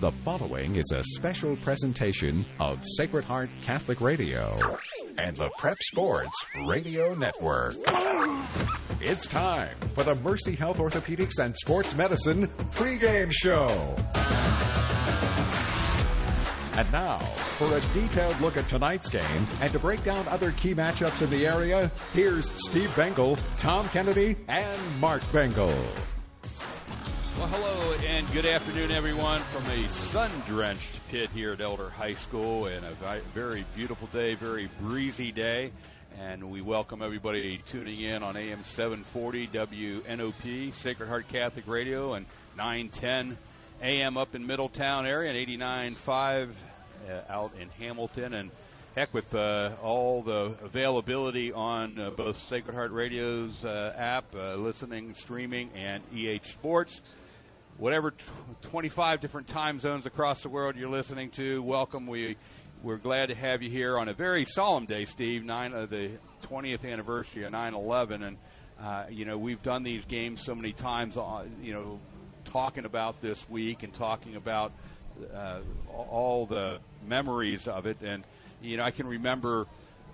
The following is a special presentation of Sacred Heart Catholic Radio and the Prep Sports Radio Network. It's time for the Mercy Health Orthopedics and Sports Medicine pregame show. And now, for a detailed look at tonight's game and to break down other key matchups in the area, here's Steve Bengal, Tom Kennedy, and Mark Bengal. Well, hello and good afternoon, everyone, from a sun drenched pit here at Elder High School and a very beautiful day, very breezy day. And we welcome everybody tuning in on AM 740 WNOP, Sacred Heart Catholic Radio, and 910 AM up in Middletown area, and 89.5 uh, out in Hamilton. And heck, with uh, all the availability on uh, both Sacred Heart Radio's uh, app, uh, listening, streaming, and EH Sports whatever t- 25 different time zones across the world you're listening to, welcome. We we're glad to have you here on a very solemn day, Steve. Nine uh, the 20th anniversary of 9/11, and uh, you know we've done these games so many times. Uh, you know, talking about this week and talking about uh, all the memories of it, and you know I can remember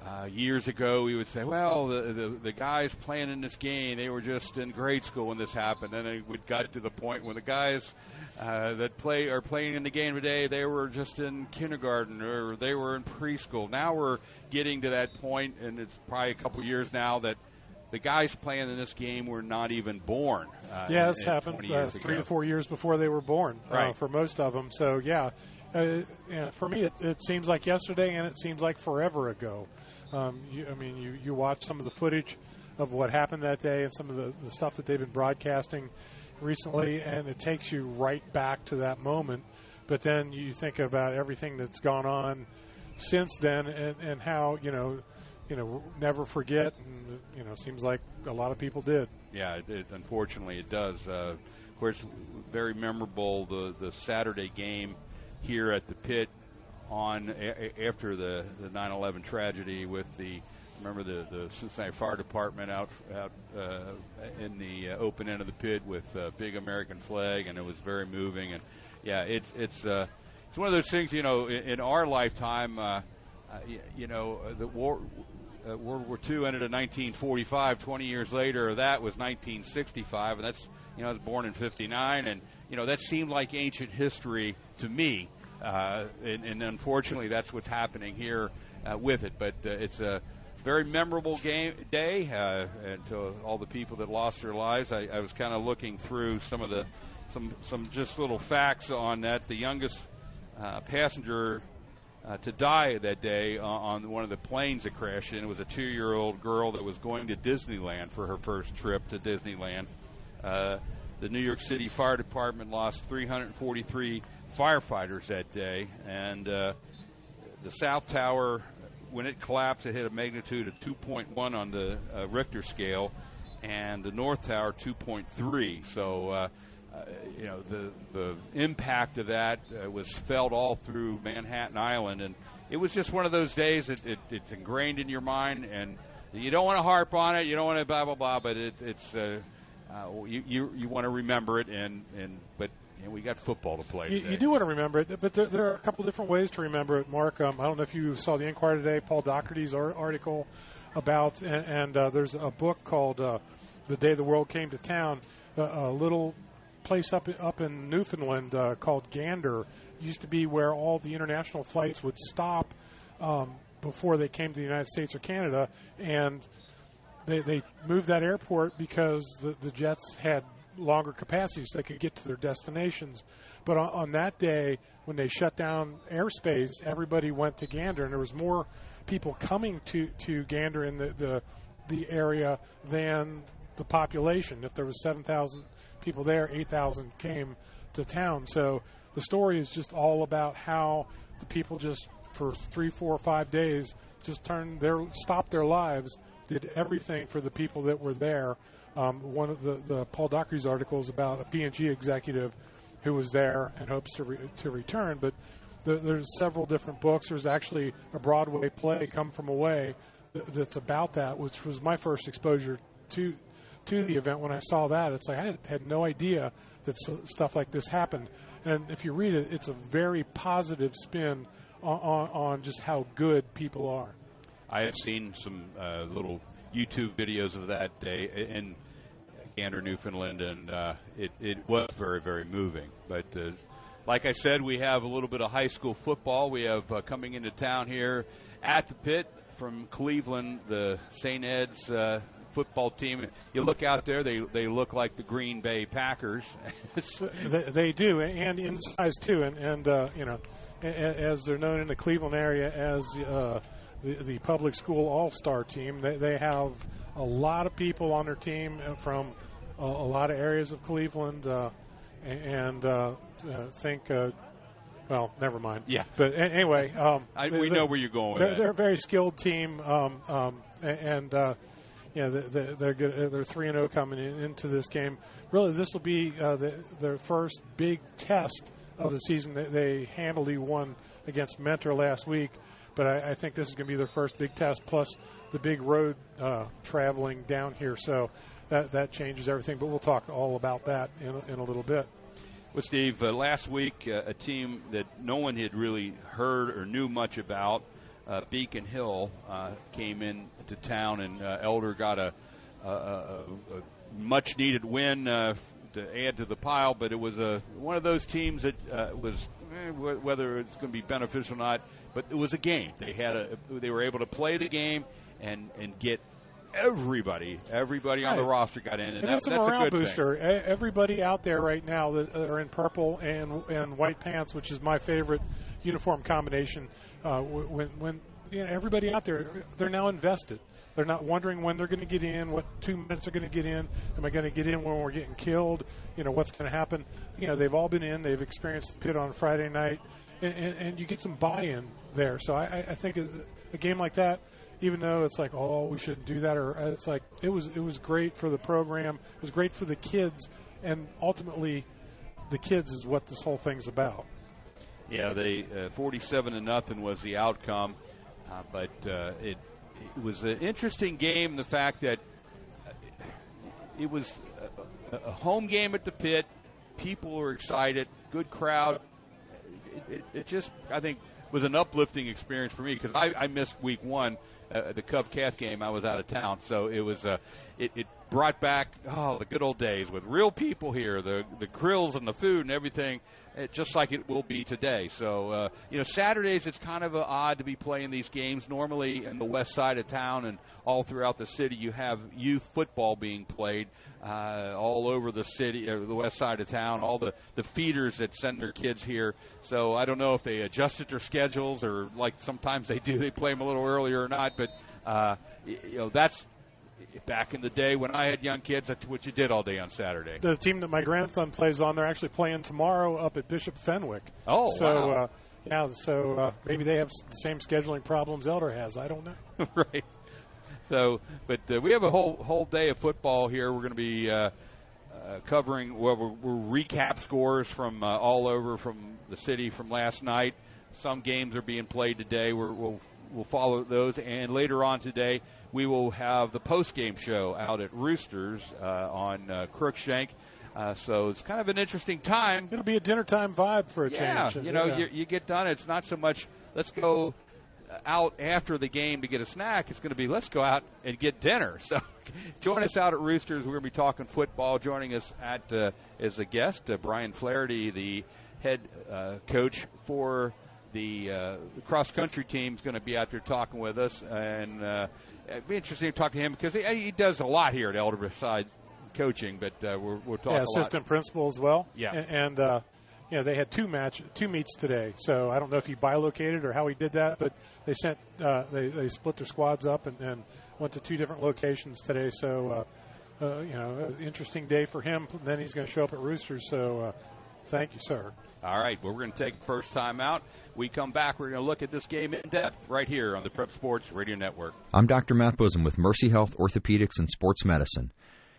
uh, years ago, we would say, well, the, the, the guys playing in this game, they were just in grade school when this happened. And then it got to the point when the guys uh, that play are playing in the game today, they were just in kindergarten or they were in preschool. Now we're getting to that point, and it's probably a couple years now that the guys playing in this game were not even born. Uh, yeah, this happened uh, three to four years before they were born uh, right. for most of them. So, yeah, uh, for me, it, it, seems like yesterday, and it seems like forever ago. Um, you, I mean, you, you watch some of the footage of what happened that day and some of the, the stuff that they've been broadcasting recently, and it takes you right back to that moment. But then you think about everything that's gone on since then, and, and how you know, you know, never forget. And you know, seems like a lot of people did. Yeah, it, it, unfortunately, it does. Uh, of course, very memorable the the Saturday game here at the pit on a, after the the 9/11 tragedy with the remember the the Cincinnati Fire Department out out uh, in the uh, open end of the pit with a big American flag, and it was very moving. And yeah, it's it's uh, it's one of those things. You know, in, in our lifetime, uh, uh, you, know, the war. Uh, World War II ended in 1945. 20 years later, that was 1965, and that's you know I was born in '59, and you know that seemed like ancient history to me uh, and, and, unfortunately, that's what's happening here uh, with it. But uh, it's a very memorable game day, uh, and to all the people that lost their lives. I, I was kind of looking through some of the some some just little facts on that. The youngest uh, passenger uh, to die that day on one of the planes that crashed in was a two-year-old girl that was going to Disneyland for her first trip to Disneyland. The New York City Fire Department lost 343 firefighters that day, and uh, the South Tower, when it collapsed, it hit a magnitude of 2.1 on the uh, Richter scale, and the North Tower 2.3. So. Uh, uh, you know the the impact of that uh, was felt all through Manhattan Island, and it was just one of those days that it, it's ingrained in your mind, and you don't want to harp on it, you don't want to blah blah blah, but it, it's uh, you you, you want to remember it, and and but and we got football to play. You, you, do want to remember it, but there, there, are a couple different ways to remember it. Mark, um, I don't know if you saw the Inquirer today, Paul Daugherty's article about, and, and uh, there's a book called uh, "The Day the World Came to Town." A little place up up in Newfoundland uh, called Gander used to be where all the international flights would stop um, before they came to the United States or Canada, and they, they moved that airport because the, the jets had longer capacities so they could get to their destinations. But on, on, that day, when they shut down airspace, everybody went to Gander, and there was more people coming to, to Gander in the, the, the area than the population. If there was 7,000 people there, 8,000 came to town. So the story is just all about how the people just for three, four, five days just turned their stopped their lives, did everything for the people that were there um, one of the, the Paul Daugherty's articles about a P&G executive who was there and hopes to re- to return. But the, there's several different books. There's actually a Broadway play, Come From Away, th- that's about that, which was my first exposure to to the event, when I saw that, it's like I had, had no idea that stuff like this happened. And if you read it, it's a very positive spin on, on, on just how good people are. I have seen some uh, little YouTube videos of that day in Gander, Newfoundland, and uh, it, it was very, very moving. But uh, like I said, we have a little bit of high school football. We have uh, coming into town here at the pit from Cleveland, the St. Ed's uh, football team. You look out there; they they look like the Green Bay Packers. they, they do, and in size too, and and uh, you know, as they're known in the Cleveland area as uh, the the public school all star team. They they have a lot of people on their team uh, from a, a lot of areas of Cleveland, uh, and uh, uh, think. Uh, well, never mind. Yeah. But a- anyway, um, I, we know where you're going. They're, they're a very skilled team, um, um, and uh, you know they're, they're good. They're three and zero coming in, into this game. Really, this will be uh, the, their first big test of the season. They, they handily won against Mentor last week, but I, I think this is going to be their first big test. Plus the big road uh, traveling down here, so that that changes everything. But we'll talk all about that in, a- in a little bit. Well, Steve, uh, last week uh, a team that no one had really heard or knew much about, uh, Beacon Hill, uh, came in to town, and uh, Elder got a, a, a, a much needed win uh, to add to the pile. But it was a one of those teams that was eh, wh- whether it's going to be beneficial or not. But it was a game. They had a they were able to play the game and and get. Everybody, everybody on the roster got in, and, And that, it's a that's morale a good thing. booster. E- Everybody out there right now that are in purple and and white pants, which is my favorite uniform combination. Uh, when when you know, everybody out there, they're now invested. They're not wondering when they're going to get in, what two minutes are going to get in. Am I going to get in when we're getting killed? You know what's going to happen. You know they've all been in. They've experienced the pit on Friday night, and, and, and you get some buy-in there. So I, I- think a, game like that even though it's like, oh, we shouldn't do that, or it's like it was it was great for the program, it was great for the kids, and ultimately, the kids is what this whole thing's about. Yeah, they uh, 47 to nothing was the outcome, uh, but uh, it it was an interesting game. The fact that uh, it was a, a home game at the pit, people were excited, good crowd. It, it, just, I think, was an uplifting experience for me because I, I missed week one, uh, the Cub Calf game. I was out of town, so it was uh, it, it brought back oh the good old days with real people here, the the grills and the food and everything, uh, just like it will be today. So uh, you know, Saturdays it's kind of uh, odd to be playing these games. Normally in the west side of town and all throughout the city, you have youth football being played uh, all over the city, or the west side of town. All the the feeders that send their kids here. So I don't know if they adjusted their schedules or like sometimes they do, they play them a little earlier or not. But uh, you know that's back in the day when I had young kids. That's what you did all day on Saturday. The team that my grandson plays on, they're actually playing tomorrow up at Bishop Fenwick. Oh, so wow. uh, yeah, so uh, maybe they have the same scheduling problems Elder has. I don't know. right. So, but uh, we have a whole whole day of football here. We're going to be uh, uh, covering well, we're, we're recap scores from uh, all over from the city from last night. Some games are being played today. We're, we'll we'll follow those, and later on today we will have the post game show out at Roosters uh, on uh, Crookshank. Uh, so it's kind of an interesting time It'll be a dinner time vibe for a yeah, change. you know, Yeah. You, you get done. It's not so much let's go out after the game to get a snack. It's going to be let's go out and get dinner. So join us out at Roosters. We're going to be talking football. Joining us at uh, as a guest, uh, Brian Flaherty, the head uh, coach for the uh, cross country team, is going to be out there talking with us, and uh, it'd be interesting to talk to him because he, he does a lot here at Elder besides coaching. But uh, we're, we'll talk yeah, assistant principal as well. Yeah. A- and uh, you know they had two match two meets today. So I don't know if he bilocated or how he did that, but they sent uh, they they split their squads up and, and went to two different locations today. So uh, uh, you know, interesting day for him. Then he's going to show up at Roosters. So uh, thank you, sir. All right, well, we're going to take first time out. We come back, we're going to look at this game in depth right here on the Prep Sports Radio Network. I'm Dr. Matt Bosom with Mercy Health Orthopedics and Sports Medicine.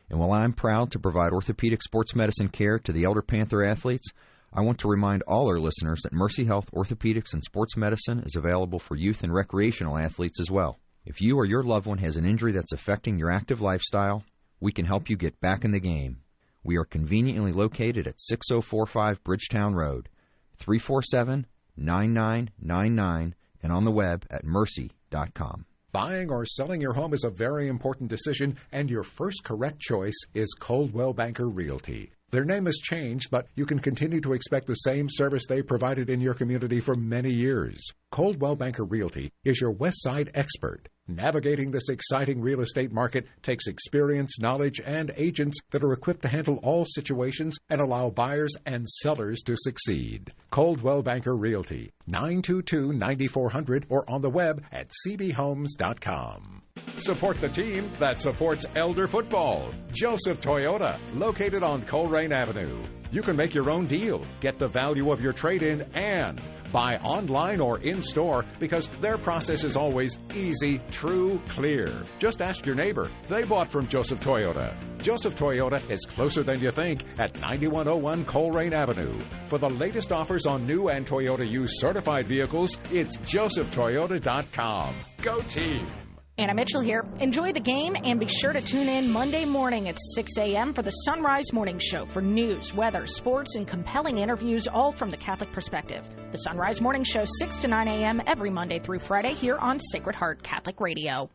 And while I'm proud to provide orthopedic sports medicine care to the Elder Panther athletes, I want to remind all our listeners that Mercy Health Orthopedics and Sports Medicine is available for youth and recreational athletes as well. If you or your loved one has an injury that's affecting your active lifestyle, we can help you get back in the game. We are conveniently located at 6045 Bridgetown Road, 347 9999, and on the web at mercy.com. Buying or selling your home is a very important decision, and your first correct choice is Coldwell Banker Realty. Their name has changed, but you can continue to expect the same service they provided in your community for many years. Coldwell Banker Realty is your West Side expert. Navigating this exciting real estate market takes experience, knowledge, and agents that are equipped to handle all situations and allow buyers and sellers to succeed. Coldwell Banker Realty, 922 9400 or on the web at cbhomes.com. Support the team that supports Elder football. Joseph Toyota, located on Colerain Avenue. You can make your own deal, get the value of your trade in, and buy online or in store because their process is always easy, true, clear. Just ask your neighbor. They bought from Joseph Toyota. Joseph Toyota is closer than you think at 9101 Colerain Avenue. For the latest offers on new and Toyota used certified vehicles, it's josephtoyota.com. Go team! Anna Mitchell here. Enjoy the game and be sure to tune in Monday morning at 6 a.m. for the Sunrise Morning Show for news, weather, sports, and compelling interviews, all from the Catholic perspective. The Sunrise Morning Show, 6 to 9 a.m. every Monday through Friday here on Sacred Heart Catholic Radio.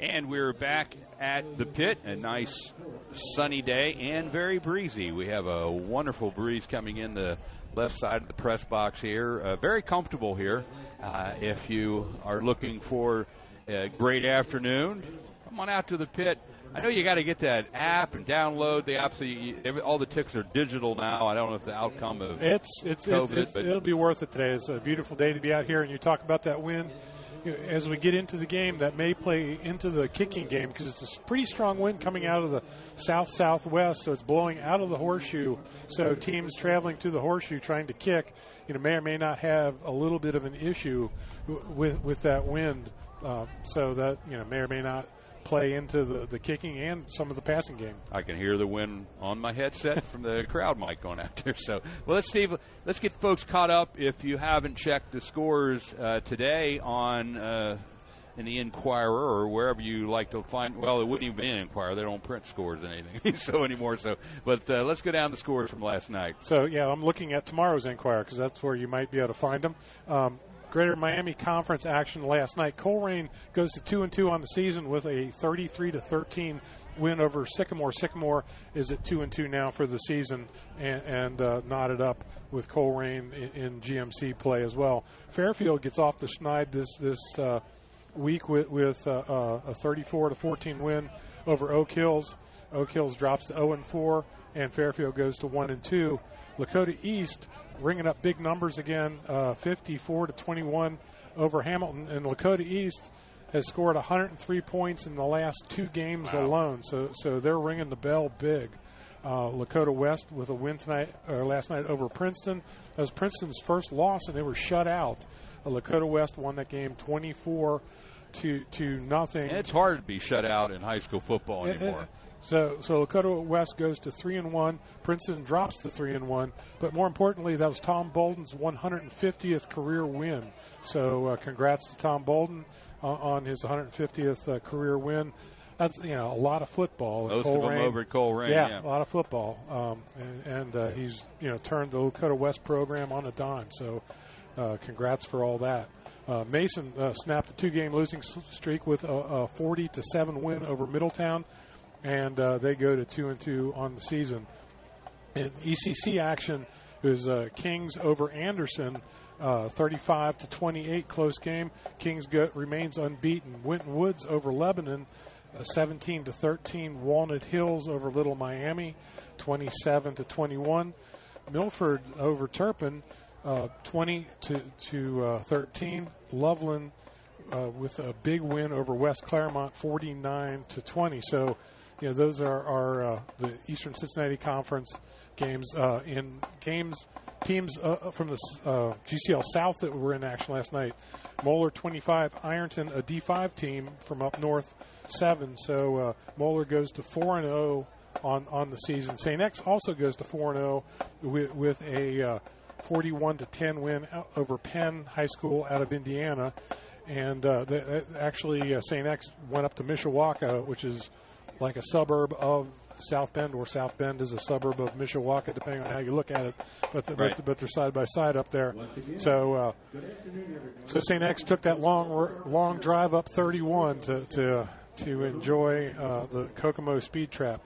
And we're back at the pit. A nice sunny day and very breezy. We have a wonderful breeze coming in the left side of the press box here. Uh, very comfortable here. Uh, if you are looking for a great afternoon. Come on out to the pit. I know you got to get that app and download the app. So you, every, all the ticks are digital now. I don't know if the outcome of it's it's, COVID, it's, it's it'll be worth it today. It's a beautiful day to be out here, and you talk about that wind. As we get into the game, that may play into the kicking game because it's a pretty strong wind coming out of the south southwest, so it's blowing out of the horseshoe. So teams traveling to the horseshoe trying to kick, you know, may or may not have a little bit of an issue with with that wind. Uh, so that you know may or may not play into the, the kicking and some of the passing game. I can hear the wind on my headset from the crowd mic going out there. So, well, let's see. Let's get folks caught up. If you haven't checked the scores uh, today on uh, in the Inquirer or wherever you like to find. Well, it wouldn't even be an Inquirer; they don't print scores and anything so anymore. So, but uh, let's go down the scores from last night. So, yeah, I'm looking at tomorrow's Inquirer because that's where you might be able to find them. Um, Greater Miami Conference action last night. Colerain goes to two and two on the season with a 33 to 13 win over Sycamore. Sycamore is at two and two now for the season and, and uh, knotted up with Colerain in, in, GMC play as well. Fairfield gets off the schneid this this uh, week with with uh, uh a 34 to 14 win over Oak Hills. Oak Hills drops to 0 and 4, and Fairfield goes to 1 and 2. Lakota East ringing up big numbers again, uh, 54 to 21 over Hamilton, and Lakota East has scored 103 points in the last two games wow. alone. So, so they're ringing the bell big. Uh, Lakota West with a win tonight or last night over Princeton. That was Princeton's first loss, and they were shut out. Uh, Lakota West won that game 24 to to nothing. And it's hard to be shut out in high school football anymore. It, it, so, so Lakota West goes to three and one. Princeton drops to three and one. But more importantly, that was Tom Bolden's 150th career win. So, uh, congrats to Tom Bolden uh, on his 150th uh, career win. That's you know a lot of football. Most of them over at Colerain. Yeah, yeah, a lot of football. Um, and, and uh, he's you know turned the Lakota West program on a dime. So, uh, congrats for all that. Uh, Mason uh, snapped a two-game losing streak with a, a, 40 to seven win over Middletown and uh, they go to two and two on the season. In ECC action is uh, Kings over Anderson, uh, 35 to 28, close game. Kings go, remains unbeaten. Winton Woods over Lebanon, uh, 17 to 13. Walnut Hills over Little Miami, 27 to 21. Milford over Turpin, uh, 20 to to uh, 13. Loveland uh, with a big win over West Clermont, 49 to 20. So you know, those are, are uh, the Eastern Cincinnati Conference games. Uh, in games, teams uh, uh from the uh, GCL South that were in action last night. Moeller 25, Ironton a D5 team from up north 7. So uh, Moeller goes to 4 and 0 on on the season. St. X also goes to 4 and 0 with, with a 41 to 10 win over Penn High School out of Indiana. And uh, the, actually, uh, St. X went up to Mishawaka, which is like a suburb of South Bend, or South Bend is a suburb of Mishawaka, depending on how you look at it. But the, Right. but, but they're side by side up there. So uh, so St. X took that long long drive up 31 to to to enjoy uh, the Kokomo Speed Trap,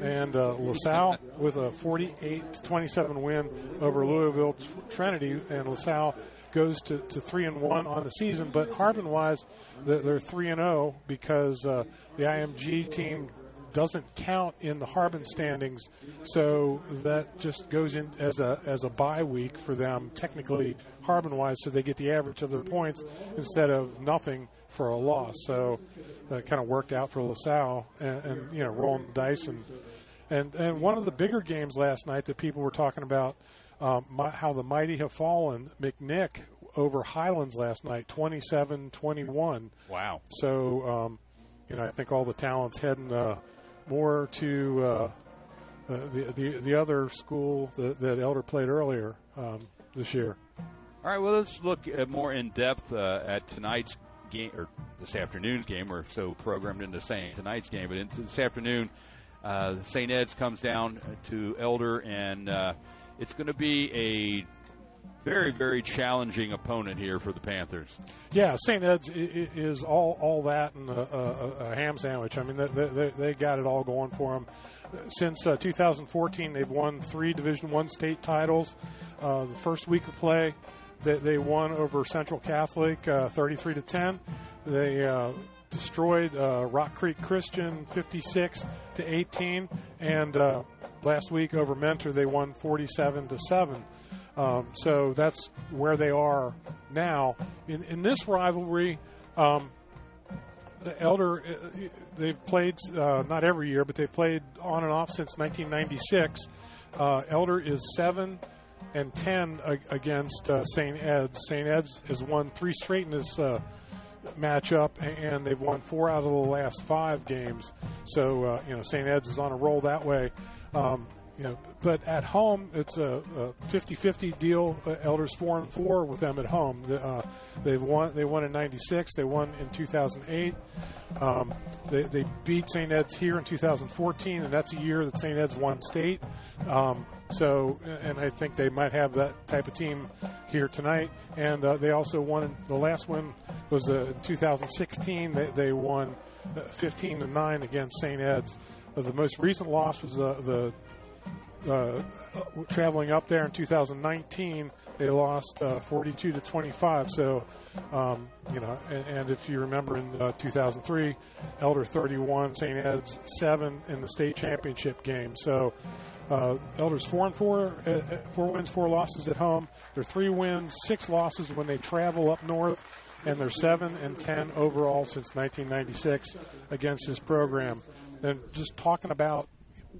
and uh, LaSalle with a 48 27 win over Louisville Trinity, and LaSalle goes to, to three and one on the season. But Harbin wise, they're, they're three and zero because uh, the IMG team doesn't count in the Harbin standings, so that just goes in as a as a bye week for them technically Harbin wise, so they get the average of their points instead of nothing for a loss. So that kind of worked out for LaSalle, and, and you know rolling the dice and and and one of the bigger games last night that people were talking about um, my, how the mighty have fallen. McNick over Highlands last night, 27-21. Wow. So, um, you know, I think all the talents heading uh, more to uh, uh, the, the the other school that, that Elder played earlier um, this year. All right, well, let's look more in depth uh, at tonight's game, or this afternoon's game. We're so programmed into saying tonight's game, but in, this afternoon, uh, St. Ed's comes down to Elder, and uh, it's going to be a very, very challenging opponent here for the Panthers. Yeah, St. Ed's is all all that and a, a, a ham sandwich. I mean, they, they, they got it all going for them. Since uh, 2014, they've won three Division One state titles. Uh, the first week of play, they, they won over Central Catholic, uh, 33 to 10. They uh, destroyed uh, Rock Creek Christian, 56 to 18, and last week over Mentor, they won 47 to 7. Um, so that's where they are now. In, in this rivalry, um, the Elder, they've played uh, not every year, but they've played on and off since 1996. Uh, Elder is seven and ten against uh, St. Ed's. St. Ed's has won three straight in this uh, matchup, and they've won four out of the last five games. So uh, you know, St. Ed's is on a roll that way. Um, you know, but at home, it's a, a 50-50 deal. Uh, Elders four and four with them at home. Uh, they've won. They won in '96. They won in 2008. Um, they, they beat St. Ed's here in 2014, and that's a year that St. Ed's won state. Um, so, and I think they might have that type of team here tonight. And uh, they also won. The last one was uh, in 2016. They, they won uh, 15 to nine against St. Ed's. Uh, the most recent loss was uh, the uh, traveling up there in 2019, they lost uh, 42 to 25. So, um, you know, and, and if you remember in uh, 2003, Elder 31, St. Ed's 7 in the state championship game. So, uh, Elder's four and four, uh, uh, four wins, four losses at home. They're three wins, six losses when they travel up north, and they're seven and ten overall since 1996 against this program. And just talking about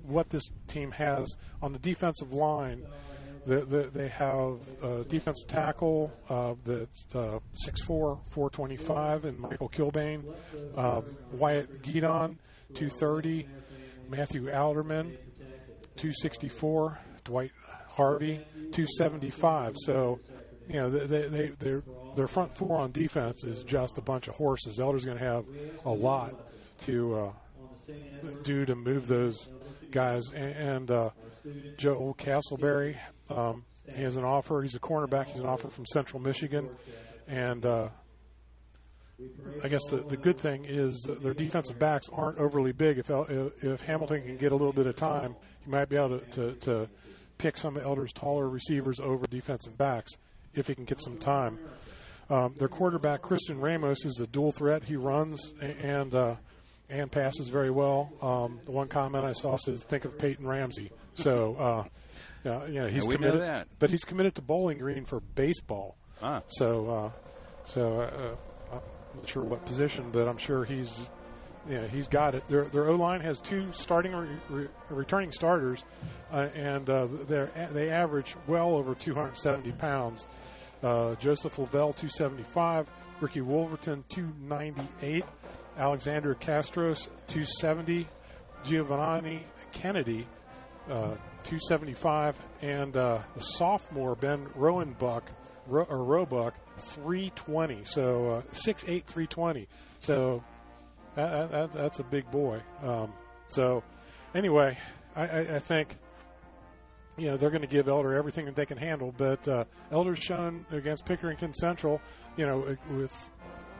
what this team has on the defensive line. The, the, they have a defensive tackle uh, that's uh, 6'4", 425, and Michael Kilbane, uh, Wyatt Guidon, 230, Matthew Alderman, 264, Dwight Harvey, 275. So, you know, they, they, they, their front four on defense is just a bunch of horses. Elder's going to have a lot to uh, do to move those guys. And, and uh, Joe Castleberry, um, he has an offer. He's a cornerback. He's an offer from Central Michigan, and uh, I guess the, the good thing is their defensive backs aren't overly big. If if Hamilton can get a little bit of time, he might be able to, to, to pick some of Elder's taller receivers over defensive backs if he can get some time. Um, their quarterback Christian Ramos is a dual threat. He runs and uh, and passes very well. Um, the one comment I saw says, "Think of Peyton Ramsey." So, uh, yeah, you know, he's know committed, but he's committed to Bowling Green for baseball. Ah. So, uh, so uh, I'm not sure what position, but I'm sure he's, you know, he's got it. Their their O line has two starting re, re, returning starters, uh, and uh, they they average well over 270 pounds. Uh, Joseph Lavelle 275, Ricky Wolverton 298, Alexander Castros 270, Giovanni Kennedy uh, 275, and uh, the sophomore Ben Rowenbuck Ro- or Roebuck 320. So uh, 6'8", 320. So that, that, that's a big boy. Um, So, anyway, I, I, I think you know they're going to give Elder everything that they can handle. But uh, Elder's shown against Pickerington Central, you know, with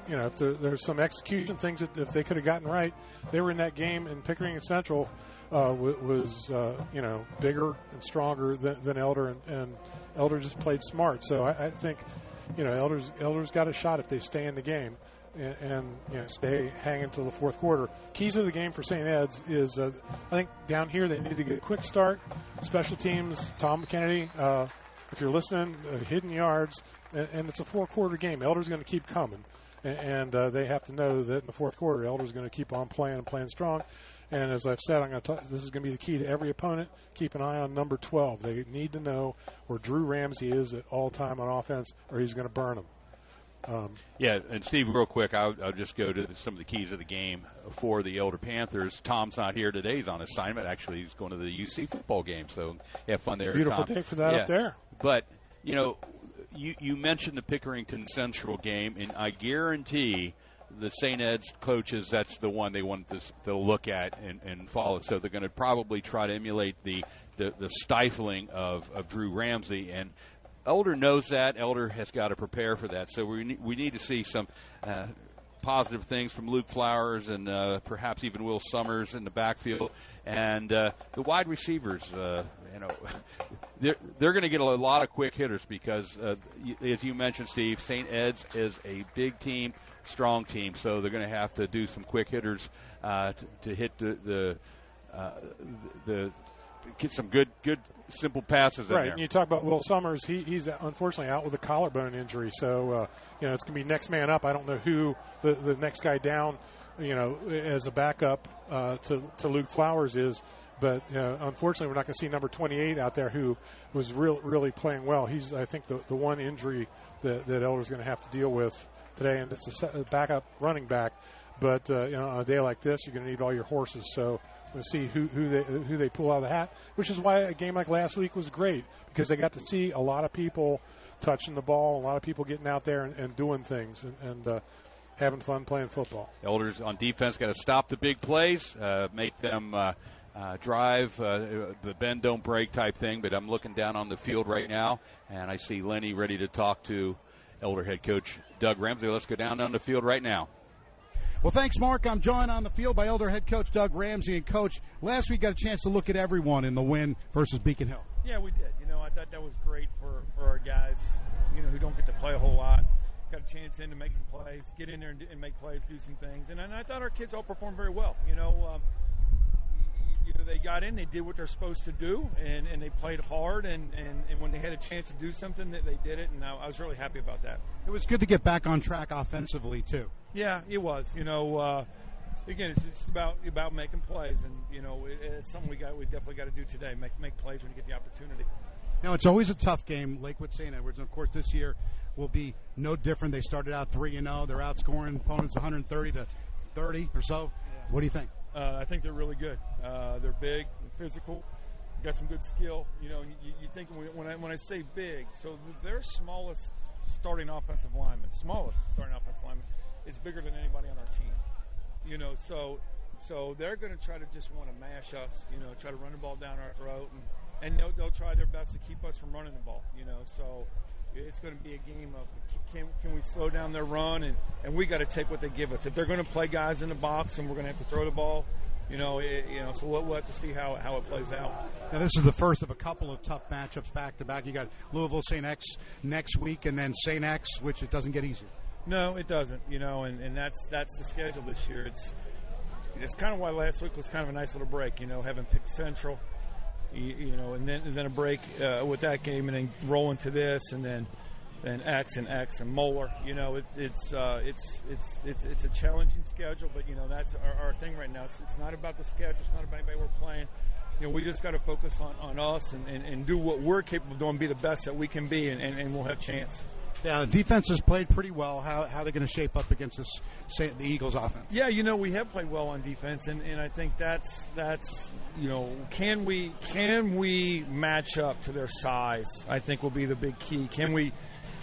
you know if there, there's some execution things that if they could have gotten right, they were in that game. And Pickerington Central uh, was uh, you know bigger and stronger than, than Elder, and, and, Elder just played smart. So I, I think you know Elder's Elder's got a shot if they stay in the game and, and you know, stay hanging until the fourth quarter. Keys of the game for St. Ed's is uh, I think down here they need to get a quick start. Special teams, Tom Kennedy. Uh, if you're listening, uh, hidden yards, and, and, it's a four quarter game. Elder's going to keep coming, and, and uh, they have to know that in the fourth quarter, Elder's going to keep on playing and playing strong. And as I've said, I'm going to this is going to be the key to every opponent. Keep an eye on number 12. They need to know where Drew Ramsey is at all time on offense, or he's going to burn them. Um, yeah, and Steve, real quick, I'll, I'll, just go to some of the keys of the game for the Elder Panthers. Tom's not here today; he's on assignment. Actually, he's going to the UC football game, so have fun there. Beautiful Tom. day for that yeah. up there. But you know, you you mentioned the Pickerington Central game, and I guarantee the St. Ed's coaches that's the one they want to, to look at and, and follow. So they're going to probably try to emulate the the, the stifling of, of Drew Ramsey and Elder knows that. Elder has got to prepare for that. So we we need to see some uh, positive things from Luke Flowers and uh, perhaps even Will Summers in the backfield and uh, the wide receivers. Uh, you know, they're they're going to get a lot of quick hitters because, uh, as you mentioned, Steve, St. Ed's is a big team, strong team. So they're going to have to do some quick hitters uh, to, to hit the the, the get some good good simple passes right. there. And you talk about Will Summers. He, he's unfortunately out with a collarbone injury, so uh, you know it's going to be next man up. I don't know who the, the next guy down, you know, as a backup uh, to to Luke Flowers is. But uh, unfortunately, we're not going to see number 28 out there who was real, really playing well. He's, I think, the, the one injury that, that Elder's going to have to deal with today, and it's a backup running back. But uh, you know, on a day like this, you're going to need all your horses. So to see who, who they who they pull out of the hat, which is why a game like last week was great because they got to see a lot of people touching the ball, a lot of people getting out there and, and doing things and, and uh, having fun playing football. Elders on defense got to stop the big plays, uh, make them. Uh, uh, drive, uh, the bend don't break type thing, but I'm looking down on the field right now, and I see Lenny ready to talk to Elder head coach Doug Ramsey. Let's go down on the field right now. Well, thanks, Mark. I'm joined on the field by Elder head coach Doug Ramsey. And, coach, last week got a chance to look at everyone in the win versus Beacon Hill. Yeah, we did. You know, I thought that was great for, for our guys, you know, who don't get to play a whole lot. Got a chance in to make some plays, get in there and, and make plays, do some things. And, and I thought our kids all performed very well. You know, um, you know, they got in, they did what they're supposed to do, and, and they played hard. And, and, and when they had a chance to do something, that they did it. And I, I was really happy about that. It was good to get back on track offensively, too. Yeah, it was. You know, uh, again, it's just about about making plays, and you know, it, it's something we got. We definitely got to do today. Make make plays when you get the opportunity. Now it's always a tough game, Lakewood St. Edwards, and of course this year will be no different. They started out three and zero. They're outscoring opponents 130 to 30 or so. Yeah. What do you think? Uh, I think they're really good. Uh, they're big, physical, got some good skill. You know, you, you think when I when I say big, so their smallest starting offensive lineman, smallest starting offensive lineman is bigger than anybody on our team. You know, so so they're going to try to just want to mash us. You know, try to run the ball down our throat, and and they'll, they'll try their best to keep us from running the ball. You know, so it's going to be a game of can, can we slow down their run and, and we got to take what they give us. If they're going to play guys in the box and we're going to have to throw the ball, you know, it, you know, so we'll, we'll, have to see how, how it plays out. Now this is the first of a couple of tough matchups back to back. You got Louisville St. X next week, and then St. X, which it doesn't get easier. No, it doesn't. You know, and, and that's that's the schedule this year. It's it's kind of why last week was kind of a nice little break. You know, having picked Central, you, you know, and then and then a break uh, with that game, and then roll into this, and then then X and X and Moeller. You know, it, it's uh, it's it's it's it's a challenging schedule, but you know that's our, our thing right now. It's, it's not about the schedule. It's not about anybody we're playing. You know, we just got to focus on, on us and, and, and do what we're capable of doing, be the best that we can be, and, and, and we'll have chance. Yeah, the defense has played pretty well. How, how are they going to shape up against this, the Eagles offense? Yeah, you know we have played well on defense, and, and I think that's that's you know can we can we match up to their size? I think will be the big key. Can we,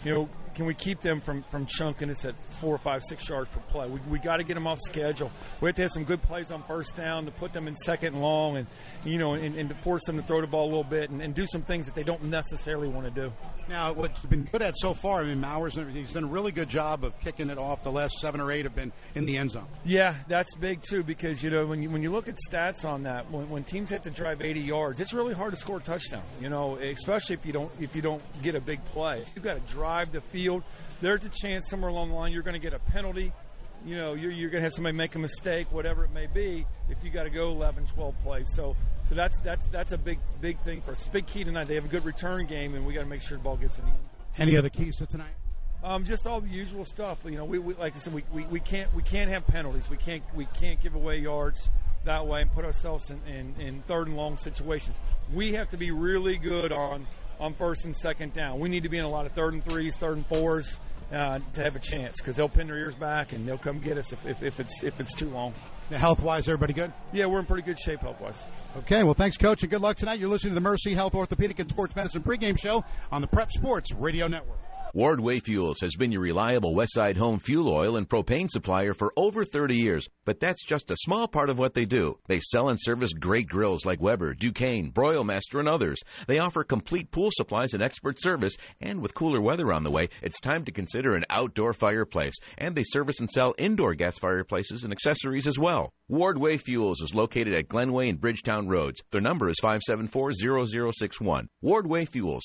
you know, can we keep them from, from chunking us at four, five, six yards per play? We, we got to get them off schedule. We have to have some good plays on first down to put them in second and long, and you know, and, and to force them to throw the ball a little bit and, and do some things that they don't necessarily want to do. Now, what's been good at so far, I mean, Mowers, he's done a really good job of kicking it off. The last seven or eight have been in the end zone. Yeah, that's big too because you know when you when you look at stats on that, when, when teams have to drive 80 yards, it's really hard to score a touchdown. You know, especially if you don't if you don't get a big play. You've got to drive the field. There's a chance somewhere along the line you're going to get a penalty. You know, you're, you're going to have somebody make a mistake, whatever it may be, if you got to go 11, 12 plays. So, so that's that's that's a big big thing for us. Big key tonight. They have a good return game, and we got to make sure the ball gets in the end. Any other keys to tonight? Um, just all the usual stuff. You know, we, we like I said, we, we, we can't we can't have penalties. We can't we can't give away yards that way and put ourselves in, in, in third and long situations. We have to be really good on on first and second down. We need to be in a lot of third and threes, third and fours uh, to have a chance because they'll pin their ears back and they'll come get us if, if, if it's if it's too long. Health wise, everybody good? Yeah, we're in pretty good shape health wise. Okay, well, thanks, Coach, and good luck tonight. You're listening to the Mercy Health Orthopedic and Sports Medicine pregame show on the Prep Sports Radio Network. Wardway Fuels has been your reliable Westside home fuel oil and propane supplier for over 30 years, but that's just a small part of what they do. They sell and service great grills like Weber, Ducane, Broilmaster, and others. They offer complete pool supplies and expert service, and with cooler weather on the way, it's time to consider an outdoor fireplace. And they service and sell indoor gas fireplaces and accessories as well. Wardway Fuels is located at Glenway and Bridgetown Roads. Their number is 574-0061. Wardway Fuels,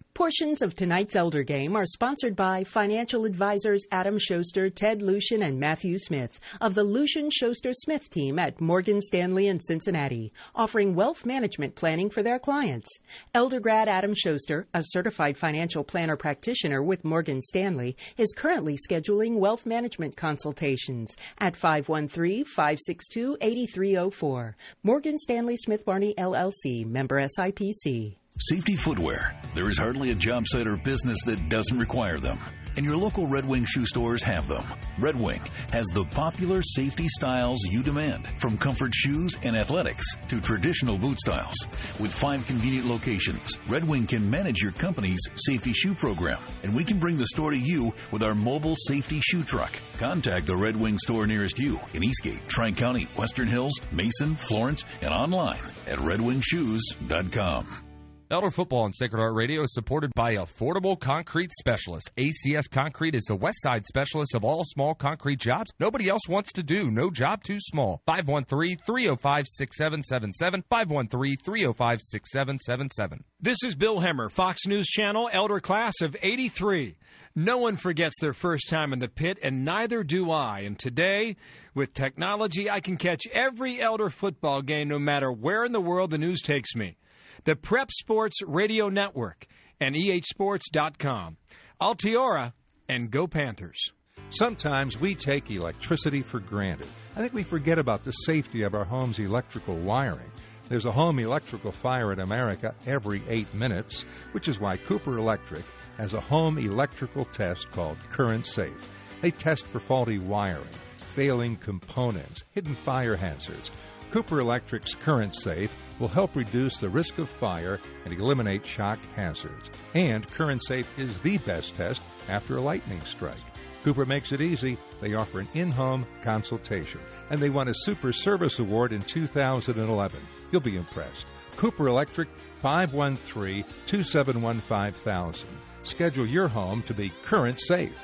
574-0061. Portions of tonight's Elder Game are sponsored by financial advisors Adam Schuster, Ted Lucian, and Matthew Smith of the Lucian Schuster Smith team at Morgan Stanley in Cincinnati, offering wealth management planning for their clients. Elder grad Adam Schuster, a certified financial planner practitioner with Morgan Stanley, is currently scheduling wealth management consultations at 513-562-8304. Morgan Stanley Smith Barney LLC, member SIPC. Safety footwear. There is hardly a job site or business that doesn't require them. And your local Red Wing shoe stores have them. Red Wing has the popular safety styles you demand, from comfort shoes and athletics to traditional boot styles. With five convenient locations, Red Wing can manage your company's safety shoe program, and we can bring the store to you with our mobile safety shoe truck. Contact the Red Wing store nearest you in Eastgate, Tri County, Western Hills, Mason, Florence, and online at redwingshoes.com. Elder Football on Sacred Heart Radio is supported by Affordable Concrete Specialist. ACS Concrete is the West Side specialist of all small concrete jobs nobody else wants to do. No job too small. 513-305-6777. 513-305-6777. This is Bill Hemmer, Fox News Channel, Elder Class of 83. No one forgets their first time in the pit, and neither do I. And today, with technology, I can catch every Elder football game no matter where in the world the news takes me the Prep Sports Radio Network, and ehsports.com. Altiora, and go Panthers. Sometimes we take electricity for granted. I think we forget about the safety of our home's electrical wiring. There's a home electrical fire in America every eight minutes, which is why Cooper Electric has a home electrical test called Current Safe. They test for faulty wiring, failing components, hidden fire hazards. Cooper Electric's Current Safe will help reduce the risk of fire and eliminate shock hazards. And Current Safe is the best test after a lightning strike. Cooper makes it easy. They offer an in home consultation. And they won a Super Service Award in 2011. You'll be impressed. Cooper Electric 513 271 5000. Schedule your home to be current safe.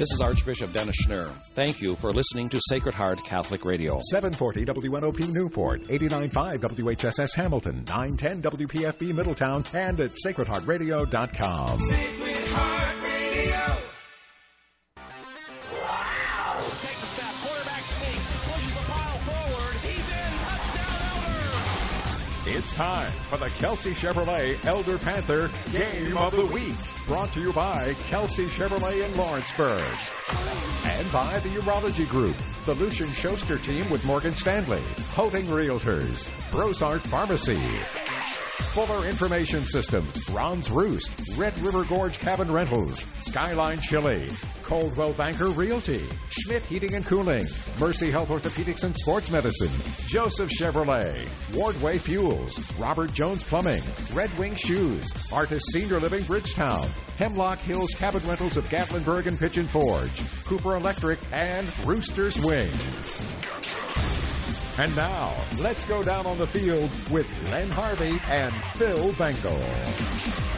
This is Archbishop Dennis Schnurr. Thank you for listening to Sacred Heart Catholic Radio. 740 WNOP Newport, 89.5 WHSS Hamilton, 910 WPFB Middletown, and at sacredheartradio.com. Sacred Heart Radio. It's time for the Kelsey Chevrolet Elder Panther Game of the Week. Brought to you by Kelsey Chevrolet in Lawrenceburg. And by the Urology Group, the Lucian Schuster team with Morgan Stanley, Holding Realtors, Brosart Pharmacy, Fuller Information Systems, Ron's Roost, Red River Gorge Cabin Rentals, Skyline Chili, Coldwell Banker Realty, Schmidt Heating and Cooling, Mercy Health Orthopedics and Sports Medicine, Joseph Chevrolet, Wardway Fuels, Robert Jones Plumbing, Red Wing Shoes, Artis Senior Living Bridgetown, Hemlock Hills Cabin Rentals of Gatlinburg and Pigeon Forge, Cooper Electric, and Rooster's Wings. And now, let's go down on the field with Len Harvey and Phil Bengal.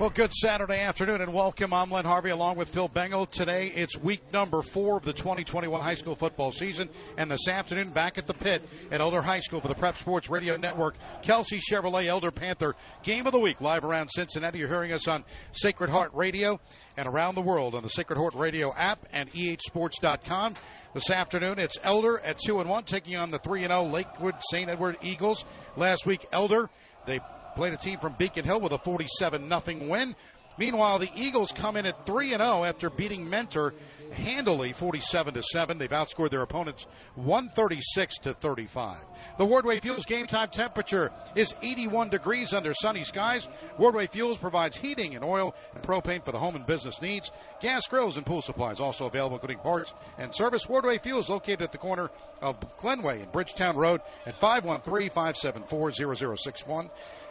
Well, good Saturday afternoon and welcome. I'm Len Harvey along with Phil Bengal. Today it's week number four of the 2021 high school football season. And this afternoon, back at the pit at Elder High School for the Prep Sports Radio Network, Kelsey Chevrolet Elder Panther Game of the Week live around Cincinnati. You're hearing us on Sacred Heart Radio and around the world on the Sacred Heart Radio app and ehsports.com. This afternoon, it's Elder at 2 and 1 taking on the 3 and 0 Lakewood St. Edward Eagles. Last week, Elder, they played a team from Beacon Hill with a 47 0 win. Meanwhile, the Eagles come in at 3 and 0 after beating Mentor handily 47 to 7. They've outscored their opponents 136 to 35. The Wardway Fuels game time temperature is 81 degrees under sunny skies. Wardway Fuels provides heating and oil and propane for the home and business needs. Gas grills and pool supplies also available, including parts and service. Wardway Fuels located at the corner of Glenway and Bridgetown Road at 513-574-0061.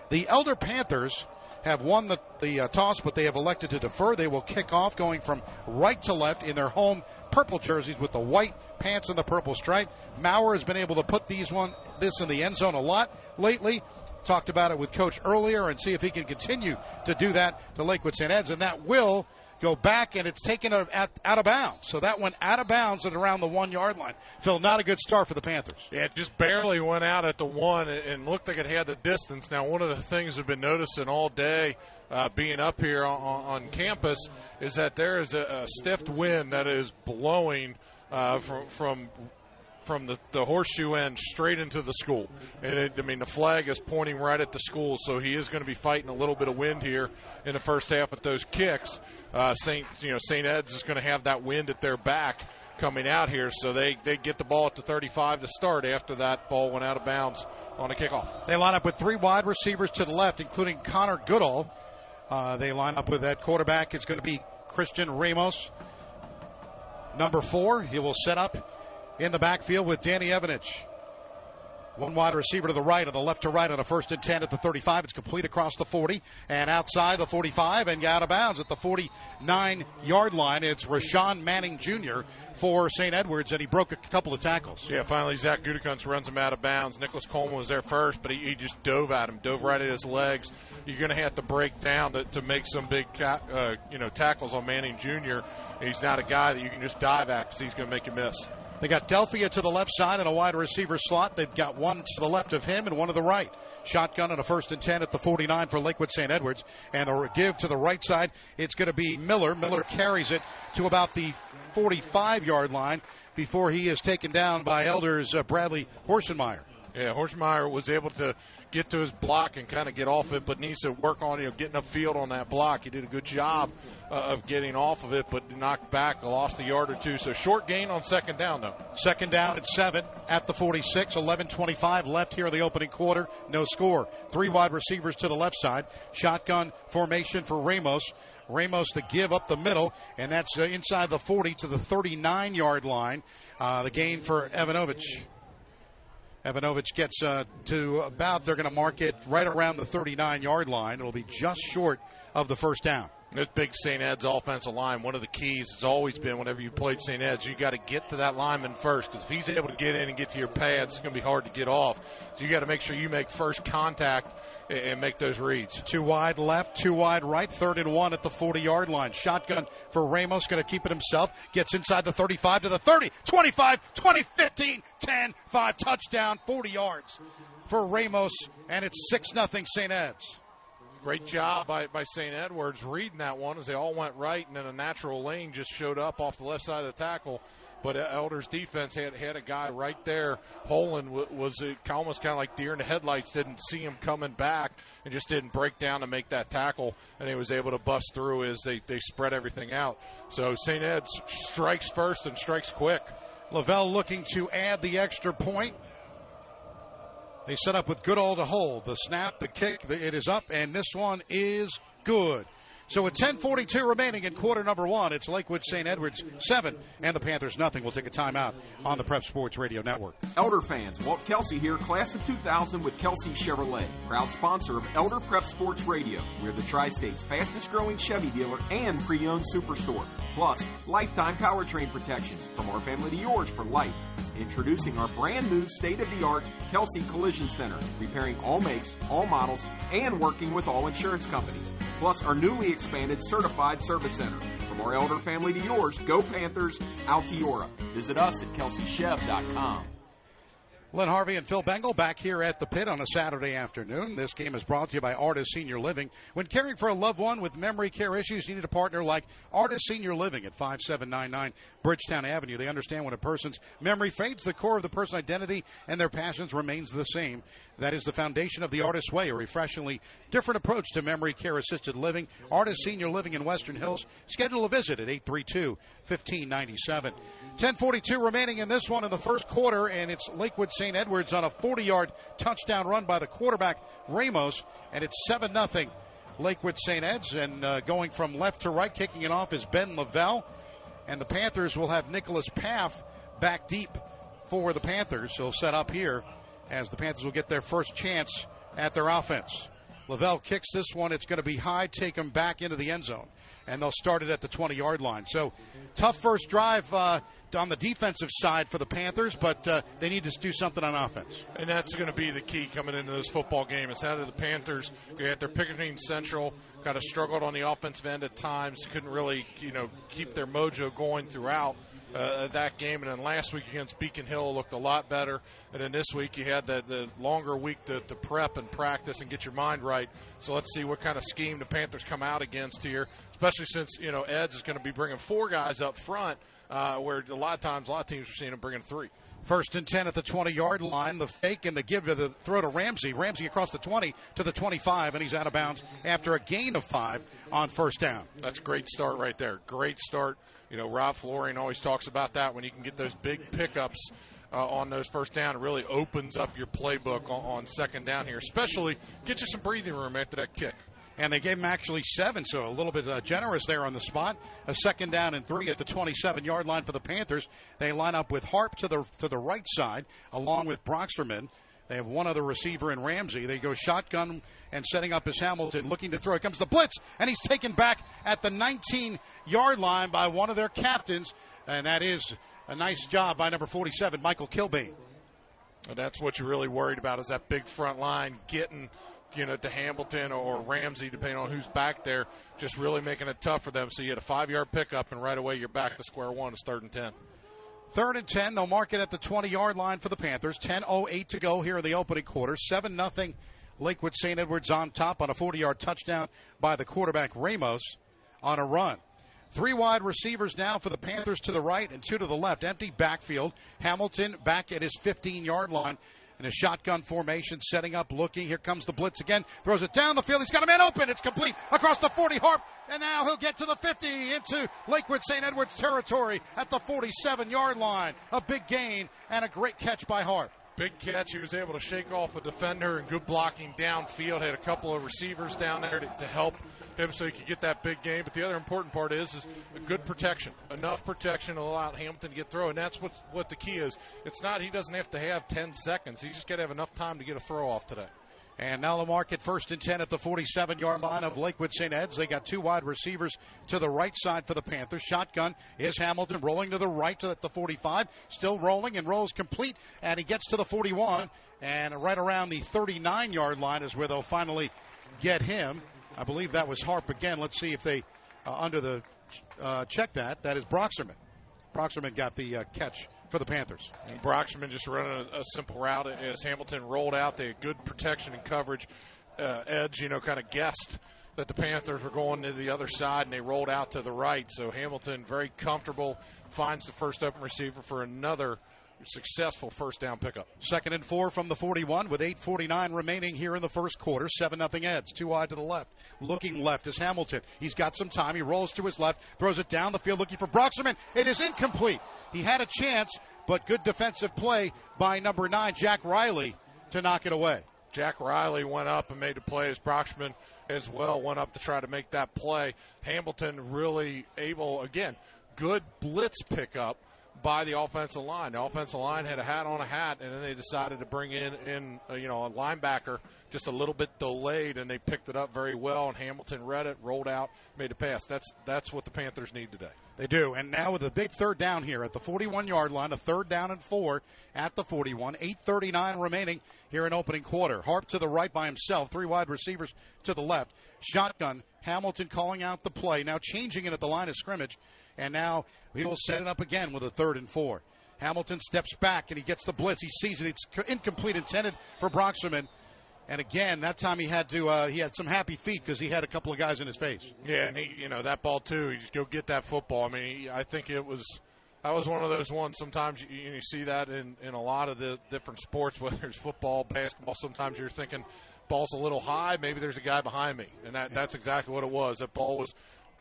The Elder Panthers have won the, the uh, toss, but they have elected to defer. They will kick off going from right to left in their home purple jerseys with the white pants and the purple stripe. Maurer has been able to put these one this in the end zone a lot lately. Talked about it with Coach earlier and see if he can continue to do that to Lakewood St. Ed's, and that will go back and it's taken out, of bounds. So that went out of bounds at around the one yard line. Phil, not a good start for the Panthers. Yeah, it just barely went out at the one and looked like it had the distance. Now, one of the things I've been noticing all day uh, being up here on, on, campus is that there is a, a stiff wind that is blowing uh, from from from the, the horseshoe end straight into the school. And it, I mean, the flag is pointing right at the school, so he is going to be fighting a little bit of wind here in the first half with those kicks. Uh, Saint, you know, Saint Ed's is going to have that wind at their back coming out here, so they they get the ball at the 35 to start. After that ball went out of bounds on a kickoff. They line up with three wide receivers to the left, including Connor Goodall. Uh, they line up with that quarterback. It's going to be Christian Ramos, number four. He will set up in the backfield with Danny Evanich. One wide receiver to the right and the left to right on a first and 10 at the 35. It's complete across the 40 and outside the 45 and out of bounds at the 49 yard line. It's Rashawn Manning Jr. for St. Edwards and he broke a couple of tackles. Yeah, finally Zach Gutekunst runs him out of bounds. Nicholas Coleman was there first, but he, he just dove at him, dove right at his legs. You're going to have to break down to, to make some big uh, you know tackles on Manning Jr. He's not a guy that you can just dive at because he's going to make you miss. They got Delphia to the left side in a wide receiver slot. They've got one to the left of him and one to the right. Shotgun and a first and 10 at the 49 for Lakewood St. Edwards. And the give to the right side, it's going to be Miller. Miller carries it to about the 45 yard line before he is taken down by Elders uh, Bradley Horsenmeyer. Yeah, Horsemeyer was able to get to his block and kind of get off it, but needs to work on you know getting upfield on that block. He did a good job uh, of getting off of it, but knocked back, lost a yard or two. So short gain on second down though. Second down at seven at the 46. 11:25 left here in the opening quarter. No score. Three wide receivers to the left side. Shotgun formation for Ramos. Ramos to give up the middle, and that's uh, inside the 40 to the 39 yard line. Uh, the gain for Evanovich. Evanovich gets uh, to about, they're going to mark it right around the 39 yard line. It'll be just short of the first down. This big St. Ed's offensive line, one of the keys has always been whenever you played St. Ed's, you got to get to that lineman first. If he's able to get in and get to your pads, it's going to be hard to get off. So you got to make sure you make first contact and make those reads. Two wide left, two wide right, third and one at the 40 yard line. Shotgun for Ramos, going to keep it himself. Gets inside the 35 to the 30, 25, 20, 15, 10, 5, touchdown, 40 yards for Ramos, and it's 6 nothing St. Ed's. Great job by, by St. Edwards reading that one as they all went right, and then a natural lane just showed up off the left side of the tackle But Elder's defense had had a guy right there. Holland was uh, almost kind of like deer in the headlights. Didn't see him coming back and just didn't break down to make that tackle, and he was able to bust through as they they spread everything out. So St. Ed's strikes first and strikes quick. Lavelle looking to add the extra point. They set up with Goodall to hold. The snap, the kick, it is up, and this one is good. So with 10:42 remaining in quarter number one, it's Lakewood St. Edwards seven and the Panthers nothing. We'll take a timeout on the Prep Sports Radio Network. Elder fans, Walt Kelsey here, class of 2000 with Kelsey Chevrolet, proud sponsor of Elder Prep Sports Radio. We're the Tri-State's fastest growing Chevy dealer and pre-owned superstore. Plus, lifetime powertrain protection from our family to yours for life. Introducing our brand new state of the art Kelsey Collision Center, repairing all makes, all models, and working with all insurance companies. Plus, our newly expanded certified service center. From our elder family to yours, go Panthers, Altiora. Visit us at kelseychev.com. Len Harvey and Phil Bengal back here at the pit on a Saturday afternoon. This game is brought to you by Artis Senior Living. When caring for a loved one with memory care issues, you need a partner like Artis Senior Living at 5799 Bridgetown Avenue. They understand when a person's memory fades, the core of the person's identity and their passions remains the same. That is the foundation of the Artis Way, a refreshingly different approach to memory care assisted living. Artis Senior Living in Western Hills. Schedule a visit at 832 1597. 1042 remaining in this one in the first quarter, and it's Lakewood St. Edwards on a 40 yard touchdown run by the quarterback Ramos, and it's 7 0 Lakewood St. Ed's. And uh, going from left to right, kicking it off is Ben Lavelle. And the Panthers will have Nicholas Paff back deep for the Panthers. He'll set up here as the Panthers will get their first chance at their offense. Lavelle kicks this one. It's going to be high, take him back into the end zone. And they'll start it at the 20 yard line. So, tough first drive uh, on the defensive side for the Panthers, but uh, they need to do something on offense. And that's going to be the key coming into this football game. Is how do the Panthers get their Pickerington Central kind of struggled on the offensive end at times, couldn't really you know keep their mojo going throughout. Uh, that game, and then last week against Beacon Hill looked a lot better. And then this week you had the, the longer week to, to prep and practice and get your mind right. So let's see what kind of scheme the Panthers come out against here, especially since you know Eds is going to be bringing four guys up front, uh, where a lot of times a lot of teams are seeing them bringing three. First and 10 at the 20 yard line. The fake and the give to the throw to Ramsey. Ramsey across the 20 to the 25, and he's out of bounds after a gain of five on first down. That's a great start right there. Great start. You know, Rob Florian always talks about that when you can get those big pickups. Uh, on those first down, it really opens up your playbook on, on second down here, especially get you some breathing room after that kick and they gave him actually seven, so a little bit uh, generous there on the spot. A second down and three at the 27 yard line for the Panthers. They line up with Harp to the to the right side, along with Broxterman. They have one other receiver in Ramsey. They go shotgun and setting up his Hamilton, looking to throw. It comes the blitz, and he's taken back at the 19 yard line by one of their captains, and that is a nice job by number 47, Michael Kilbane. And that's what you're really worried about is that big front line getting you know, to Hamilton or Ramsey, depending on who's back there, just really making it tough for them. So you had a five yard pickup, and right away you're back to square one. It's third and 10. Third and 10. They'll mark it at the 20 yard line for the Panthers. 10.08 to go here in the opening quarter. 7 0 Lakewood St. Edwards on top on a 40 yard touchdown by the quarterback Ramos on a run. Three wide receivers now for the Panthers to the right and two to the left. Empty backfield. Hamilton back at his 15 yard line in a shotgun formation, setting up, looking. Here comes the blitz again. Throws it down the field. He's got a man open. It's complete across the 40. Harp. And now he'll get to the 50 into Lakewood St. Edwards territory at the 47 yard line. A big gain and a great catch by Harp. Big catch. He was able to shake off a defender and good blocking downfield. Had a couple of receivers down there to, to help him so he could get that big game. But the other important part is is good protection, enough protection to allow Hamilton to get through, and that's what what the key is. It's not he doesn't have to have 10 seconds. He just got to have enough time to get a throw off today. And now the market first and 10 at the 47 yard line of Lakewood St. Ed's. They got two wide receivers to the right side for the Panthers. Shotgun is Hamilton rolling to the right at the 45. Still rolling and rolls complete. And he gets to the 41. And right around the 39 yard line is where they'll finally get him. I believe that was Harp again. Let's see if they, uh, under the uh, check that, that is Broxterman. Broxterman got the uh, catch for the Panthers. And Broxterman just running a, a, simple route as Hamilton rolled out. They had good protection and coverage. Uh, Edge, you know, kind of guessed that the Panthers were going to the other side and they rolled out to the right. So Hamilton very comfortable finds the first open receiver for another successful first down pickup. Second and four from the 41 with 8.49 remaining here in the first quarter. 7 nothing Eds. Two wide to the left. Looking left is Hamilton. He's got some time. He rolls to his left, throws it down the field looking for Broxterman. It is incomplete. He had a chance, but good defensive play by number nine, Jack Riley, to knock it away. Jack Riley went up and made the play as Broxterman as well went up to try to make that play. Hamilton really able, again, good blitz pickup by the offensive line. The offensive line had a hat on a hat, and then they decided to bring in, in uh, you know, a linebacker just a little bit delayed, and they picked it up very well. And Hamilton read it, rolled out, made a pass. That's that's what the Panthers need today. They do. And now with a big third down here at the 41 yard line, a third down and four at the 41. 8.39 remaining here in opening quarter. Harp to the right by himself, three wide receivers to the left. Shotgun. Hamilton calling out the play. Now changing it at the line of scrimmage. And now he will set it up again with a third and four. Hamilton steps back and he gets the blitz. He sees it. It's incomplete, intended for Broxterman. And again, that time he had to uh, he had some happy feet because he had a couple of guys in his face. Yeah, and he, you know that ball too. You just go get that football. I mean, he, I think it was that was one of those ones. Sometimes you, you see that in in a lot of the different sports, whether it's football, basketball. Sometimes you're thinking ball's a little high. Maybe there's a guy behind me, and that that's exactly what it was. That ball was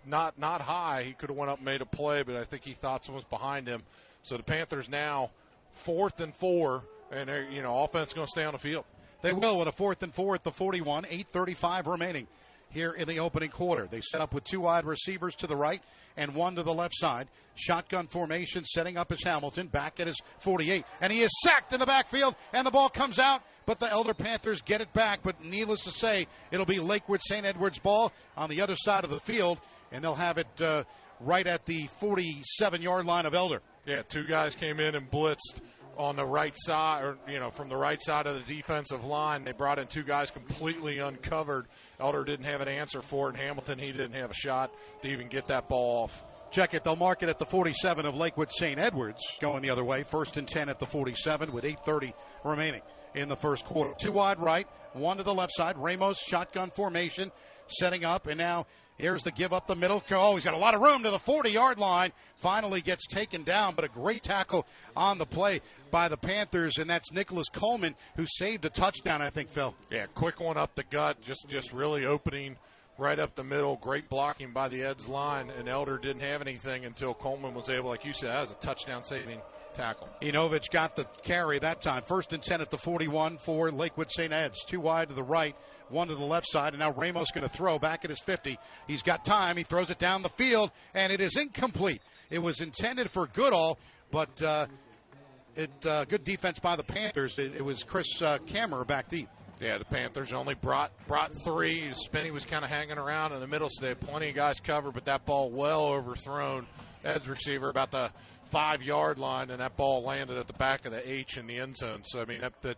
not not high. He could have went up and made a play, but I think he thought someone was behind him. So the Panthers now fourth and four, and you know offense going to stay on the field. They will with a fourth and four at the 41, 8.35 remaining here in the opening quarter. They set up with two wide receivers to the right and one to the left side. Shotgun formation setting up as Hamilton back at his 48. And he is sacked in the backfield and the ball comes out, but the Elder Panthers get it back. But needless to say, it'll be Lakewood St. Edward's ball on the other side of the field and they'll have it uh, right at the 47 yard line of Elder. Yeah, two guys came in and blitzed on the right side, or you know, from the right side of the defensive line. They brought in two guys completely uncovered. Elder didn't have an answer for it. Hamilton, he didn't have a shot to even get that ball off. Check it. They'll mark it at the 47 of Lakewood St. Edwards, going the other way. First and 10 at the 47 with 8:30 remaining in the first quarter. Two wide right, one to the left side. Ramos shotgun formation, setting up, and now Here's the give up the middle. Oh, he's got a lot of room to the 40 yard line. Finally gets taken down, but a great tackle on the play by the Panthers, and that's Nicholas Coleman who saved a touchdown, I think, Phil. Yeah, quick one up the gut, just just really opening right up the middle. Great blocking by the Eds line, and Elder didn't have anything until Coleman was able, like you said, that was a touchdown saving tackle. Inovich got the carry that time. First and 10 at the 41 for Lakewood St. Ed's. Two wide to the right, one to the left side, and now Ramos going to throw back at his 50. He's got time. He throws it down the field, and it is incomplete. It was intended for Goodall, but uh, it uh, good defense by the Panthers. It, it was Chris uh, Kammer back deep. Yeah, the Panthers only brought brought three. Spinney was kind of hanging around in the middle, so they had plenty of guys covered, but that ball well overthrown. Ed's receiver about the five yard line, and that ball landed at the back of the H in the end zone. So I mean, that, that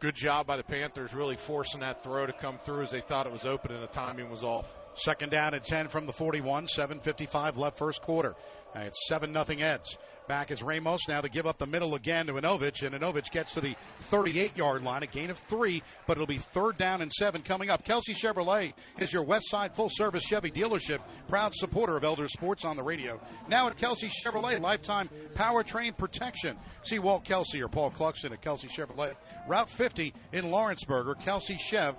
good job by the Panthers, really forcing that throw to come through as they thought it was open, and the timing was off. Second down and 10 from the 41, 7.55 left first quarter. It's 7 nothing Eds. Back is Ramos. Now to give up the middle again to Inovich, and Inovich gets to the 38 yard line, a gain of three, but it'll be third down and seven coming up. Kelsey Chevrolet is your West Side full service Chevy dealership, proud supporter of Elder Sports on the radio. Now at Kelsey Chevrolet, lifetime powertrain protection. See Walt Kelsey or Paul Cluxton at Kelsey Chevrolet. Route 50 in Lawrenceburg or Kelsey Chev.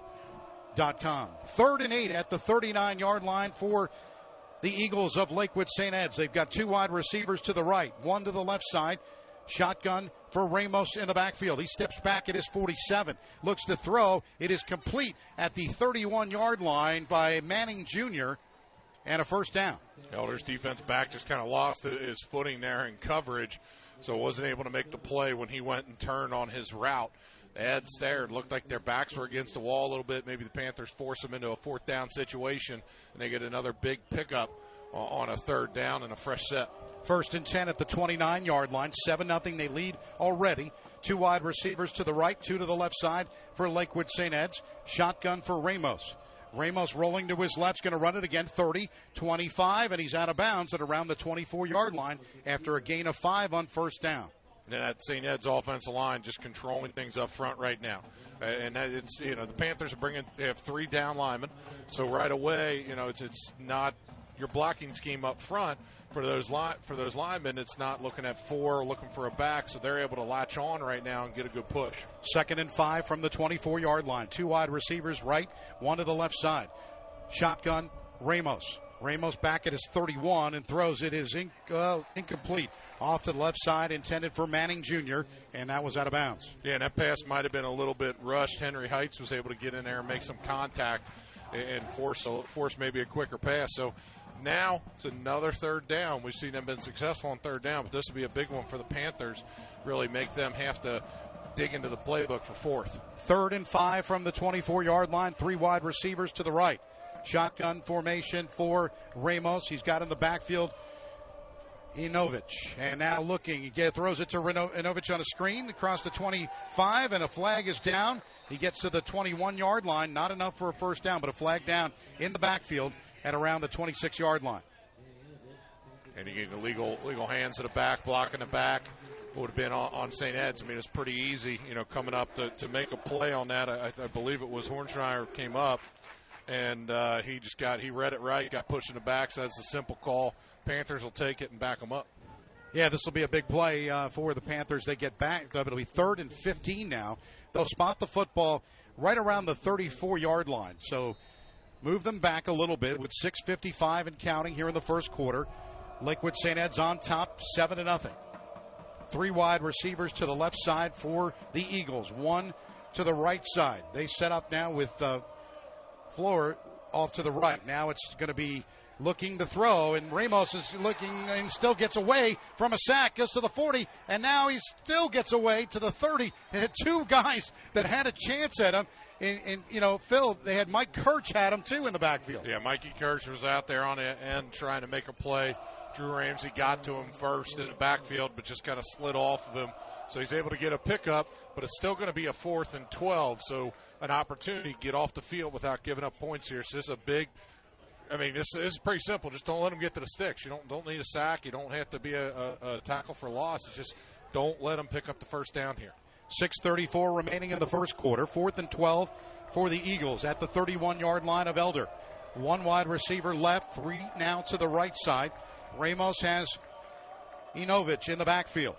Com. Third and eight at the 39 yard line for the Eagles of Lakewood St. Ed's. They've got two wide receivers to the right, one to the left side. Shotgun for Ramos in the backfield. He steps back at his 47, looks to throw. It is complete at the 31 yard line by Manning Jr. and a first down. Elder's defense back just kind of lost his footing there in coverage, so wasn't able to make the play when he went and turned on his route. Ed's there. It looked like their backs were against the wall a little bit. Maybe the Panthers force them into a fourth down situation, and they get another big pickup on a third down and a fresh set. First and 10 at the 29 yard line. 7 0. They lead already. Two wide receivers to the right, two to the left side for Lakewood St. Ed's. Shotgun for Ramos. Ramos rolling to his left, going to run it again 30, 25, and he's out of bounds at around the 24 yard line after a gain of five on first down. And that St. Ed's offensive line just controlling things up front right now. And that it's you know the Panthers are bringing they have three down linemen, so right away you know it's it's not your blocking scheme up front for those for those linemen. It's not looking at four, looking for a back, so they're able to latch on right now and get a good push. Second and five from the 24 yard line. Two wide receivers right, one to the left side. Shotgun, Ramos. Ramos back at his 31 and throws it is in, uh, incomplete off to the left side, intended for Manning Jr., and that was out of bounds. Yeah, and that pass might have been a little bit rushed. Henry Heights was able to get in there and make some contact and force a, force maybe a quicker pass. So now it's another third down. We've seen them been successful on third down, but this will be a big one for the Panthers. Really make them have to dig into the playbook for fourth. Third and five from the 24 yard line, three wide receivers to the right. Shotgun formation for Ramos. He's got in the backfield Inovich. And now looking, he throws it to Reno, Inovich on a screen across the 25, and a flag is down. He gets to the 21 yard line. Not enough for a first down, but a flag down in the backfield at around the 26 yard line. And you get illegal legal hands to the back, blocking the back. Would have been on, on St. Ed's. I mean, it's pretty easy, you know, coming up to, to make a play on that. I, I believe it was Hornschreier came up, and uh, he just got he read it right, got pushed in the back. So that's a simple call. Panthers will take it and back them up. Yeah, this will be a big play uh, for the Panthers. They get back. It'll be third and 15 now. They'll spot the football right around the 34 yard line. So move them back a little bit with 6.55 and counting here in the first quarter. Lakewood St. Ed's on top, 7 to nothing. Three wide receivers to the left side for the Eagles, one to the right side. They set up now with uh, Floor off to the right. Now it's going to be looking to throw, and Ramos is looking and still gets away from a sack, goes to the 40, and now he still gets away to the 30. And had two guys that had a chance at him. And, and, you know, Phil, they had Mike Kirch had him too in the backfield. Yeah, Mikey Kirsch was out there on the end trying to make a play. Drew Ramsey got to him first in the backfield, but just kind of slid off of him. So he's able to get a pickup, but it's still going to be a fourth and 12. So an opportunity to get off the field without giving up points here. So this is a big. I mean, this, this is pretty simple. Just don't let them get to the sticks. You don't don't need a sack. You don't have to be a, a, a tackle for loss. It's just don't let them pick up the first down here. 6.34 remaining in the first quarter. Fourth and 12 for the Eagles at the 31 yard line of Elder. One wide receiver left, three now to the right side. Ramos has Inovich in the backfield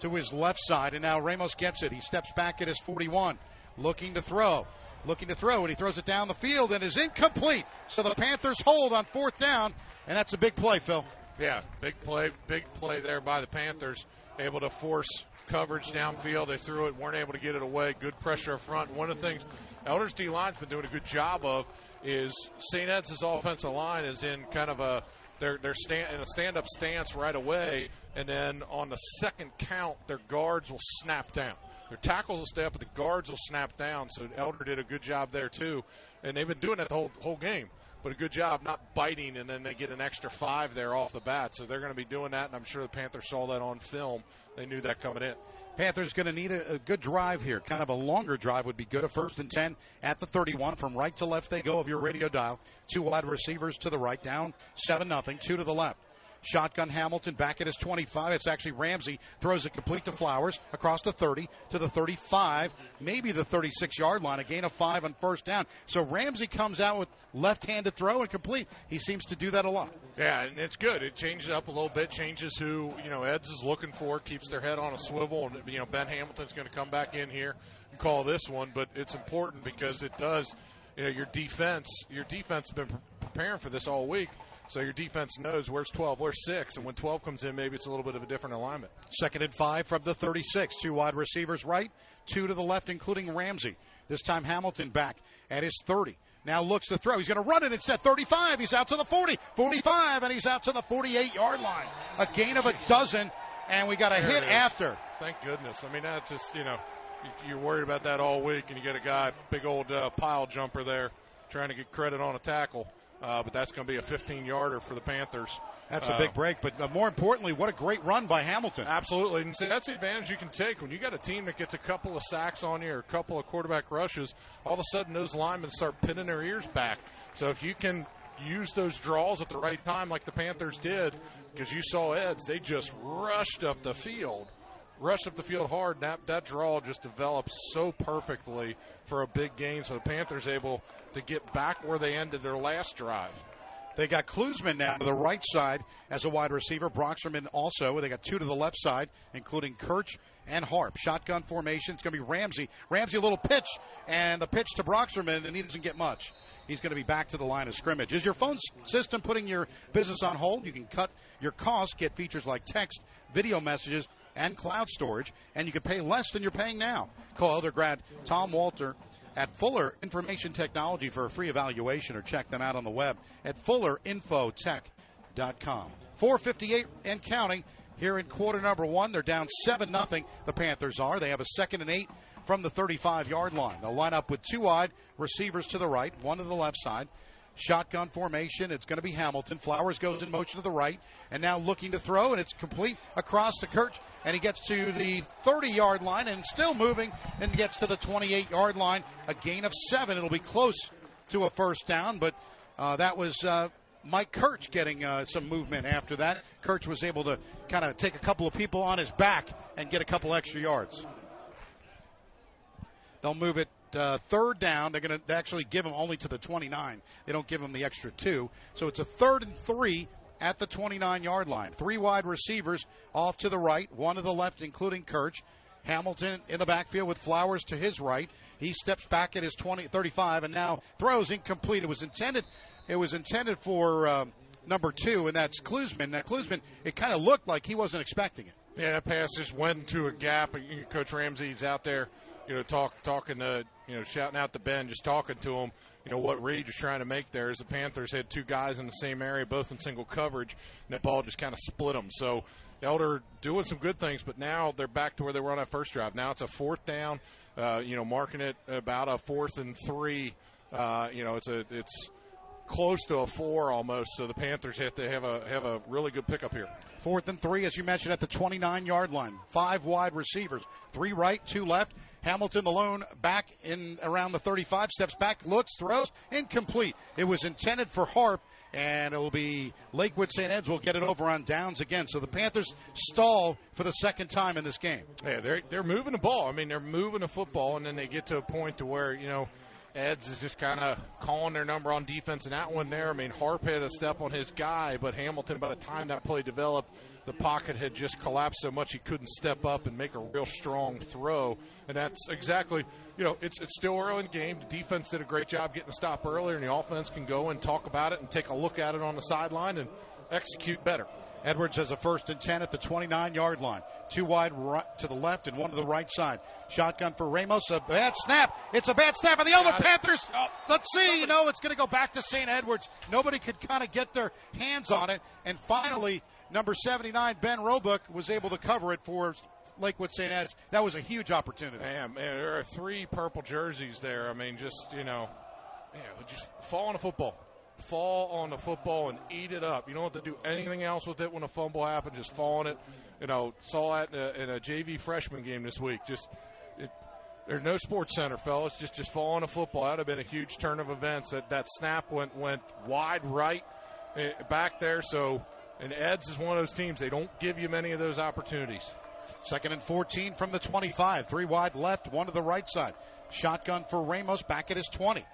to his left side, and now Ramos gets it. He steps back at his 41, looking to throw. Looking to throw, and he throws it down the field and is incomplete. So the Panthers hold on fourth down, and that's a big play, Phil. Yeah, big play, big play there by the Panthers. Able to force coverage downfield. They threw it, weren't able to get it away. Good pressure up front. One of the things Elders D line's been doing a good job of is St. Ed's offensive line is in kind of a they're they're stand, in a stand up stance right away, and then on the second count, their guards will snap down. Their tackles will stay up, but the guards will snap down. So Elder did a good job there too, and they've been doing that the whole whole game. But a good job not biting, and then they get an extra five there off the bat. So they're going to be doing that, and I'm sure the Panthers saw that on film. They knew that coming in. Panthers going to need a, a, good drive here. Kind of a longer drive would be good. A first and 10 at the 31. From right to left they go of your radio dial. Two wide receivers to the right, down 7 nothing. Two to the left. Shotgun Hamilton back at his 25. It's actually Ramsey throws it complete to Flowers across the 30 to the 35, maybe the 36 yard line. A gain of five on first down. So Ramsey comes out with left handed throw and complete. He seems to do that a lot. Yeah, and it's good. It changes up a little bit, changes who, you know, Eds is looking for, keeps their head on a swivel. And, you know, Ben Hamilton's going to come back in here and call this one. But it's important because it does, you know, your defense, your defense has been preparing for this all week. So your defense knows where's 12, where's 6, and when 12 comes in, maybe it's a little bit of a different alignment. Second and five from the 36. Two wide receivers right, two to the left, including Ramsey. This time Hamilton back at his 30. Now looks to throw. He's going to run it instead. 35. He's out to the 40, 45, and he's out to the 48 yard line. A gain of a dozen, and we got a there hit after. Thank goodness. I mean, that's just, you know, you're worried about that all week, and you get a guy, big old uh, pile jumper there, trying to get credit on a tackle. Uh, but that's going to be a 15 yarder for the Panthers. That's a big break, but uh, more importantly, what a great run by Hamilton. Absolutely, and see, that's the advantage you can take when you got a team that gets a couple of sacks on you or a couple of quarterback rushes. All of a sudden, those linemen start pinning their ears back. So if you can use those draws at the right time, like the Panthers did, because you saw Eds, they just rushed up the field rushed up the field hard. That that draw just developed so perfectly for a big gain. So the Panthers able to get back where they ended their last drive. They got Klusman now to the right side as a wide receiver. Broxterman also. They got two to the left side, including Kirch and Harp. Shotgun formation. It's going to be Ramsey. Ramsey, a little pitch, and the pitch to Broxterman, and he doesn't get much. He's going to be back to the line of scrimmage. Is your phone system putting your business on hold? You can cut your costs, get features like text, video messages, and cloud storage, and you can pay less than you're paying now. Call Elder grad Tom Walter at Fuller Information Technology for a free evaluation or check them out on the web at fullerinfotech.com. 458 and counting here in quarter number one. They're down 7 nothing. the Panthers are. They have a second and eight from the 35 yard line. They'll line up with two wide receivers to the right, one to the left side. Shotgun formation. It's going to be Hamilton. Flowers goes in motion to the right, and now looking to throw, and it's complete across to Kirch, and he gets to the 30 yard line and still moving, and gets to the 28 yard line. A gain of seven. It'll be close to a first down, but uh, that was. Uh, Mike Kirch getting uh, some movement after that. Kirch was able to kind of take a couple of people on his back and get a couple extra yards. They'll move it uh, third down. They're going to actually give them only to the 29. They don't give them the extra two. So it's a third and three at the 29 yard line. Three wide receivers off to the right, one to the left, including Kirch. Hamilton in the backfield with Flowers to his right. He steps back at his 20, 35 and now throws incomplete. It was intended. It was intended for um, number two, and that's Klusman. Now Klusman, it kind of looked like he wasn't expecting it. Yeah, that pass just went into a gap. Coach Ramsey's out there you know, talk talking to you know, shouting out to Ben, just talking to him. You know what Reed is trying to make there is the Panthers had two guys in the same area, both in single coverage, and that ball just kind of split them. So Elder doing some good things, but now they're back to where they were on that first drive. Now it's a fourth down. Uh, you know, marking it about a fourth and three. Uh, you know, it's a it's close to a four almost. So the Panthers have to have a have a really good pickup here. Fourth and three, as you mentioned, at the 29 yard line. Five wide receivers, three right, two left. Hamilton alone back in around the 35, steps back, looks, throws, incomplete. It was intended for Harp, and it will be Lakewood St. Ed's will get it over on downs again. So the Panthers stall for the second time in this game. Yeah, they're they're moving the ball. I mean, they're moving the football, and then they get to a point to where you know. Eds is just kind of calling their number on defense, and that one there. I mean, Harp had a step on his guy, but Hamilton, by the time that play developed, the pocket had just collapsed so much he couldn't step up and make a real strong throw. And that's exactly, you know, it's it's still early in the game. The defense did a great job getting the stop earlier, and the offense can go and talk about it and take a look at it on the sideline and execute better. Edwards has a first and 10 at the 29 yard line. Two wide right to the left and one to the right side. Shotgun for Ramos. A bad snap. It's a bad snap. And the Elder Panthers. Oh, let's see. No, it's going to go back to St. Edwards. Nobody could kind of get their hands on it. And finally, number 79, Ben Roebuck, was able to cover it for Lakewood St. Ed's. That was a huge opportunity. Man, there are three purple jerseys there. I mean, just, you know, man, just fall on the football. Fall on the football and eat it up. You don't have to do anything else with it when a fumble happens. Just fall on it. You know, saw that in a, in a JV freshman game this week. Just it, there's no SportsCenter, fellas. Just just fall on a football. That'd have been a huge turn of events. That that snap went went wide right eh, back there. So and Eds is one of those teams, they don't give you many of those opportunities. Second and 14 from the 25. Three wide left, one to the right side. Shotgun for Ramos back at his 20.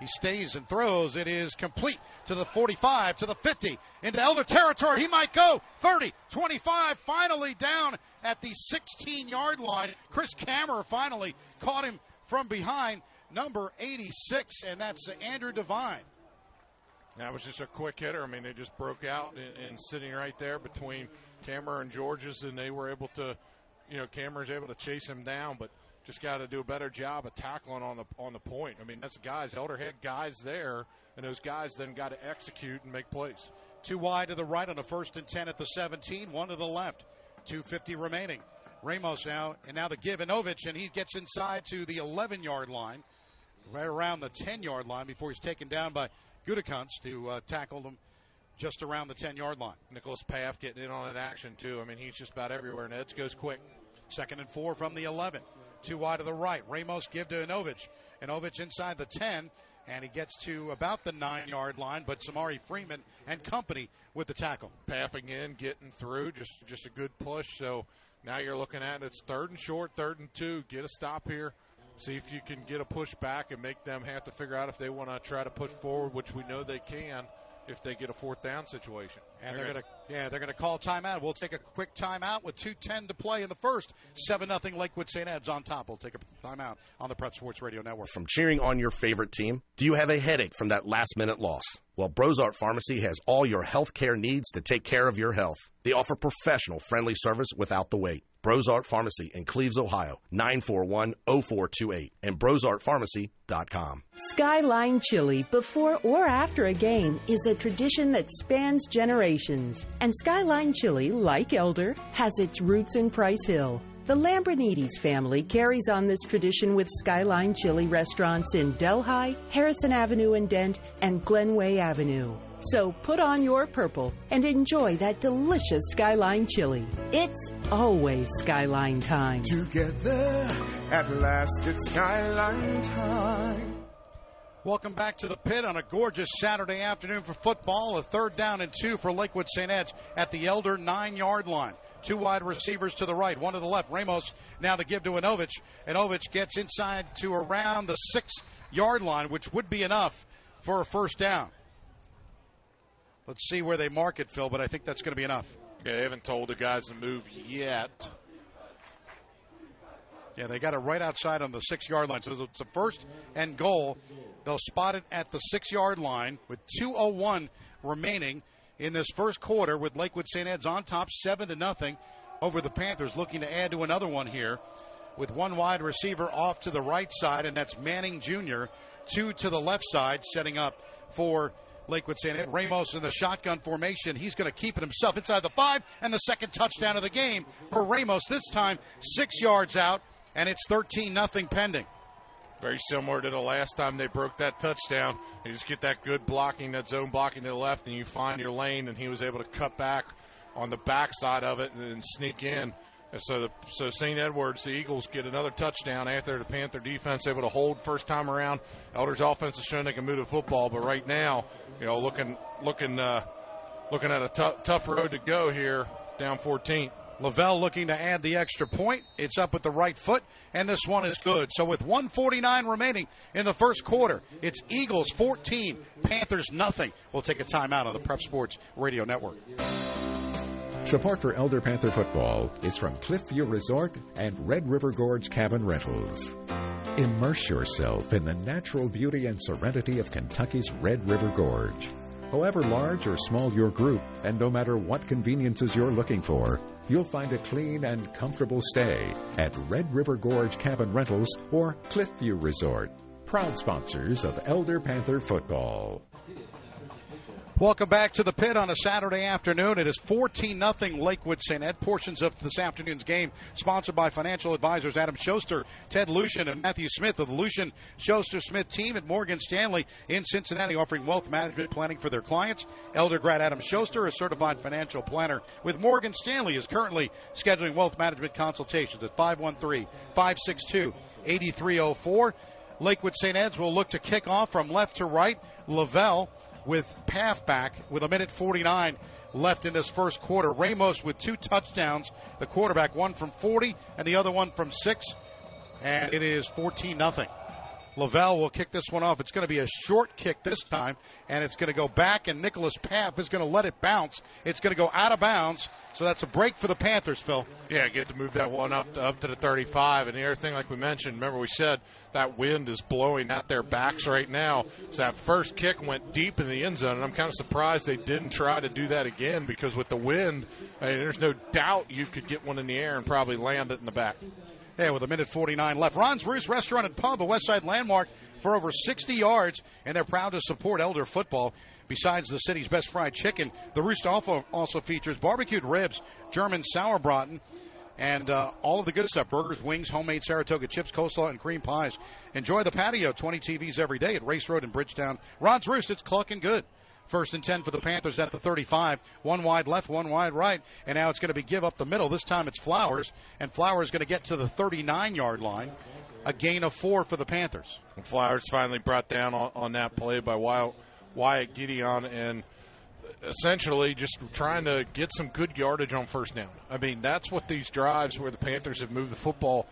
He stays and throws. It is complete to the 45, to the 50, into Elder territory. He might go 30, 25, finally down at the 16 yard line. Chris Kammerer finally caught him from behind, number 86, and that's Andrew Devine. That was just a quick hitter. I mean, they just broke out and, and sitting right there between Kammerer and Georges, and they were able to, you know, Kammerer's able to chase him down, but just got to do a better job of tackling on the on the point. I mean, that's guys, Elder had guys there, and those guys then got to execute and make plays. Two wide to the right on the first and 10 at the 17, one to the left. 250 remaining. Ramos now, and now the give Inovich, and he gets inside to the 11 yard line, right around the 10 yard line before he's taken down by Gutekunst, who uh, tackled him just around the 10 yard line. Nicholas Paff getting in on an action, too. I mean, he's just about everywhere, and Eds goes quick. Second and four from the 11. Two wide to the right. Ramos give to Inovich. Inovich inside the 10, and he gets to about the nine yard line, but Samari Freeman and company with the tackle. Paffing in, getting through, just just a good push. So now you're looking at it's third and short, third and two. Get a stop here. See if you can get a push back and make them have to figure out if they want to try to push forward, which we know they can if they get a fourth down situation. And they're, going to yeah, they're going to call timeout. We'll take a quick timeout with 2:10 to play in the first. Seven nothing Lakewood St. Ed's on top. We'll take a timeout on the Prep Sports Radio Network. From cheering on your favorite team, do you have a headache from that last minute loss? Well, Brozart Pharmacy has all your health care needs to take care of your health. They offer professional, friendly service without the wait. Brozart Pharmacy in Cleves, Ohio, 941-0428 and brozartpharmacy.com. Skyline Chili before or after a game is a tradition that spans generations. And Skyline Chili, like Elder, has its roots in Price Hill. The Lambrinides family carries on this tradition with Skyline Chili restaurants in Delhi, Harrison Avenue in Dent, and Glenway Avenue. So put on your purple and enjoy that delicious Skyline chili. It's always Skyline time. Together, at last, it's Skyline time. Welcome back to the pit on a gorgeous Saturday afternoon for football. A third down and two for Lakewood St. Ed's at the Elder nine yard line. Two wide receivers to the right, one to the left. Ramos now to give to Anovich. Anovich gets inside to around the six yard line, which would be enough for a first down. Let's see where they mark it, Phil, but I think that's going to be enough. Yeah, they haven't told the guys to move yet. Yeah, they got it right outside on the six yard line. So it's a first and goal. They'll spot it at the six yard line with 2.01 remaining in this first quarter with Lakewood St. Ed's on top, 7 to nothing over the Panthers, looking to add to another one here with one wide receiver off to the right side, and that's Manning Jr., two to the left side, setting up for Lakewood. Ed. Ramos in the shotgun formation. He's going to keep it himself inside the five, and the second touchdown of the game for Ramos. This time, six yards out, and it's 13 nothing pending. Very similar to the last time they broke that touchdown. You just get that good blocking, that zone blocking to the left, and you find your lane, and he was able to cut back on the backside of it and sneak in. And so, the, so St. Edwards, the Eagles get another touchdown after the Panther defense able to hold first time around. Elders offense is showing they can move the football, but right now, you know, looking looking uh, looking at a t- tough road to go here, down 14. Lavelle looking to add the extra point. It's up with the right foot, and this one is good. So with 149 remaining in the first quarter, it's Eagles 14, Panthers nothing. We'll take a timeout on the Prep Sports Radio Network. Support for Elder Panther football is from Cliffview Resort and Red River Gorge Cabin Rentals. Immerse yourself in the natural beauty and serenity of Kentucky's Red River Gorge. However large or small your group, and no matter what conveniences you're looking for, you'll find a clean and comfortable stay at Red River Gorge Cabin Rentals or Cliffview Resort, proud sponsors of Elder Panther football. Welcome back to the pit on a Saturday afternoon. It is 14 0 Lakewood St. Ed. Portions of this afternoon's game sponsored by financial advisors Adam Schuster, Ted Lucian, and Matthew Smith of the Lucian Schuster Smith team at Morgan Stanley in Cincinnati, offering wealth management planning for their clients. Elder grad Adam Schuster, a certified financial planner with Morgan Stanley, is currently scheduling wealth management consultations at 513 562 8304. Lakewood St. Ed's will look to kick off from left to right. Lavelle with Paff back with a minute 49 left in this first quarter. Ramos with two touchdowns, the quarterback, one from 40 and the other one from six. And it is 14 nothing. Lavelle will kick this one off. It's going to be a short kick this time, and it's going to go back, and Nicholas Paff is going to let it bounce. It's going to go out of bounds, so that's a break for the Panthers, Phil. Yeah, get to move that one up to, up to the 35. And the other thing, like we mentioned, remember we said that wind is blowing at their backs right now. So that first kick went deep in the end zone, and I'm kind of surprised they didn't try to do that again because with the wind, I mean, there's no doubt you could get one in the air and probably land it in the back. Yeah, with a minute 49 left. Ron's Roost Restaurant and Pub, a Westside landmark for over 60 yards, and they're proud to support Elder football. Besides the city's best fried chicken, the Roost also, also features barbecued ribs, German sauerbraten, and uh, all of the good stuff burgers, wings, homemade Saratoga chips, coleslaw, and cream pies. Enjoy the patio, 20 TVs every day at Race Road in Bridgetown. Ron's Roost, it's clucking good. First and 10 for the Panthers at the 35. One wide left, one wide right. And now it's going to be give up the middle. This time it's Flowers. And Flowers going to get to the 39 yard line. a gain of four for the Panthers. Flowers finally brought down on, on that play by Wyatt Gideon and essentially just trying to get some good yardage on first down. I mean, that's what these drives where the Panthers have moved the football.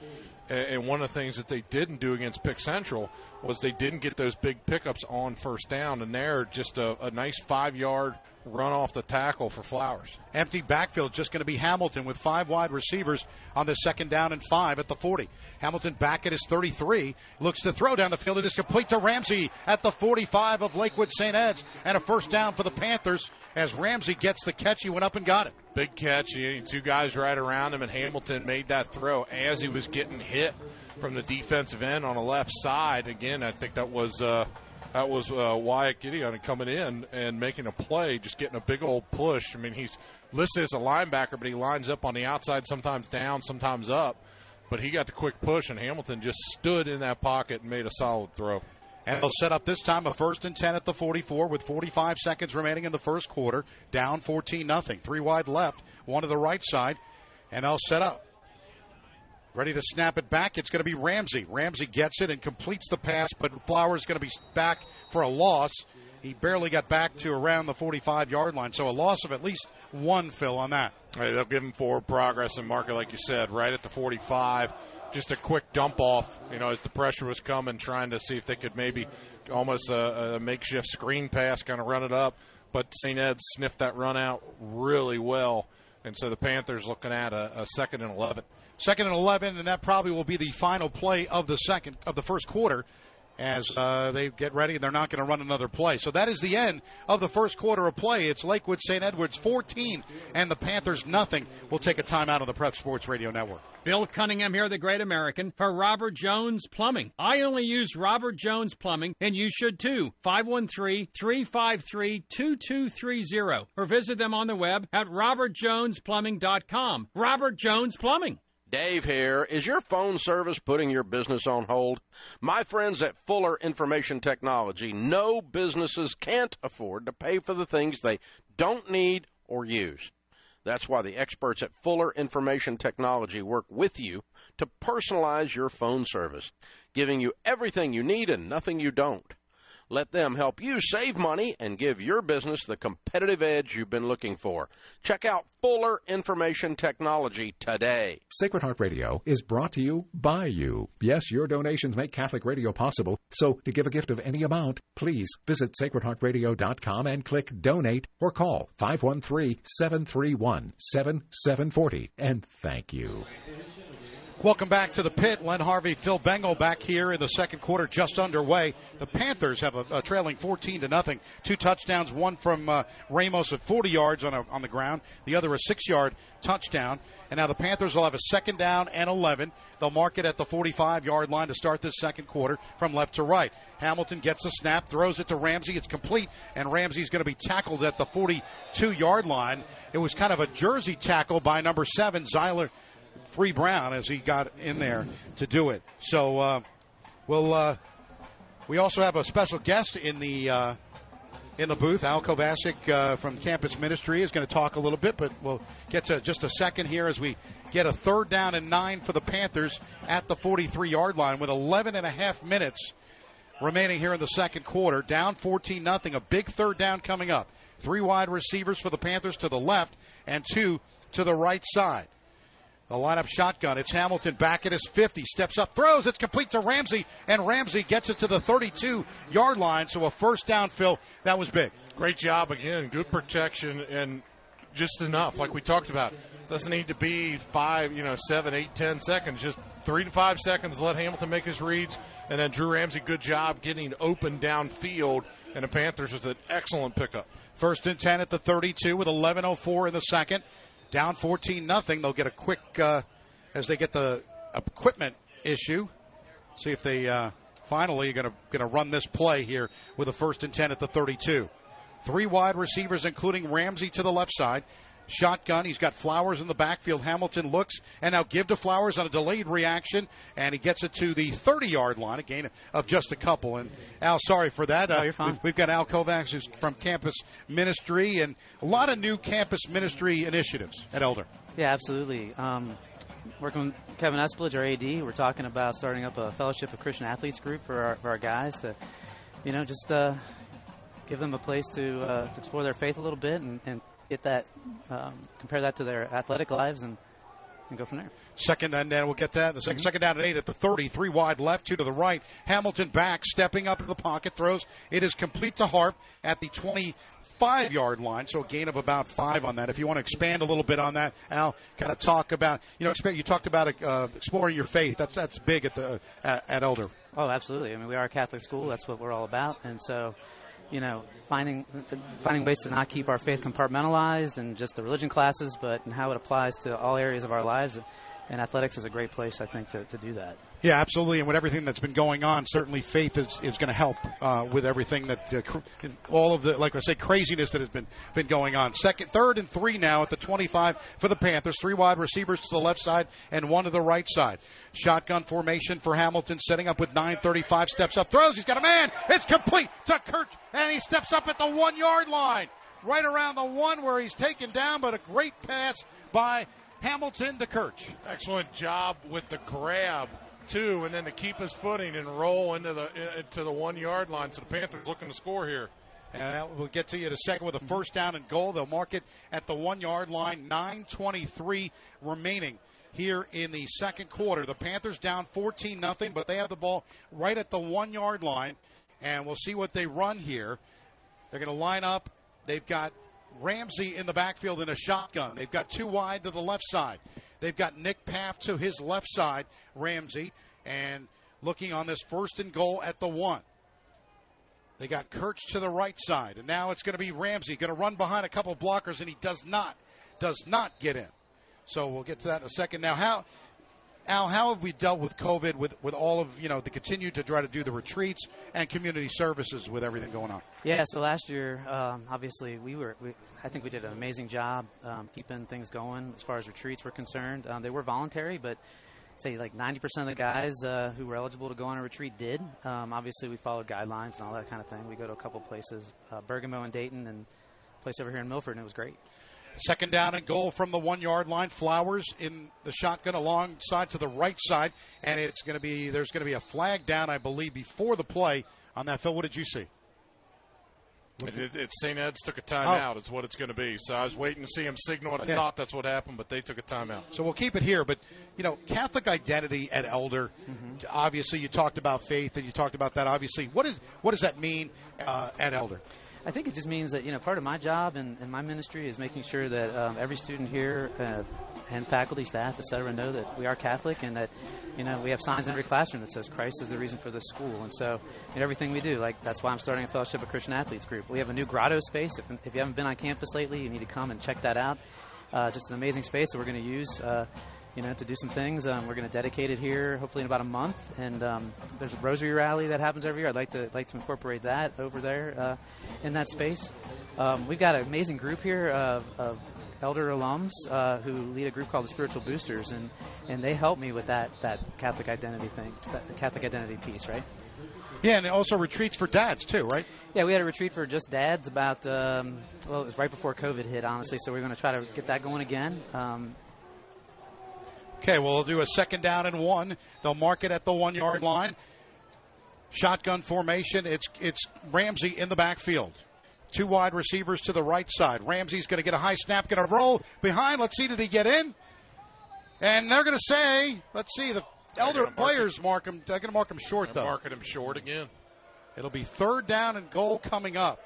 And one of the things that they didn't do against Pick Central was they didn't get those big pickups on first down. And there, just a, a nice five yard run off the tackle for Flowers. Empty backfield, just going to be Hamilton with five wide receivers on the second down and five at the 40. Hamilton back at his 33, looks to throw down the field. It is complete to Ramsey at the 45 of Lakewood St. Ed's, and a first down for the Panthers as Ramsey gets the catch. He went up and got it. Big catch. Two guys right around him, and Hamilton made that throw as he was getting hit from the defensive end on the left side. Again, I think that was. Uh, that was uh, Wyatt Gideon coming in and making a play, just getting a big old push. I mean, he's listed as a linebacker, but he lines up on the outside, sometimes down, sometimes up. But he got the quick push, and Hamilton just stood in that pocket and made a solid throw. And they'll set up this time a first and 10 at the 44 with 45 seconds remaining in the first quarter. Down 14 nothing. Three wide left, one to the right side, and they'll set up. Ready to snap it back. It's going to be Ramsey. Ramsey gets it and completes the pass, but Flowers going to be back for a loss. He barely got back to around the 45 yard line, so a loss of at least one, Phil, on that. Right, they'll give him forward progress and mark it, like you said, right at the 45. Just a quick dump off, you know, as the pressure was coming, trying to see if they could maybe almost a, a makeshift screen pass, kind of run it up. But St. Ed sniffed that run out really well. And so the Panthers looking at a, a second and 11. Second and 11, and that probably will be the final play of the second of the first quarter as uh, they get ready and they're not going to run another play. So that is the end of the first quarter of play. It's Lakewood St. Edwards 14 and the Panthers nothing. We'll take a timeout on the Prep Sports Radio Network. Bill Cunningham here, the great American, for Robert Jones Plumbing. I only use Robert Jones Plumbing, and you should too. 513 353 2230. Or visit them on the web at robertjonesplumbing.com. Robert Jones Plumbing. Dave here. Is your phone service putting your business on hold? My friends at Fuller Information Technology know businesses can't afford to pay for the things they don't need or use. That's why the experts at Fuller Information Technology work with you to personalize your phone service, giving you everything you need and nothing you don't. Let them help you save money and give your business the competitive edge you've been looking for. Check out Fuller Information Technology today. Sacred Heart Radio is brought to you by you. Yes, your donations make Catholic radio possible. So to give a gift of any amount, please visit sacredheartradio.com and click donate or call 513-731-7740 and thank you. Welcome back to the pit. Len Harvey, Phil Bengal back here in the second quarter, just underway. The Panthers have a, a trailing 14 to nothing. Two touchdowns, one from uh, Ramos at 40 yards on a, on the ground, the other a six-yard touchdown. And now the Panthers will have a second down and 11. They'll mark it at the 45-yard line to start this second quarter from left to right. Hamilton gets the snap, throws it to Ramsey. It's complete, and Ramsey's going to be tackled at the 42-yard line. It was kind of a jersey tackle by number seven, Zyler. Free Brown as he got in there to do it. So uh, we'll uh, we also have a special guest in the uh, in the booth. Al Kovacic uh, from Campus Ministry is going to talk a little bit, but we'll get to just a second here as we get a third down and nine for the Panthers at the 43 yard line with 11 and a half minutes remaining here in the second quarter. Down 14 nothing. A big third down coming up. Three wide receivers for the Panthers to the left and two to the right side. The lineup shotgun. It's Hamilton back at his 50. Steps up, throws. It's complete to Ramsey, and Ramsey gets it to the 32 yard line. So a first down, Phil. That was big. Great job again. Good protection and just enough. Like we talked about. Doesn't need to be five, you know, seven, eight, ten seconds. Just three to five seconds. Let Hamilton make his reads. And then Drew Ramsey, good job getting open downfield. And the Panthers with an excellent pickup. First and 10 at the 32 with 11.04 in the second. Down 14 nothing. They'll get a quick uh, as they get the equipment issue. See if they uh, finally are going to going to run this play here with a first and 10 at the 32. Three wide receivers, including Ramsey to the left side. Shotgun. He's got Flowers in the backfield. Hamilton looks and now give to Flowers on a delayed reaction, and he gets it to the 30 yard line, a gain of just a couple. And Al, sorry for that. No, uh, you're fine. We've, we've, got Al Kovacs, who's from Campus Ministry, and a lot of new campus ministry initiatives at Elder. Yeah, absolutely. Um, working with Kevin Espledge, our AD. We're talking about starting up a Fellowship of Christian Athletes group for our, for our guys to, you know, just uh, give them a place to, uh, to explore their faith a little bit and, and get that, um, compare that to their athletic lives and, and go from there. Second and then we'll get that. The 2nd second down and eight at the 30. Three wide left, two to the right. Hamilton back, stepping up in the pocket, throws. It is complete to Harp at the 25 yard line. So a gain of about five on that. If you want to expand a little bit on that, Al, kind of talk about you know you talked about uh, exploring your faith. That's that's big at the at, at Elder. Oh, absolutely. I mean, we are a Catholic school. That's what we're all about. And so, you know, finding finding ways to not keep our faith compartmentalized and just the religion classes, but and how it applies to all areas of our lives. And athletics is a great place, I think, to, to do that. Yeah, absolutely. And with everything that's been going on, certainly faith is, is going to help uh, with everything that uh, cr- all of the like I say craziness that has been been going on. Second, third, and three now at the 25 for the Panthers. Three wide receivers to the left side and one to the right side. Shotgun formation for Hamilton, setting up with 9:35. Steps up, throws. He's got a man. It's complete to Kirch, and he steps up at the one yard line, right around the one where he's taken down. But a great pass by Hamilton to Kirch. Excellent job with the grab too, and then to keep his footing and roll into the into the one yard line. So the Panthers looking to score here. And we'll get to you in a second with a first down and goal. They'll mark it at the one yard line. 9:23 remaining here in the second quarter. The Panthers down 14 nothing, but they have the ball right at the one yard line, and we'll see what they run here. They're going to line up. They've got Ramsey in the backfield in a shotgun. They've got two wide to the left side. They've got Nick Paff to his left side, Ramsey, and looking on this first and goal at the one. They got Kirch to the right side, and now it's going to be Ramsey going to run behind a couple blockers, and he does not, does not get in. So we'll get to that in a second. Now, how, Al, how have we dealt with COVID with, with all of, you know, the continue to try to do the retreats and community services with everything going on? Yeah, so last year, um, obviously, we were, we, I think we did an amazing job um, keeping things going as far as retreats were concerned. Um, they were voluntary, but say like 90% of the guys uh, who were eligible to go on a retreat did. Um, obviously, we followed guidelines and all that kind of thing. We go to a couple places, uh, Bergamo and Dayton, and a place over here in Milford, and it was great. Second down and goal from the one yard line. Flowers in the shotgun alongside to the right side, and it's going to be there's going to be a flag down, I believe, before the play on that. Phil, what did you see? It, it, it St. Ed's took a timeout. Oh. Is what it's going to be. So I was waiting to see him signal, and I yeah. thought that's what happened, but they took a timeout. So we'll keep it here. But you know, Catholic identity at Elder. Mm-hmm. Obviously, you talked about faith, and you talked about that. Obviously, what is what does that mean uh, at Elder? I think it just means that you know part of my job and, and my ministry is making sure that um, every student here uh, and faculty, staff, et cetera, know that we are Catholic and that you know we have signs in every classroom that says Christ is the reason for this school. And so in everything we do, like that's why I'm starting a Fellowship of Christian Athletes group. We have a new grotto space. If, if you haven't been on campus lately, you need to come and check that out. Uh, just an amazing space that we're going to use. Uh, you know, to do some things. Um, we're going to dedicate it here, hopefully in about a month. And um, there's a rosary rally that happens every year. I'd like to like to incorporate that over there uh, in that space. Um, we've got an amazing group here of, of elder alums uh, who lead a group called the Spiritual Boosters, and and they help me with that that Catholic identity thing, that Catholic identity piece, right? Yeah, and also retreats for dads too, right? Yeah, we had a retreat for just dads about um, well, it was right before COVID hit, honestly. So we're going to try to get that going again. Um, Okay, well, we'll do a second down and one. They'll mark it at the one yard line. Shotgun formation. It's it's Ramsey in the backfield. Two wide receivers to the right side. Ramsey's going to get a high snap, going to roll behind. Let's see, did he get in? And they're going to say, let's see, the elder players mark him. They're going to mark him short, though. Marking him short again. It'll be third down and goal coming up.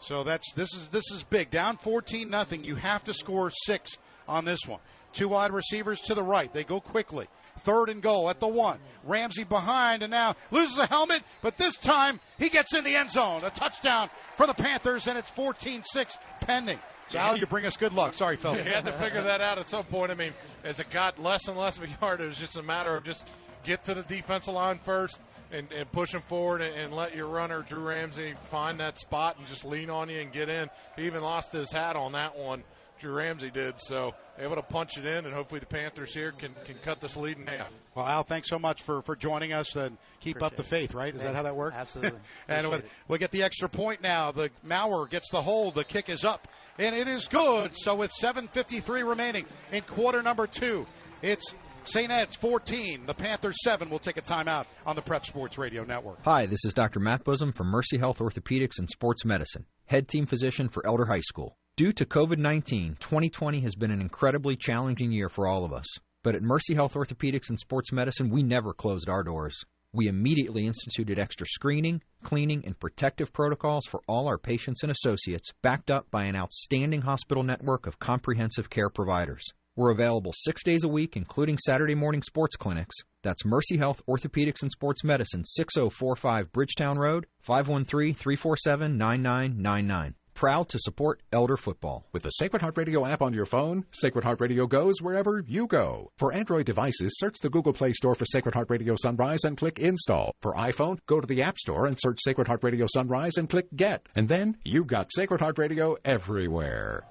So that's this is this is big. Down 14 nothing. You have to score six on this one. Two wide receivers to the right. They go quickly. Third and goal at the one. Ramsey behind and now loses a helmet, but this time he gets in the end zone. A touchdown for the Panthers, and it's 14 6 pending. So, Al, you bring us good luck. Sorry, Phil. You had to figure that out at some point. I mean, as it got less and less of a yard, it was just a matter of just get to the defensive line first and, and push them forward and, and let your runner Drew Ramsey find that spot and just lean on you and get in. He even lost his hat on that one. Drew Ramsey did so able to punch it in, and hopefully the Panthers here can, can cut this lead in half. Well, Al, thanks so much for, for joining us and keep Appreciate up the faith, right? Is Yeah, that how that works? absolutely. and we'll, we'll get the extra point now. The Mauer gets the hold. The kick is up, and it is good. So with 7.53 remaining in quarter number two, it's St. Ed's 14, the Panthers 7. We'll take a timeout on the Prep Sports Radio Network. Hi, this is Dr. Matt Busam from Mercy Health Orthopedics and Sports Medicine, head team physician for Elder High School. Due to COVID 19, 2020 has been an incredibly challenging year for all of us. But at Mercy Health Orthopedics and Sports Medicine, we never closed our doors. We immediately instituted extra screening, cleaning, and protective protocols for all our patients and associates, backed up by an outstanding hospital network of comprehensive care providers. We're available six days a week, including Saturday morning sports clinics. That's Mercy Health Orthopedics and Sports Medicine, 6045 Bridgetown Road, 513 347 9999. Proud to support Elder Football. With the Sacred Heart Radio app on your phone, Sacred Heart Radio goes wherever you go. For Android devices, search the Google Play Store for Sacred Heart Radio Sunrise and click Install. For iPhone, go to the App Store and search Sacred Heart Radio Sunrise and click Get. And then you've got Sacred Heart Radio everywhere.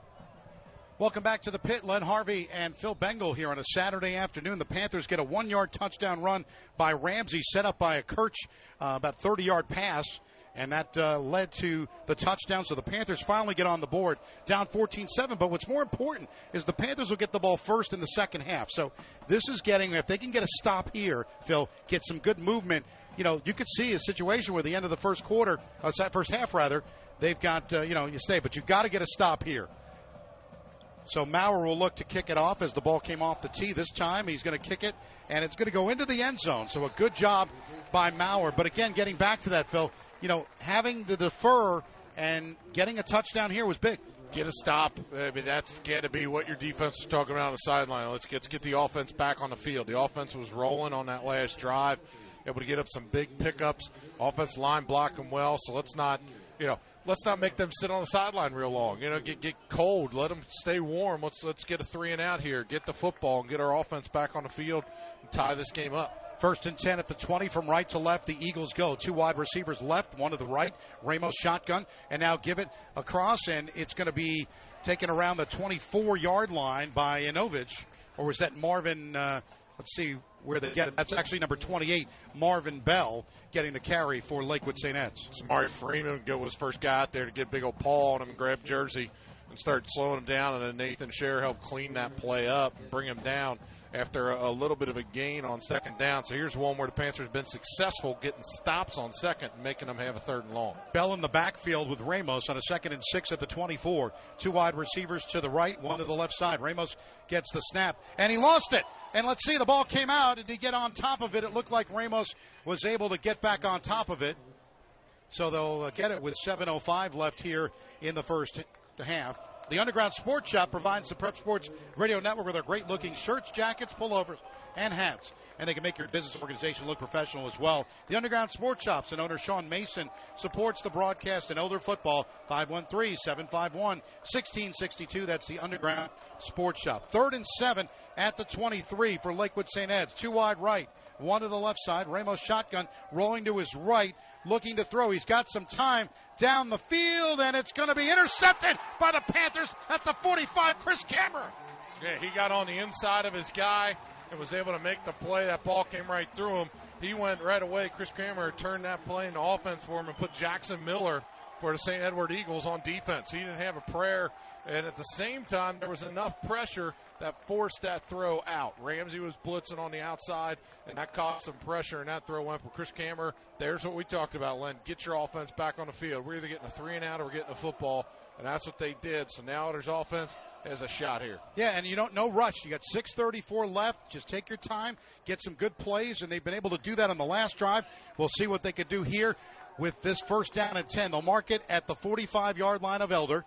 Welcome back to the pit. Len Harvey and Phil Bengal here on a Saturday afternoon. The Panthers get a one yard touchdown run by Ramsey, set up by a Kirch, uh, about 30 yard pass. And that uh, led to the touchdown. So the Panthers finally get on the board, down 14 7. But what's more important is the Panthers will get the ball first in the second half. So this is getting, if they can get a stop here, Phil, get some good movement. You know, you could see a situation where the end of the first quarter, uh, first half rather, they've got, uh, you know, you stay. But you've got to get a stop here. So Maurer will look to kick it off as the ball came off the tee. This time he's going to kick it, and it's going to go into the end zone. So a good job by Maurer. But again, getting back to that, Phil, you know, having the defer and getting a touchdown here was big. Get a stop. I mean, that's got to be what your defense is talking about on the sideline. Let's get, let's get the offense back on the field. The offense was rolling on that last drive, able to get up some big pickups. Offense line blocking well, so let's not, you know, let's not make them sit on the sideline real long. You know, get get cold. Let them stay warm. Let's let's get a three and out here. Get the football and get our offense back on the field and tie this game up. First and 10 at the 20 from right to left. The Eagles go. Two wide receivers left, one to the right. Ramos shotgun, and now give it across, and it's going to be taken around the 24 yard line by Inovich. Or was that Marvin? Uh, let's see where they get it. That's actually number 28, Marvin Bell, getting the carry for Lakewood St. Ed's. Samari Freeman was first guy out there to get big old Paul on him grab jersey and start slowing him down, and then Nathan Scher helped clean that play up and bring him down after a, a, little bit of a gain on second down. So here's one where the Panthers have been successful getting stops on second and making them have a third and long. Bell in the backfield with Ramos on a second and six at the 24. Two wide receivers to the right, one to the left side. Ramos gets the snap, and he lost it. And let's see, the ball came out. Did he get on top of it? It looked like Ramos was able to get back on top of it. So they'll uh, get it with 7.05 left here in the first half. The Underground Sports Shop provides the Prep Sports Radio Network with their great looking shirts, jackets, pullovers, and hats. And they can make your business organization look professional as well. The Underground Sports Shops and owner Sean Mason supports the broadcast in elder football. 513 751 1662. That's the Underground Sports Shop. Third and seven at the 23 for Lakewood St. Ed's. Two wide right, one to the left side. Ramos shotgun rolling to his right looking to throw. He's got some time down the field, and it's going to be intercepted by the Panthers at the 45. Chris Cameron. Yeah, he got on the inside of his guy and was able to make the play. That ball came right through him. He went right away. Chris Kramer turned that play into offense for him and put Jackson Miller for the St. Edward Eagles on defense. He didn't have a prayer. And at the same time, there was enough pressure that forced that throw out. Ramsey was blitzing on the outside, and that caused some pressure, and that throw went for Chris Camer. There's what we talked about, Len. Get your offense back on the field. We're either getting a three and out or we're getting a football, and that's what they did. So now there's offense has a shot here. Yeah, and you don't no rush. You got 6:34 left. Just take your time, get some good plays, and they've been able to do that on the last drive. We'll see what they could do here with this first down and 10. They'll mark it at the 45 yard line of Elder.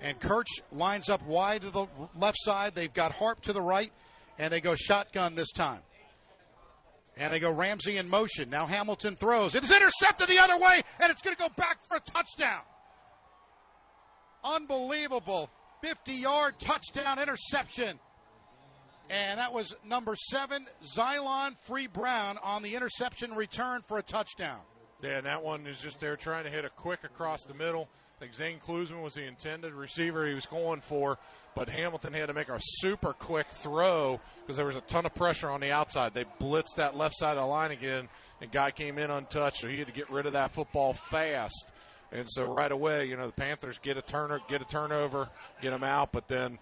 And Kirch lines up wide to the left side. They've got Harp to the right, and they go shotgun this time. And they go Ramsey in motion. Now Hamilton throws. It is intercepted the other way, and it's going to go back for a touchdown. Unbelievable. 50 yard touchdown interception And that was number seven, Xylon Free Brown on the interception return for a touchdown. Yeah, and that one is just there trying to hit a quick across the middle. I think Zane Klusman was the intended receiver he was going for, but Hamilton had to make a super quick throw because there was a ton of pressure on the outside. They blitzed that left side of the line again, and guy came in untouched, so he had to get rid of that football fast. And so right away, you know, the Panthers get a turner, get a turnover, get them out, but then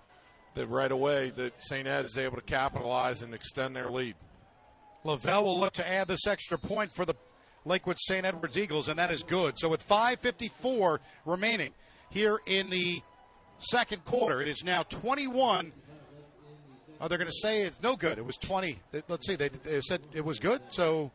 the, right away, the St. Ed is able to capitalize and extend their lead. Lavelle will look to add this extra point for the Lakewood St. Edwards Eagles, and that is good. So with 5.54 remaining here in the second quarter, it is now 21. Oh, they're going to say it's no good. It was 20. Let's see. They, they said it was good, so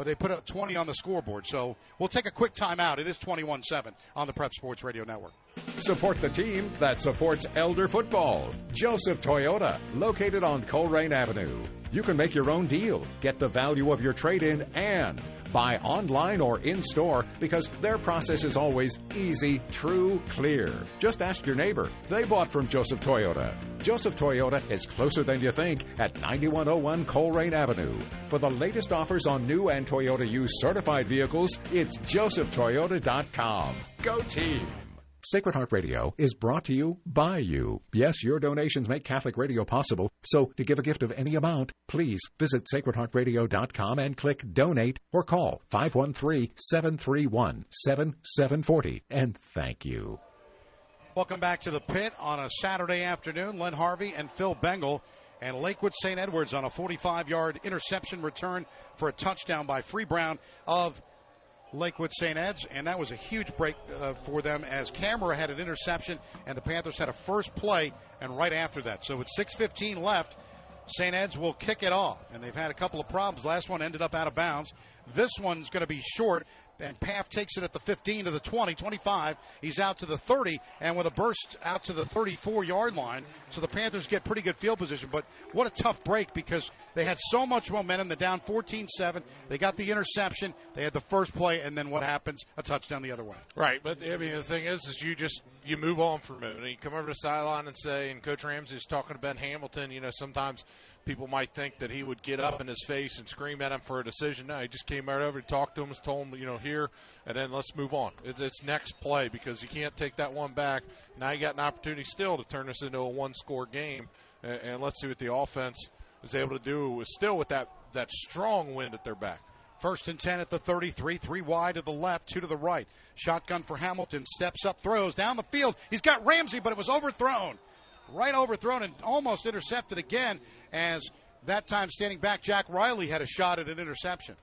but they put up 20 on the scoreboard. So we'll take a quick timeout. It is 21 7 on the Prep Sports Radio Network. Support the team that supports Elder football. Joseph Toyota, located on Colerain Avenue. You can make your own deal, get the value of your trade in, and Buy online or in store because their process is always easy, true, clear. Just ask your neighbor. They bought from Joseph Toyota. Joseph Toyota is closer than you think at 9101 Colerain Avenue. For the latest offers on new and Toyota used certified vehicles, it's josephtoyota.com. Go team! Sacred Heart Radio is brought to you by you. Yes, your donations make Catholic radio possible. So, to give a gift of any amount, please visit sacredheartradio.com and click donate or call 513-731-7740 and thank you. Welcome back to the pit on a Saturday afternoon. Len Harvey and Phil Bengal and Lakewood St. Edwards on a 45-yard interception return for a touchdown by Free Brown of Lakewood St. Ed's, and that was a huge break uh, for them as Camera had an interception and the Panthers had a first play, and right after that. So with 6.15 left, St. Ed's will kick it off, and they've had a couple of problems. Last one ended up out of bounds. This one's going to be short, and Paff takes it at the 15 to the 20, 25. He's out to the 30, and with a burst out to the 34 yard line. So the Panthers get pretty good field position. But what a tough break because they had so much momentum. They're down 14 7. They got the interception. They had the first play, and then what happens? A touchdown the other way. Right. But I mean, the thing is, is you just you move on from it. And you come over to sideline and say, and Coach Ramsey's talking to Ben Hamilton, you know, sometimes people might think that he would get up in his face and scream at him for a decision. No, he just came right over, talked to him, told him, you know, here, and then let's move on. It's, it's next play because you can't take that one back. Now you got an opportunity still to turn this into a one-score game, and, and let's see what the offense is able to do. Was still with that that strong wind at their back. First and 10 at the 33, three wide to the left, two to the right. Shotgun for Hamilton, steps up, throws down the field. He's got Ramsey, but it was overthrown right overthrown and almost intercepted again as that time standing back Jack Riley had a shot at an interception.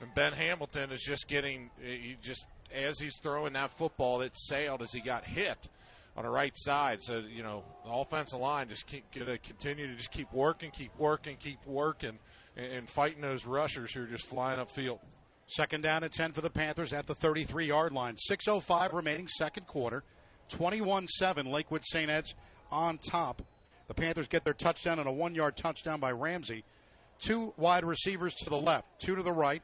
And Ben Hamilton is just getting eh, he just as he's throwing that football it sailed as he got hit on the right side. So, you know, the offensive line just keep gonna continue to just keep working, keep working, keep working and, and fighting those rushers who are just flying upfield. Second down and 10 for the Panthers at the 33 yard line. 6.05 remaining second quarter. 21 7 Lakewood St. Ed's on top. The Panthers get their touchdown and a one yard touchdown by Ramsey. Two wide receivers to the left, two to the right.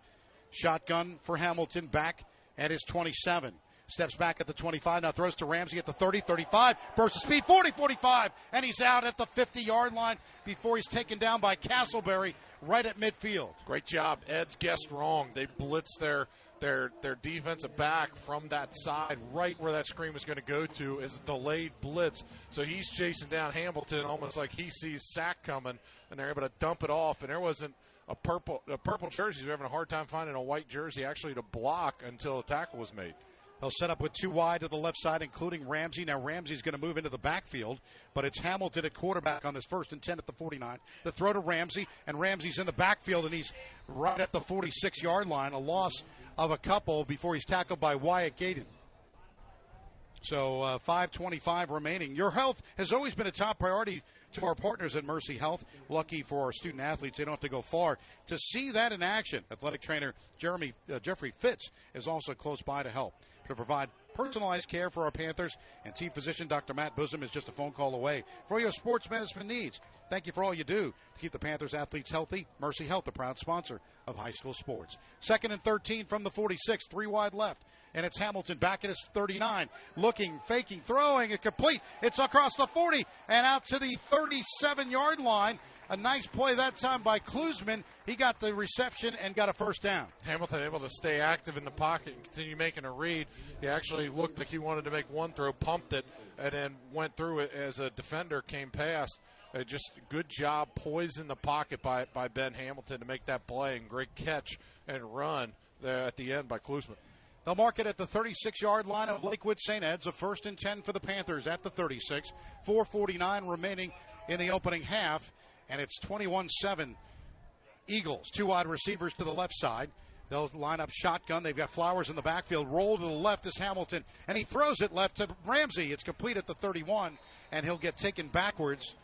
Shotgun for Hamilton back at his 27. Steps back at the 25, now throws to Ramsey at the 30, 35, burst of speed, 40, 45, and he's out at the 50 yard line before he's taken down by Castleberry right at midfield. Great job. Ed's guessed wrong. They blitz their their their defensive back from that side, right where that screen was going to go to, is a delayed blitz. So he's chasing down Hamilton almost like he sees sack coming, and they're able to dump it off. And there wasn't a purple a purple jersey. They're having a hard time finding a white jersey actually to block until a tackle was made. They'll set up with two wide to the left side, including Ramsey. Now Ramsey's going to move into the backfield, but it's Hamilton at quarterback on this first and 10 at the 49. The throw to Ramsey, and Ramsey's in the backfield, and he's right at the 46 yard line. A loss of a couple before he's tackled by Wyatt Gaten. So uh, 525 remaining. Your health has always been a top priority to our partners at Mercy Health. Lucky for our student athletes, they don't have to go far to see that in action. Athletic trainer Jeremy uh, Jeffrey Fitz is also close by to help to provide personalized care for our Panthers. And team physician Dr. Matt Busam is just a phone call away for your sports medicine needs. Thank you for all you do to keep the Panthers athletes healthy. Mercy Health, the proud sponsor of high school sports. Second and 13 from the 46, three wide left. And it's Hamilton back at his 39, looking, faking, throwing, it complete. It's across the 40 and out to the 37 yard line. A nice play that time by Klusman. He got the reception and got a first down. Hamilton able to stay active in the pocket and continue making a read. He actually looked like he wanted to make one throw, pumped it, and then went through it as a defender came past. Uh, just good job, poised in the pocket by, by Ben Hamilton to make that play, and great catch and run there at the end by Klusman. They'll mark it at the 36 yard line of Lakewood St. Ed's, a first and 10 for the Panthers at the 36. 449 remaining in the opening half, and it's 21 7 Eagles. Two wide receivers to the left side. They'll line up shotgun. They've got Flowers in the backfield. Roll to the left is Hamilton, and he throws it left to Ramsey. It's complete at the 31, and he'll get taken backwards.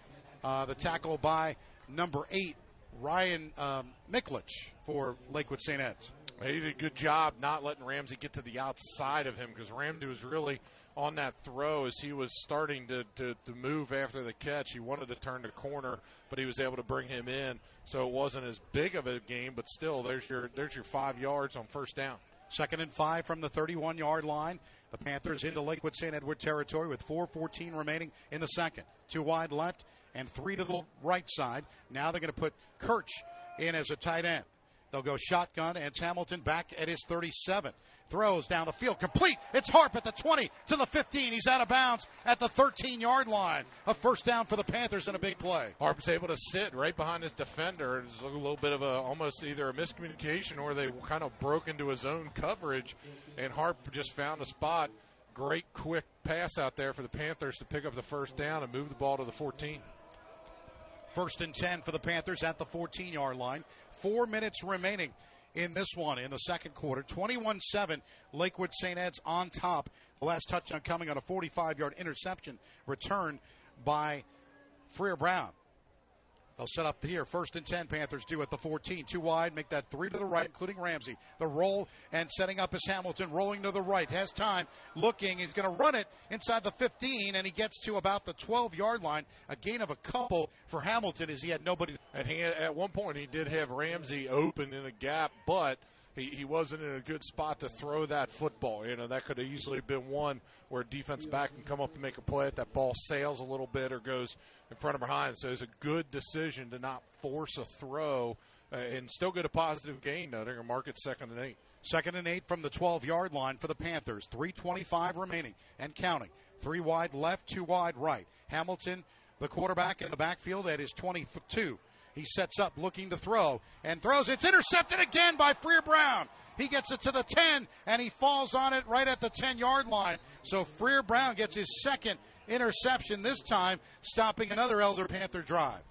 Uh, the tackle by number eight, Ryan um, Miklich for Lakewood St. Ed's. He did a good job not letting Ramsey get to the outside of him because Ramsey was really on that throw as he was starting to, to, to move after the catch. He wanted to turn the corner, but he was able to bring him in. So it wasn't as big of a game, but still, there's your there's your five yards on first down. Second and five from the 31 yard line. The Panthers into Lakewood St. Edward territory with 4.14 remaining in the second. Two wide left and three to the right side. Now they're going to put Kirch in as a tight end. They'll go shotgun, and it's Hamilton back at his 37. Throws down the field, complete. It's Harp at the 20 to the 15. He's out of bounds at the 13 yard line. A first down for the Panthers and a big play. Harp's able to sit right behind his defender. It's a little bit of a almost either a miscommunication or they kind of broke into his own coverage, and Harp just found a spot. Great quick pass out there for the Panthers to pick up the first down and move the ball to the 14. First and 10 for the Panthers at the 14 yard line. Four minutes remaining in this one in the second quarter. 21 7, Lakewood St. Ed's on top. The last touchdown coming on a 45 yard interception return by Freer Brown. They'll set up here. First and 10, Panthers do at the 14. Two wide, make that three to the right, including Ramsey. The roll and setting up is Hamilton, rolling to the right. Has time, looking. He's going to run it inside the 15, and he gets to about the 12 yard line. A gain of a couple for Hamilton as he had nobody. And he, at one point, he did have Ramsey open in a gap, but he, he wasn't in a good spot to throw that football. You know, that could have easily been one where a defense back can come up and make a play. That ball sails a little bit or goes in front of behind. So it's a good decision to not force a throw uh, and still get a positive gain. Though they're going to mark it second and eight. Second and eight from the 12 yard line for the Panthers. 325 remaining and counting. Three wide left, two wide right. Hamilton, the quarterback in the backfield at his 22. He sets up looking to throw and throws. It's intercepted again by Freer Brown. He gets it to the 10 and he falls on it right at the 10 yard line. So Freer Brown gets his second interception this time, stopping another Elder Panther drive.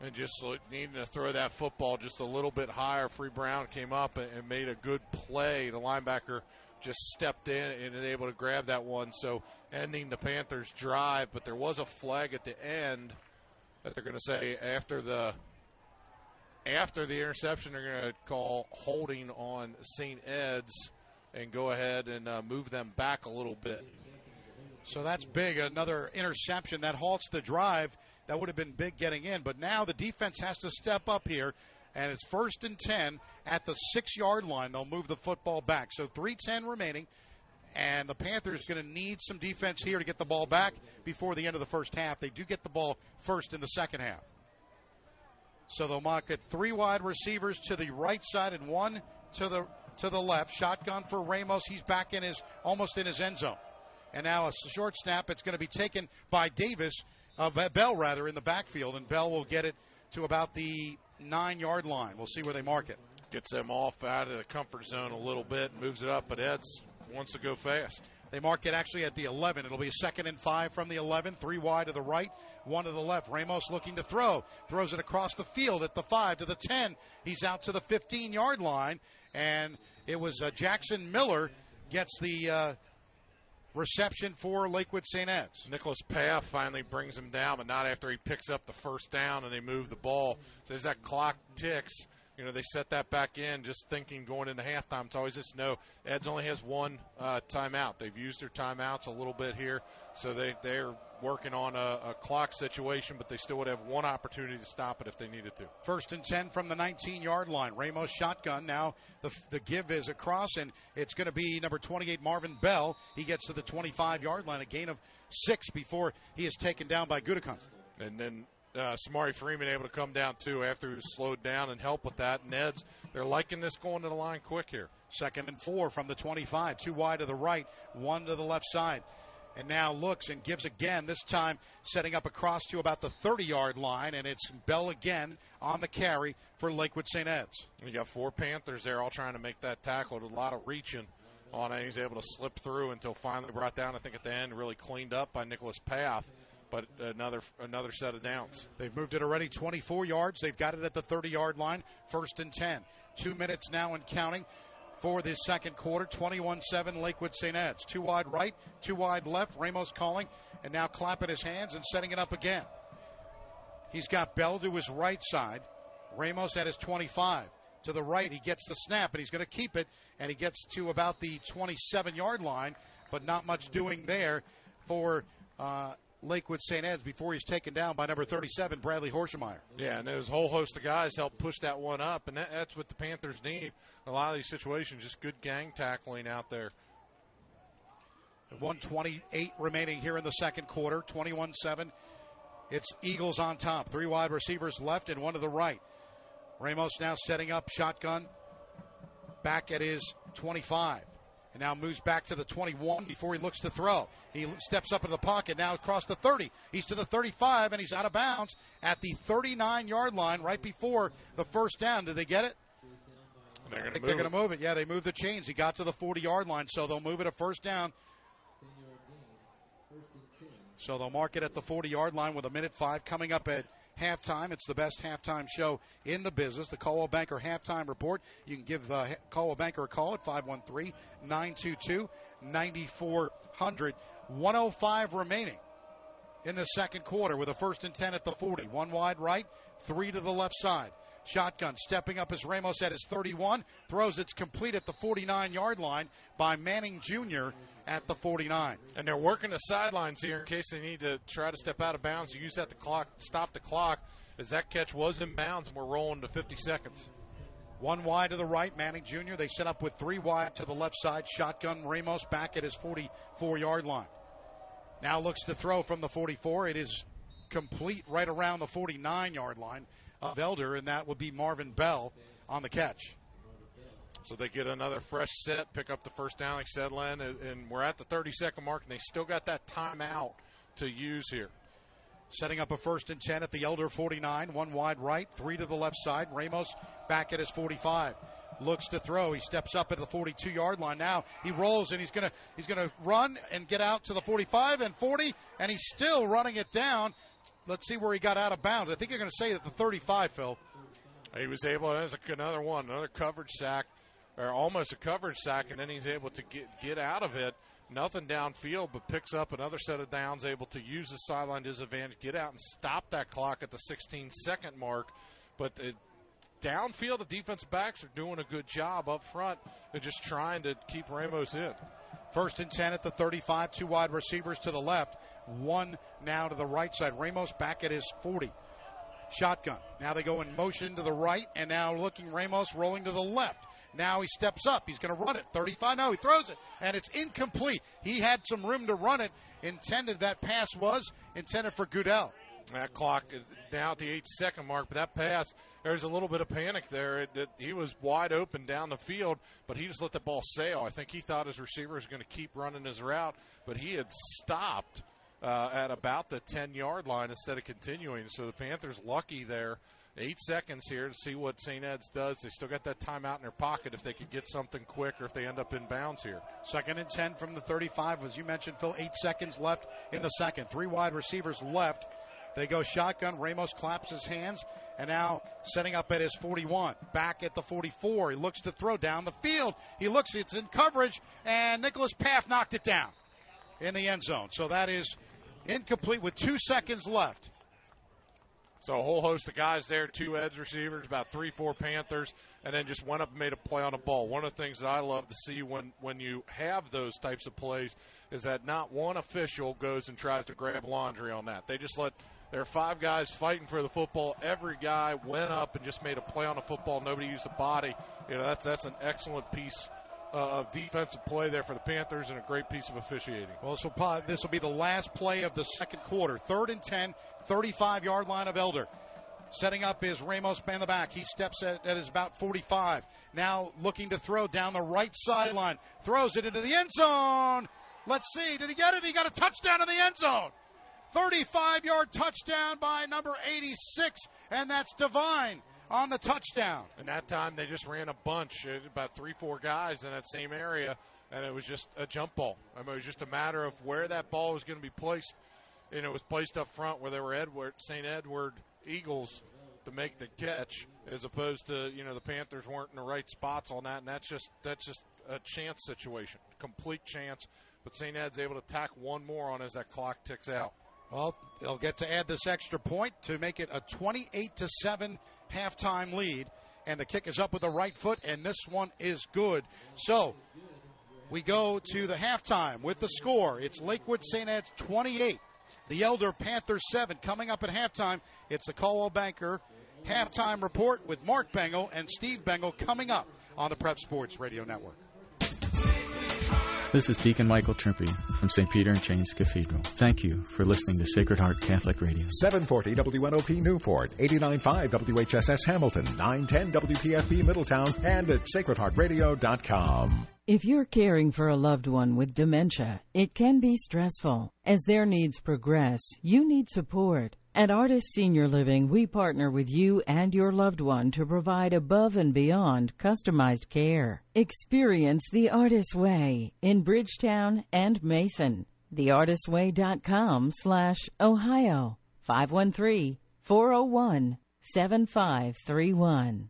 And just needing to throw that football just a little bit higher. Free Brown came up and made a good play. The linebacker just stepped in and was able to grab that one. So ending the Panthers' drive, but there was a flag at the end that they're going to say after the after the interception, they're going to call holding on St. Ed's and go ahead and uh, move them back a little bit. So that's big. Another interception that halts the drive. That would have been big getting in. But now the defense has to step up here. And it's first and 10 at the six yard line. They'll move the football back. So 310 remaining. And the Panthers going to need some defense here to get the ball back before the end of the first half. They do get the ball first in the second half. So they'll mock it three wide receivers to the right side and one to the to the left. Shotgun for Ramos. He's back in his almost in his end zone. And now a short snap. It's going to be taken by Davis, uh, Bell rather, in the backfield, and Bell will get it to about the nine yard line. We'll see where they mark it. Gets them off out of the comfort zone a little bit, moves it up, but Ed's wants to go fast. They mark it actually at the 11. It'll be second and five from the 11. Three wide to the right, one to the left. Ramos looking to throw. Throws it across the field at the five to the 10. He's out to the 15 yard line. And it was uh, Jackson Miller gets the uh, reception for Lakewood St. Ed's. Nicholas Paff finally brings him down, but not after he picks up the first down and they move the ball. So as that clock ticks, you know, they set that back in just thinking going into halftime. It's always just no, Eds only has one uh, timeout. They've used their timeouts a little bit here, so they, they're working on a, a, clock situation, but they still would have one opportunity to stop it if they needed to. First and 10 from the 19 yard line. Ramos shotgun. Now the, the give is across, and it's going to be number 28, Marvin Bell. He gets to the 25 yard line, a gain of six before he is taken down by Gutekunst. And then uh, Samari Freeman able to come down too after he was slowed down and help with that. Neds, they're liking this going to the line quick here. Second and four from the 25. Two wide to the right, one to the left side. And now looks and gives again, this time setting up across to about the 30 yard line. And it's Bell again on the carry for Lakewood St. Ed's. You got four Panthers there all trying to make that tackle. A lot of reaching on it. He's able to slip through until finally brought down, I think, at the end, really cleaned up by Nicholas Paff but another another set of downs. They've moved it already 24 yards. They've got it at the 30 yard line, first and 10. Two minutes now and counting for this second quarter. 21 7 Lakewood St. Ed's. Two wide right, two wide left. Ramos calling, and now clapping his hands and setting it up again. He's got Bell to his right side, Ramos at his 25. To the right, he gets the snap, and he's going to keep it, and he gets to about the 27 yard line, but not much doing there for uh, Lakewood St. Ed's before he's taken down by number 37, Bradley Horschemeyer. Yeah, and there's a whole host of guys help push that one up, and that, that's what the Panthers need. A lot of these situations, just good gang tackling out there. 128 remaining here in the second quarter, 21 7. It's Eagles on top. Three wide receivers left and one to the right. Ramos now setting up shotgun back at his 25 and now moves back to the 21 before he looks to throw. He steps up into the pocket now across the 30. He's to the 35 and he's out of bounds at the 39 yard line right before the first down. Did they get it? They're I think they're going to move it. Yeah, they moved the chains. He got to the 40 yard line, so they'll move it a first down. So they'll mark it at the 40 yard line with a minute five coming up at halftime. It's the best halftime show in the business, the Coldwell Banker halftime report. You can give uh, Coldwell Banker a call at 513 922 9400. 105 remaining in the second quarter with a first and 10 at the 40. One wide right, three to the left side. Shotgun stepping up as Ramos at his 31. Throws it's complete at the 49 yard line by Manning Jr. at the 49. And they're working the sidelines here in case they need to try to step out of bounds. Use that to clock, stop the clock as that catch was in bounds and we're rolling to 50 seconds. One wide to the right, Manning Jr. They set up with three wide to the left side. Shotgun Ramos back at his 44 yard line. Now looks to throw from the 44. It is complete right around the 49 yard line Uh, of Elder, and that would be Marvin Bell on the catch. So they get another fresh set, pick up the first down, like said, Len, and we're at the 30 second mark, and they still got that timeout to use here. Setting up a first and 10 at the Elder 49, one wide right, three to the left side. Ramos back at his 45 looks to throw. He steps up at the 42 yard line. Now he rolls and he's gonna he's gonna run and get out to the 45 and 40, and he's still running it down. Let's see where he got out of bounds. I think you're going to say that the 35, Phil. He was able. There's another one, another coverage sack, or almost a coverage sack, and then he's able to get get out of it. Nothing downfield, but picks up another set of downs, able to use the sideline to his advantage, get out and stop that clock at the 16 second mark. But it, downfield, the defense backs are doing a good job up front. They're just trying to keep Ramos in. First and 10 at the 35, two wide receivers to the left, one now to the right side. Ramos back at his 40. Shotgun. Now they go in motion to the right, and now looking Ramos rolling to the left. Now he steps up. He's going to run it. 35. No, he throws it, and it's incomplete. He had some room to run it. Intended that pass was intended for Goodell. That clock is now at the eight second mark, but that pass, there's a little bit of panic there. It, it, he was wide open down the field, but he just let the ball sail. I think he thought his receiver was going to keep running his route, but he had stopped uh, at about the 10 yard line instead of continuing. So the Panthers lucky there. Eight seconds here to see what St. Ed's does. They still got that timeout in their pocket if they could get something quick or if they end up in bounds here. Second and 10 from the 35. As you mentioned, Phil, eight seconds left in the second. Three wide receivers left. They go shotgun. Ramos claps his hands and now setting up at his 41. Back at the 44. He looks to throw down the field. He looks, it's in coverage, and Nicholas Paff knocked it down in the end zone. So that is incomplete with two seconds left. So a whole host of guys there, two edge receivers, about three, four Panthers, and then just went up and made a play on a ball. One of the things that I love to see when, when you have those types of plays is that not one official goes and tries to grab laundry on that. They just let there are five guys fighting for the football. Every guy went up and just made a play on the football. Nobody used the body. You know, that's that's an excellent piece uh, of defensive play there for the Panthers and a great piece of officiating. Well, this will, this will be the last play of the second quarter. Third and 10, 35 yard line of Elder. Setting up is Ramos in the back. He steps at, at his about 45. Now looking to throw down the right sideline. Throws it into the end zone. Let's see. Did he get it? He got a touchdown in the end zone. 35 yard touchdown by number 86, and that's Devine on the touchdown. And that time they just ran a bunch, about three, four guys in that same area, and it was just a jump ball. I mean, it was just a matter of where that ball was going to be placed, and it was placed up front where they were Edward St. Edward Eagles to make the catch, as opposed to you know the Panthers weren't in the right spots on that, and that's just that's just a chance situation, complete chance. But St. Ed's able to tack one more on as that clock ticks out. Well, they'll get to add this extra point to make it a 28 to 7 halftime lead. And the kick is up with the right foot, and this one is good. So we go to the halftime with the score. It's Lakewood St. Ed's 28, the Elder Panthers 7. Coming up at halftime, it's the Coldwell Banker halftime report with Mark Bengal and Steve Bengal coming up on the Prep Sports Radio Network. This is Deacon Michael Trimpe from St. Peter in Chains Cathedral. Thank you for listening to Sacred Heart Catholic Radio. 740 WNOP Newport, 89.5 WHSS Hamilton, 910 WPFB Middletown, and at sacredheartradio.com. If you're caring for a loved one with dementia, it can be stressful. As their needs progress, you need support. At Artis Senior Living, we partner with you and your loved one to provide above and beyond customized care. Experience the Artis Way in Bridgetown and Mason. TheArtisWay.com slash Ohio 513-401-7531.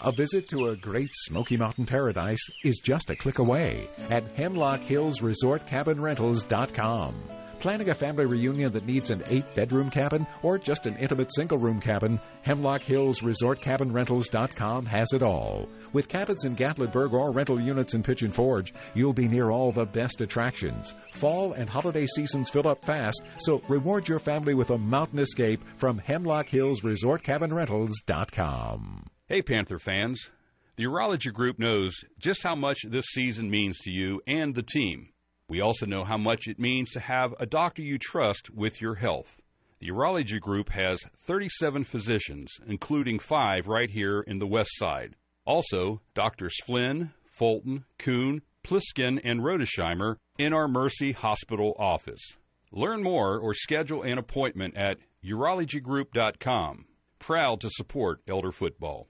A visit to a great Smoky Mountain paradise is just a click away at HemlockHillsResortCabinRentals.com. Planning a family reunion that needs an eight bedroom cabin or just an intimate single room cabin, Hemlock Hills Resort Cabin Rentals.com has it all. With cabins in Gatlinburg or rental units in Pigeon Forge, you'll be near all the best attractions. Fall and holiday seasons fill up fast, so reward your family with a mountain escape from Hemlock Hills Resort Cabin Rentals.com. Hey, Panther fans. The Urology Group knows just how much this season means to you and the team. We also know how much it means to have a doctor you trust with your health. The Urology Group has 37 physicians, including five right here in the West Side. Also, Drs. Flynn, Fulton, Kuhn, Pliskin, and Rodesheimer in our Mercy Hospital office. Learn more or schedule an appointment at urologygroup.com. Proud to support Elder Football.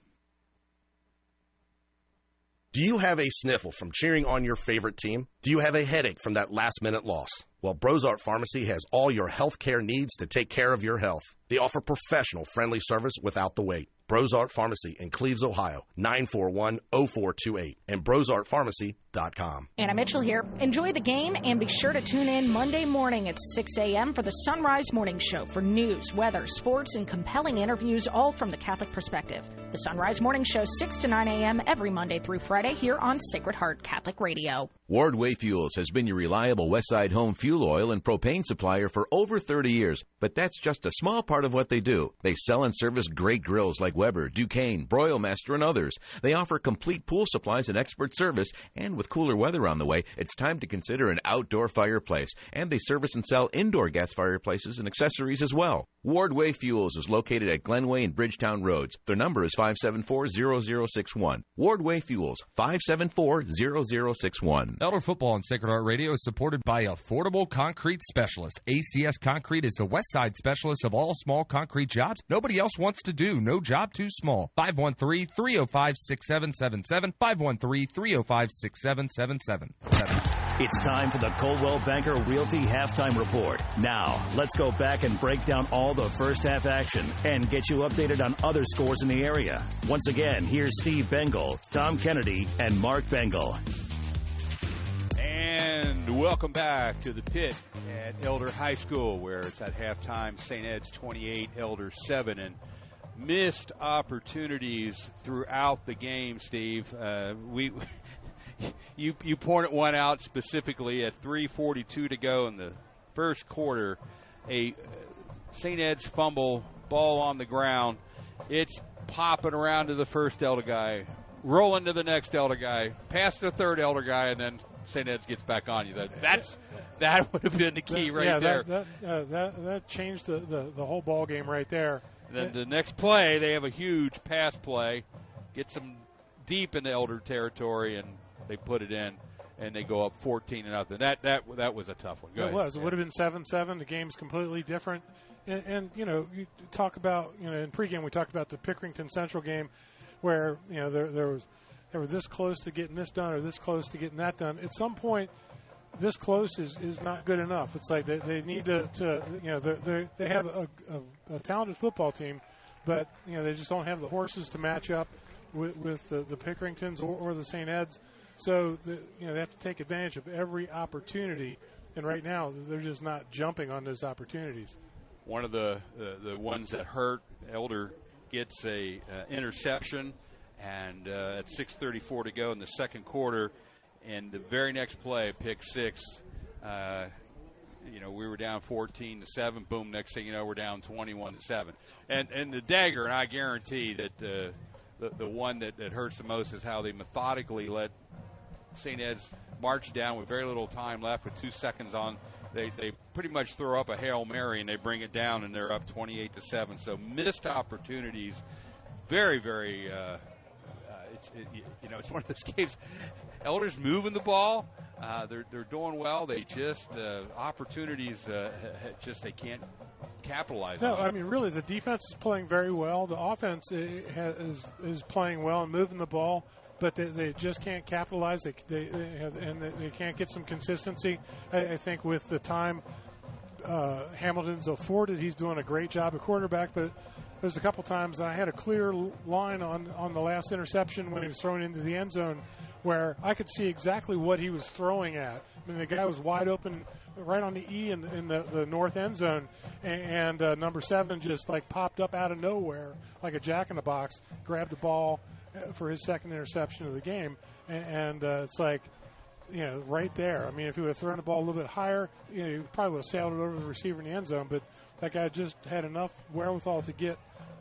Do you have a sniffle from cheering on your favorite team? Do you have a headache from that last minute loss? Well, Brozart Pharmacy has all your health care needs to take care of your health. They offer professional, friendly service without the wait. Brozart Pharmacy in Cleves, Ohio, 941-0428 and brozartpharmacy.com. Anna Mitchell here. Enjoy the game and be sure to tune in Monday morning at 6 a.m. for the Sunrise Morning Show for news, weather, sports, and compelling interviews, all from the Catholic perspective. The Sunrise Morning Show, 6 to 9 a.m. every Monday through Friday here on Sacred Heart Catholic Radio. Wardway Fuels has been your reliable Westside home fuel oil and propane supplier for over 30 years, but that's just a small part of what they do. They sell and service great grills like Weber, Ducane, Broilmaster, and others. They offer complete pool supplies and expert service, and with cooler weather on the way, it's time to consider an outdoor fireplace. And they service and sell indoor gas fireplaces and accessories as well. Wardway Fuels is located at Glenway and Bridgetown Roads. Their number is 574-0061. Wardway Fuels, 574-0061. Elder Football on Sacred Heart Radio is supported by Affordable Concrete Specialist. ACS Concrete is the west side specialist of all small concrete jobs nobody else wants to do. No job too small. 513-305-6777. 513-305-6777. It's time for the Coldwell Banker Realty Halftime Report. Now, let's go back and break down all the first half action and get you updated on other scores in the area. Once again, here's Steve Bengal, Tom Kennedy, and Mark Bengal. And welcome back to the pit at Elder High School, where it's at halftime St. Ed's 28, Elder 7. And missed opportunities throughout the game, Steve. Uh, we. you you pointed one out specifically at 3:42 to go in the first quarter. A St. Ed's fumble, ball on the ground. It's popping around to the first Elder guy rolling to the next elder guy, past the third elder guy, and then St. Ed's gets back on you. That that's that would have been the key right yeah, there. That that, uh, that that changed the, the, the whole ball game right there. Then the next play, they have a huge pass play, gets them deep in the elder territory, and they put it in, and they go up 14 and nothing. That that that was a tough one. Go it ahead. was. It would have been seven seven. The game's completely different. And, and you know, you talk about you know in pregame we talked about the Pickerington Central game, where you know there there was they were this close to getting this done or this close to getting that done. At some point, this close is, is not good enough. It's like they, they need to, to you know they they have a, a, a talented football team, but you know they just don't have the horses to match up with, with the, the Pickeringtons or, or the St. Eds. So the, you know they have to take advantage of every opportunity. And right now they're just not jumping on those opportunities. One of the the, the ones that hurt Elder gets a uh, interception, and uh, at 6:34 to go in the second quarter, and the very next play, pick six. Uh, you know, we were down 14 to seven. Boom! Next thing you know, we're down 21 to seven. And and the dagger, and I guarantee that uh, the the one that, that hurts the most is how they methodically let St. Ed's march down with very little time left, with two seconds on. They they pretty much throw up a hail mary and they bring it down, and they're up 28 to seven. So missed opportunities, very very. Uh, uh, it's it, you know it's one of those games. Elders moving the ball. Uh, they're they're doing well. They just uh, opportunities uh, just they can't capitalize. No. I mean really, the defense is playing very well. The offense is is playing well and moving the ball, but they, they just can't capitalize. They, they, they have, and they, can't get some consistency. I, I think with the time uh, Hamilton's afforded, he's doing a great job at quarterback. But there's a couple times I had a clear line on on the last interception when he was thrown into the end zone, where I could see exactly what he was throwing at. I mean, the guy was wide open right on the E in, in the, the north end zone, and, and uh, number seven just like popped up out of nowhere like a jack in the box, grabbed the ball for his second interception of the game, and, and uh, it's like you know, right there. I mean, if he would have thrown the ball a little bit higher, you know, he probably would have sailed it over the receiver in the end zone. But that guy just had enough wherewithal to get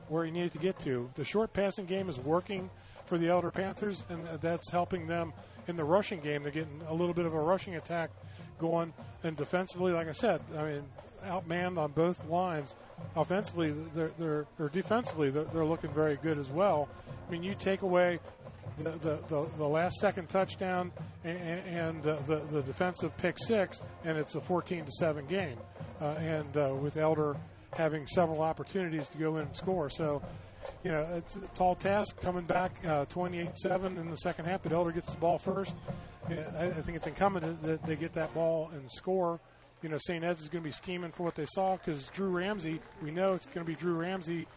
where he needed to get to. The short passing game is working for the Elder Panthers, and that's helping them in the rushing game. They're getting a little bit of a rushing attack going, and defensively, like I said, I mean, outmanned on both lines. Offensively, they're, they're or defensively, they're, they're looking very good as well. I mean, you take away the, the, the, the last second touchdown and, and uh, the, the defensive pick six, and it's a 14 to 7 game. Uh, and uh, with Elder having several opportunities to go in and score. So, you know, it's a tall task coming back 28 7 in the second half, but Elder gets the ball first. I, I think it's incumbent that they get that ball and score. You know, St. Ed's is going to be scheming for what they saw because Drew Ramsey, we know it's going to be Drew Ramsey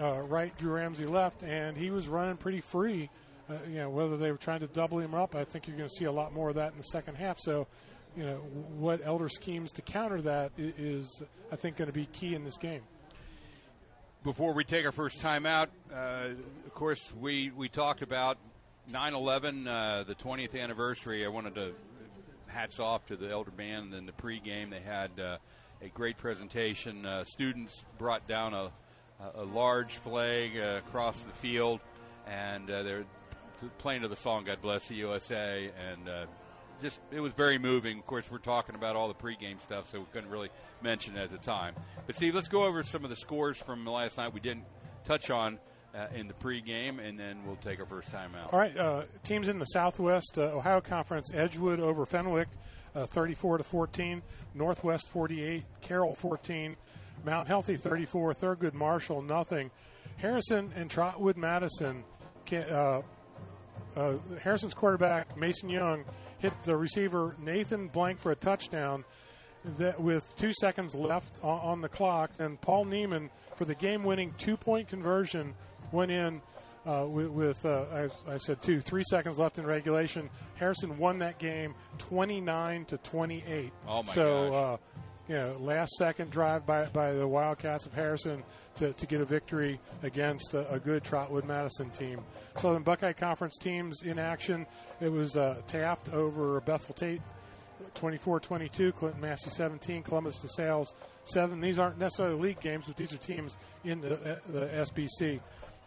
uh, right, Drew Ramsey left, and he was running pretty free. Uh, you know, whether they were trying to double him up, I think you're going to see a lot more of that in the second half. So, you know, what Elder schemes to counter that is, I think, going to be key in this game. Before we take our first time out, uh, of course, we, we talked about 9 11, uh, the 20th anniversary. I wanted to hats off to the Elder Band and the pregame. They had uh, a great presentation. Uh, students brought down a, a, large flag uh, across the field, and uh, they're playing to the song "God Bless the USA," and just it was very moving. Of course, we're talking about all the pregame stuff, so we couldn't really mention it at the time. But Steve, let's go over some of the scores from last night. We didn't touch on. Uh, in the pregame, and then we'll take our first time out. All right, uh, teams in the Southwest uh, Ohio Conference: Edgewood over Fenwick, uh, 34 to 14. Northwest 48, Carroll 14. Mount Healthy 34, Thurgood Marshall nothing. Harrison and Trotwood Madison. Uh, uh, Harrison's quarterback Mason Young hit the receiver Nathan Blank for a touchdown. That with two seconds left on, the clock, and Paul Neiman for the game-winning two-point conversion went in uh, with, with uh, I, I said two, three seconds left in regulation. Harrison won that game 29 to 28. Oh, my so, gosh. You know, last second drive by, by the Wildcats of Harrison to, to get a victory against a, a good Trotwood Madison team. Southern Buckeye Conference teams in action. It was uh, Taft over Bethel Tate 24 22, Clinton Massie 17, Columbus DeSales 7. These aren't necessarily league games, but these are teams in the, uh, the SBC.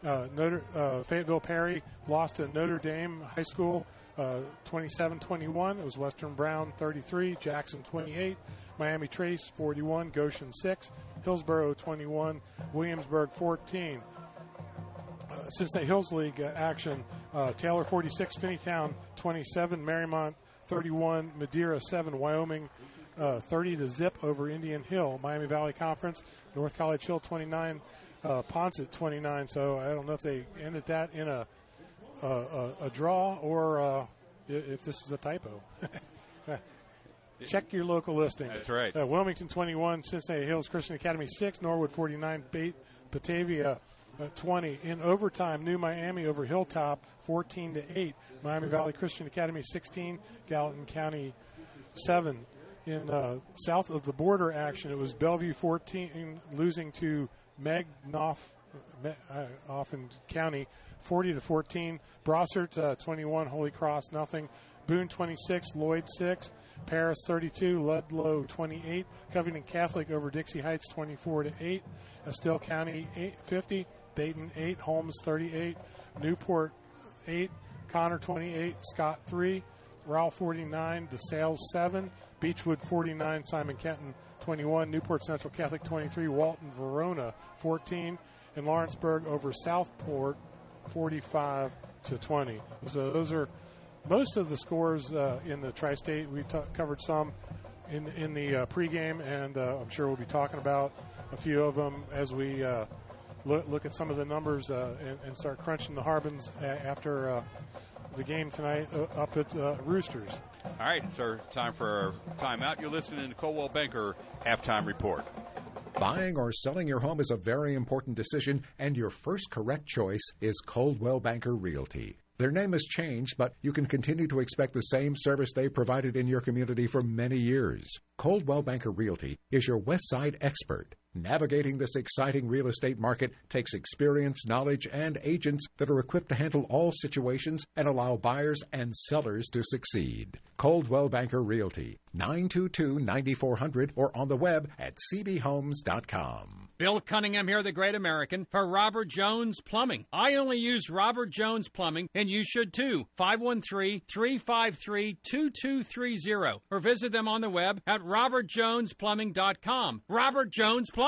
Uh, Notre, uh, Fayetteville Perry lost to Notre Dame High School 27 uh, 21. It was Western Brown 33, Jackson 28, Miami Trace 41, Goshen 6, Hillsboro 21, Williamsburg 14. Uh, Cincinnati Hills League uh, action Taylor 46, Finneytown 27, Mariemont 31, Madeira 7, Wyoming uh, 30 to zip over Indian Hill. Miami Valley Conference, North College Hill 29, uh, Poncet 29. So I don't know if they ended that in a a, a, a draw or uh, if this is a typo. Check your local listing. That's right. Uh, Wilmington 21, Cincinnati Hills Christian Academy 6, Norwood 49, Bate, Batavia uh, 20. In overtime, New Miami over Hilltop 14 to 8. Miami Valley Christian Academy 16, Gallatin County 7 in uh, south of the border action, it was Bellevue 14 losing to Magoffin, uh, County 40 to 14. Brossart uh, 21, Holy Cross nothing. Boone 26, Lloyd 6, Paris 32, Ludlow 28, Covington Catholic over Dixie Heights 24 to 8, Estill County 8, 50, Dayton 8, Holmes 38, Newport 8, Conner 28, Scott 3, Ryle 49, DeSales 7, Beechwood 49, Simon Kenton 21, Newport Central Catholic 23, Walton Verona 14, and Lawrenceburg over Southport 45 to 20. So those are most of the scores uh, in the tri-state. We t- covered some in in the uh, pregame, and uh, I'm sure we'll be talking about a few of them as we uh, look, look at some of the numbers uh, and, and, start crunching the Harbins after uh, the game tonight up at Roosters. All right, it's our time for our timeout. You're listening to Coldwell Banker halftime report. Buying or selling your home is a very important decision, and your first correct choice is Coldwell Banker Realty. Their name has changed, but you can continue to expect the same service they provided in your community for many years. Coldwell Banker Realty is your West Side expert. Navigating this exciting real estate market takes experience, knowledge, and agents that are equipped to handle all situations and allow buyers and sellers to succeed. Coldwell Banker Realty, 922 9400 or on the web at cbhomes.com. Bill Cunningham here, the great American, for Robert Jones Plumbing. I only use Robert Jones Plumbing, and you should too. 513 353 2230 or visit them on the web at robertjonesplumbing.com. Robert Jones Plumbing.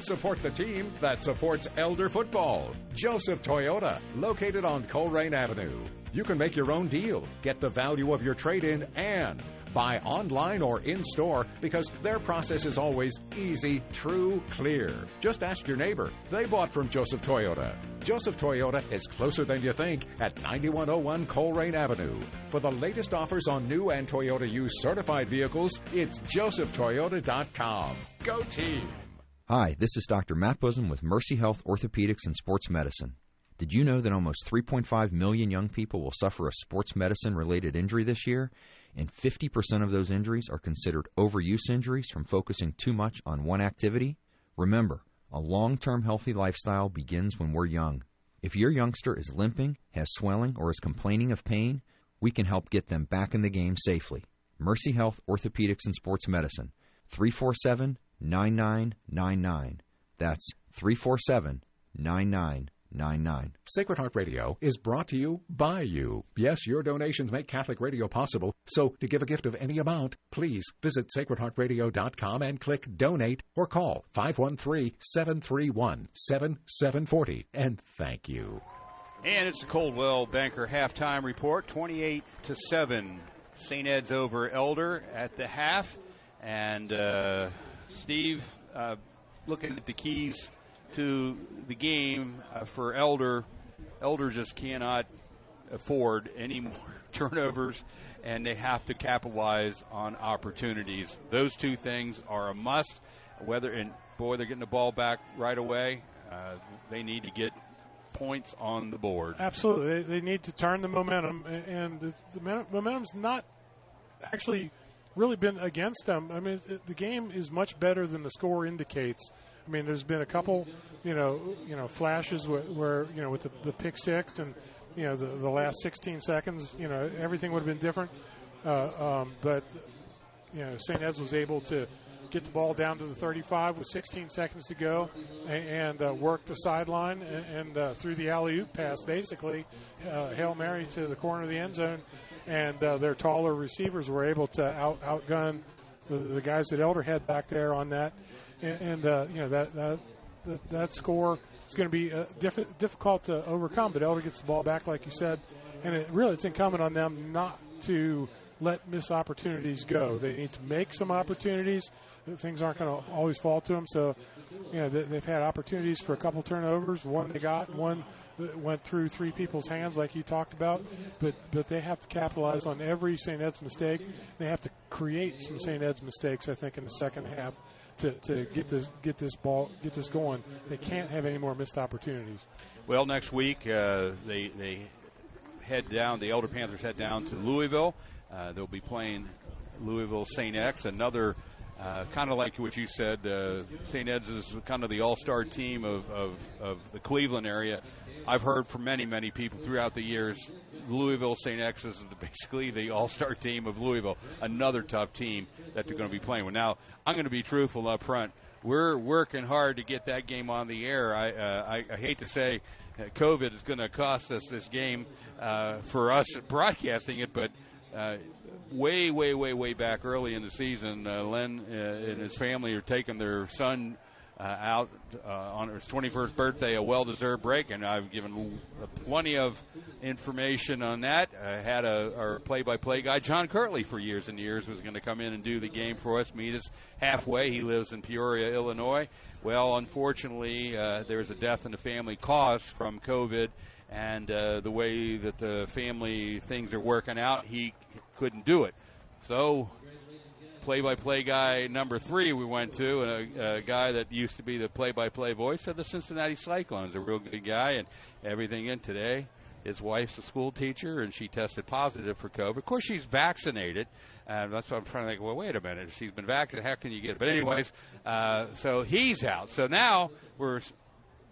Support the team that supports Elder football. Joseph Toyota, located on Colerain Avenue. You can make your own deal, get the value of your trade in, and buy online or in store because their process is always easy, true, clear. Just ask your neighbor. They bought from Joseph Toyota. Joseph Toyota is closer than you think at 9101 Colerain Avenue. For the latest offers on new and Toyota used certified vehicles, it's josephtoyota.com. Go team! Hi, this is Dr. Matt Busam with Mercy Health Orthopedics and Sports Medicine. Did you know that almost 3.5 million young people will suffer a sports medicine related injury this year? and 50% of those injuries are considered overuse injuries from focusing too much on one activity. Remember, a long term healthy lifestyle begins when we're young. If your youngster is limping, has swelling, or is complaining of pain, we can help get them back in the game safely. Mercy Health Orthopedics and Sports Medicine, 347 9999. That's 347 9999. Sacred Heart Radio is brought to you by you. Yes, your donations make Catholic radio possible. So to give a gift of any amount, please visit sacredheartradio.com and click donate or call 513-731-7740 and thank you. And it's the Coldwell Banker halftime report, 28 to 7. St. Ed's over Elder at the half and uh, Steve uh, looking at the keys to the game uh, for Elder. Elder just cannot afford any more turnovers, and they have to capitalize on opportunities. Those two things are a must. Whether and boy, they're getting the ball back right away. Uh, they need to get points on the board. Absolutely, they, they need to turn the momentum, and the, the momentum's not actually really been against them. I mean, the game is much better than the score indicates. I mean, there's been a couple, you know, you know, flashes where, where you know, with the, the pick six and you know the, the last 16 seconds, you know, everything would have been different. Uh, um, but you know, St. Ed's was able to get the ball down to the 35 with 16 seconds to go, and, uh, work the sideline and, and uh, through the alley oop pass, basically uh, hail mary to the corner of the end zone, and uh, their taller receivers were able to out outgun the, the guys that Elder had back there on that, and, and you know that that that, score is going to be diff- difficult to overcome. But Elder gets the ball back, like you said, and it really it's incumbent on them not to let missed opportunities go. They need to make some opportunities. Things aren't going to always fall to them. So, you know, they, have had opportunities for a couple turnovers. One they got, one went through three people's hands, like you talked about. But but they have to capitalize on every St. Ed's mistake. They have to create some St. Ed's mistakes. I think in the second half. To, to get this get this ball get this going, they can't have any more missed opportunities. Well, next week uh, they they head down. The Elder Panthers head down to Louisville. Uh, they'll be playing Louisville St. X, another uh, kind of like what you said. Uh, St. Ed's is kind of the all-star team of, of, of, the Cleveland area. I've heard from many, many people throughout the years. Louisville St. X is basically the all-star team of Louisville. Another tough team that they're going to be playing with. Now, I'm going to be truthful up front. We're working hard to get that game on the air. I, uh, I, I hate to say COVID is going to cost us this game uh, for us broadcasting it, but uh, way, way, way, way back early in the season, uh, Len uh, and his family are taking their son uh, out uh, on his 21st birthday, a well-deserved break, and I've given plenty of information on that. I had a our play-by-play guy, John Curtley, for years and years, was going to come in and do the game for us, meet us halfway. He lives in Peoria, Illinois. Well, unfortunately, uh, there was a death in the family caused from COVID, and uh, the way that the family things are working out, he couldn't do it. So play-by-play guy number three we went to, a, a guy that used to be the play-by-play voice of the Cincinnati Cyclones, a real good guy, and everything in today. His wife's a school teacher, and she tested positive for COVID. Of course, she's vaccinated, and that's what I'm trying to think. Well, wait a minute. If she's been vaccinated, how can you get it? But anyways, uh, so he's out. So now we're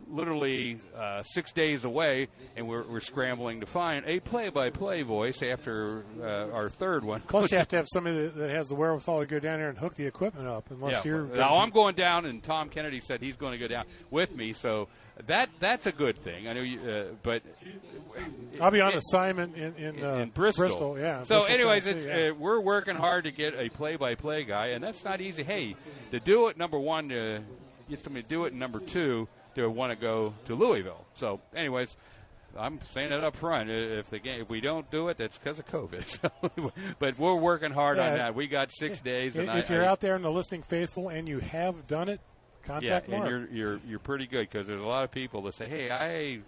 literally uh, six days away, and we're, we're scrambling to find a play-by-play voice after uh, our third one. Plus, you have to have somebody that, has the wherewithal to go down there and hook the equipment up. Unless yeah, you're now, I'm going down, and Tom Kennedy said he's going to go down with me, so that that's a good thing. I know, you, uh, but I'll be on assignment in in, uh, in Bristol. Bristol. Yeah. So, Bristol, anyways, Tennessee, yeah. Uh, we're working hard to get a play-by-play guy, and that's not easy. Hey, to do it, number one, to get somebody to do it, and number two to want to go to Louisville. So, anyways, I'm saying it up front. If the game, if we don't do it, that's because of COVID. But we're working hard yeah, on that. We got six days. If, and if I, you're I, out there in the listening faithful and you have done it, contact yeah, Mark. and you're you're you're pretty good because there's a lot of people that say, "Hey, I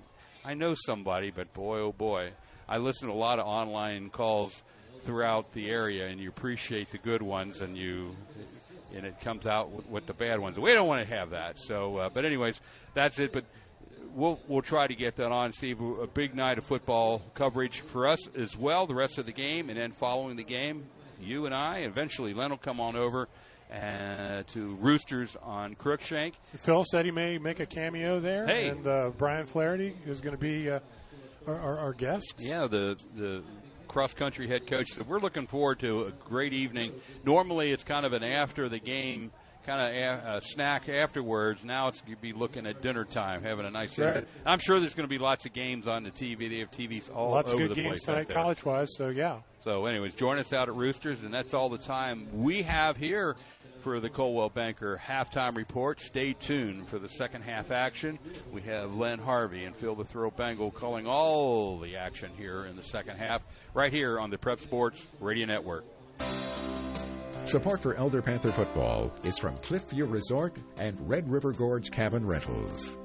I know somebody," but boy, oh boy, I listen to a lot of online calls throughout the area, and you appreciate the good ones, and you and it comes out with, with the bad ones. We don't want to have that. So, uh, but anyways, that's it. But we'll we'll try to get that on, Steve. A big night of football coverage for us as well. The rest of the game, and then following the game, you and I. Eventually, Len will come on over. Uh, to Roosters on Crookshank. Phil said he may make a cameo there, hey. and uh, Brian Flaherty is going to be uh, our, our, our guest. Yeah, the the cross country head coach. So we're looking forward to a great evening. Normally, it's kind of an after the game kind of a, snack afterwards. Now it's going to be looking at dinner time, having a nice right. I'm sure there's going to be lots of games on the TV. They have TVs all lots over of good the games place tonight, college wise. So yeah. So, anyways, join us out at Roosters, and that's all the time we have here for the Coldwell Banker halftime report. Stay tuned for the second half action. We have Len Harvey and Phil the Throw Bengal calling all the action here in the second half, right here on the Prep Sports Radio Network. Support for Elder Panther football is from Cliffview Resort and Red River Gorge Cabin Rentals.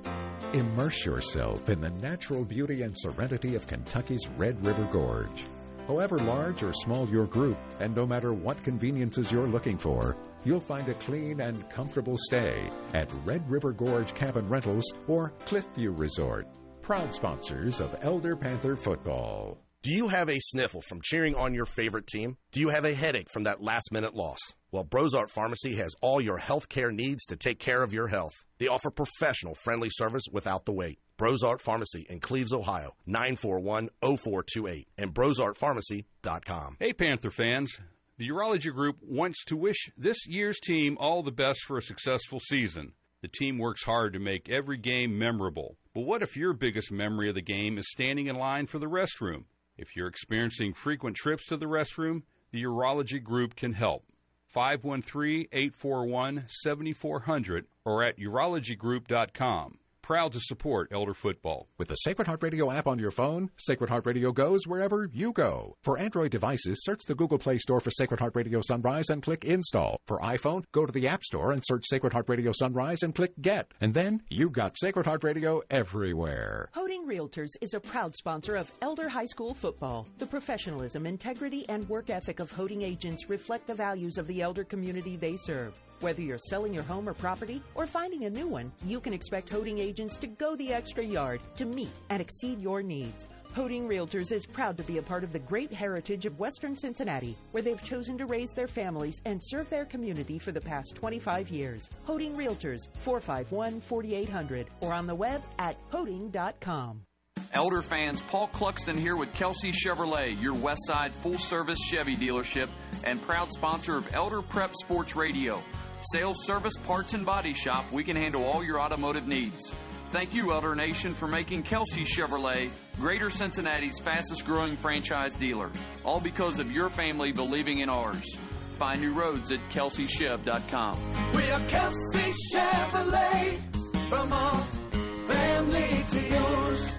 Immerse yourself in the natural beauty and serenity of Kentucky's Red River Gorge. However large or small your group, and no matter what conveniences you're looking for, you'll find a clean and comfortable stay at Red River Gorge Cabin Rentals or Cliffview Resort, proud sponsors of Elder Panther football. Do you have a sniffle from cheering on your favorite team? Do you have a headache from that last minute loss? Well, Brozart Pharmacy has all your health care needs to take care of your health. They offer professional friendly service without the wait. Brozart Pharmacy in Cleves, Ohio, 941 0428 and brozartpharmacy.com. Hey, Panther fans. The Urology Group wants to wish this year's team all the best for a successful season. The team works hard to make every game memorable. But what if your biggest memory of the game is standing in line for the restroom? If you're experiencing frequent trips to the restroom, the Urology Group can help. 513 841 7400 or at urologygroup.com. Proud to support Elder Football. With the Sacred Heart Radio app on your phone, Sacred Heart Radio goes wherever you go. For Android devices, search the Google Play Store for Sacred Heart Radio Sunrise and click Install. For iPhone, go to the App Store and search Sacred Heart Radio Sunrise and click Get. And then you've got Sacred Heart Radio everywhere. Hoeting Realtors is a proud sponsor of Elder High School football. The professionalism, integrity, and work ethic of Hoeting agents reflect the values of the elder community they serve. Whether you're selling your home or property or finding a new one, you can expect Hoeting agents to go the extra yard to meet and exceed your needs. Hoeting Realtors is proud to be a part of the great heritage of Western Cincinnati, where they've chosen to raise their families and serve their community for the past 25 years. Hoeting Realtors, 451 4800, or on the web at hoeting.com. Elder fans, Paul Cluxton here with Kelsey Chevrolet, your Westside full service Chevy dealership and proud sponsor of Elder Prep Sports Radio. Sales, service, parts, and body shop, we can handle all your automotive needs. Thank you, Elder Nation, for making Kelsey Chevrolet Greater Cincinnati's fastest growing franchise dealer. All because of your family believing in ours. Find new roads at kelseychev.com. We are Kelsey Chevrolet, from our family to yours.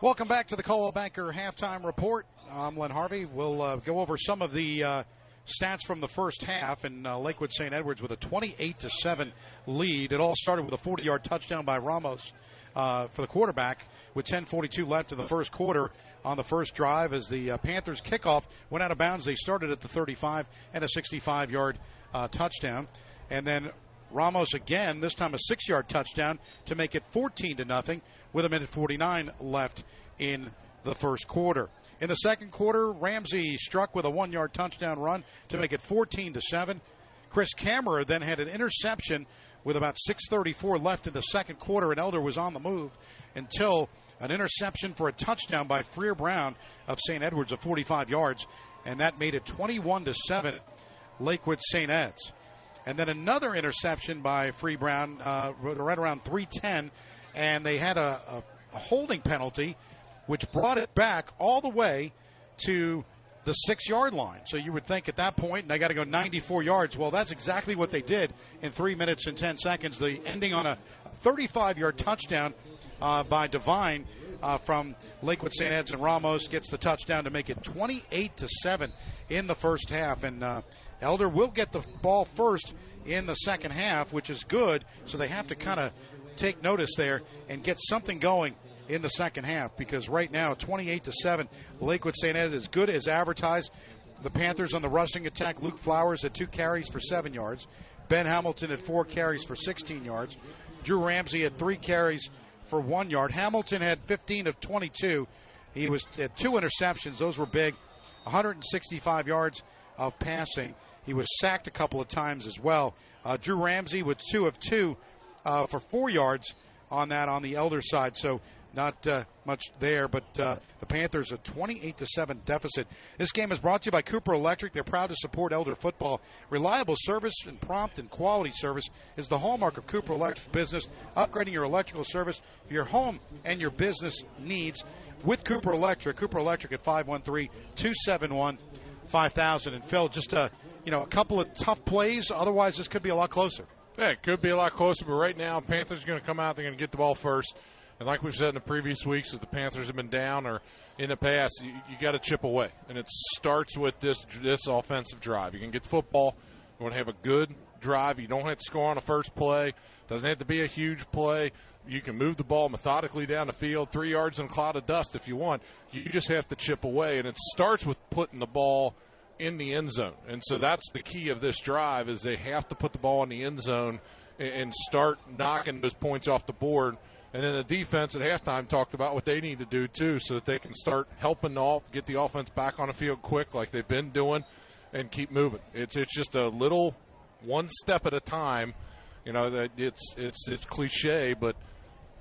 Welcome back to the Coldwell Banker halftime report. I'm Len Harvey. We'll uh, go over some of the uh, stats from the first half, and uh, Lakewood St. Edwards with a 28 to seven lead. It all started with a 40-yard touchdown by Ramos uh, for the quarterback with 10:42 left in the first quarter. On the first drive, as the uh, Panthers kickoff went out of bounds, they started at the 35 and a 65-yard uh, touchdown, and then Ramos again, this time a six-yard touchdown to make it 14 to nothing with a minute 49 left in the first quarter. In the second quarter, Ramsey struck with a one-yard touchdown run to make it 14 to 7. Chris Kammerer then had an interception with about 6:34 left in the second quarter, and Elder was on the move until an interception for a touchdown by Freer Brown of St. Edwards of 45 yards, and that made it 21 to 7. Lakewood St. Ed's. And then another interception by Free Brown uh, right around 310, and they had a, a, a holding penalty, which brought it back all the way to the six yard line. So you would think at that point they got to go 94 yards. Well, that's exactly what they did in three minutes and 10 seconds. The ending on a 35 yard touchdown uh, by Devine uh, from Lakewood St. Ed's and Ramos gets the touchdown to make it 28 to seven in the first half. And uh, Elder will get the ball first in the second half, which is good. So they have to kind of take notice there and get something going in the second half because right now 28 to 7 Lakewood St. Ed is good as advertised. The Panthers on the rushing attack Luke Flowers at two carries for 7 yards. Ben Hamilton at 4 carries for 16 yards. Drew Ramsey had 3 carries for 1 yard. Hamilton had 15 of 22 he was at two interceptions. Those were big. 165 yards of passing. He was sacked a couple of times as well. Uh, Drew Ramsey with 2 of 2 uh, for 4 yards on that on the elder side. So not uh, much there, but uh, the Panthers a 28 to 7 deficit. This game is brought to you by Cooper Electric. They're proud to support Elder football. Reliable service and prompt and quality service is the hallmark of Cooper Electric business. Upgrading your electrical service for your home and your business needs with Cooper Electric. Cooper Electric at 513-271 5000. And Phil, just a you know a couple of tough plays. Otherwise, this could be a lot closer. Yeah, it could be a lot closer, but right now, Panthers are going to come out. They're going to get the ball first. And like we've said in the previous weeks, as the Panthers have been down or in the past, you, you got to chip away, and it starts with this this offensive drive. You can get the football. You want to have a good drive. You don't have to score on the first play. Doesn't have to be a huge play. You can move the ball methodically down the field, three yards in a cloud of dust if you want. You just have to chip away, and it starts with putting the ball in the end zone. And so that's the key of this drive is they have to put the ball in the end zone and start knocking those points off the board and then the defense at halftime talked about what they need to do too, so that they can start helping off, get the offense back on the field quick, like they've been doing, and keep moving. It's it's just a little one step at a time. You know that it's it's it's cliche, but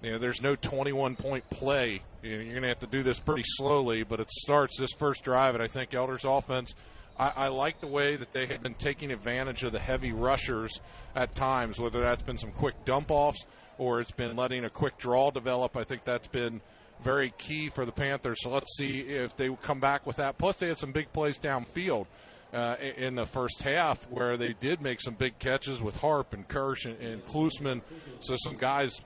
You know, there's no 21 point play. You know, you're going to have to do this pretty slowly, but it starts this first drive, and I think Elder's offense. I, I like the way that they have been taking advantage of the heavy rushers at times, whether that's been some quick dump offs or it's been letting a quick draw develop. I think that's been very key for the Panthers. So let's see if they come back with that. Plus, they had some big plays downfield. Uh, in the first half, where they did make some big catches with Harp and Kirch and, and Klusman. So some guys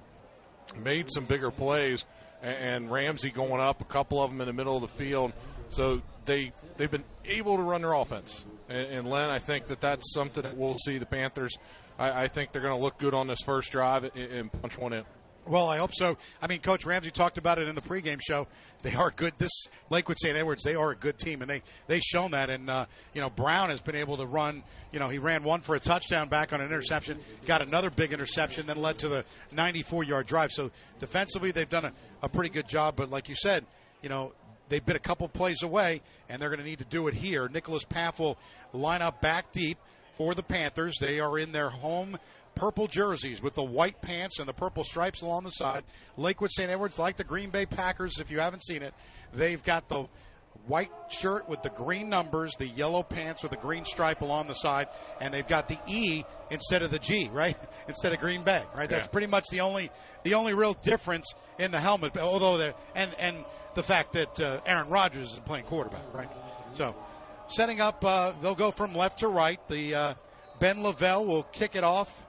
made some bigger plays, and Ramsey going up, a couple of them in the middle of the field. So they they've been able to run their offense. And, and Len, I think that that's something that we'll see the Panthers. I, I think they're going to look good on this first drive and, and punch one in. Well, I hope so. I mean, Coach Ramsey talked about it in the pregame show. They are good. This Lakewood St. Edwards, they are a good team, and they they've shown that. And uh, you know, Brown has been able to run. You know, he ran one for a touchdown back on an interception, got another big interception, then led to the 94-yard drive. So defensively, they've done a, a pretty good job. But like you said, you know, they've been a couple plays away, and they're going to need to do it here. Nicholas Paff will line up back deep for the Panthers. They are in their home purple jerseys with the white pants and the purple stripes along the side. Lakewood St. Edwards, like the Green Bay Packers, if you haven't seen it, they've got the white shirt with the green numbers, the yellow pants with the green stripe along the side, and they've got the E instead of the G, right? Instead of Green Bay, right? That's pretty much the only the only real difference in the helmet. Although the and and the fact that uh, Aaron Rodgers is playing quarterback, right? So setting up, uh, they'll go from left to right. The uh, Ben Lavelle will kick it off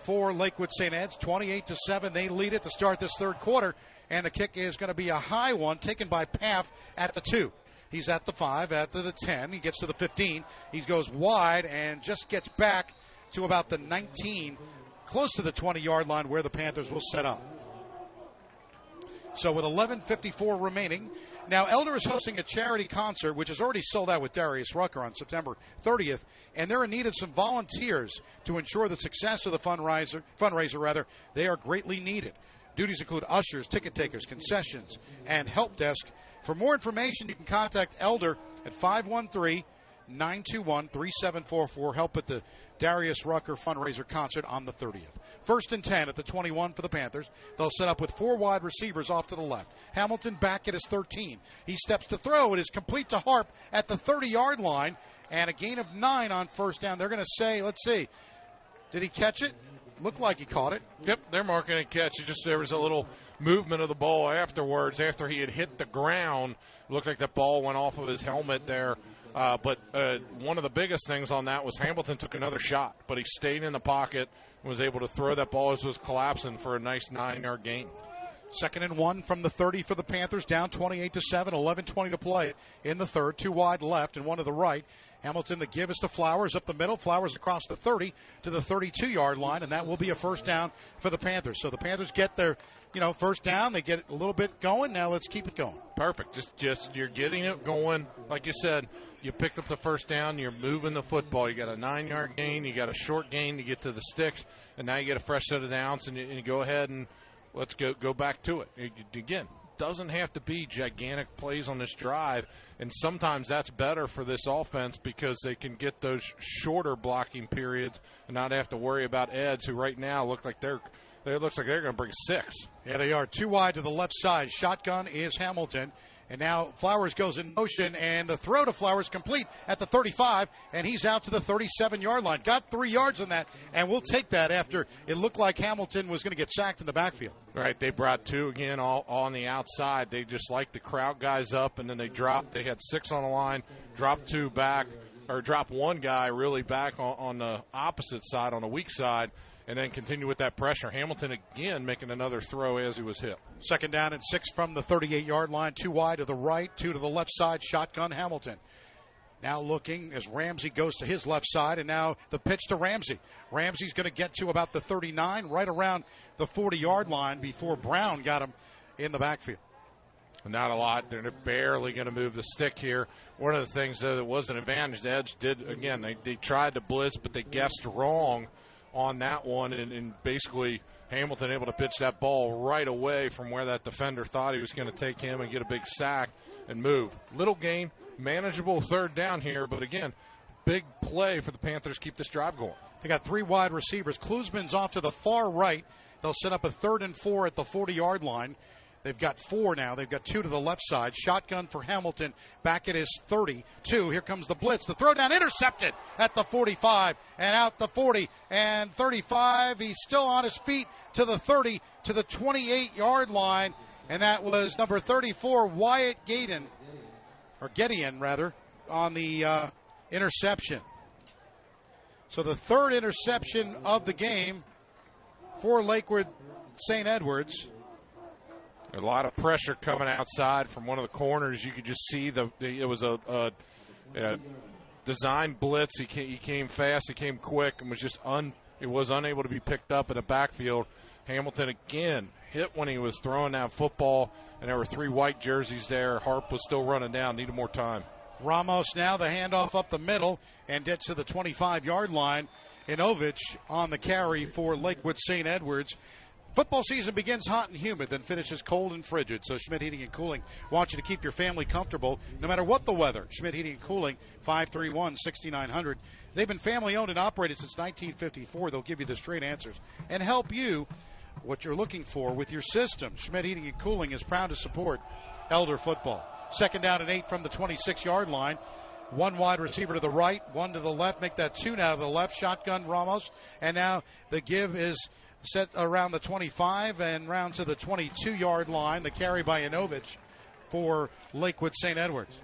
for Lakewood St. Ed's. 28 to 7. They lead it to start this third quarter. And the kick is going to be a high one taken by Paff at the two. He's at the five, at the 10. He gets to the 15. He goes wide and just gets back to about the 19, close to the 20 yard line where the Panthers will set up. So with 11:54 remaining, now Elder is hosting a charity concert, which is already sold out with Darius Rucker on September 30th, and they're in need of some volunteers to ensure the success of the fundraiser. Fundraiser, rather, they are greatly needed. Duties include ushers, ticket takers, concessions, and help desk. For more information, you can contact Elder at 513 921 3744. Help at the Darius Rucker fundraiser concert on the 30th. First and 10 at the 21 for the Panthers. They'll set up with four wide receivers off to the left. Hamilton back at his 13. He steps to throw. It is complete to Harp at the 30 yard line and a gain of nine on first down. They're going to say, let's see, did he catch it? Looked like he caught it. Yep, they're marking a catch. It just there was a little movement of the ball afterwards after he had hit the ground. Looked like the ball went off of his helmet there. Uh, but uh, one of the biggest things on that was Hamilton took another shot, but he stayed in the pocket and was able to throw that ball as it was collapsing for a nice nine-yard gain. Second and one from the 30 for the Panthers, down 28 to 7, 11 20 to play in the third. Two wide left and one to the right. Hamilton, the give is to Flowers up the middle. Flowers across the 30 to the 32 yard line, and that will be a first down for the Panthers. So the Panthers get their, you know, first down. They get a little bit going. Now let's keep it going. Perfect. Just, just you're getting it going. Like you said, you picked up the first down. You're moving the football. You got a nine-yard gain. You got a short gain to get to the sticks, and now you get a fresh set of downs, and you, and you go ahead and let's go go back to It- again. Doesn't have to be gigantic plays on this drive, and sometimes that's better for this offense because they can get those shorter blocking periods and not have to worry about Eds, who right now look like they're. It looks like they're going to bring six. Yeah, they are two wide to the left side. Shotgun is Hamilton. And now Flowers goes in motion, and the throw to Flowers complete at the 35, and he's out to the 37 yard line. Got three yards on that, and we'll take that after it looked like Hamilton was going to get sacked in the backfield. Right, they brought two again, all, all on the outside. They just like the crowd guys up, and then they dropped. They had six on the line, dropped two back, or drop one guy really back on, on the opposite side, on the weak side, and then continue with that pressure. Hamilton again making another throw as he was hit. Second down and six from the 38 yard line. Two wide to the right, two to the left side. Shotgun Hamilton. Now looking as Ramsey goes to his left side, and now the pitch to Ramsey. Ramsey's going to get to about the 39, right around the 40 yard line before Brown got him in the backfield. Not a lot. They're barely going to move the stick here. One of the things though, that was an advantage, the Edge did again. They they tried to blitz, but they guessed wrong on that one, and, and basically Hamilton able to pitch that ball right away from where that defender thought he was going to take him and get a big sack and move. Little gain, manageable third down here, but again, big play for the Panthers. Keep this drive going. They got three wide receivers. Klusman's off to the far right. They'll set up a third and four at the 40 yard line. They've got four now. They've got two to the left side. Shotgun for Hamilton back at his 32. Here comes the blitz. The throw down intercepted at the 45 and out the 40 and 35. He's still on his feet to the 30 to the 28 yard line. And that was number 34, Wyatt Gaydon, or Gideon rather, on the uh, interception. So the third interception of the game for Lakewood St. Edwards. A lot of pressure coming outside from one of the corners. You could just see the, it was a, a, a design blitz. He came, he came fast, he came quick, and was just un. It was unable to be picked up in the backfield. Hamilton again hit when he was throwing that football, and there were three white jerseys there. Harp was still running down, needed more time. Ramos now the handoff up the middle and gets to the 25 yard line. Inovich on the carry for Lakewood St. Edwards. Football season begins hot and humid, then finishes cold and frigid. So Schmidt Heating and Cooling wants you to keep your family comfortable no matter what the weather. Schmidt Heating and Cooling, 531-6900. They've been family owned and operated since 1954. They'll give you the straight answers and help you what you're looking for with your system. Schmidt Heating and Cooling is proud to support Elder football. Second down and eight from the 26 yard line. One wide receiver to the right, one to the left. Make that two now to the left. Shotgun Ramos. And now the give is set around the 25 and round to the 22 yard line. The carry by Yanovich for Lakewood St. Edwards.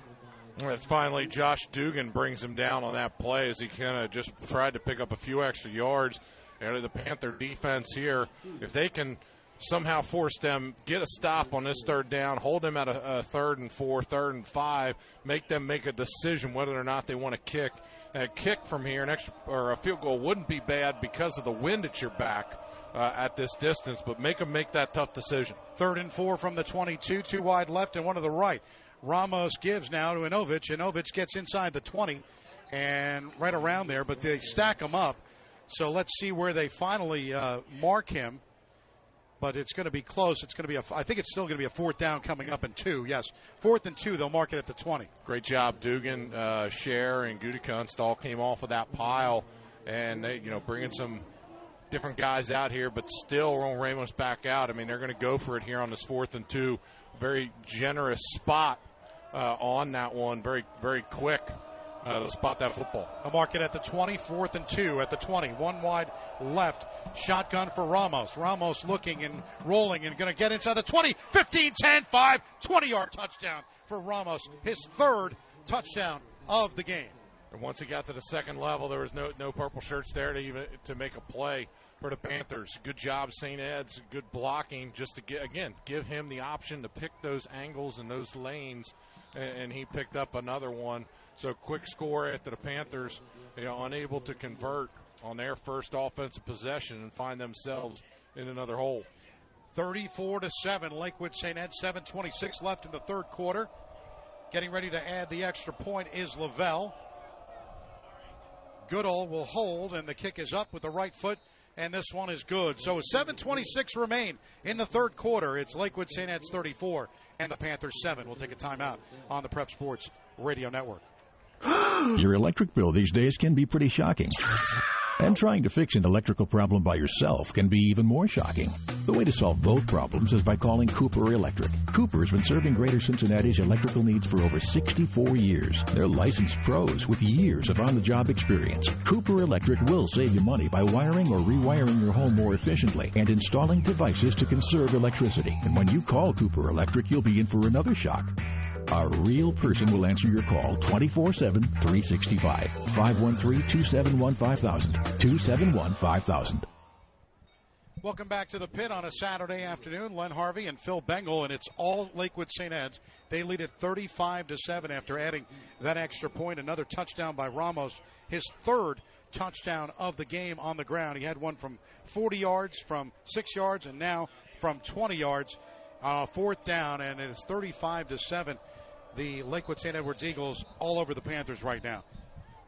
It's finally Josh Dugan brings him down on that play as he kind of just tried to pick up a few extra yards. And the Panther defense here, if they can somehow force them get a stop on this third down, hold them at a, a third and four, third and five, make them make a decision whether or not they want to kick. A kick from here, an extra or a field goal wouldn't be bad because of the wind at your back. Uh, at this distance, but make them make that tough decision. Third and four from the 22, two wide left and one to the right. Ramos gives now to Inovich. Inovich gets inside the 20 and right around there, but they stack him up. So let's see where they finally uh, mark him. But it's going to be close. It's going to be a. I think it's still going to be a fourth down coming up in two. Yes, fourth and two. They'll mark it at the twenty. Great job, Dugan, uh, Share, and Gutekunst all came off of that pile, and they, you know, bringing some different guys out here, but still Ron Ramos back out. I mean, they're going to go for it here on this fourth and two. Very generous spot uh, on that one. Very, very quick uh, to spot that football. A mark it at the 24th and two at the 20. One wide left. Shotgun for Ramos. Ramos looking and rolling and going to get inside the 20, 15, 10, 5, 20 yard touchdown for Ramos. His third touchdown of the game. And once he got to the second level, there was no no purple shirts there to even to make a play for the Panthers. Good job, St. Ed's. Good blocking, just to get again give him the option to pick those angles and those lanes, and, and he picked up another one. So quick score after the Panthers, you know, unable to convert on their first offensive possession and find themselves in another hole. 34 to 7, Lakewood St. Ed, 726 left in the third quarter. Getting ready to add the extra point is Lavelle. Goodall will hold, and the kick is up with the right foot, and this one is good. So 7.26 remain in the third quarter. It's Lakewood St. Ed's 34 and the Panthers 7. We'll take a timeout on the Prep Sports Radio Network. Your electric bill these days can be pretty shocking. And trying to fix an electrical problem by yourself can be even more shocking. The way to solve both problems is by calling Cooper Electric. Cooper's been serving Greater Cincinnati's electrical needs for over 64 years. They're licensed pros with years of on-the-job experience. Cooper Electric will save you money by wiring or rewiring your home more efficiently and installing devices to conserve electricity. And when you call Cooper Electric, you'll be in for another shock. A real person will answer your call 24 7, 365. 513 271 5000. 271 5000. Welcome back to the pit on a Saturday afternoon. Len Harvey and Phil Bengal, and it's all Lakewood St. Ed's. They lead at 35 to 7 after adding that extra point. Another touchdown by Ramos, his third touchdown of the game on the ground. He had one from 40 yards, from 6 yards, and now from 20 yards a fourth down, and it is 35 to 7. The Lakewood St. Edwards Eagles all over the Panthers right now.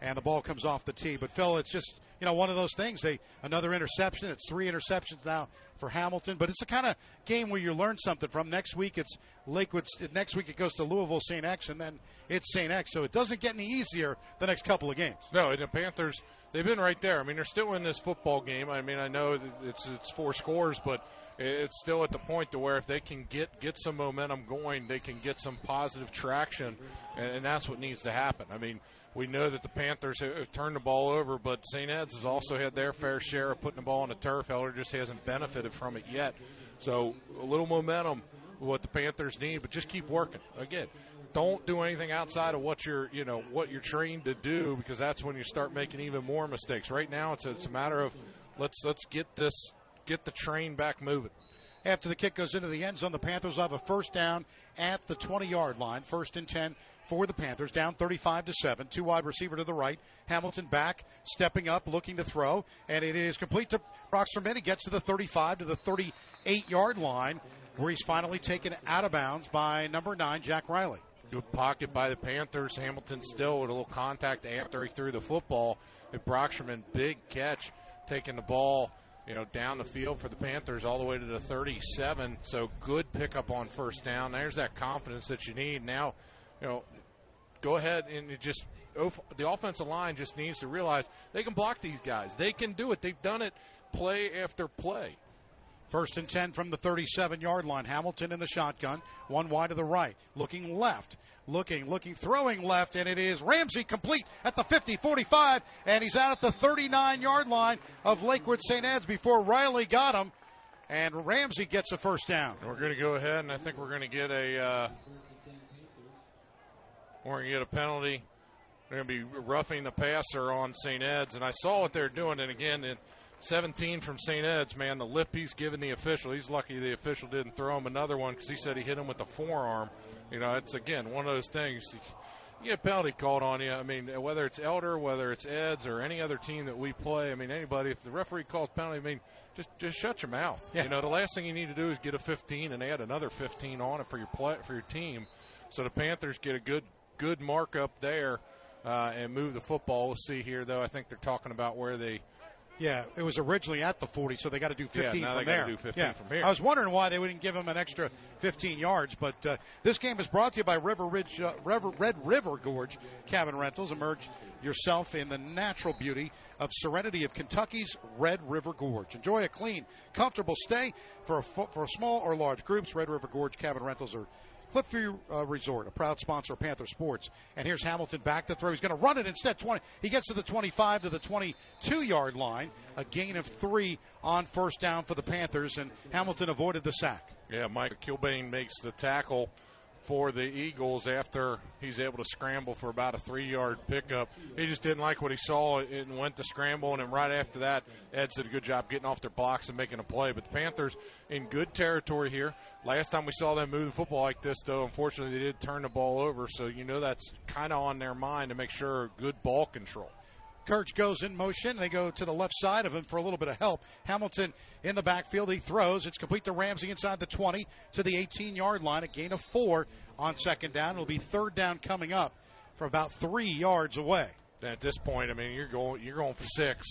And the ball comes off the tee. But Phil, it's just you know, one of those things. They another interception. It's three interceptions now for Hamilton, but it's the kind of game where you learn something from. Next week it's Lakewood. Next week it goes to Louisville St. X, and then it's St. X. So it doesn't get any easier the next couple of games. No, the Panthers they've been right there. I mean, they're still in this football game. I mean, I know it's it's four scores, but it's still at the point to where if they can get get some momentum going, they can get some positive traction, and, and that's what needs to happen. I mean, we know that the Panthers have turned the ball over, but St. Ed's has also had their fair share of putting the ball on the turf. Elder just hasn't benefited from it yet. So a little momentum, what the Panthers need, but just keep working. Again, don't do anything outside of what you're, you know, what you're trained to do, because that's when you start making even more mistakes. Right now, it's a, it's a matter of let's let's get this, get the train back moving. After the kick goes into the end zone, the Panthers have a first down at the 20 yard line. First and 10 for the Panthers, down 35 to 7. Two wide receiver to the right. Hamilton back, stepping up, looking to throw, and it is complete to Broxterman. He gets to the 35 to the 38 yard line, where he's finally taken out of bounds by number nine, Jack Riley. Good pocket by the Panthers. Hamilton still with a little contact after he threw the football. And Broxterman, big catch, taking the ball you know, down the field for the Panthers all the way to the 37. So good pickup on first down. There's that confidence that you need. Now, you know, go ahead and just the offensive line just needs to realize they can block these guys. They can do it. They've done it play after play. First and 10 from the 37 yard line. Hamilton in the shotgun. One wide to the right. Looking left looking, looking, throwing left, and it is Ramsey complete at the 50 45, and he's out at the 39 yard line of Lakewood St. Ed's before Riley got him, and Ramsey gets a first down. We're going to go ahead, and I think we're going to get a. Uh, we're going to get a penalty. They're going to be roughing the passer on St. Ed's, and I saw what they're doing, and again, it, 17 from St. Ed's, man, the lip he's giving the official. He's lucky the official didn't throw him another one because he said he hit him with the forearm. You know, it's again one of those things. You get a penalty called on you. I mean, whether it's Elder, whether it's Eds, or any other team that we play. I mean, anybody. If the referee calls penalty, I mean, just just shut your mouth. Yeah. You know, the last thing you need to do is get a 15 and add another 15 on it for your play for your team. So the Panthers get a good good markup there uh, and move the football. We'll see here, though. I think they're talking about where they yeah, it was originally at the 40, so they got to do 15 yeah, from there. do 15 yeah. from here. I was wondering why they wouldn't give him an extra 15 yards, but uh, this game is brought to you by River Ridge, uh, River, Red River Gorge Cabin Rentals. Emerge yourself in the natural beauty of serenity of Kentucky's Red River Gorge. Enjoy a clean, comfortable stay for a, for small or large groups. Red River Gorge Cabin Rentals are Cliffview uh, Resort, a proud sponsor of Panther Sports. And here's Hamilton back to throw. He's going to run it instead. 20. He gets to the 25 to the 22 yard line. A gain of three on first down for the Panthers, and Hamilton avoided the sack. Yeah, Mike Kilbane makes the tackle for the Eagles after he's able to scramble for about a three yard pickup. He just didn't like what he saw and went to scramble. And then right after that, Ed did a good job getting off their blocks and making a play. But the Panthers in good territory here. Last time we saw them move the football like this, though, unfortunately, they did turn the ball over. So you know that's kind of on their mind to make sure good ball control. Kirch goes in motion. They go to the left side of him for a little bit of help. Hamilton in the backfield. He throws. It's complete to Ramsey inside the 20 to the 18 yard line. A gain of four on second down. It'll be third down coming up from about three yards away. At this point, I mean, you're going you're going for six.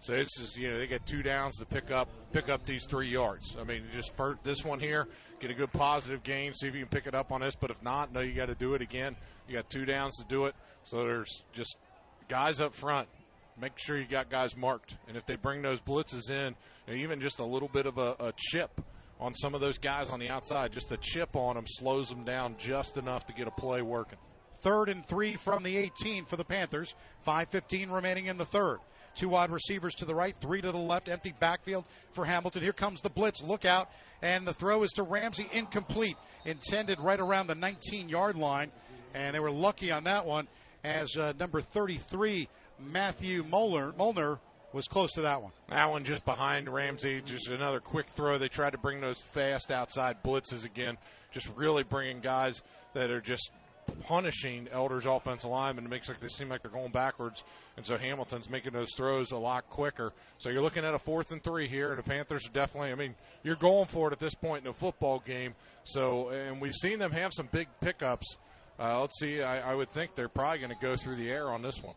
So this is you know they get two downs to pick up pick up these three yards. I mean, just for this one here, get a good positive gain, see if you can pick it up on this. But if not, no, you got to do it again. You got two downs to do it. So there's just guys up front, make sure you got guys marked. And if they bring those blitzes in, even just a little bit of a, a chip on some of those guys on the outside, just a chip on them slows them down just enough to get a play working. Third and three from the 18 for the Panthers. 5.15 remaining in the third. Two wide receivers to the right, three to the left, empty backfield for Hamilton. Here comes the blitz. Look out. And the throw is to Ramsey, incomplete, intended right around the 19 yard line. And they were lucky on that one as uh, number 33, Matthew Molnar, Molnar, was close to that one. That one just behind Ramsey, just another quick throw. They tried to bring those fast outside blitzes again, just really bringing guys that are just punishing Elder's offensive linemen. It makes like they seem like they're going backwards, and so Hamilton's making those throws a lot quicker. So you're looking at a fourth and three here, and the Panthers are definitely. I mean, you're going for it at this point in a football game. So, and we've seen them have some big pickups uh, let's see. I, I, would think they're probably going to go through the air on this one.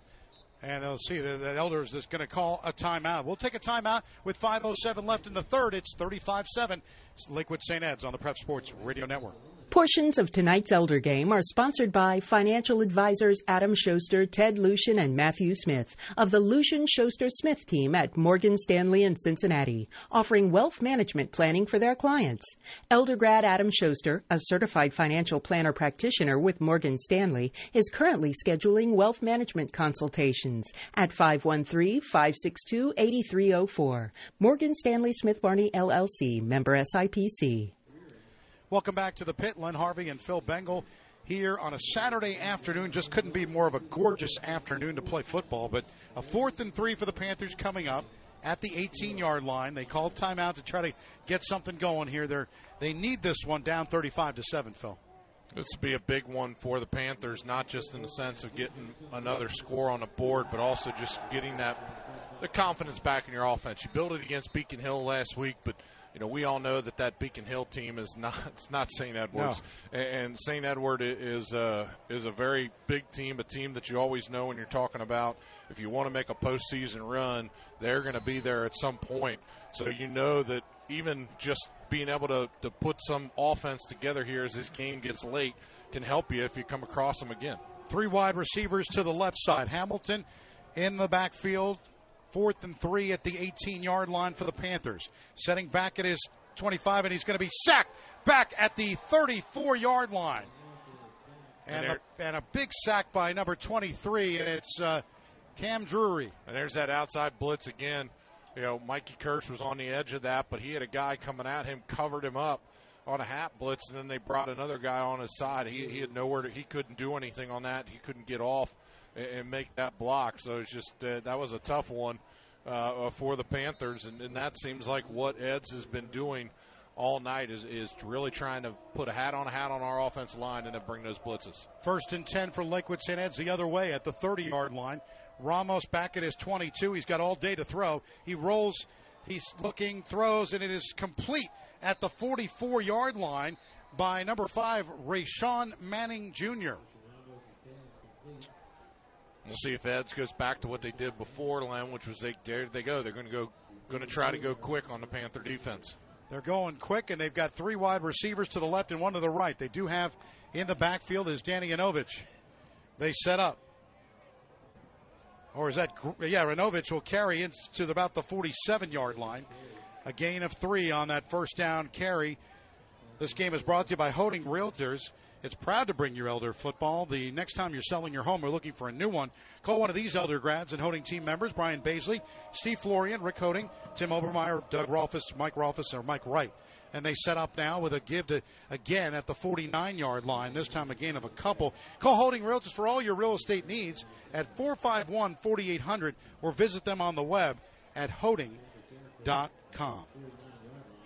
And they'll see that, that Elders is going to call a timeout. We'll take a timeout with 5.07 left in the third. It's 35 7. It's Lakewood St. Ed's on the Prep Sports Radio Network. Portions of tonight's Elder Game are sponsored by financial advisors Adam Schuster, Ted Lucian, and Matthew Smith of the Lucian Schuster Smith team at Morgan Stanley in Cincinnati, offering wealth management planning for their clients. Elder grad Adam Schuster, a certified financial planner practitioner with Morgan Stanley, is currently scheduling wealth management consultations at 513 562 8304. Morgan Stanley Smith Barney LLC, member SIPC. Welcome back to the pit. Len Harvey and Phil Bengal here on a Saturday afternoon. Just couldn't be more of a gorgeous afternoon to play football. But a fourth and three for the Panthers coming up at the 18 yard line. They called timeout to try to get something going here. They're, they need this one down 35 to 7, Phil. This would be a big one for the Panthers, not just in the sense of getting another score on the board, but also just getting that the confidence back in your offense. You built it against Beacon Hill last week, but you know, we all know that that Beacon Hill team is not it's not St. Edwards, no. and St. Edward is a is a very big team, a team that you always know when you're talking about. If you want to make a postseason run, they're going to be there at some point. So you know that even just being able to to put some offense together here as this game gets late can help you if you come across them again. Three wide receivers to the left side. Hamilton in the backfield Fourth and three at the 18 yard line for the Panthers. Setting back at his 25, and he's going to be sacked back at the 34 yard line. And, and, a, and, a, big sack by number 23, and it's uh, Cam Drury. And there's that outside blitz again. You know, Mikey Kirch was on the edge of that, but he had a guy coming at him, covered him up on a hat blitz, and then they brought another guy on his side. He, he had nowhere to, he couldn't do anything on that. He couldn't get off and make that block. So it's just uh, that was a tough one uh, for the Panthers, and, and, that seems like what Eds has been doing all night is, is really trying to put a hat on a hat on our offensive line and then bring those blitzes. First and 10 for Lakewood St. Ed's the other way at the 30 yard line. Ramos back at his 22. He's got all day to throw. He rolls, he's looking, throws, and it is complete at the 44 yard line by number five, Rayshawn Manning Jr. We'll see if Eds goes back to what they did before, Len, which was they there they go. They're going to go going to try to go quick on the Panther defense. They're going quick, and they've got three wide receivers to the left and one to the right. They do have in the backfield is Danny Yanovich. They set up. Or is that, yeah, Ranovich will carry into about the 47 yard line. A gain of three on that first down carry. This game is brought to you by Hoeting Realtors. It's proud to bring your Elder football. The next time you're selling your home or looking for a new one, call one of these Elder grads and Hoeting team members Brian Baisley, Steve Florian, Rick Hoeting, Tim Obermeyer, Doug Rolfus, Mike Rolfus, or Mike Wright. And they set up now with a give to again at the 49 yard line, this time a gain of a couple. Call Hoeting Realtors for all your real estate needs at 451 4800 or visit them on the web at hoeting.com.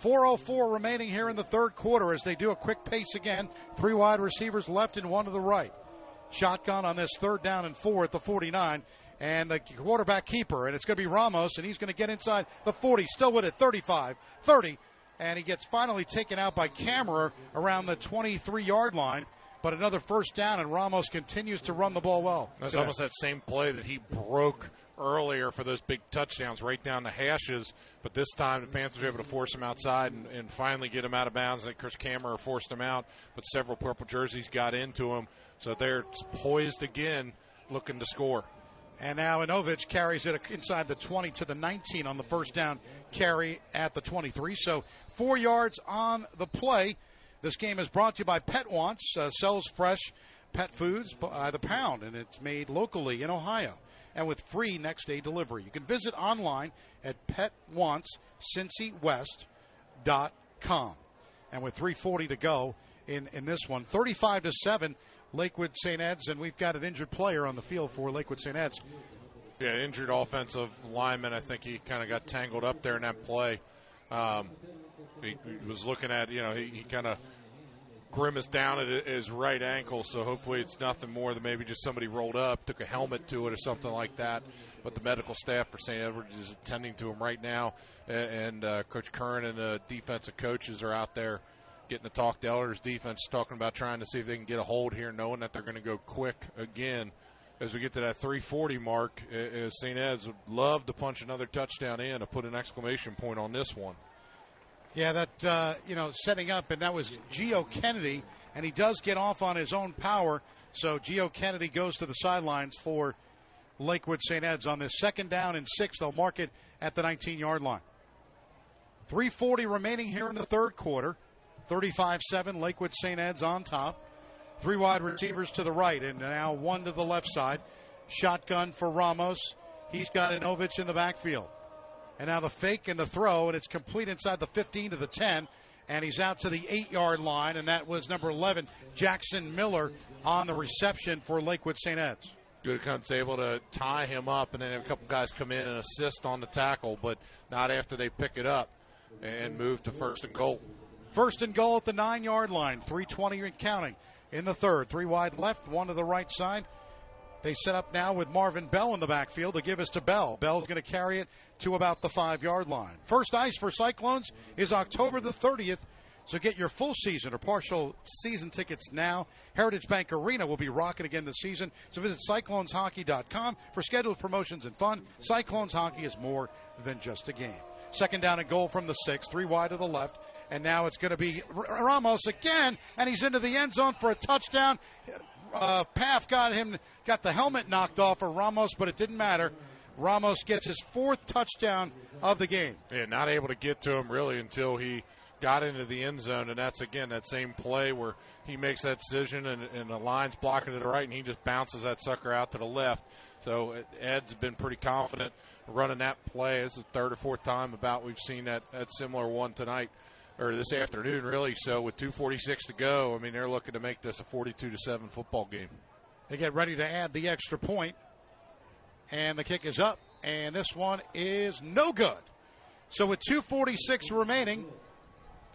4.04 remaining here in the third quarter as they do a quick pace again. Three wide receivers left and one to the right. Shotgun on this third down and four at the 49. And the quarterback keeper, and it's going to be Ramos, and he's going to get inside the 40, still with it, 35, 30, and he gets finally taken out by Kammerer around the 23 yard line but another first down, and Ramos continues to run the ball well. That's almost that same play that he broke earlier for those big touchdowns right down the hashes. But this time the Panthers were able to force him outside and, and finally get him out of bounds. Think Chris Kammerer forced him out, but several purple jerseys got into him. So they're poised again, looking to score. And now Inovich carries it inside the 20 to the 19 on the first down carry at the 23. So four yards on the play. This game is brought to you by Pet Wants, uh, sells fresh pet foods by the pound, and it's made locally in Ohio and with free next day delivery. You can visit online at petwantscincywest.com. And with 340 to go in, in this one, 35 to 7, Lakewood St. Ed's, and we've got an injured player on the field for Lakewood St. Ed's. Yeah, injured offensive lineman. I think he kind of got tangled up there in that play. Um, he, he, was looking at, you know, he, he kind of grimaced down at his right ankle, so hopefully it's nothing more than maybe just somebody rolled up, took a helmet to it or something like that. But the medical staff for St. Edward is attending to him right now, and uh, Coach Curran and the defensive coaches are out there getting to talk to Elders defense, talking about trying to see if they can get a hold here, knowing that they're going to go quick again as we get to that 340 mark, as St. Ed's would love to punch another touchdown in to put an exclamation point on this one. Yeah, that uh, you know setting up, and that was Geo Kennedy, and he does get off on his own power. So Geo Kennedy goes to the sidelines for Lakewood St. Ed's on this second down and six. They'll mark it at the 19-yard line. 340 remaining here in the third quarter. 35-7 Lakewood St. Ed's on top. Three wide receivers to the right, and now one to the left side. Shotgun for Ramos. He's got Inovich in the backfield. And now the fake and the throw, and it's complete inside the 15 to the 10. And he's out to the eight yard line, and that was number 11, Jackson Miller, on the reception for Lakewood St. Ed's. Good comes able to tie him up, and then a couple guys come in and assist on the tackle, but not after they pick it up and move to first and goal. First and goal at the nine yard line, 320 and counting in the third. Three wide left, one to the right side. They set up now with Marvin Bell in the backfield to give us to Bell. Bell's going to carry it to about the five yard line. First ice for Cyclones is October the 30th. So get your full season or partial season tickets now. Heritage Bank Arena will be rocking again this season. So visit cycloneshockey.com for scheduled promotions and fun. Cyclones hockey is more than just a game. Second down and goal from the six, three wide to the left. And now it's going to be Ramos again, and he's into the end zone for a touchdown. Uh, Paff got him, got the helmet knocked off of Ramos, but it didn't matter. Ramos gets his fourth touchdown of the game. Yeah, not able to get to him really until he got into the end zone, and that's again that same play where he makes that decision, and, and the line's blocking to the right, and he just bounces that sucker out to the left. So Ed's been pretty confident running that play. Is the third or fourth time about we've seen that that similar one tonight or this afternoon, really. So with 2:46 to go, I mean they're looking to make this a 42 to seven football game. They get ready to add the extra point, and the kick is up, and this one is no good. So with 2:46 remaining,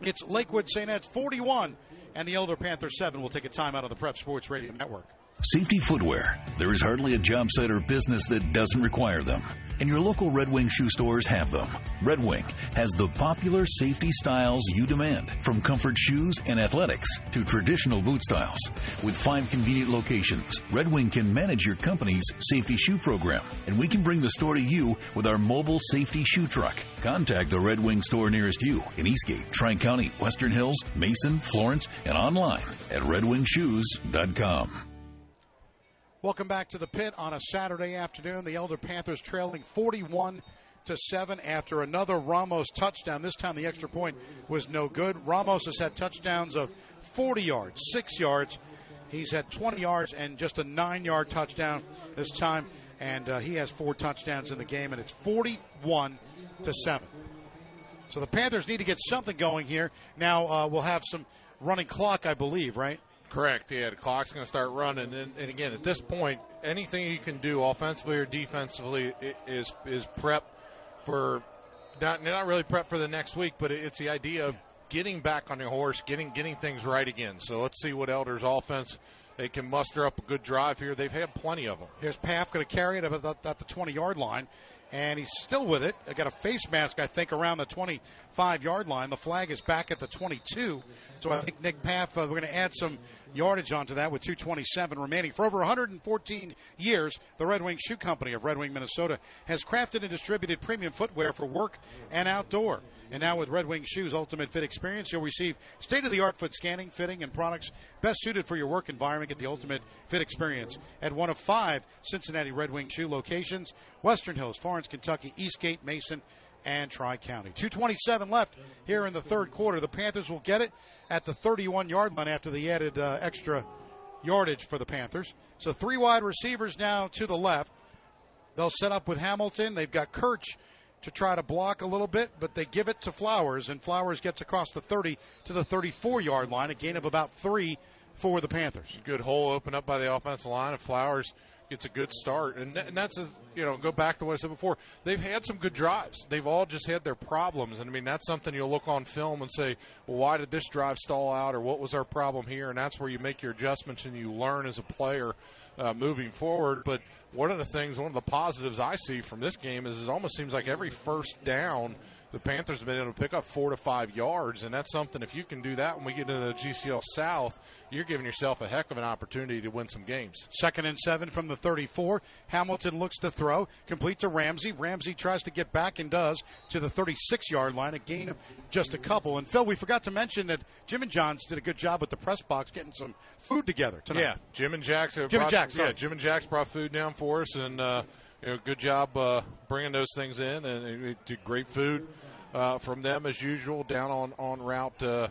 it's Lakewood St. Ed's 41, and the Elder Panther 7 will take a time out of the Prep Sports Radio Network. Safety footwear. There is hardly a job site or business that doesn't require them. And your local Red Wing shoe stores have them. Red Wing has the popular safety styles you demand, from comfort shoes and athletics to traditional boot styles. With five convenient locations, Red Wing can manage your company's safety shoe program, and we can bring the store to you with our mobile safety shoe truck. Contact the Red Wing store nearest you in Eastgate, Tri County, Western Hills, Mason, Florence, and online at redwingshoes.com. Welcome back to the pit on a Saturday afternoon. The Elder Panthers trailing 41 to 7 after another Ramos touchdown. This time the extra point was no good. Ramos has had touchdowns of 40 yards, 6 yards. He's had 20 yards and just a 9-yard touchdown this time and uh, he has four touchdowns in the game and it's 41 to 7. So the Panthers need to get something going here. Now uh, we'll have some running clock, I believe, right? Correct. Yeah, the clock's going to start running, and, and, again, at this point, anything you can do offensively or defensively is is prep for not not really prep for the next week, but it's the idea of getting back on your horse, getting getting things right again. So let's see what Elders offense they can muster up a good drive here. They've had plenty of them. Here's Paff going to carry it at the 20 yard line and he's still with it. I got a face mask, I think, around the 25 yard line. The flag is back at the 22. So I think Nick Paff, uh, we're going to add some yardage onto that with 227 remaining. For over 114 years, the Red Wing Shoe Company of Red Wing, Minnesota has crafted and distributed premium footwear for work and outdoor. And now with Red Wing Shoes Ultimate Fit Experience, you'll receive state of the art foot scanning, fitting, and products best suited for your work environment. Get the Ultimate Fit Experience at one of five Cincinnati Red Wing Shoe locations Western Hills, Florence, Kentucky, Eastgate, Mason, and Tri County. 227 left here in the third quarter. The Panthers will get it at the 31 yard line after the added uh, extra yardage for the Panthers. So three wide receivers now to the left. They'll set up with Hamilton. They've got Kirch to try to block a little bit, but they give it to Flowers, and Flowers gets across the 30 to the 34 yard line, a gain of about three for the Panthers. Good hole open up by the offensive line, and Flowers gets a good start. And, and that's, a, you know, go back to what I said before. They've had some good drives. They've all just had their problems. And I mean, that's something you'll look on film and say, well, why did this drive stall out or what was our problem here? And that's where you make your adjustments and you learn as a player uh, moving forward. But one of the things, one of the positives I see from this game is it almost seems like every first down the Panthers have been able to pick up four to five yards, and that's something. If you can do that when we get into the GCL South, you're giving yourself a heck of an opportunity to win some games. Second and seven from the 34. Hamilton looks to throw, complete to Ramsey. Ramsey tries to get back and does to the 36 yard line, a gain of just a couple. And Phil, we forgot to mention that Jim and Johns did a good job with the press box getting some food together tonight. Yeah, Jim and Jax. Jim brought, and Jax. Yeah. Jim and Jax brought food down for us, and uh, you know, good job uh, bringing those things in, and did great food uh, from them as usual down on on route uh,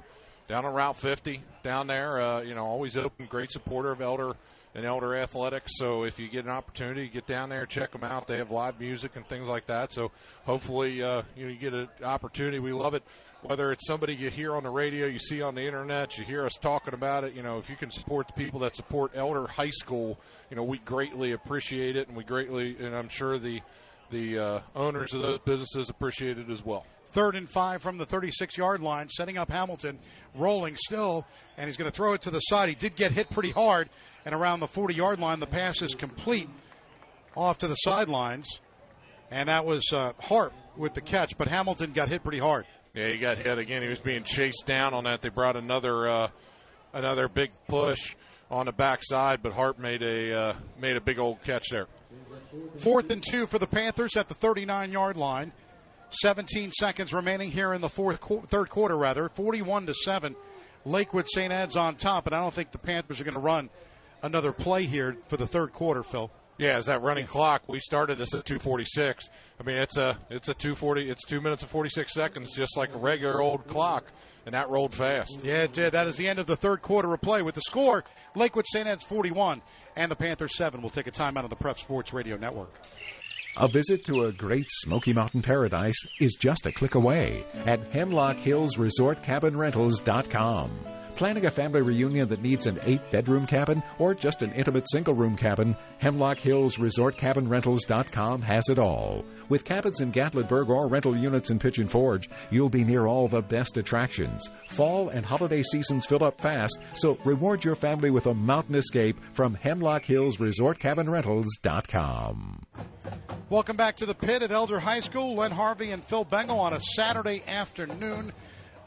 down on Route 50 down there. Uh, you know, always open, great supporter of Elder and Elder Athletics. So if you get an opportunity, get down there, check them out. They have live music and things like that. So hopefully, uh, you know, you get an opportunity. We love it. Whether it's somebody you hear on the radio, you see on the internet, you hear us talking about it. You know, if you can support the people that support Elder High School, you know, we greatly appreciate it, and we greatly, and I'm sure the the uh, owners of those businesses appreciate it as well. Third and five from the 36 yard line, setting up Hamilton, rolling still, and he's going to throw it to the side. He did get hit pretty hard, and around the 40 yard line, the pass is complete off to the sidelines, and that was uh, Hart with the catch, but Hamilton got hit pretty hard. Yeah, he got hit again. He was being chased down on that. They brought another uh, another big push on the backside, but Hart made a uh, made a big old catch there. Fourth and two for the Panthers at the 39 yard line. 17 seconds remaining here in the fourth qu- third quarter, rather. 41 to seven. Lakewood St. Ed's on top, and I don't think the Panthers are going to run another play here for the third quarter, Phil. Yeah, is that running clock? We started this at 2:46. I mean, it's a it's a 2:40. It's two minutes and 46 seconds, just like a regular old clock, and that rolled fast. Yeah, it did. That is the end of the third quarter of play with the score Lakewood St. Ed's 41 and the Panthers 7. We'll take a timeout on the Prep Sports Radio Network. A visit to a great Smoky Mountain paradise is just a click away at Hemlock Planning a family reunion that needs an eight bedroom cabin or just an intimate single room cabin, Hemlock Hills Resort Cabin Rentals.com has it all. With cabins in Gatlinburg or rental units in Pigeon Forge, you'll be near all the best attractions. Fall and holiday seasons fill up fast, so reward your family with a mountain escape from Hemlock Hills Resort Cabin Rentals.com. Welcome back to the pit at Elder High School. Len Harvey and Phil Bengal on a Saturday afternoon.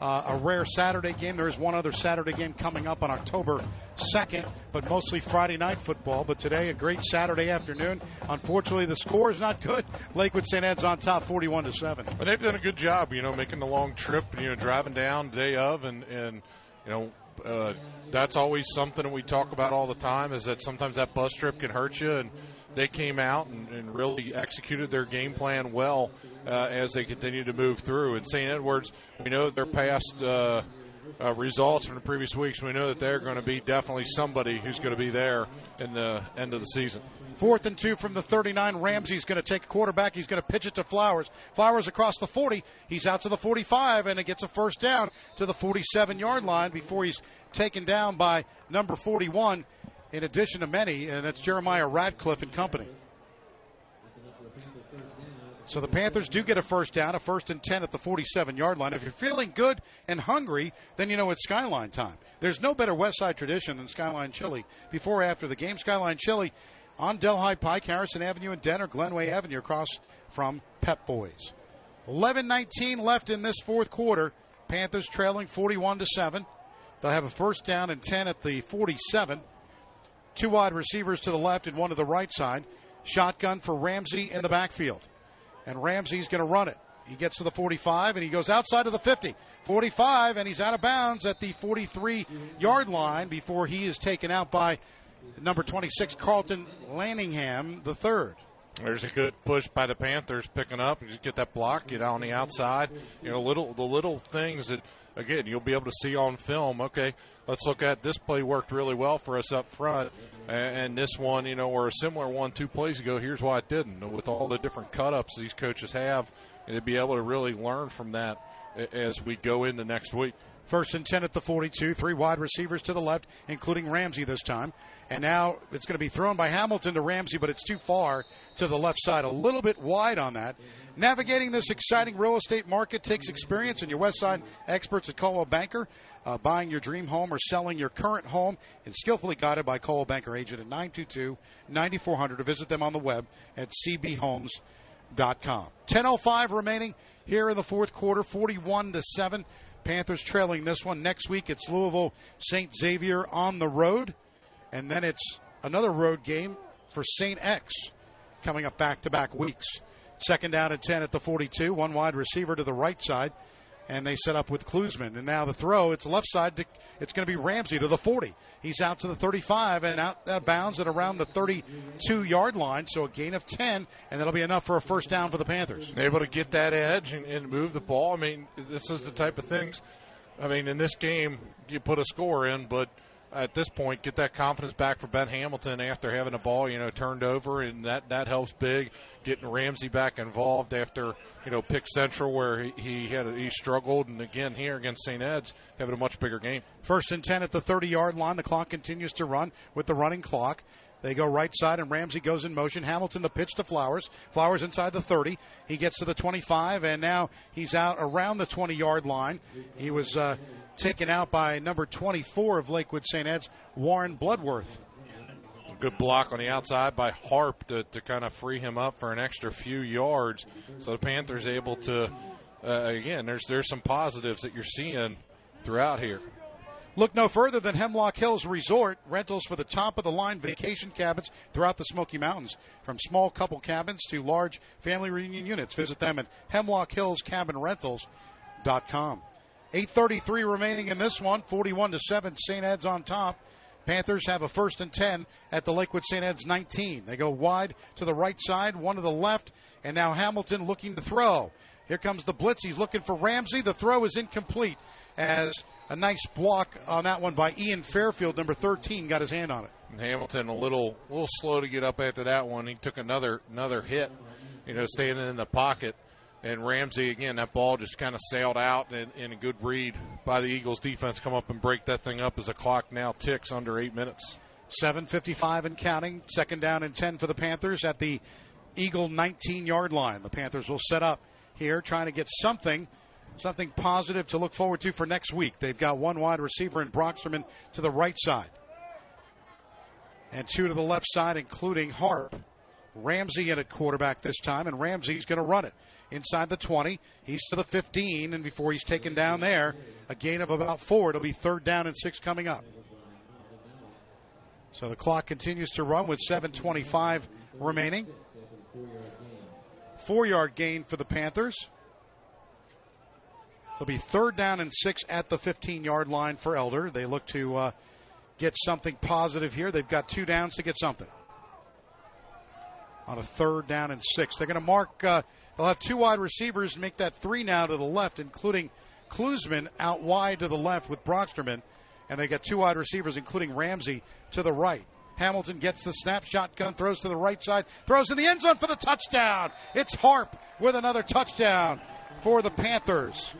Uh, a rare Saturday game. There is one other Saturday game coming up on October 2nd, but mostly Friday night football. But today, a great Saturday afternoon. Unfortunately, the score is not good. Lakewood St. Ed's on top, 41 to seven. But they've done a good job, you know, making the long trip, you know, driving down day of, and and you know, uh, that's always something that we talk about all the time. Is that sometimes that bus trip can hurt you, and they came out and, and really executed their game plan well uh, as they continued to move through. And St. Edwards, we know their past. Uh, uh, results from the previous weeks, we know that they're going to be definitely somebody who's going to be there in the end of the season. Fourth and two from the 39. Ramsey's going to take a quarterback. He's going to pitch it to Flowers. Flowers across the 40. He's out to the 45, and it gets a first down to the 47 yard line before he's taken down by number 41, in addition to many, and that's Jeremiah Radcliffe and company. So the Panthers do get a first down, a first and 10 at the 47 yard line. If you're feeling good and hungry, then you know it's Skyline time. There's no better West Side tradition than Skyline Chili before or after the game. Skyline Chili on Delhi Pike, Harrison Avenue, and Denner, Glenway Avenue across from Pep Boys. 11-19 left in this fourth quarter. Panthers trailing 41 to 7. They'll have a first down and 10 at the 47. Two wide receivers to the left and one to the right side. Shotgun for Ramsey in the backfield. And Ramsey's going to run it. He gets to the 45 and he goes outside of the 50. 45 and he's out of bounds at the 43 yard line before he is taken out by number 26 Carlton Lanningham the third. There's a good push by the Panthers picking up. You just get that block, get out on the outside. You know, little the little things that again you'll be able to see on film. Okay, let's look at this play worked really well for us up front, and this one, you know, or a similar one two plays ago. Here's why it didn't. With all the different cut ups these coaches have, they'd be able to really learn from that as we go into next week. First and 10 at the 42. Three wide receivers to the left, including Ramsey this time. And now it's going to be thrown by Hamilton to Ramsey, but it's too far to the left side. A little bit wide on that. Navigating this exciting real estate market takes experience, and your West Side experts at Coldwell Banker. Uh, buying your dream home or selling your current home and skillfully guided by Coldwell Banker agent at 922 9400 to visit them on the web at com. 10:05 remaining here in the fourth quarter, 41 to seven. Panthers trailing this one. Next week it's Louisville St. Xavier on the road, and then it's another road game for St. X coming up back to back weeks. Second down and 10 at the 42, one wide receiver to the right side, and they set up with Klusman. And now the throw, it's left side, to, it's going to be Ramsey to the 40. He's out to the 35 and out, out of bounds at around the 32 yard line, so a gain of 10, and that'll be enough for a first down for the Panthers. Able to get that edge and, and move the ball. I mean, this is the type of things. I mean, in this game, you put a score in, but at this point, get that confidence back for Ben Hamilton after having a ball, you know, turned over, and that that helps big. Getting Ramsey back involved after you know Pick Central where he, he had he struggled, and again here against St. Ed's having a much bigger game. First and ten at the 30 yard line. The clock continues to run with the running clock. They go right side, and Ramsey goes in motion. Hamilton the pitch to Flowers. Flowers inside the 30. He gets to the 25, and now he's out around the 20 yard line. He was uh, taken out by number 24 of Lakewood St. Ed's, Warren Bloodworth. Good block on the outside by Harp to, to kind of free him up for an extra few yards. So the Panthers able to, uh, again, there's there's some positives that you're seeing throughout here. Look no further than Hemlock Hills Resort, rentals for the top of the line vacation cabins throughout the Smoky Mountains. From small couple cabins to large family reunion units. Visit them at hemlockhillscabinrentals.com. 8.33 remaining in this one, 41 to 7, St. Ed's on top. Panthers have a first and 10 at the Lakewood St. Ed's 19. They go wide to the right side, one to the left, and now Hamilton looking to throw. Here comes the blitz. He's looking for Ramsey. The throw is incomplete as a nice block on that one by Ian Fairfield, number 13, got his hand on it. Hamilton a little little slow to get up after that one. He took another another hit, you know, standing in the pocket. And Ramsey again, that ball just kind of sailed out, and, and a good read by the Eagles defense come up and break that thing up as the clock now ticks under eight minutes. 7:55 and counting. Second down and 10 for the Panthers at the Eagle 19 yard line. The Panthers will set up here, trying to get something, something positive to look forward to for next week. They've got one wide receiver in Broxterman to the right side, and two to the left side, including Harp. Ramsey in at quarterback this time, and Ramsey's going to run it inside the 20. He's to the 15, and before he's taken down there, a gain of about four. It'll be third down and six coming up. So the clock continues to run with 7:25 remaining. Four yard gain for the Panthers. It'll be third down and six at the 15 yard line for Elder. They look to uh, get something positive here. They've got two downs to get something. On a third down and six. They're going to mark, uh, they'll have two wide receivers make that three now to the left, including Klusman out wide to the left with Broxterman. And they got two wide receivers, including Ramsey, to the right. Hamilton gets the snap, shotgun, throws to the right side, throws in the end zone for the touchdown. It's Harp with another touchdown for the Panthers.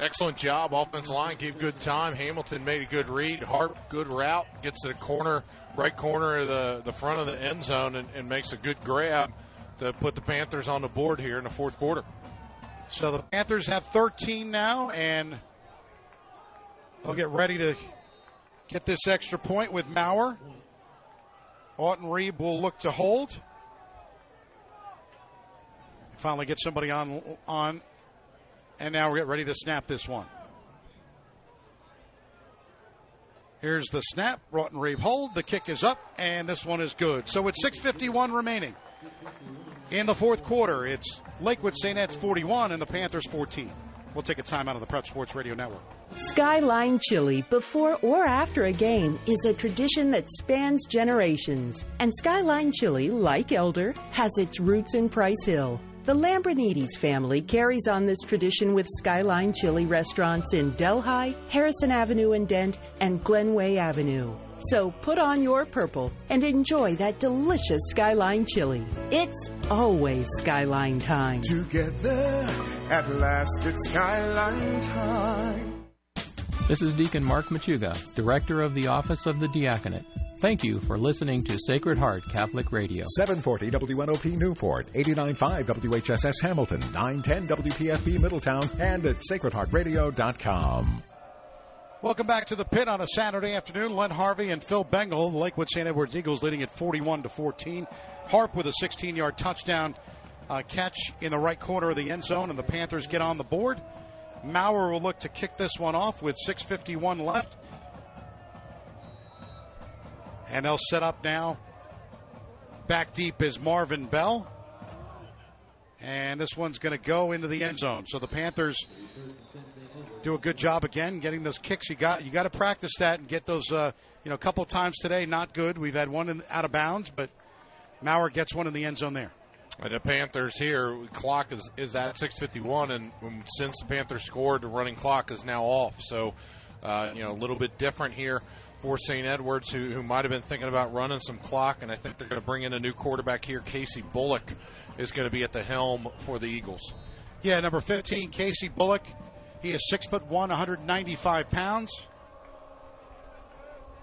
Excellent job. Offensive line gave good time. Hamilton made a good read. Harp, good route. Gets to the corner, right corner of the, the front of the end zone and, and makes a good grab to put the Panthers on the board here in the fourth quarter. So the Panthers have 13 now, and they'll get ready to get this extra point with Maurer. Autenrieb will look to hold. Finally get somebody on on and now we're ready to snap this one. Here's the snap. Autenrieb hold. The kick is up, and this one is good. So it's 6.51 remaining. In the fourth quarter, it's Lakewood St. Ed's 41 and the Panthers 14. We'll take a time out of the Prep Sports Radio Network. Skyline Chili, before or after a game, is a tradition that spans generations. And Skyline Chili, like Elder, has its roots in Price Hill. The Lambrinides family carries on this tradition with Skyline Chili restaurants in Delhi, Harrison Avenue and Dent, and Glenway Avenue. So put on your purple and enjoy that delicious Skyline Chili. It's always Skyline time. Together, at last, it's Skyline time. This is Deacon Mark Machuga, Director of the Office of the Diaconate. Thank you for listening to Sacred Heart Catholic Radio. 740 WNOP Newport, 89.5 WHSS Hamilton, 910 WPFB Middletown, and at sacredheartradio.com. Welcome back to the pit on a Saturday afternoon. Len Harvey and Phil Bengal, the Lakewood St. Edwards Eagles leading at 41 to 14. Harp with a 16 yard touchdown uh, catch in the right corner of the end zone, and the Panthers get on the board. Maurer will look to kick this one off with 6.51 left. And they'll set up now. Back deep is Marvin Bell. And this one's going to go into the end zone. So the Panthers do a good job again getting those kicks. You got you got to practice that and get those. Uh, you know, a couple times today, not good. We've had one in, out of bounds, but Maurer gets one in the end zone there. And the Panthers here, clock is, is at 6:51, and since the Panthers scored, the running clock is now off. So, uh, you know, a little bit different here for St. Edwards, who, who might have been thinking about running some clock, and I think they're going to bring in a new quarterback here. Casey Bullock is going to be at the helm for the Eagles. Yeah, number 15, Casey Bullock. He is six foot one, 195 pounds.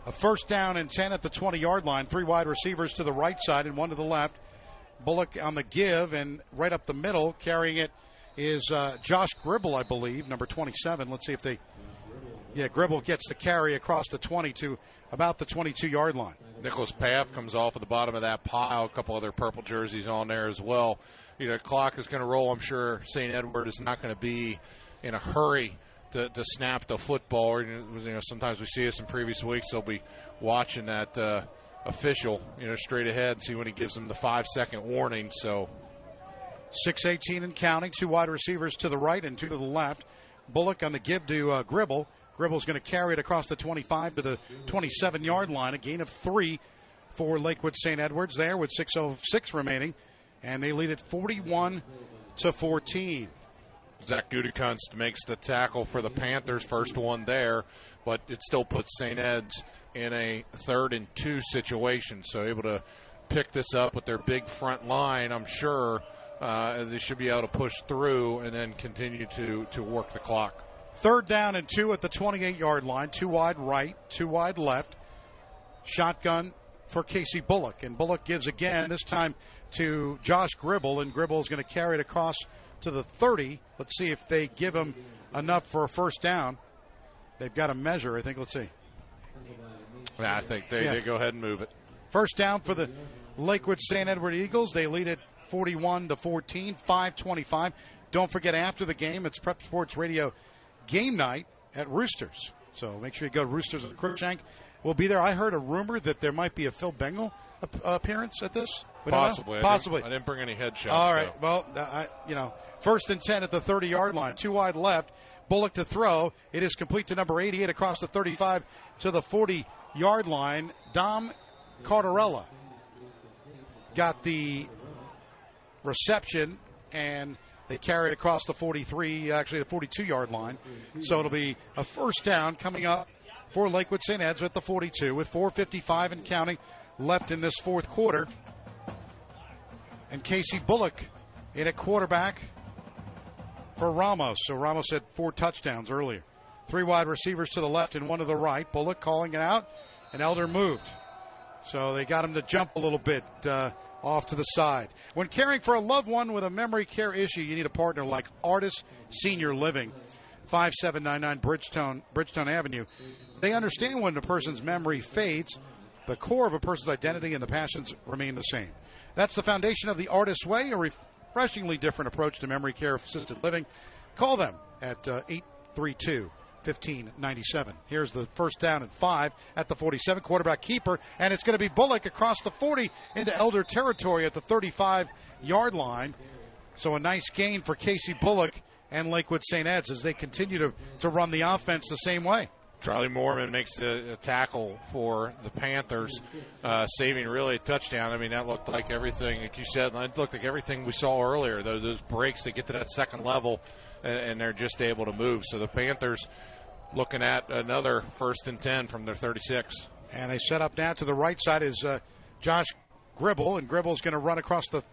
A first down and 10 at the 20 yard line. Three wide receivers to the right side and one to the left. Bullock on the give and right up the middle, carrying it is uh, Josh Gribble, I believe, number 27. Let's see if they. Yeah, Gribble gets the carry across the 20 to about the 22 yard line. Nicholas Paff comes off at the bottom of that pile. A couple other purple jerseys on there as well. You know, clock is going to roll. I'm sure St. Edward is not going to be in a hurry to, to snap the football. You know, sometimes we see this in previous weeks. They'll be watching that uh, official, you know, straight ahead see when he gives them the five second warning. So, six eighteen and counting. Two wide receivers to the right and two to the left. Bullock on the give to uh, Gribble. Gribble's going to carry it across the 25 to the 27 yard line. A gain of three for Lakewood St. Edwards there with 6.06 remaining. And they lead it 41 to 14. Zach Gutekunst makes the tackle for the Panthers, first one there, but it still puts St. Ed's in a third and two situation. So able to pick this up with their big front line, I'm sure uh, they should be able to push through and then continue to, to work the clock. Third down and two at the 28 yard line, two wide right, two wide left. Shotgun for Casey Bullock, and Bullock gives again, this time to Josh Gribble, and Gribble is going to carry it across to the 30. Let's see if they give him enough for a first down. They've got a measure, I think. Let's see. Yeah, I think they, yeah. they go ahead and move it. First down for the Lakewood St. Edward Eagles. They lead it 41 to 14, 525. Don't forget after the game, it's Prep Sports Radio game night at Roosters. So make sure you go to Roosters at Crookshank. We'll be there. I heard a rumor that there might be a Phil Bengal appearance at this. We Possibly. I Possibly. Didn't, I didn't bring any headshots. All right. Though. Well, I, you know, first and 10 at the 30 yard line. Two wide left. Bullock to throw. It is complete to number 88 across the 35 to the 40 yard line. Dom Cardarella got the reception and they carried across the 43, actually the 42 yard line. So it'll be a first down coming up for Lakewood St. Ed's at the 42 with 4.55 and counting left in this fourth quarter. And Casey Bullock in at quarterback for Ramos. So Ramos had four touchdowns earlier. Three wide receivers to the left and one to the right. Bullock calling it out, and Elder moved. So they got him to jump a little bit uh, off to the side. When caring for a loved one with a memory care issue, you need a partner like Artis Senior Living, 5799 Bridgetown, Bridgetown Avenue. They understand when a person's memory fades, the core of a person's identity and the passions remain the same. That's the foundation of the Artis Way, a refreshingly different approach to memory care assisted living. Call them at uh, 832 1597. Here's the first down and five at the 47. Quarterback keeper, and it's going to be Bullock across the 40 into Elder territory at the 35 yard line. So a nice gain for Casey Bullock and Lakewood St. Ed's as they continue to, to run the offense the same way. Charlie Mormon makes the tackle for the Panthers, uh, saving really a touchdown. I mean, that looked like everything, like you said, it looked like everything we saw earlier. Those, those breaks, they get to that second level, and, and they're just able to move. So the Panthers looking at another first and 10 from their 36. And they set up now to the right side is uh, Josh Gribble, and Gribble's going to run across the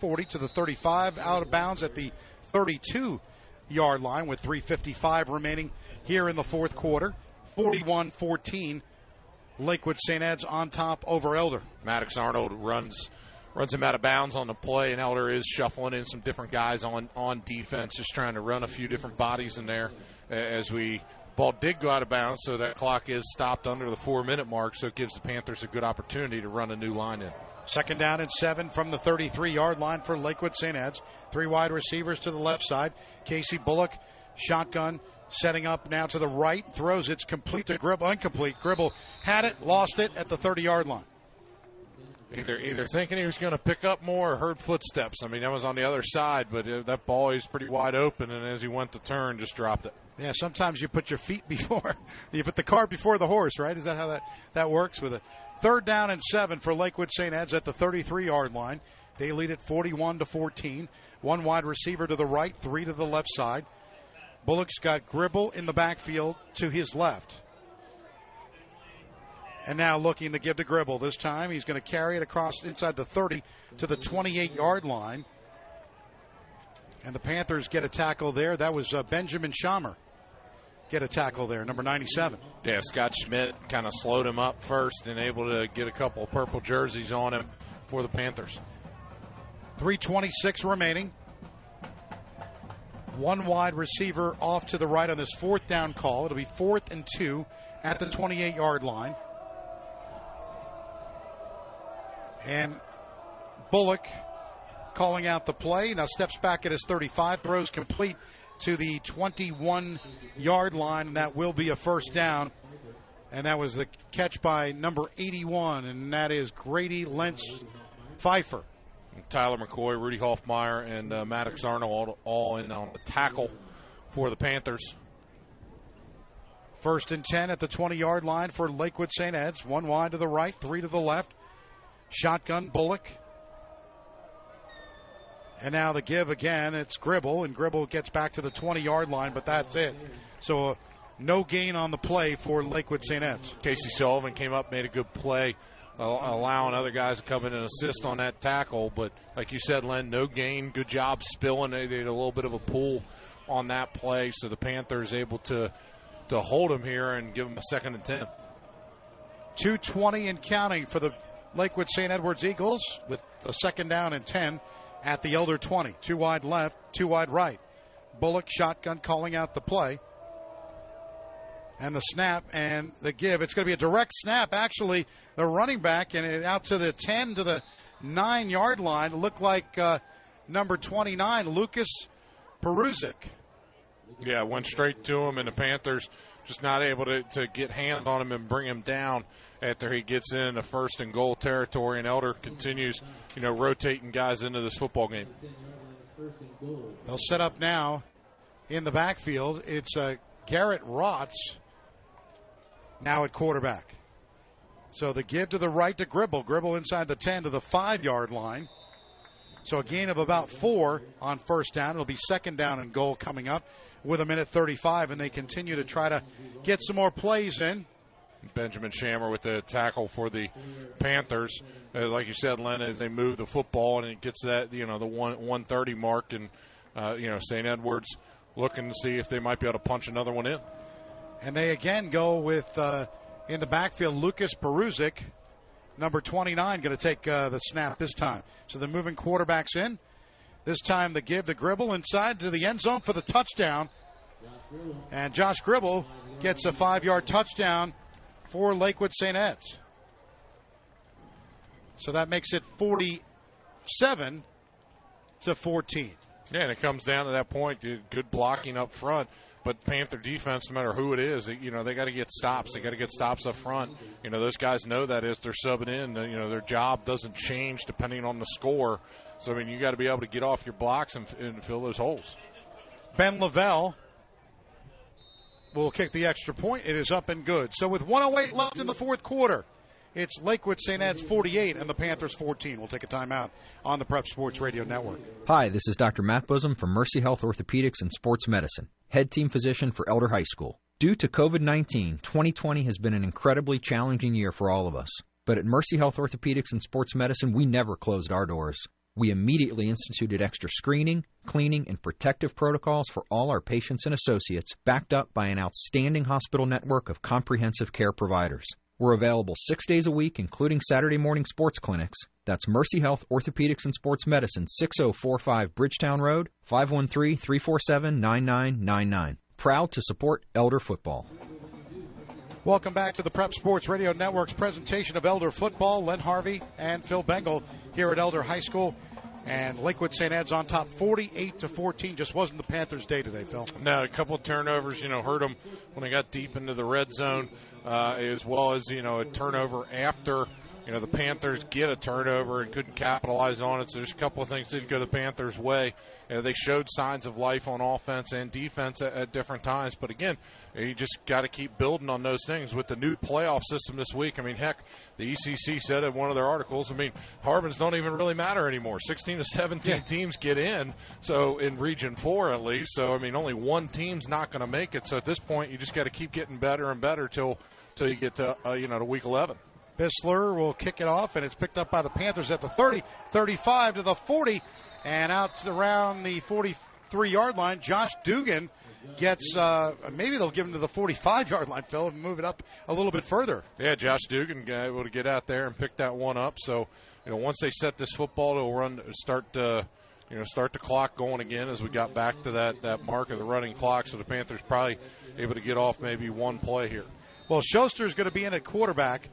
40 to the 35, out of bounds at the 32 yard line with 3.55 remaining here in the fourth quarter. 41 14. Lakewood St. Ed's on top over Elder. Maddox Arnold runs runs him out of bounds on the play, and Elder is shuffling in some different guys on, on defense, just trying to run a few different bodies in there as we ball did go out of bounds, so that clock is stopped under the four minute mark, so it gives the Panthers a good opportunity to run a new line in. Second down and seven from the 33 yard line for Lakewood St. Ed's. Three wide receivers to the left side. Casey Bullock, shotgun, setting up now to the right. Throws it's complete to Gribble, incomplete. Gribble had it, lost it at the 30 yard line. Either either thinking he was going to pick up more or heard footsteps. I mean, that was on the other side, but uh, that ball is pretty wide open, and as he went to turn, just dropped it. Yeah, sometimes you put your feet before you put the cart before the horse, right? Is that how that, that works with it? Third down and seven for Lakewood St. Ed's at the 33 yard line. They lead it 41 to 14. One wide receiver to the right, three to the left side. Bullock's got Gribble in the backfield to his left. And now looking to give to Gribble. This time he's going to carry it across inside the 30 to the 28 yard line. And the Panthers get a tackle there. That was uh, Benjamin Schamer get a tackle there, number 97. Yeah, Scott Schmidt kind of slowed him up first and able to get a couple of purple jerseys on him for the Panthers. 326 remaining. One wide receiver off to the right on this fourth down call. It'll be fourth and two at the 28 yard line. And Bullock calling out the play. Now steps back at his 35, throws complete to the 21 yard line, and that will be a first down. And that was the catch by number 81, and that is Grady Lentz Pfeiffer. Tyler McCoy, Rudy Hoffmeyer, and uh, Maddox Arnold all, in on the tackle for the Panthers. First and 10 at the 20 yard line for Lakewood St. Ed's. One wide to the right, three to the left. Shotgun Bullock. And now the give again. It's Gribble, and Gribble gets back to the 20 yard line, but that's it. So uh, no gain on the play for Lakewood St. Ed's. Casey Sullivan came up, made a good play, uh, allowing other guys to come in and assist on that tackle. But like you said, Len, no gain. Good job spilling. They did a little bit of a pull on that play, so the Panthers able to to hold him here and give him a second and ten. 220 and counting for the Lakewood St. Edwards Eagles with a second down and 10 at the Elder 20. Two wide left, two wide right. Bullock shotgun calling out the play. And the snap and the give. It's going to be a direct snap, actually. The running back and out to the 10 to the 9 yard line. Looked like uh, number 29, Lucas Peruzic. Yeah, went straight to him, and the Panthers just not able to, to get hands on him and bring him down after he gets in the first and goal territory. And Elder continues, you know, rotating guys into this football game. They'll set up now in the backfield. It's uh, Garrett Rotz now at quarterback. So the give to the right to Gribble. Gribble inside the 10 to the 5 yard line. So a gain of about four on first down. It'll be second down and goal coming up with a minute 35, and they continue to try to get some more plays in. Benjamin Shammer with the tackle for the Panthers. Uh, like you said, Len, as they move the football and it gets that you know the one 130 mark, and uh, you know St. Edwards looking to see if they might be able to punch another one in. And they again go with uh, in the backfield Lucas Peruzic, number 29, going to take uh, the snap this time. So they're moving quarterbacks in. This time the give to Gribble inside to the end zone for the touchdown. And Josh Gribble gets a five yard touchdown for Lakewood St. Ed's. So that makes it 47 to 14. Yeah, and it comes down to that point. Good blocking up front, but Panther defense, no matter who it is, you know they got to get stops. They got to get stops up front. You know those guys know that as they're subbing in. You know their job doesn't change depending on the score. So I mean you got to be able to get off your blocks and, and fill those holes. Ben Lavelle will kick the extra point. It is up and good. So with 108 left in the fourth quarter, it's Lakewood St. Ed's 48 and the Panthers 14. We'll take a timeout on the Prep Sports Radio Network. Hi, this is Dr. Matt Busam from Mercy Health Orthopedics and Sports Medicine, head team physician for Elder High School. Due to COVID 19, 2020 has been an incredibly challenging year for all of us. But at Mercy Health Orthopedics and Sports Medicine, we never closed our doors. We immediately instituted extra screening, cleaning, and protective protocols for all our patients and associates, backed up by an outstanding hospital network of comprehensive care providers. We're available six days a week, including Saturday morning sports clinics. That's Mercy Health Orthopedics and Sports Medicine, 6045 Bridgetown Road, 513 347 9999. Proud to support Elder Football. Welcome back to the Prep Sports Radio Network's presentation of Elder football. Len Harvey and Phil Bengal here at Elder High School. And Lakewood St. Ed's on top 48 to 14. Just wasn't the Panthers' day today, Phil. No, a couple of turnovers, you know, hurt them when they got deep into the red zone, uh, as well as, you know, a turnover after you know, the Panthers get a turnover and couldn't capitalize on it. So there's a couple of things that did go the Panthers' way. You know, they showed signs of life on offense and defense at, at different times. But again, you just got to keep building on those things with the new playoff system this week. I mean, heck, the ECC said in one of their articles, I mean, Harbins don't even really matter anymore. 16 to 17 yeah. teams get in, so in Region 4 at least. So, I mean, only one team's not going to make it. So at this point, you just got to keep getting better and better till, till you get to, uh, you know, to week 11. Bissler will kick it off, and it's picked up by the Panthers at the 30, 35 to the 40, and out around the 43 yard line. Josh Dugan gets, uh, maybe they'll give him to the 45 yard line, Phil, and move it up a little bit further. Yeah, Josh Dugan able to get out there and pick that one up. So, you know, once they set this football, it'll run, start, uh, you know, start the clock going again as we got back to that, that mark of the running clock. So the Panthers probably able to get off maybe one play here. Well, Schuster's going to be in at quarterback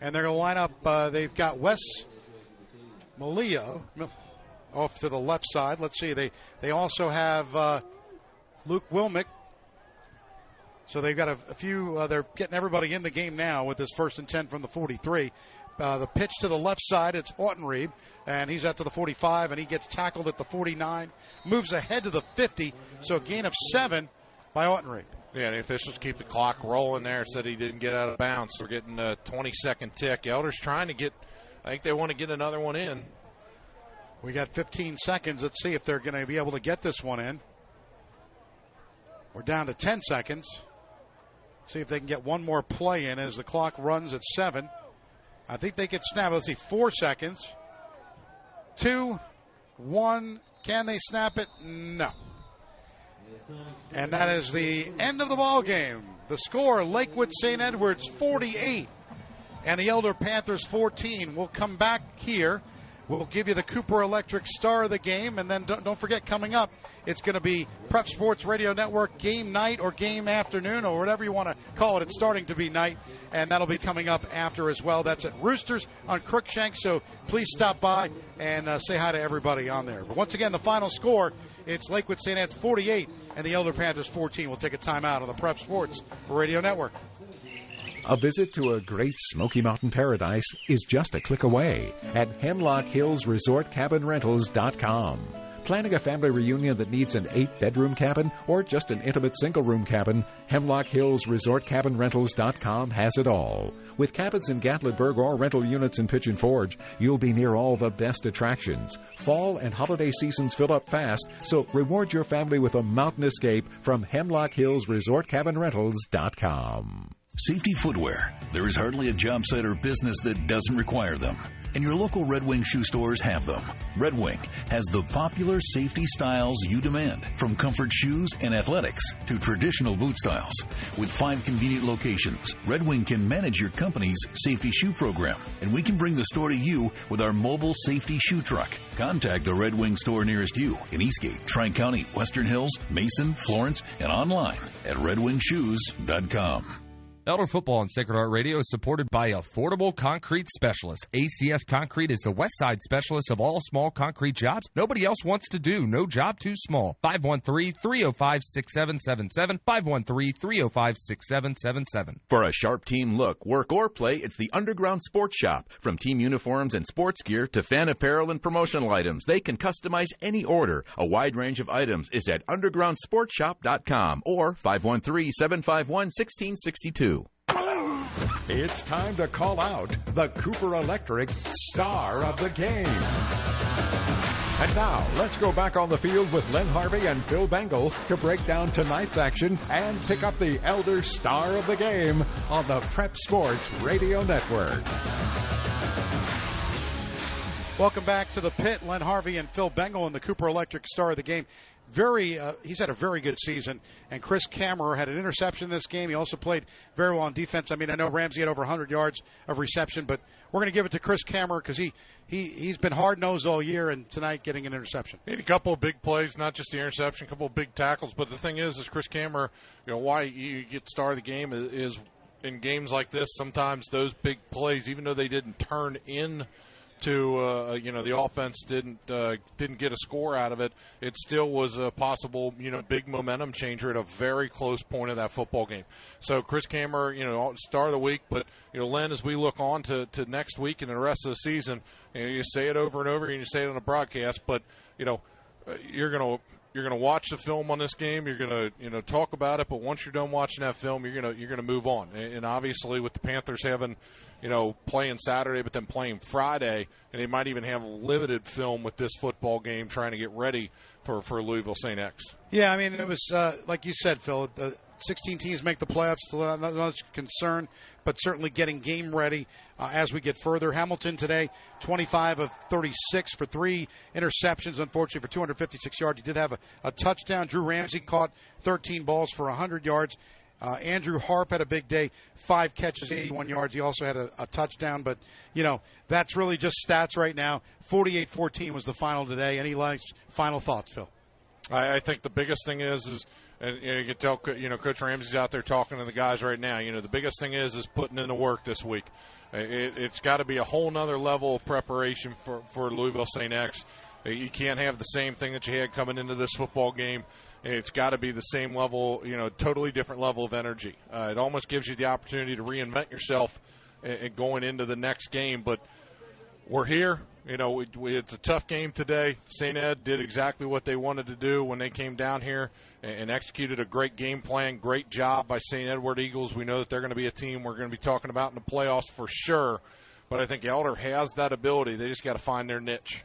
and they're going to line up. Uh, they've got Wes Malia off to the left side. Let's see. They they also have uh, Luke Wilmick. So they've got a, a few. Uh, they're getting everybody in the game now with this first and ten from the 43. Uh, the pitch to the left side, it's Autenrieb, and he's out to the 45, and he gets tackled at the 49, moves ahead to the 50, so a gain of seven by Autenrieb. Yeah, the officials keep the clock rolling there. Said he didn't get out of bounds. We're getting a 20 second tick. Elder's trying to get. I think they want to get another one in. We got 15 seconds. Let's see if they're going to be able to get this one in. We're down to 10 seconds. See if they can get one more play in as the clock runs at seven. I think they can snap. Let's see, four seconds. Two, one. Can they snap it? No. And that is the end of the ball game. The score: Lakewood St. Edwards 48, and the Elder Panthers 14. We'll come back here. We'll give you the Cooper Electric star of the game, and then don't, don't forget coming up, it's going to be Prep Sports Radio Network game night or game afternoon or whatever you want to call it. It's starting to be night, and that'll be coming up after as well. That's at Roosters on Crookshank, so please stop by and uh, say hi to everybody on there. But once again, the final score it's Lakewood St. Ed's 48 and the Elder Panthers 14. We'll take a timeout on the Prep Sports Radio Network. A visit to a great Smoky Mountain paradise is just a click away at Hemlock Planning a family reunion that needs an eight bedroom cabin or just an intimate single room cabin, Hemlock Hills Resort Cabin Rentals.com has it all. With cabins in Gatlinburg or rental units in Pigeon Forge, you'll be near all the best attractions. Fall and holiday seasons fill up fast, so reward your family with a mountain escape from Hemlock Hills Resort Cabin Rentals.com. Safety footwear. There is hardly a job site or business that doesn't require them. And your local Red Wing shoe stores have them. Red Wing has the popular safety styles you demand, from comfort shoes and athletics to traditional boot styles. With five convenient locations, Red Wing can manage your company's safety shoe program, and we can bring the store to you with our mobile safety shoe truck. Contact the Red Wing store nearest you in Eastgate, Tri County, Western Hills, Mason, Florence, and online at redwingshoes.com. Elder Football on Sacred Heart Radio is supported by Affordable Concrete Specialist. ACS Concrete is the West Side specialist of all small concrete jobs nobody else wants to do. No job too small. 513-305-6777. 513-305-6777. For a sharp team look, work or play, it's the Underground Sports Shop. From team uniforms and sports gear to fan apparel and promotional items, they can customize any order. A wide range of items is at undergroundsportshop.com or 513-751-1662. It's time to call out the Cooper Electric star of the game. And now, let's go back on the field with Len Harvey and Phil Bengal to break down tonight's action and pick up the Elder Star of the Game on the Prep Sports Radio Network. Welcome back to the pit. Len Harvey and Phil Bengal and the Cooper Electric Star of the Game very uh, he's had a very good season. And chris kammerer had an interception this game. He also played very well on defense. I mean i know ramsey had over 100 yards of reception but we're going to give it to chris kammerer because he, he, he's been hard-nosed all year and tonight getting an interception. Made a couple of big plays not just the interception a couple of big tackles. But the thing is is chris kammerer you know why you get star of the game is in games like this, sometimes those big plays, even though they didn't turn in to uh, you know the offense didn't uh, didn't get a score out of it. It still was a possible you know big momentum changer at a very close point of that football game. So Chris Kammer, you know, star of the week, but you know, Len, as we look on to, to next week and the rest of the season, you, know, you say it over and over, and you say it on the broadcast, but you know, uh, you're to you're going to watch the film on this game. You're going to you know talk about it, but once you're done watching that film, you're going to you're going to move on. And obviously, with the Panthers having you know playing Saturday, but then playing Friday, and they might even have limited film with this football game, trying to get ready for for Louisville St. X. Yeah, I mean it was uh, like you said, Phil. The 16 teams make the playoffs, not much concern, but certainly getting game ready uh, as we get further. Hamilton today, 25 of 36 for three interceptions, unfortunately for 256 yards. He did have a, a touchdown. Drew Ramsey caught 13 balls for 100 yards. Uh, Andrew Harp had a big day, five catches, 81 yards. He also had a, a touchdown, but, you know, that's really just stats right now. 48 14 was the final today. Any last final thoughts, Phil? I, I think the biggest thing is, is and you, know, you can tell, you know, Coach Ramsey's out there talking to the guys right now. You know, the biggest thing is is putting in the work this week. It, has got to be a whole nother level of preparation for for Louisville St. X. You can't have the same thing that you had coming into this football game. It's got to be the same level, you know, totally different level of energy. Uh, it almost gives you the opportunity to reinvent yourself and going into the next game. But we're here. You know, we, we, it's a tough game today. St. Ed did exactly what they wanted to do when they came down here and, and executed a great game plan. Great job by St. Edward Eagles. We know that they're going to be a team we're going to be talking about in the playoffs for sure. But I think Elder has that ability. They just got to find their niche.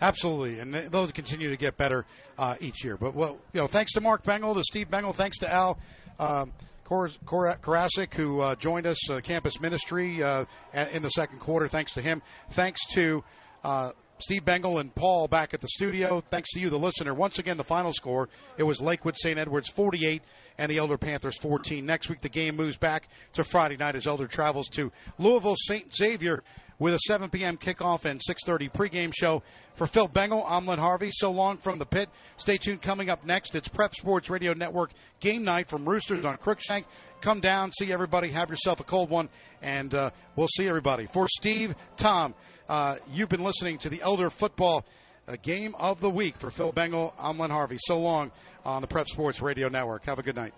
Absolutely, and they'll continue to get better uh, each year. But well, you know, thanks to Mark Bengal, to Steve Bengal, thanks to Al. Um, who uh, joined us, uh, campus ministry, uh, in the second quarter. Thanks to him. Thanks to uh, Steve Bengal and Paul back at the studio. Thanks to you, the listener. Once again, the final score it was Lakewood St. Edwards 48 and the Elder Panthers 14. Next week, the game moves back to Friday night as Elder travels to Louisville St. Xavier with a 7 p.m. kickoff and 6:30 pregame show. For Phil Bengal, I'm Len Harvey. So long from the pit. Stay tuned. Coming up next, it's Prep Sports Radio Network game night from Roosters on Crookshank. Come down, see everybody, have yourself a cold one, and uh, we'll see everybody. For Steve, Tom. Uh, you've been listening to the Elder Football uh, Game of the Week. For Phil Bengal, I'm Len Harvey. So long on the Prep Sports Radio Network. Have a good night.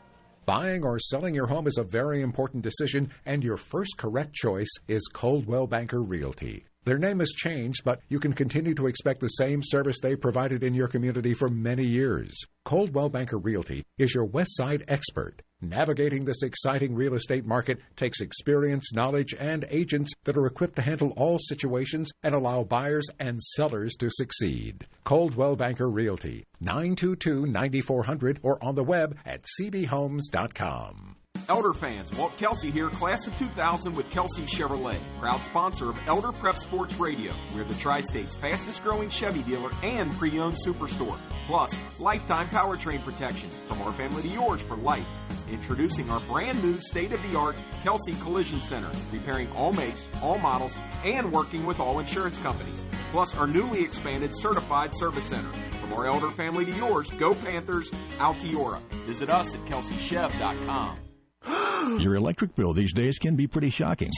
Buying or selling your home is a very important decision, and your first correct choice is Coldwell Banker Realty. Their name has changed, but you can continue to expect the same service they provided in your community for many years. Coldwell Banker Realty is your West Side expert. Navigating this exciting real estate market takes experience, knowledge, and agents that are equipped to handle all situations and allow buyers and sellers to succeed. Coldwell Banker Realty, 922 9400 or on the web at cbhomes.com. Elder fans, Walt Kelsey here, class of 2000 with Kelsey Chevrolet, proud sponsor of Elder Prep Sports Radio. We're the Tri State's fastest growing Chevy dealer and pre owned superstore. Plus, lifetime powertrain protection from our family to yours for life. Introducing our brand new state of the art Kelsey Collision Center, repairing all makes, all models, and working with all insurance companies. Plus, our newly expanded certified service center. From our elder family to yours, go Panthers, Altiora. Visit us at kelseychev.com. Your electric bill these days can be pretty shocking.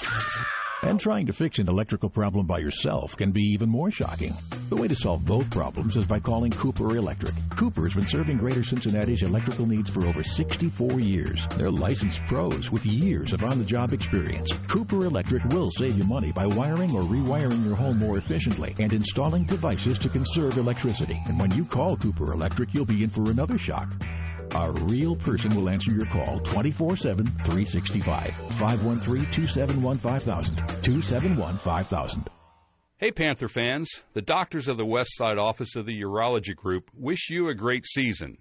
And trying to fix an electrical problem by yourself can be even more shocking. The way to solve both problems is by calling Cooper Electric. Cooper's been serving Greater Cincinnati's electrical needs for over 64 years. They're licensed pros with years of on-the-job experience. Cooper Electric will save you money by wiring or rewiring your home more efficiently and installing devices to conserve electricity. And when you call Cooper Electric, you'll be in for another shock. A real person will answer your call 24 7, 365. 513 271 5000. 271 5000. Hey, Panther fans. The doctors of the West Side office of the Urology Group wish you a great season.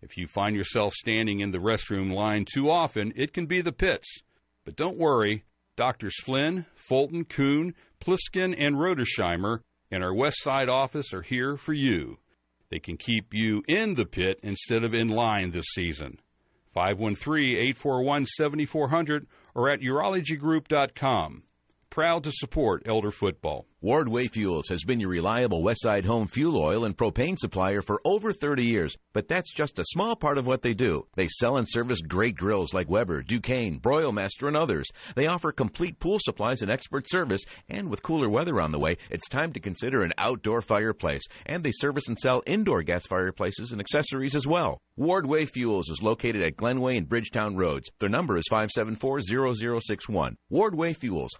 If you find yourself standing in the restroom line too often, it can be the pits. But don't worry, Doctors Flynn, Fulton, Kuhn, Pliskin, and Rodersheimer in our West Side office are here for you. They can keep you in the pit instead of in line this season. 513 841 7400 or at urologygroup.com. Proud to support Elder Football. Wardway Fuels has been your reliable Westside home fuel oil and propane supplier for over 30 years, but that's just a small part of what they do. They sell and service great grills like Weber, Ducane, Broilmaster, and others. They offer complete pool supplies and expert service, and with cooler weather on the way, it's time to consider an outdoor fireplace. And they service and sell indoor gas fireplaces and accessories as well. Wardway Fuels is located at Glenway and Bridgetown Roads. Their number is 574-0061. Wardway Fuels,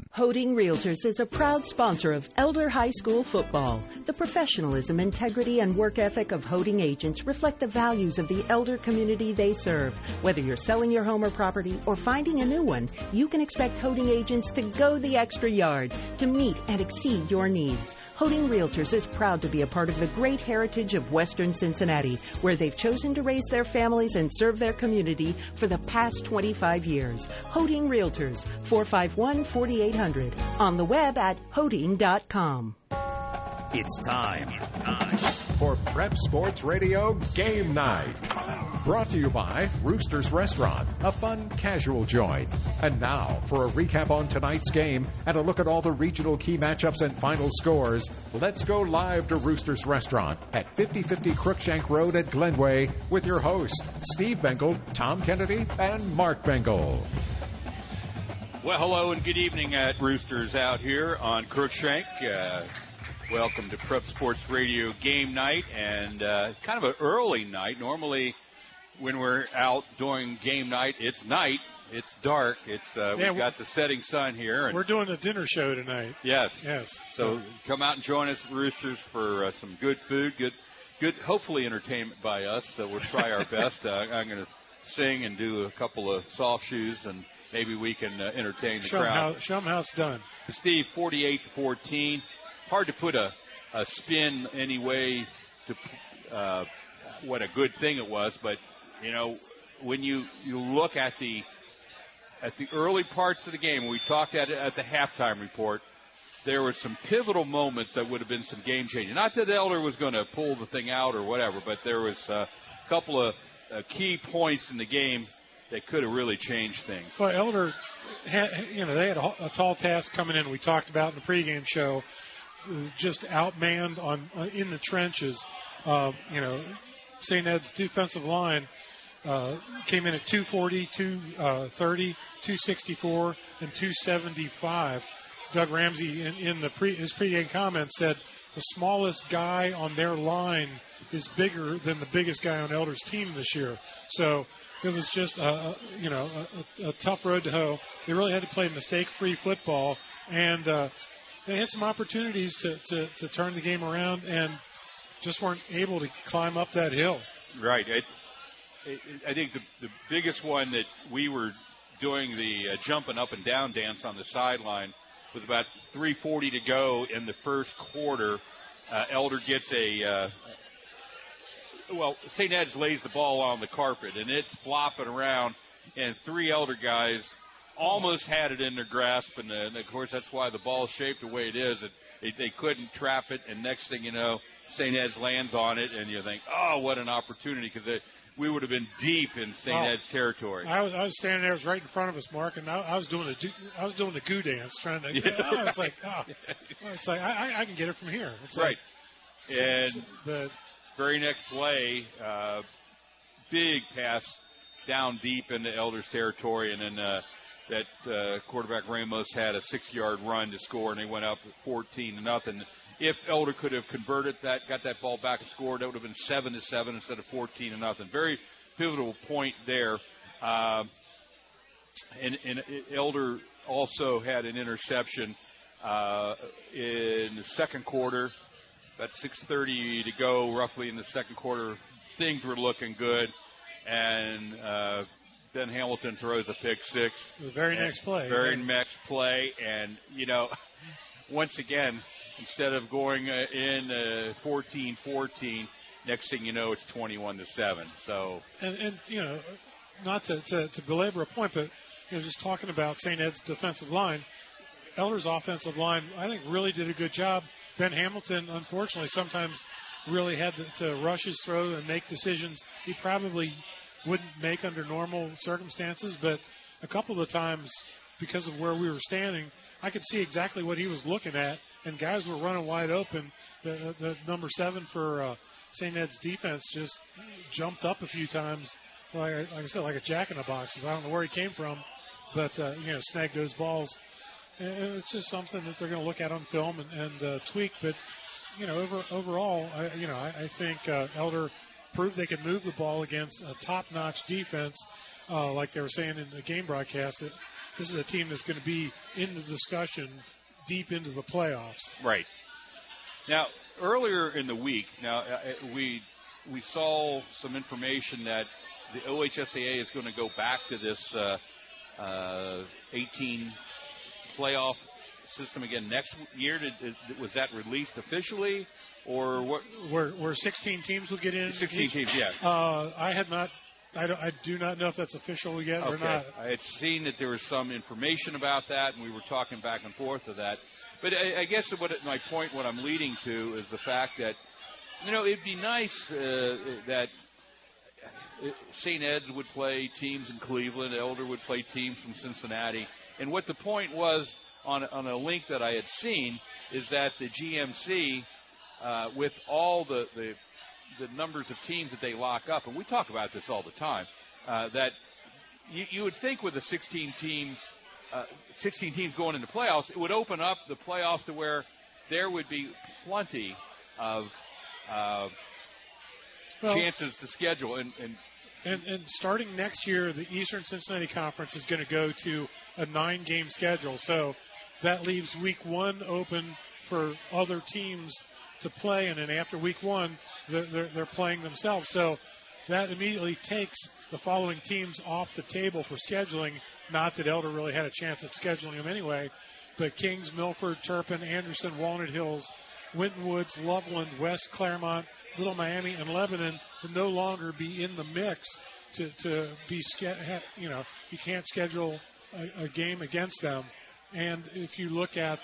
574-0061. Hoeting Realtors is a proud sponsor of Elder High School football. The professionalism, integrity, and work ethic of Hoeting agents reflect the values of the elder community they serve. Whether you're selling your home or property or finding a new one, you can expect Hoeting agents to go the extra yard to meet and exceed your needs. Hoeting Realtors is proud to be a part of the great heritage of Western Cincinnati, where they've chosen to raise their families and serve their community for the past 25 years. Hoeting Realtors, 451 4800. On the web at hoeting.com. It's time. for Prep Sports Radio Game Night. Brought to you by Rooster's Restaurant, a fun, casual joint. And now, for a recap on tonight's game and a look at all the regional key matchups and final scores, let's go live to Rooster's Restaurant at 5050 Crookshank Road at Glenway with your hosts, Steve Bengal, Tom Kennedy, and Mark Bengal. Well, hello and good evening at Roosters out here on Crookshank. Uh, welcome to Prep Sports Radio game night, and uh, it's kind of an early night. Normally, when we're out doing game night, it's night, it's dark, it's uh, Yeah, we've got the setting sun here. And We're doing a dinner show tonight. Yes. Yes. So come out and join us, Roosters, for uh, some good food, good, good, hopefully entertainment by us. So we'll try our best. Uh, I'm going to sing and do a couple of soft shoes, and maybe we can uh, entertain the 'em crowd. how, show 'em how it's done. Steve, 48 to 14. Hard to put a, a spin any way to uh, what a good thing it was, but you know when you you look at the at the early parts of the game, we talked at at the halftime report. There were some pivotal moments that would have been some game changing. Not that Elder was going to pull the thing out or whatever, but there was a couple of uh, key points in the game that could have really changed things. Well, Elder, had, you know, they had a, a tall task coming in. We talked about in the pregame show, just outmanned on uh, in the trenches. Uh, you know, St. Ed's defensive line uh, came in at 240, 230, 264, and 275. Doug Ramsey, in, in the pre, his pregame comments, said the smallest guy on their line is bigger than the biggest guy on Elder's team this year. So it was just a, you know a, a, a tough road to hoe. They really had to play mistake-free football, and uh, they had some opportunities to, to, to turn the game around, and just weren't able to climb up that hill. Right. I, I think the, the biggest one that we were doing the uh, jumping up and down dance on the sideline was about 3:40 to go in the first quarter. Uh, Elder gets a uh, well, St. Ed's lays the ball on the carpet and it's flopping around, and three Elder guys almost had it in their grasp, and, uh, and of course that's why the ball's shaped the way it is. It, they, they couldn't trap it, and next thing you know, St. Ed's lands on it, and you think, oh, what an opportunity, because we would have been deep in St. Oh. Ed's territory. I was, I was standing there, it was right in front of us, Mark, and I, I was doing a do- I was doing the goo dance, trying to. Yeah, oh, it's like, oh, it's like I, I- I can get it from here. It's right. Like, And the very next play, uh, big pass down deep into Elder's territory, and then uh, that uh, quarterback Ramos had a six-yard run to score, and they went up 14 to nothing. If Elder could have converted that, got that ball back and scored, that would have been seven to seven instead of 14 to nothing. Very pivotal point there. Uh, and, and Elder also had an interception uh, in the second quarter. About 6:30 to go, roughly in the second quarter. Things were looking good, and uh, Ben Hamilton throws a pick six. The very next play, Very next play, and you know, once again, instead of going uh, in uh, 14-14, next thing you know, it's 21 to seven. So and, and you know, not to, to, to belabor a point, but you know, just talking about St. Ed's defensive line, Elder's offensive line, I think, really did a good job. Ben Hamilton, unfortunately, sometimes really had to, to rush his throw and make decisions he probably wouldn't make under normal circumstances. But a couple of the times, because of where we were standing, I could see exactly what he was looking at, and guys were running wide open. The, the number seven for uh, St. Ed's defense just jumped up a few times, like, like I said, like a jack in the box. I don't know where he came from, but uh, you know, snagged those balls. And it's just something that they're going to look at on film and, and uh, tweak. But you know, over, overall, I, you know, I, I think uh, Elder proved they could move the ball against a top-notch defense, uh, like they were saying in the game broadcast. That this is a team that's going to be in the discussion deep into the playoffs. Right. Now, earlier in the week, now uh, we we saw some information that the OHSAA is going to go back to this uh, uh, 18 playoff system again next year. Did, was that released officially, or what? Where where 16 teams will get in? 16 teams, yeah. Uh, I had not. I, I do not know if that's official yet or not. I had seen that there was some information about that, and we were talking back and forth of that. But I, I guess what it, my point, what I'm leading to, is the fact that you know it'd be nice uh, that St. Ed's would play teams in Cleveland, Elder would play teams from Cincinnati, and what the point was on on a link that I had seen is that the GMC, uh, with all the, the the numbers of teams that they lock up, and we talk about this all the time, uh, that you, you would think with a 16 team, uh, 16 teams going into playoffs, it would open up the playoffs to where there would be plenty of uh, Well- chances to schedule. And, and And, and starting next year, the Eastern Cincinnati Conference is going to go to a nine game schedule. So that leaves week one open for other teams to play. And then after week one, they're, they're, they're playing themselves. So that immediately takes the following teams off the table for scheduling. Not that Elder really had a chance at scheduling them anyway. But Kings, Milford, Turpin, Anderson, Walnut Hills, Winton Woods, Loveland, West Clermont, Little Miami, and Lebanon will no longer be in the mix to, to be, you know, you can't schedule a, a game against them. And if you look at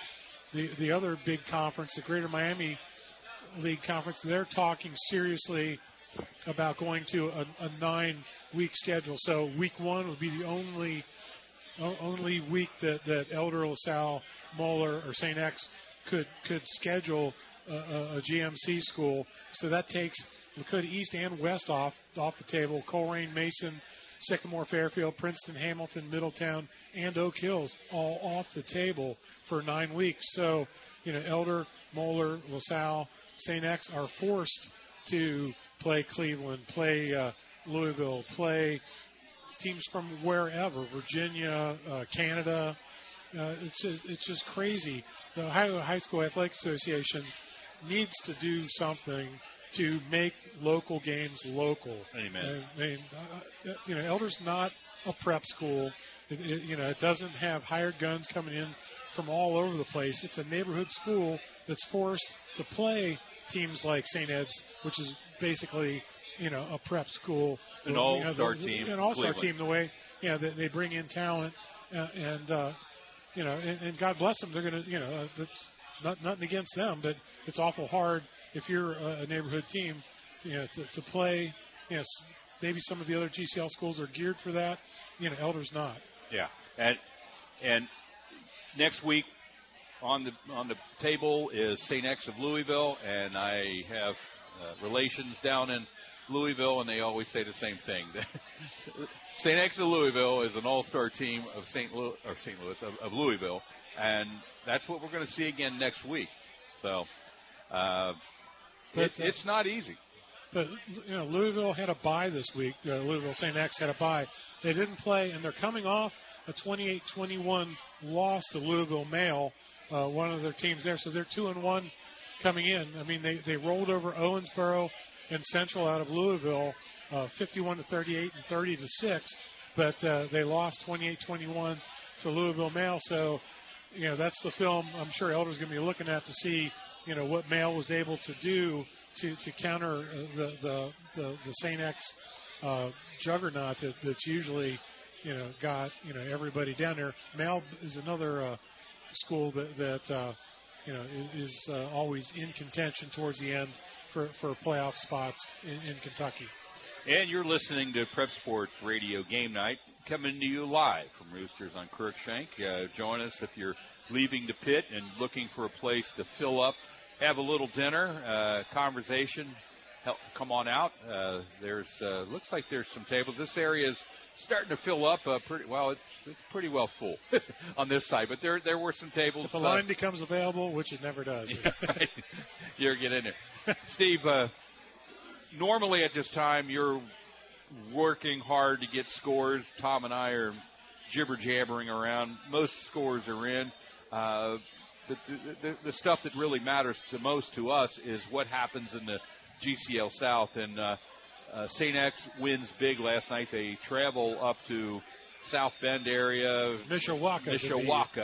the, the other big conference, the Greater Miami League Conference, they're talking seriously about going to a, a nine week schedule. So week one would be the only only week that, that Elder, LaSalle, Moeller, or St. X could could schedule a, a, GMC school. So that takes Lakota East and West off off the table. Colerain, Mason, Sycamore, Fairfield, Princeton, Hamilton, Middletown, and Oak Hills all off the table for nine weeks. So you know Elder, Moeller, LaSalle, St. X are forced to play Cleveland, play uh, Louisville, play teams from wherever, Virginia, uh, Canada. Uh, it's just, it's just crazy. The Ohio High School Athletic Association needs to do something to make local games local. Amen. I mean, uh, you know, Elder's not a prep school. It, it, you know, it doesn't have hired guns coming in from all over the place. It's a neighborhood school that's forced to play teams like St. Ed's, which is basically, you know, a prep school. An You all-star the- team, An all-star Cleveland. team, the way, you know, they, they bring in talent uh, and, uh, you know, and, and God bless them. They're going to, you know, uh, that's not, nothing against them, but it's awful hard if you're a, a neighborhood team, to, you know, to, to play. You know, maybe some of the other GCL schools are geared for that. You know, Elder's not. Yeah, and and next week on the on the table is St. X of Louisville, and I have uh, relations down in Louisville, and they always say the same thing. St. X of Louisville is an all-star team of St. Louis or St. Louis of, of Louisville, and that's what we're going to see again next week. So uh, it, uh, it's not easy. But you know, Louisville had a bye this week. Uh, Louisville St. X had a bye. They didn't play, and they're coming off a 28-21 loss to Louisville Male, uh, one of their teams there. So they're two and one coming in. I mean, they they rolled over Owensboro and Central out of Louisville, uh, 51 to 38 and 30 to six. But uh, they lost 28-21 to Louisville Male. So you know, that's the film I'm sure Elder's going to be looking at to see, you know, what Male was able to do to, to counter uh, the, the, the, the St. X uh, juggernaut that, that's usually, you know, got, you know, everybody down there. Male is another uh, school that, that uh, you know, is uh, always in contention towards the end for, for playoff spots in, in Kentucky. And you're listening to Prep Sports Radio Game Night, coming to you live from Roosters on Crookshank. Uh, join us if you're leaving the pit and looking for a place to fill up, have a little dinner, uh, conversation. Help, come on out. Uh, there's uh, looks like there's some tables. This area is starting to fill up. Uh, pretty well. It's, it's pretty well full on this side, but there there were some tables. If a line becomes available, which it never does, you're get in there, Steve. Uh, normally at this time, you're working hard to get scores. Tom and I are jibber jabbering around. Most scores are in. Uh, the, the, the, stuff that really matters the most to us is what happens in the GCL South. And uh, uh, St. X wins big last night. They travel up to South Bend area, Mishawaka, Mishawaka,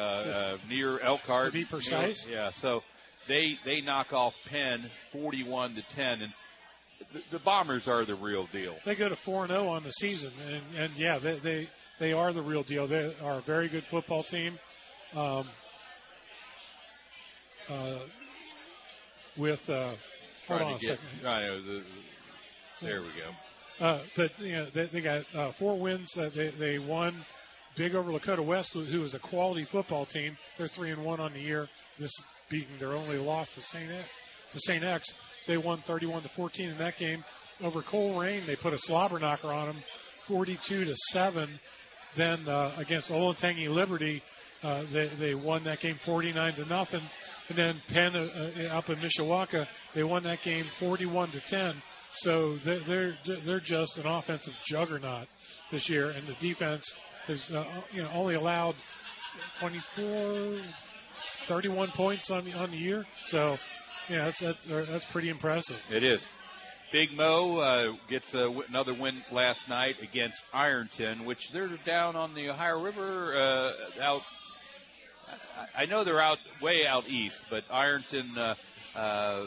uh, near Elkhart. To be precise, yeah. So they they knock off Penn 41 to 10, and the, the Bombers are the real deal. They go to four and zero on the season, and and yeah, they they they are the real deal. They are a very good football team. Um, uh, with uh, hold on a get, second. I know the, there we go. Uh, but you know they, they got uh, four wins. Uh, they they won big over Lakota West, who is a quality football team. They're three and one on the year. This being their only loss to Saint to Saint X. They won 31 to 14 in that game. Over Colerain. they put a slobber knocker on them, 42 to seven. Then uh, against Olentangy Liberty, uh, they they won that game 49 to nothing. And then Penn uh, uh, up in Mishawaka, they won that game 41 to 10. So they're they're, just an offensive juggernaut this year, and the defense has uh, you know only allowed 24, 31 points on the on the year. So yeah, that's that's uh, that's pretty impressive. It is. Big Mo uh, gets another win last night against Ironton, which they're down on the Ohio River uh, out. I know they're out way out east, but Ironton uh,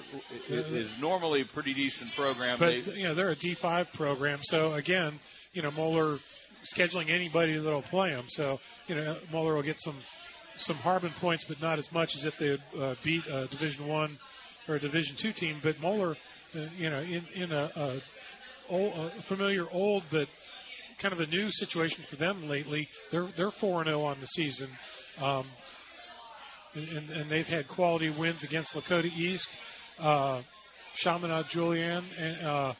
is, normally a pretty decent program. But they, you know they're a D5 program, so again, you know Moeller scheduling anybody that'll play them. So you know Moeller will get some some Harbin points, but not as much as if they uh, beat a Division One or a Division Two team. But Moeller, uh, you know, in in a, a, old, a familiar old but kind of a new situation for them lately. They're they're four and zero on the season. Um, and, and, they've had quality wins against Lakota East, uh, Chaminade Julienne, and, uh,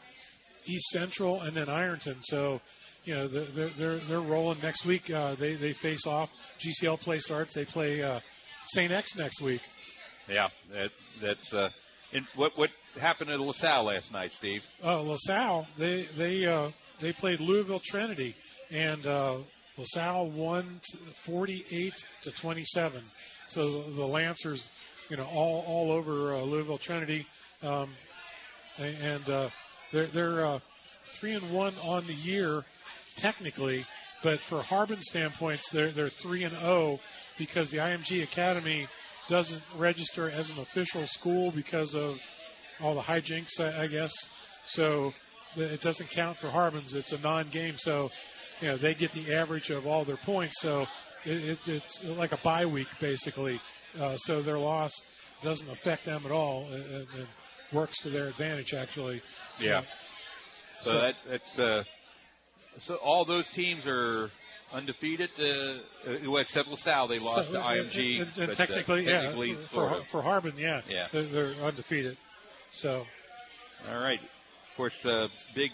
East Central, and then Ironton. So, you know, they're they're they're rolling next week. Uh, they they face off. GCL play starts. They play uh, Saint X next week. Yeah, that, that's uh, in, what what happened at LaSalle last night, Steve? Uh, LaSalle they they uh, they played Louisville Trinity, and uh, LaSalle won 48 to 27. So the, Lancers, you know, all all over uh, Louisville Trinity, um, and uh, they're they're uh, three and one on the year technically, but for Harbin standpoints, they're they're three and zero because the IMG Academy doesn't register as an official school because of all the hijinks, I, I guess. So it doesn't count for Harbin's. It's a non-game, so you know they get the average of all their points. So it, it's like a bye week basically. Uh, so their loss doesn't affect them at all, and, and works to their advantage actually. Yeah. So, so that that's uh, so all those teams are undefeated, uh, uh except LaSalle. They lost so, to IMG. And, and, and technically, uh, technically, yeah, for, for Harbin, yeah, yeah, they're, they're undefeated. So, all right. Of course, uh, big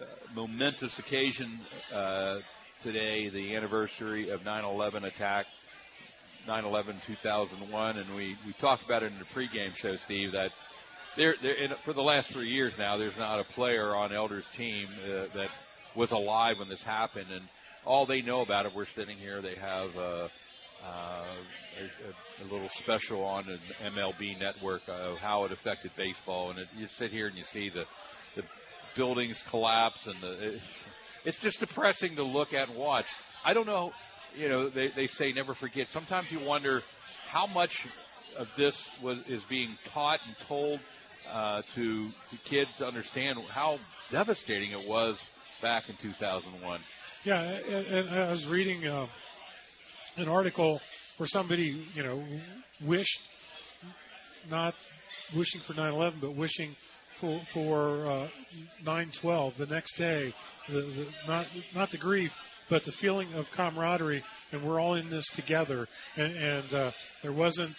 uh, momentous occasion uh, today, the anniversary of 9/11 attack, 9/11/2001, and we we talked about it in the pregame show, Steve, that there, for the last three years now, there's not a player on Elder's team uh, that was alive when this happened, and all they know about it, we're sitting here, they have uh, uh, a, a, little special on an MLB network of how it affected baseball, and it, you sit here and you see the the buildings collapse and the. It, it's just depressing to look at and watch. I don't know, you know, they, they say never forget. Sometimes you wonder how much of this was is being taught and told uh, to to kids to understand how devastating it was back in 2001. Yeah, and I was reading uh, an article where somebody, you know, wished not wishing for 9/11, but wishing for for uh, 9/12 the next day. The, the, not not the grief, but the feeling of camaraderie, and we're all in this together. And, and uh, there wasn't,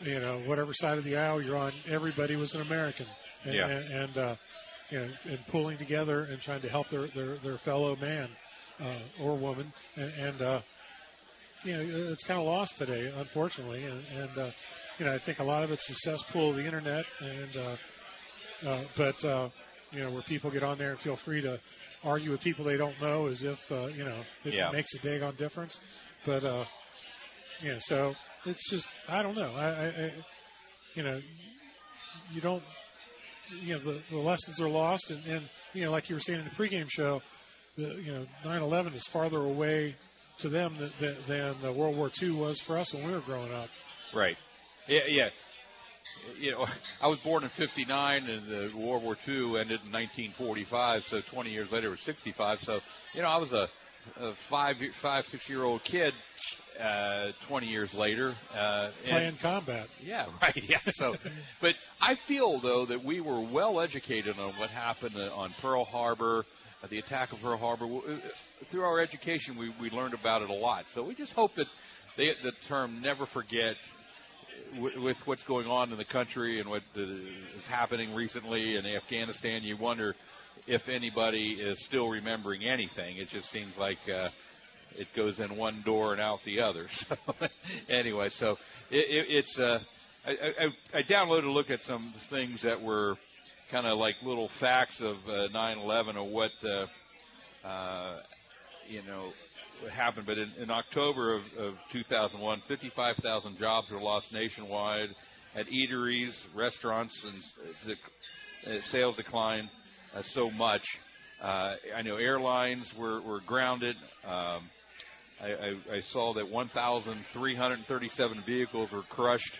you know, whatever side of the aisle you're on, everybody was an American. And, Yeah. and, and uh, you know, and pulling together and trying to help their their, their fellow man uh, or woman, and, and uh, you know, it's kind of lost today, unfortunately. And, and uh, you know, I think a lot of it's the cesspool of the internet, and uh, uh, but uh, you know, where people get on there and feel free to argue with people they don't know, as if uh, you know it Yeah. makes a daggone difference. But uh, yeah, so it's just I don't know. I, I, I you know, you don't. You know the, the lessons are lost, and, and you know, like you were saying in the pregame show, the you know 9/11 is farther away to them than, than, than uh, World War II was for us when we were growing up. Right. Yeah, yeah. You know, I was born in '59, and the World War II ended in 1945. So 20 years later, it was '65. So, you know, I was a, a five, five, six year old kid. Uh, 20 years later, uh, and- Playing combat. yeah, right. Yeah. So, but I feel though that we were well educated on what happened on Pearl Harbor, uh, the attack of Pearl Harbor. Uh, Through our education, we we learned about it a lot. So we just hope that they, the term "never forget" with, with what's going on in the country and what is happening recently in Afghanistan. You wonder if anybody is still remembering anything. It just seems like. Uh, it goes in one door and out the other. So anyway, so it, it, it's uh, I, I, I downloaded a look at some things that were kind of like little facts of uh, 9/11 or what uh, uh, you know happened. But in, in October of, of 2001, 55,000 jobs were lost nationwide at eateries, restaurants, and the uh, sales declined uh, so much. Uh, I know airlines were, were grounded. Um, I, I, I saw that 1,337 vehicles were crushed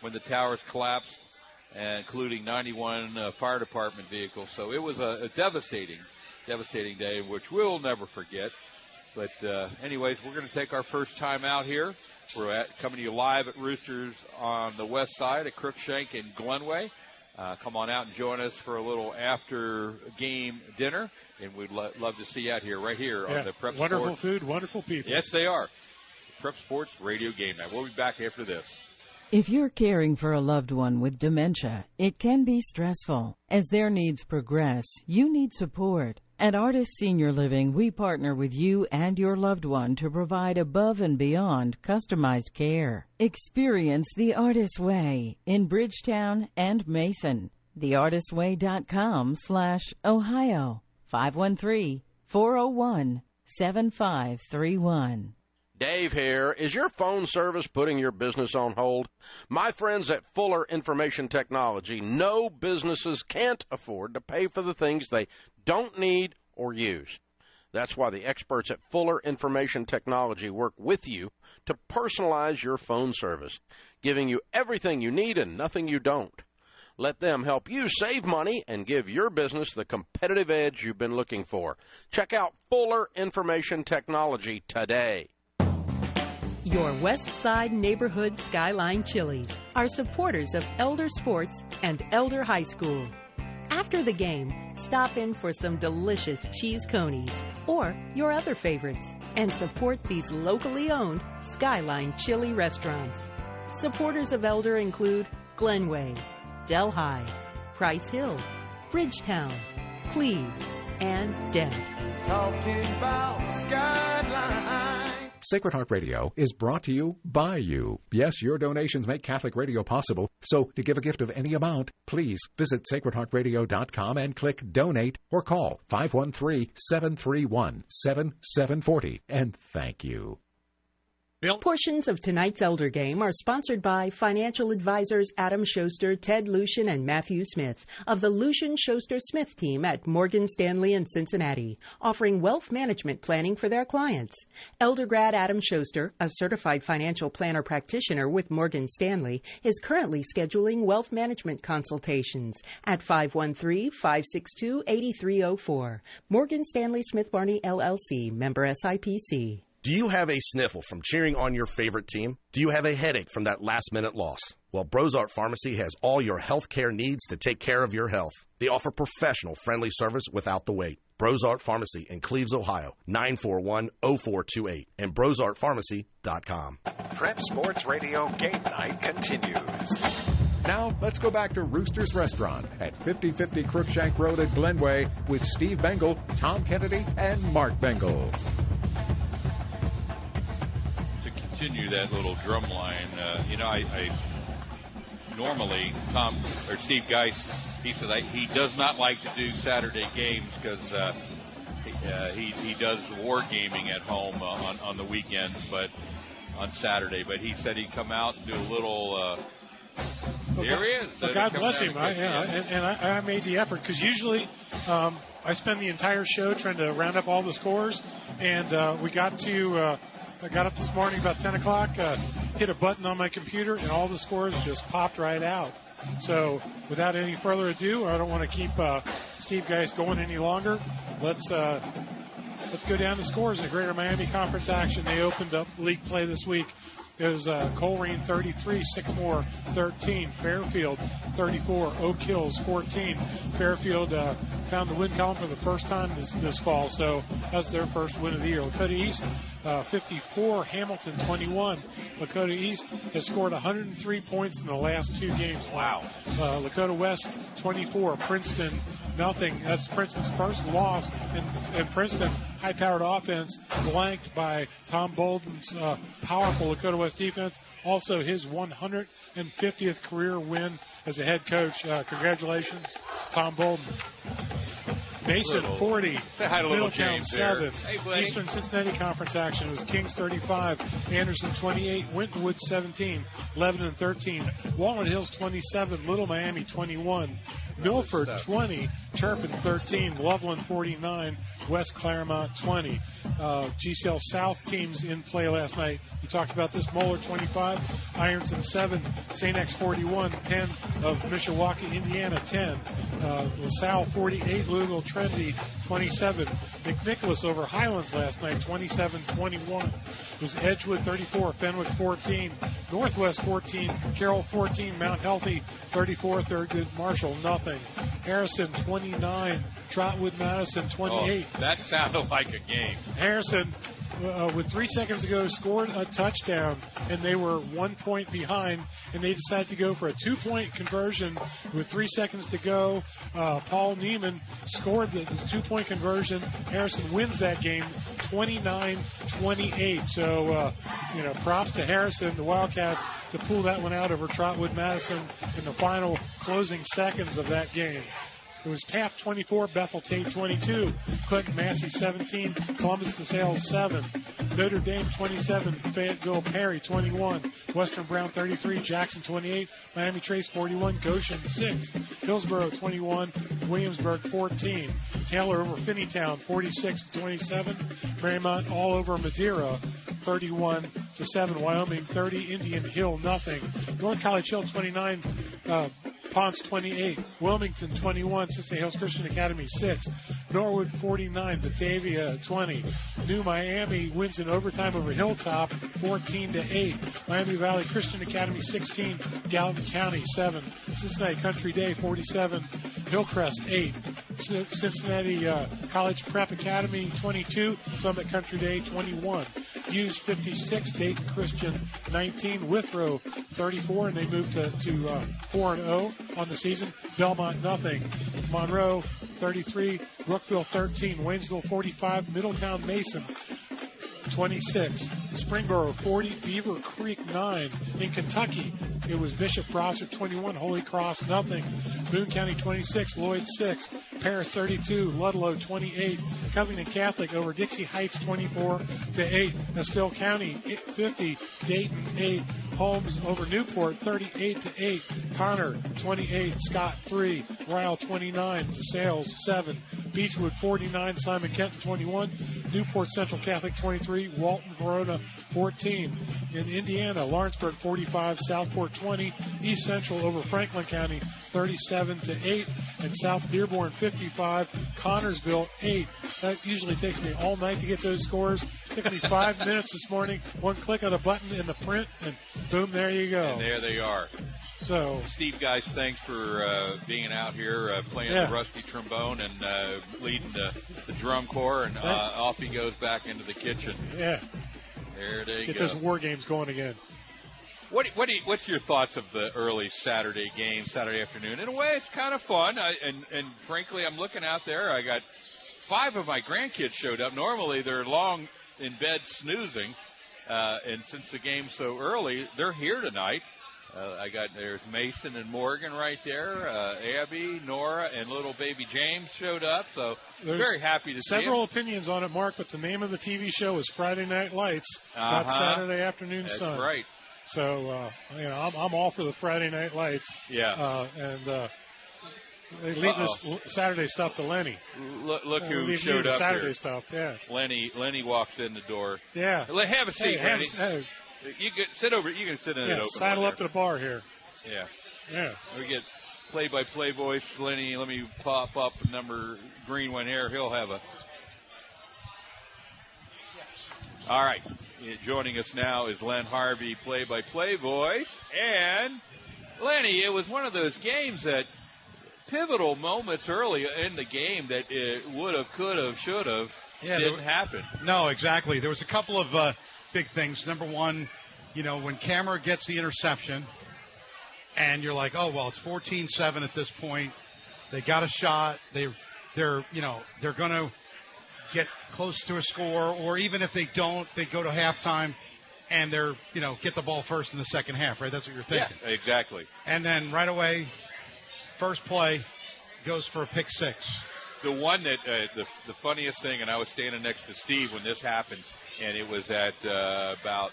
when the towers collapsed, uh, including 91 uh, fire department vehicles. So it was a, a devastating, devastating day, which we'll never forget. But uh, anyways, we're going to take our first time out here. We're at, coming to you live at Roosters on the west side at Crookshank and Glenway. Uh, come on out and join us for a little after game dinner, and we'd lo- love to see you out here, right here Yeah, on the Prep wonderful Sports. food, wonderful people. Yes, they are. Prep Sports Radio Game Night. We'll be back after this. If you're caring for a loved one with dementia, it can be stressful. As their needs progress, you need support. At Artis Senior Living, we partner with you and your loved one to provide above and beyond customized care. Experience the Artis Way in Bridgetown and Mason. TheArtisWay.com slash Ohio 513-401-7531. Dave here. Is your phone service putting your business on hold? My friends at Fuller Information Technology know businesses can't afford to pay for the things they don't need or use. That's why the experts at Fuller Information Technology work with you to personalize your phone service, giving you everything you need and nothing you don't. Let them help you save money and give your business the competitive edge you've been looking for. Check out Fuller Information Technology today. Your West Side Neighborhood Skyline Chilies are supporters of Elder Sports and Elder High School. After the game, stop in for some delicious cheese conies or your other favorites and support these locally owned Skyline Chili restaurants. Supporters of Elder include Glenway, Delhi, Price Hill, Bridgetown, Cleves, and Dent. Talking about skyline. Sacred Heart Radio is brought to you by you. Yes, your donations make Catholic radio possible. So to give a gift of any amount, please visit sacredheartradio.com and click donate or call 513-731-7740 and thank you. Portions of tonight's Elder Game are sponsored by financial advisors Adam Schuster, Ted Lucian, and Matthew Smith of the Lucian Schuster Smith team at Morgan Stanley in Cincinnati, offering wealth management planning for their clients. Elder grad Adam Schuster, a certified financial planner practitioner with Morgan Stanley, is currently scheduling wealth management consultations at 513-562-8304. Morgan Stanley Smith Barney LLC, member SIPC. Do you have a sniffle from cheering on your favorite team? Do you have a headache from that last minute loss? Well, Brozart Pharmacy has all your health care needs to take care of your health. They offer professional, friendly service without the wait. Brozart Pharmacy in Cleves, Ohio, 941-0428 and brozartpharmacy.com. Prep Sports Radio game night continues. Now, let's go back to Rooster's Restaurant at 5050 Crookshank Road at Glenway with Steve Bengal, Tom Kennedy, and Mark Bengal. Continue that little drum line, uh, you know, I, I normally Tom or Steve Geist, he said I, he does not like to do Saturday games because uh, he, uh, he he does war gaming at home uh, on on the weekends, but on Saturday. But he said he'd come out and do a little. Uh, Well, here he is. well, God bless him. I, yeah, and, and I, I made the effort because usually um, I spend the entire show trying to round up all the scores, and uh, we got to. Uh, I got up this morning about 10 o'clock, uh, hit a button on my computer, and all the scores just popped right out. So, without any further ado, I don't want to keep uh, Steve Geist going any longer. Let's uh, let's go down the scores in the Greater Miami Conference action. They opened up league play this week. It was uh, Colerain 33, Sycamore 13, Fairfield 34, Oak Hills 14. Fairfield uh, found the win column for the first time this, this fall, so that's their first win of the year. Lakota East uh, 54, Hamilton 21. Lakota East has scored 103 points in the last two games. Wow. Uh, Lakota West 24, Princeton nothing. That's Princeton's first loss, and, and Princeton high-powered offense blanked by Tom Bolden's uh, powerful Lakota West defense. Also, his 150th career win as a head coach. Uh, congratulations, Tom Bolden. Mason Little- 40, Say hi to little Middletown James 7, Hey. Eastern Cincinnati Conference action. Was Kings 35, Anderson 28, Wintonwood 17, Lebanon 13, Walnut Hills 27, Little Miami 21, Milford 20, Turpin 13, Loveland 49, West Clermont 20. Uh, GCL South teams in play last night. We talked about this. Moeller 25, Ironton 7, St. X 41, Penn of Mishawaka, Indiana 10, uh, LaSalle 48, Louisville Trinity 27, McNicholas over Highlands last night 27-21. It was Edgewood 34, Fenwick 14, Northwest 14, Carroll 14, Mount Healthy 34, Thurgood Marshall nothing. Harrison 29, Trotwood Madison 28. Oh, that sounded like a game. Harrison, uh, with three seconds to go, scored a touchdown, and they were one point behind, and they decided to go for a two-point conversion with three seconds to go. Uh, Paul Neiman scored the, the two-point conversion. Harrison wins that game, 29-28. So, uh, you know, props to Harrison, the Wildcats, to pull that one out over Trotwood Madison in the final closing seconds of that game. It was Taft 24, Bethel Tate 22, Clinton Massie 17, Columbus DeSales 7, Notre Dame 27, Fayetteville Perry 21, Western Brown 33, Jackson 28, Miami Trace 41, Goshen 6, Hillsboro 21, Williamsburg 14, Taylor over Finneytown 46 to 27, Marymount all over Madeira 31 to 7, Wyoming 30, Indian Hill nothing, North College Hill 29, uh, Ponce 28, Wilmington 21, Cincinnati Hills Christian Academy 6, Norwood 49, Batavia 20, New Miami wins in overtime over Hilltop 14 to 8, Miami Valley Christian Academy 16, Gallatin County 7, Cincinnati Country Day 47, Hillcrest 8, C- Cincinnati uh, College Prep Academy 22, Summit Country Day 21, Hughes 56, Dayton Christian 19, Withrow 34, and they move to, to uh, 4 and 0 on the season. Belmont nothing. Monroe 33, Brookville 13, Waynesville 45, Middletown Mason 26, Springboro 40, Beavercreek 9. In Kentucky, it was Bishop Brossart 21, Holy Cross nothing. Boone County 26, Lloyd 6, Paris 32, Ludlow 28, Covington Catholic over Dixie Heights 24 to 8, Estill County 50, Dayton 8, Holmes over Newport 38 to 8, Conner 28, Scott 3, Ryle 29, Sales 7, Beechwood 49, Simon Kenton 21, Newport Central Catholic 23, Walton Verona 14. In Indiana, Lawrenceburg 45, Southport 20, East Central over Franklin County 37 to 8, and South Dearborn 55, Connersville 8. That usually takes me all night to get those scores. It took me five minutes this morning, one click on a button in the print, and boom, there you go. And there they are. So, Steve, guys, thanks for uh, being out here uh, playing Yeah. the rusty trombone and uh, leading the, the drum corps, and uh, Thank- off he goes back into the kitchen. yeah, There they get go. those war games going again. What, what do you, what's your thoughts of the early Saturday game, Saturday afternoon? In a way, it's kind of fun. I, and, and frankly, I'm looking out there. I got five of my grandkids showed up. Normally, they're long in bed snoozing, uh, and since the game's so early, they're here tonight. Uh, I got there's Mason and Morgan right there. Uh, Abby, Nora, and little baby James showed up. So There's very happy to see. Several opinions on it, Mark, but the name of the TV show is Friday Night Lights, not Uh-huh. Saturday Afternoon That's Sun. right. So, uh, you know, I'm, I'm all for the Friday Night Lights. Yeah. Uh, and uh, they leave this Uh-oh. l- Saturday stuff to Lenny. Look, look Uh, who leave showed the up Saturday here. stuff. Yeah. Lenny Lenny walks in the door. Yeah. Let have a seat, Hey, have a Lenny. You can sit over. You can sit in Yeah, an open. saddle one up to the bar here. Yeah. Yeah. We get play-by-play voice. Lenny, let me pop up number green one here. He'll have a. All right. Joining us now is Len Harvey, play-by-play voice, and Lenny. It was one of those games that pivotal moments early in the game that it would have, could have, should have Yeah, didn't were- happen. No, exactly. There was a couple of uh, big things. Number one, you know, when Kammerer gets the interception, and you're like, oh well, it's 14-7 at this point. They got a shot. They, they're, you know, they're going to get close to a score, or even if they don't, they go to halftime, and they're, you know, get the ball first in the second half. Right? That's what you're thinking. Yeah, exactly. And then right away, first play goes for a pick six. The one that uh, the the funniest thing, and I was standing next to Steve when this happened, and it was at uh, about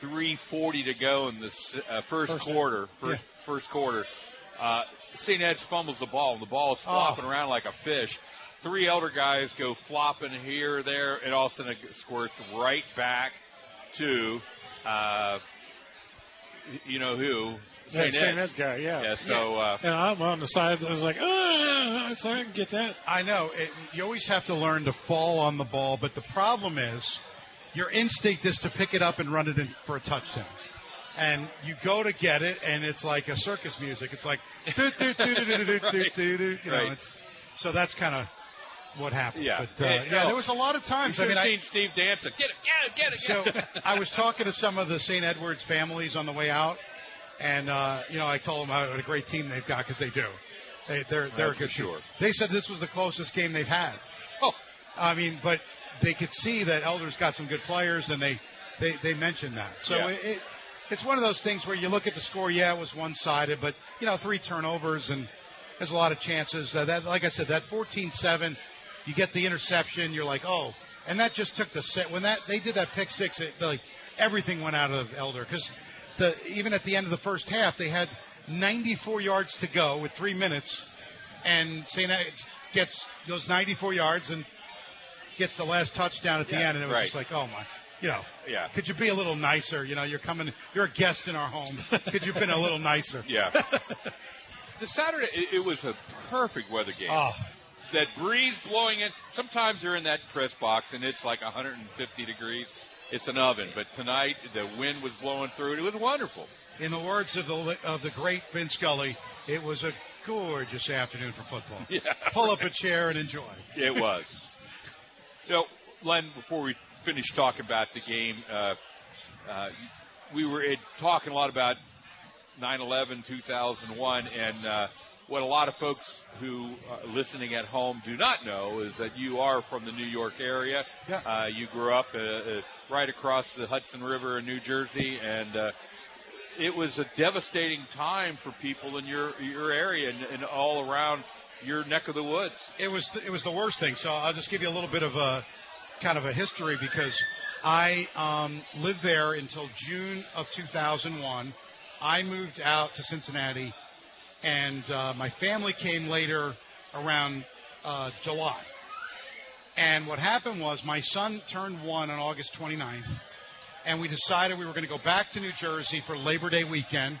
3:40 to go in the uh, first, First- quarter. First first quarter, uh, St. Ed's fumbles the ball, and the ball is flopping around like a fish. Three elder guys go flopping here or there, and all of a sudden it squirts right back to, uh, you know who? Yeah, St. St. Ed's. Ed's guy, yeah. Yeah. So. Uh, And I'm on the side. I was like, ah, so I can get that. I know. It, you always have to learn to fall on the ball, but the problem is your instinct is to pick it up and run it in for a touchdown. And you go to get it, and it's like a circus music. It's like, do, do, do, do, do, do, do, do, do, do, you know, Right. it's, so that's kind of what happened. Yeah. But, uh, Hey, yeah, there was a lot of You times. I should mean, have I, seen Steve dancing. Get it, get it, get it, get it. I was talking to some of the St. Edwards families on the way out, and uh, you know I told them what a great team they've got because they do. They, they're they're That's a good sure. team. They said this was the closest game they've had. Oh, I mean, but they could see that Elder's got some good players, and they they, they mentioned that. So Yeah. it, it it's one of those things where you look at the score. Yeah, it was one sided, but you know three turnovers and there's a lot of chances. Uh, that like I said, that 14-7, you get the interception. You're like, oh, and that just took the set when that they did that pick six. It, like everything went out of Elder because the even at the end of the first half they had 94 yards to go with three minutes, and St. Ed's gets goes 94 yards and gets the last touchdown at the Yeah, end, and it was right. just like, oh my, you know, Yeah. could you be a little nicer? You know, you're coming, you're a guest in our home. Could you have been a little nicer? Yeah. the Saturday, it, it was a perfect weather game. Oh. That breeze blowing in. Sometimes you're in that press box and it's like 150 degrees. It's an oven. But tonight the wind was blowing through it. It was wonderful. In the words of the of the great Vin Scully, it was a gorgeous afternoon for football. Yeah. Pull up a chair and enjoy. It was. You know, Len, before we finish talking about the game, uh, uh, we were talking a lot about 9/11, 2001, and uh, what a lot of folks who are listening at home do not know is that you are from the New York area. Yeah. Uh, you grew up uh, uh, right across the Hudson River in New Jersey, and uh, it was a devastating time for people in your your area and, and all around your neck of the woods. It was it was the worst thing. So I'll just give you a little bit of a kind of a history because I um, lived there until June of 2001. I moved out to Cincinnati, and uh, my family came later around uh, July. And what happened was my son turned one on August 29th, and we decided we were going to go back to New Jersey for Labor Day weekend.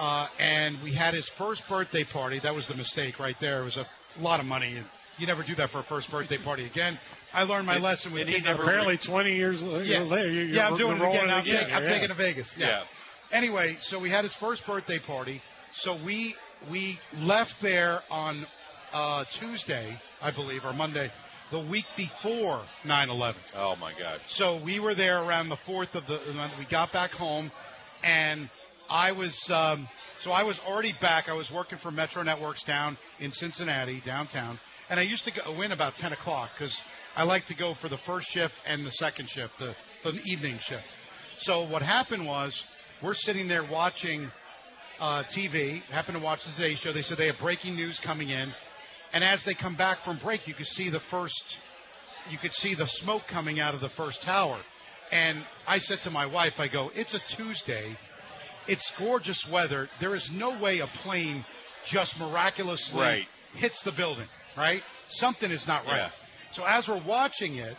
Uh, and we had his first birthday party. That was the mistake right there. It was a lot of money. And you never do that for a first birthday party again. I learned my And- lesson with and he never- Apparently 20 years la- yeah. later, you- yeah, I'm doing you're it again. rolling I'm, again, taking- I'm yeah. taking to Vegas. Yeah. Yeah. Anyway, so we had his first birthday party. So we we left there on uh, Tuesday, I believe, or Monday, the week before 9/11. Oh my God. So we were there around the fourth of the. the month. We got back home, and I was um, so I was already back. I was working for Metro Networks down in Cincinnati, downtown, and I used to go in about 10 o'clock because I like to go for the first shift and the second shift, the, the evening shift. So what happened was we're sitting there watching uh, TV. Happened to watch the Today Show. They said they have breaking news coming in, and as they come back from break, you could see the first, you could see the smoke coming out of the first tower. And I said to my wife, I go, it's a Tuesday. It's gorgeous weather. There is no way a plane just miraculously Right. hits the building, right? Something is not right. Yeah. So as we're watching it,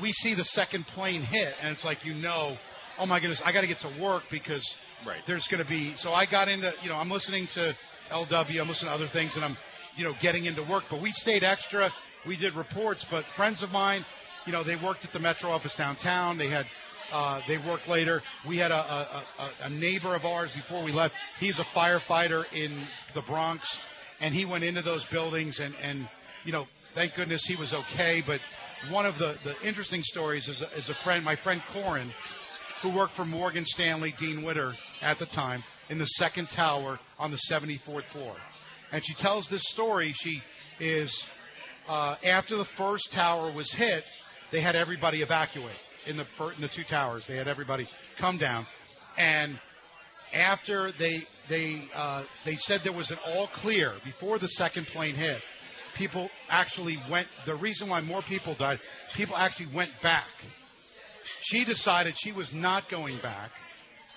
we see the second plane hit, and it's like you know, oh my goodness, I got to get to work because Right. there's going to be. So I got into, you know, I'm listening to LW, I'm listening to other things, and I'm, you know, getting into work. But we stayed extra. We did reports, but friends of mine, you know, they worked at the Metro office downtown. They had. Uh, they worked later. We had a, a, a, a neighbor of ours before we left. He's a firefighter in the Bronx, and he went into those buildings, and, and you know, thank goodness he was okay. But one of the, the interesting stories is a, is a friend, my friend Corin, who worked for Morgan Stanley, Dean Witter at the time, in the second tower on the 74th floor. And she tells this story. She is, uh, after the first tower was hit, they had everybody evacuate in the, in the two towers. They had everybody come down. And after they, they, uh, they said there was an all clear before the second plane hit, people actually went, the reason why more people died, people actually went back she decided she was not going back.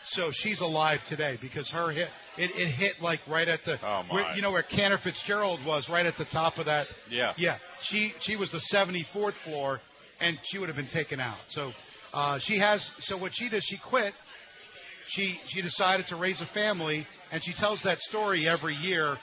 So she's alive today because her hit it, it hit like right at the Oh, where, you know where Cantor Fitzgerald was right at the top of that Yeah. yeah she she was the 74th floor and she would have been taken out so uh, she has so what she did she quit she she decided to raise a family and she tells that story every year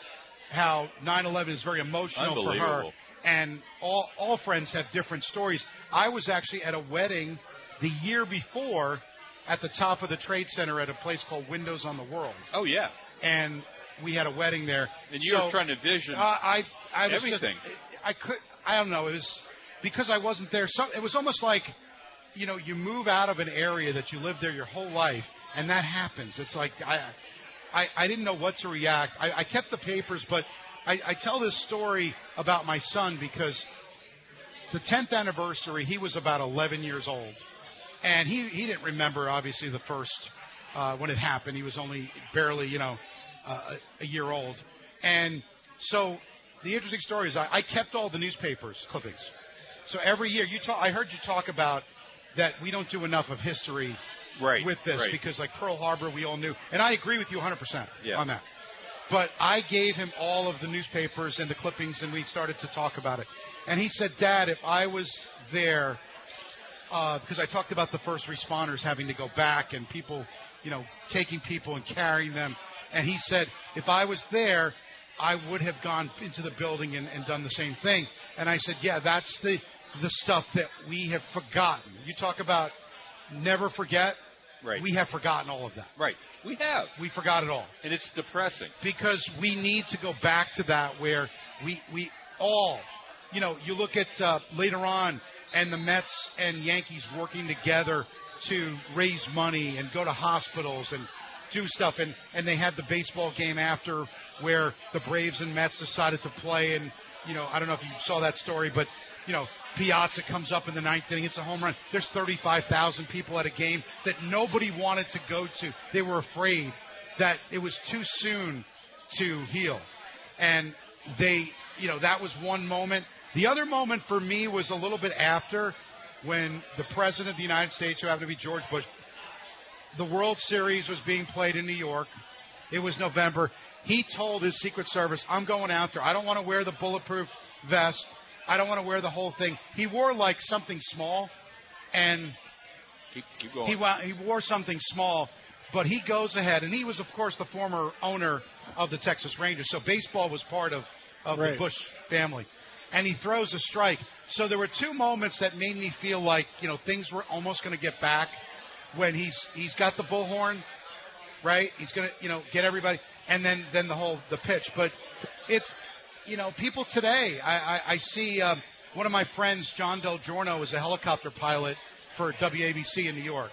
how 9/11 is very emotional for her and all all friends have different stories. I was actually at a wedding the year before at the top of the trade center at a place called Windows on the World, Oh yeah. and we had a wedding there. And you So, were trying to vision uh, I I everything. Just, I could I don't know. It was because I wasn't there. So it was almost like you know you move out of an area that you lived there your whole life, and that happens. It's like I I, I didn't know what to react. I, I kept the papers, but I, I tell this story about my son because the 10th anniversary, he was about 11 years old, and he he didn't remember obviously the first uh, when it happened. He was only barely you know uh, a, year old, and so the interesting story is I, I kept all the newspapers clippings. So every year you talk, I heard you talk about that we don't do enough of history Right, with this right. because like Pearl Harbor we all knew, and I agree with you 100% on that. But I gave him all of the newspapers and the clippings, and we started to talk about it. And he said, "Dad, if I was there, uh, because I talked about the first responders having to go back and people, you know, taking people and carrying them, and he said, if I was there, I would have gone into the building and, and done the same thing. And I said, yeah, that's the the stuff that we have forgotten. You talk about never forget. Right. We have forgotten all of that. Right. We have. We forgot it all And it's depressing. because we need to go back to that where we we all, you know, you look at uh, later on and the Mets and Yankees working together to raise money and go to hospitals and do stuff and and they had the baseball game after where the Braves and Mets decided to play and you know I don't know if you saw that story but you know Piazza comes up in the ninth inning it's a home run there's 35,000 people at a game that nobody wanted to go to they were afraid that it was too soon to heal and they you know that was one moment the other moment for me was a little bit after when the president of the United States who happened to be George Bush the World Series was being played in New York. It was November, He told his Secret Service, "I'm going out there. I don't want to wear the bulletproof vest. I don't want to wear the whole thing." He wore like something small, and Keep, keep going. he he wore something small, but he goes ahead, and he was, of course, the former owner of the Texas Rangers. So baseball was part of of Right. the Bush family, and he throws a strike. So there were two moments that made me feel like you know things were almost going to get back when he's he's got the bullhorn, right? He's going to you know get everybody, and then then the whole the pitch. But it's you know people today. I I, I see um, one of my friends, John Del Giorno, is a helicopter pilot for WABC in New York,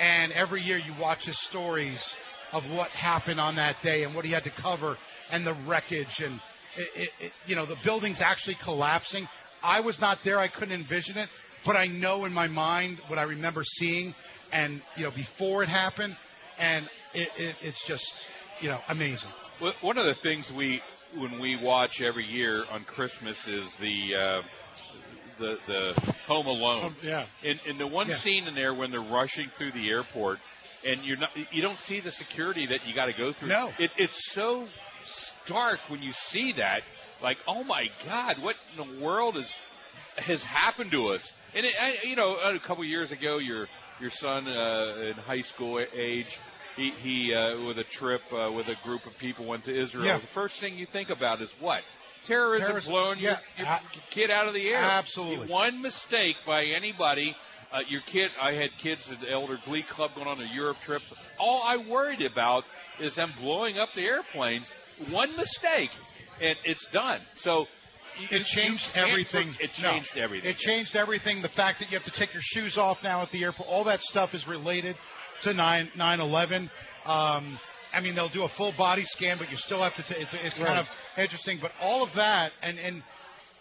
and every year you watch his stories of what happened on that day and what he had to cover and the wreckage and it, it, it, you know the buildings actually collapsing. I was not there; I couldn't envision it, but I know in my mind what I remember seeing, and you know before it happened, and it, it, it's just you know amazing. One of the things we, when we watch every year on Christmas, is the uh, the the Home Alone. Yeah. And, and the one Yeah. scene in there when they're rushing through the airport, and you're not, you don't see the security that you got to go through. No. It, it's so stark when you see that. Like, oh my God, what in the world is has happened to us? And it, I, you know, a couple years ago, your your son uh, in high school age, he, he uh, with a trip uh, with a group of people went to Israel. Yeah. The first thing you think about is what? Terrorism Terrorism, blowing yeah, your, your kid out of the air. Absolutely. One mistake by anybody. Uh, your kid, I had kids at the Elder Glee Club going on a Europe trip. All I worried about is them blowing up the airplanes. One mistake, and it's done. So you- It changed you everything. It No. changed everything. It changed everything. The fact that you have to take your shoes off now at the airport, all that stuff is related to 9 11. Um, I mean, they'll do a full body scan, but you still have to. T- it's it's kind of interesting. But all of that, and and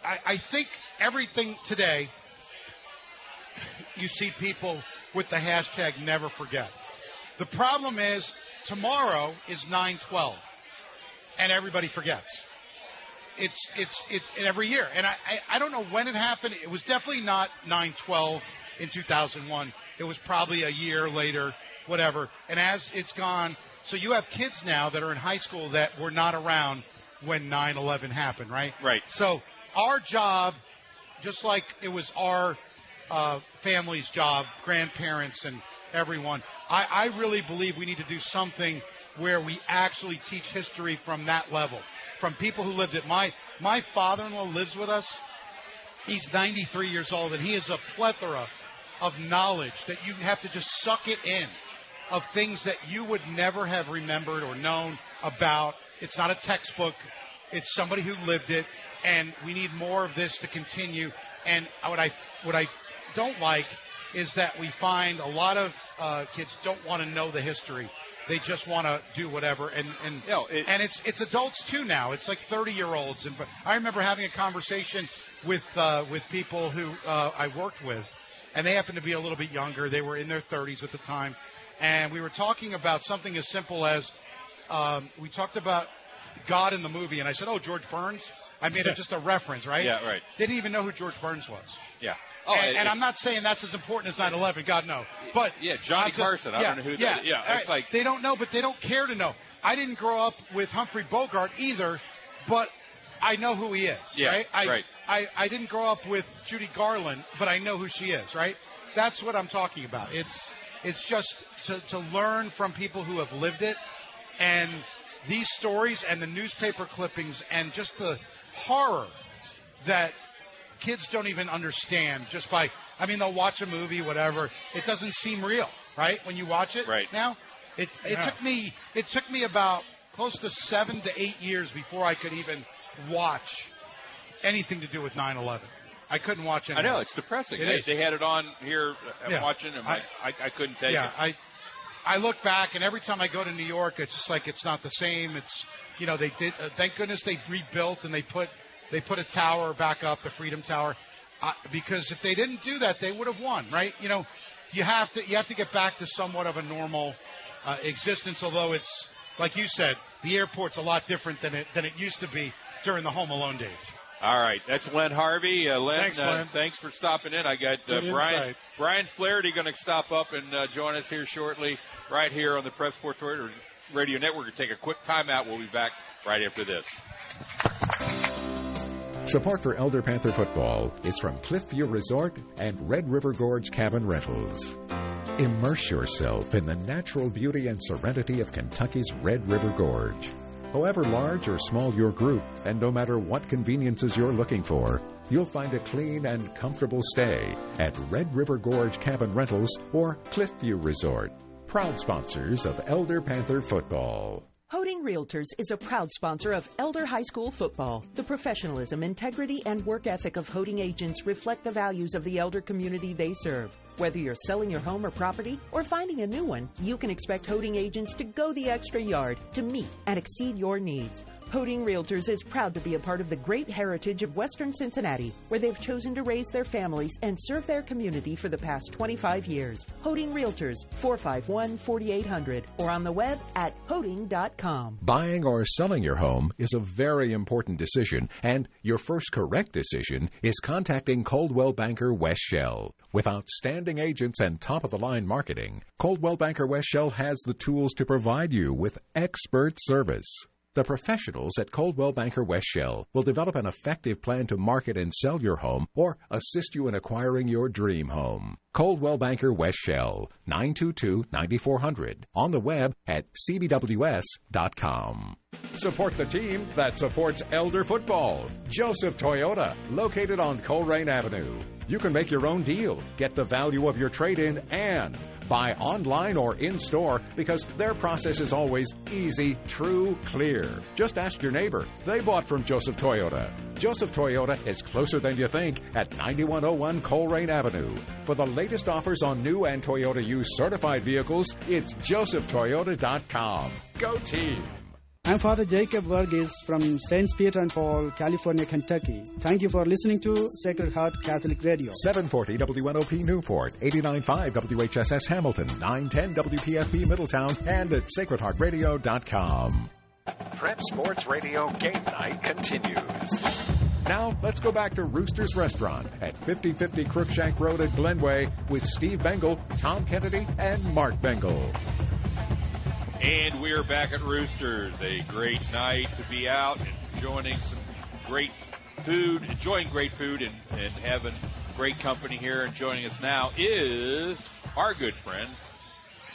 I, I think everything today, you see people with the hashtag never forget. The problem is tomorrow is 9/12, and everybody forgets it's it's it's every year, and I, I I don't know when it happened. It was definitely not 9/12 in 2001. It was probably a year later, whatever. And as it's gone, so you have kids now that are in high school that were not around when 9/11 happened, right? Right. So our job, just like it was our uh, family's job, grandparents and everyone, I, I really believe we need to do something where we actually teach history from that level, from people who lived it. My my father-in-law lives with us. He's 93 years old, and he is a plethora of knowledge that you have to just suck it in of things that you would never have remembered or known about. It's not a textbook. It's somebody who lived it, and we need more of this to continue. And what I what I don't like is that we find a lot of uh, kids don't want to know the history. They just want to do whatever, and and No, it- and it's it's adults too now. It's like 30 year olds, and I remember having a conversation with uh, with people who uh, I worked with, and they happened to be a little bit younger. They were in their 30s at the time, and we were talking about something as simple as um, we talked about God in the movie, and I said, "Oh, George Burns." I made it just a reference, right? Yeah, right. Didn't even know who George Burns was. Yeah. and, and I'm not saying that's as important as 9/11. God no. But Yeah, Johnny just- Carson. I yeah, don't know who that Yeah, is. Yeah, it's right. like- they don't know, but they don't care to know. I didn't grow up with Humphrey Bogart either, but I know who he is. Yeah, right. I, right. I I didn't grow up with Judy Garland, but I know who she is. Right. That's what I'm talking about. It's it's just to, to learn from people who have lived it, and these stories and the newspaper clippings and just the horror that kids don't even understand just by I mean they'll watch a movie whatever it doesn't seem real right when you watch it Right. now it it Yeah. took me it took me about close to 7 to 8 years before I could even watch anything to do with 9/11 I couldn't watch it. I know it's depressing. It they, had it on here. I'm Yeah. watching, and I- I, I, I couldn't take yeah, it. I I look back and every time I go to New York, it's just like it's not the same. It's you know they did. Uh, thank goodness they rebuilt and they put they put a tower back up, the Freedom Tower, uh, because if they didn't do that, they would have won, right? You know, you have to you have to get back to somewhat of a normal uh, existence. Although it's like you said, the airport's a lot different than it than it used to be during the Home Alone days. All right, that's Len Harvey. Uh, Len, Thanks, uh, Len. thanks for stopping in. I got uh, Brian insight. Brian Flaherty going to stop up and uh, join us here shortly, right here on the Prep Sports Radio. Radio Network. We'll take a quick timeout. We'll be back right after this. Support for Elder Panther football is from Cliffview Resort and Red River Gorge Cabin Rentals. Immerse yourself in the natural beauty and serenity of Kentucky's Red River Gorge. However large or small your group, and no matter what conveniences you're looking for, you'll find a clean and comfortable stay at Red River Gorge Cabin Rentals or Cliffview Resort, proud sponsors of Elder Panther football. Hoeting Realtors is a proud sponsor of Elder High School football. The professionalism, integrity, and work ethic of Hoeting agents reflect the values of the elder community they serve. Whether you're selling your home or property or finding a new one, you can expect Hoeting agents to go the extra yard to meet and exceed your needs. Hoeting Realtors is proud to be a part of the great heritage of Western Cincinnati, where they've chosen to raise their families and serve their community for the past 25 years. Hoeting Realtors, 451 4800, or on the web at hoeting.com. Buying or selling your home is a very important decision, and your first correct decision is contacting Coldwell Banker West Shell. With outstanding agents and top of the line marketing, Coldwell Banker West Shell has the tools to provide you with expert service. The professionals at Coldwell Banker West Shell will develop an effective plan to market and sell your home or assist you in acquiring your dream home. Coldwell Banker West Shell, 922-9400, on the web at cbws.com. Support the team that supports Elder football. Joseph Toyota, located on Colerain Avenue. You can make your own deal, get the value of your trade-in, and buy online or in store because their process is always easy, true, clear. Just ask your neighbor. They bought from Joseph Toyota. Joseph Toyota is closer than you think at 9101 Colerain Avenue. For the latest offers on new and Toyota used certified vehicles, it's josephtoyota.com. Go team! I'm Father Jacob Varghese from St. Peter and Paul, California, Kentucky. Thank you for listening to Sacred Heart Catholic Radio. 740 WNOP Newport, 89.5 WHSS Hamilton, 910 WPFB Middletown, and at sacredheartradio.com. Prep Sports Radio Game Night continues. Now, let's go back to Rooster's Restaurant at 5050 Crookshank Road at Glenway with Steve Bengal, Tom Kennedy, and Mark Bengal. And we're back at Roosters. A great night to be out and enjoying some great food, enjoying great food and, and having great company here. And joining us now is our good friend,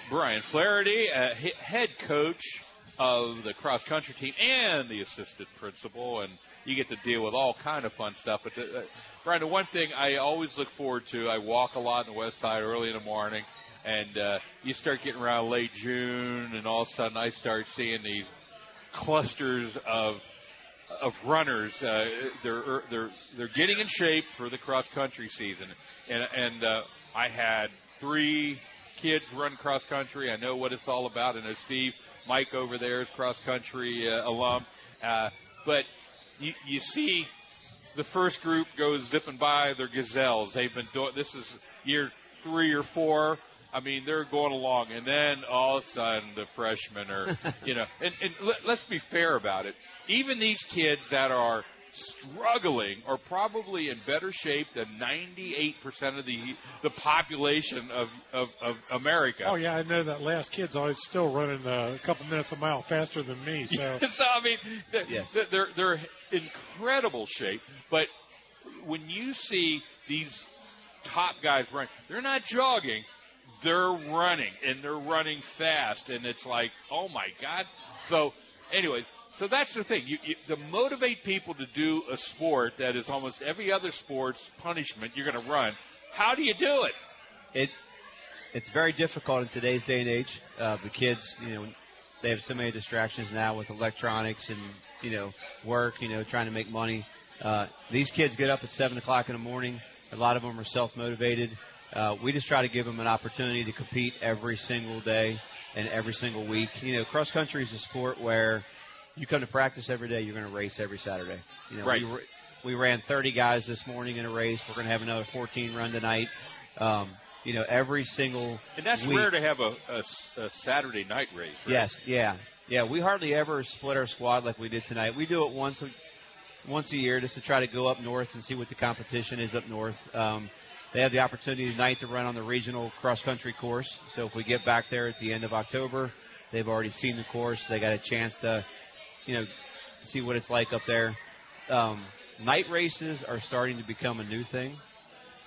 Brian Flaherty, uh, head coach of the cross country team and the assistant principal. And you get to deal with all kind of fun stuff. But the, uh, Brian, the one thing I always look forward to, I walk a lot in the west side early in the morning – and uh, you start getting around late June, and all of a sudden I start seeing these clusters of of runners. Uh, they're they're they're getting in shape for the cross country season, and and uh, I had three kids run cross country. I know what it's all about. I know Steve, Mike over there is cross country uh, alum, uh, but you you see. The first group goes zipping by their gazelles. They've been doing this is year three or four I mean, they're going along, and then all of a sudden the freshmen are, you know, and, and let, let's be fair about it. Even these kids that are struggling are probably in better shape than 98% of the the population of, of, of America. Oh yeah, I know that last kid's always still running a couple minutes a mile faster than me. So, so I mean, they're, yes. they're they're incredible shape. But when you see these top guys running, they're not jogging they're running and they're running fast, and it's like, oh my god. So, anyways, so that's the thing. You, you, to motivate people to do a sport that is almost every other sport's punishment, you're going to run. How do you do it? It it's very difficult in today's day and age. Uh, the kids, you know, they have so many distractions now with electronics and you know work, you know, trying to make money. Uh, these kids get up at seven o'clock in the morning. A lot of them are self motivated. Uh, we just try to give them an opportunity to compete every single day and every single week. You know, cross country is a sport where you come to practice every day, you're going to race every Saturday. You know, right. we, we ran 30 guys this morning in a race. We're going to have another 14 run tonight. Um, you know, every single and that's week. rare to have a, a, a Saturday night race. Right? Yes, yeah, yeah. We hardly ever split our squad like we did tonight. We do it once a, once a year just to try to go up north and see what the competition is up north. Um, they have the opportunity tonight to run on the regional cross country course. So if we get back there at the end of October, They've already seen the course. They got a chance to, you know, see what it's like up there. Um, night races are starting to become a new thing.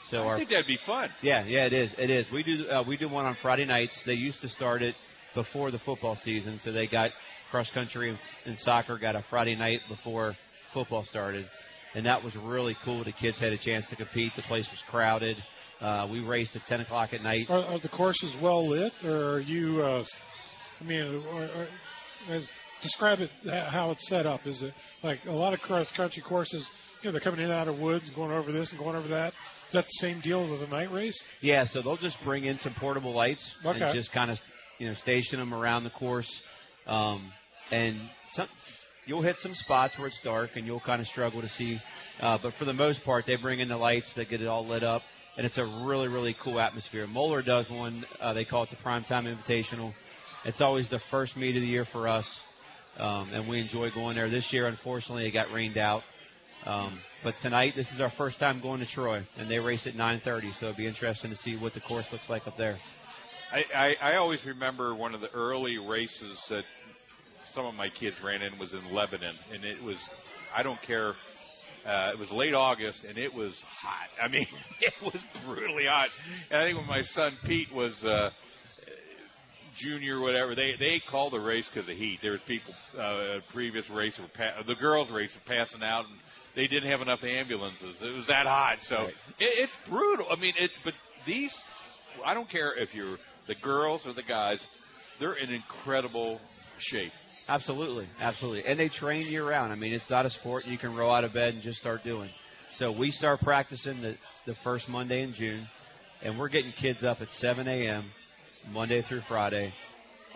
So I our think that'd be fun. yeah, yeah, it is. It is. We do uh, we do one on Friday nights. They used to start it before the football season, so they got cross country and soccer got a Friday night before football started, and that was really cool. The kids had a chance to compete. The place was crowded. Uh, we raced at 10 o'clock at night. Are, are the courses well lit, or are you? Uh, I mean, are, are, as, describe it how it's set up. Is it like a lot of cross country courses? You know, they're coming in and out of woods, going over this and going over that. Is that the same deal with a night race? Yeah, so they'll just bring in some portable lights Okay. and just kind of, you know, station them around the course. Um, and some, you'll hit some spots where it's dark and you'll kind of struggle to see. Uh, but for the most part, they bring in the lights that get it all lit up, and it's a really, really cool atmosphere. Moeller does one. Uh, they call it the Primetime Invitational. It's always the first meet of the year for us, um, and we enjoy going there. This year, unfortunately, it got rained out. Um, but tonight, this is our first time going to Troy, and they race at 9:30, so it'll be interesting to see what the course looks like up there. I, I, I always remember one of the early races that some of my kids ran in was in Lebanon, and it was I don't care. Uh, it was late August, and it was hot. I mean, it was brutally hot. And I think when my son Pete was uh, junior, whatever, they they called the race because of heat. There was people uh, previous race were pa- the girls' race were passing out, and they didn't have enough ambulances. It was that hot, so Right. it, it's brutal. I mean, it. But these, I don't care if you're the girls or the guys, they're in incredible shape. Absolutely, absolutely. And they train year round. I mean, it's not a sport you can roll out of bed and just start doing. So we start practicing the, the first Monday in June, and we're getting kids up at 7 a.m. Monday through Friday,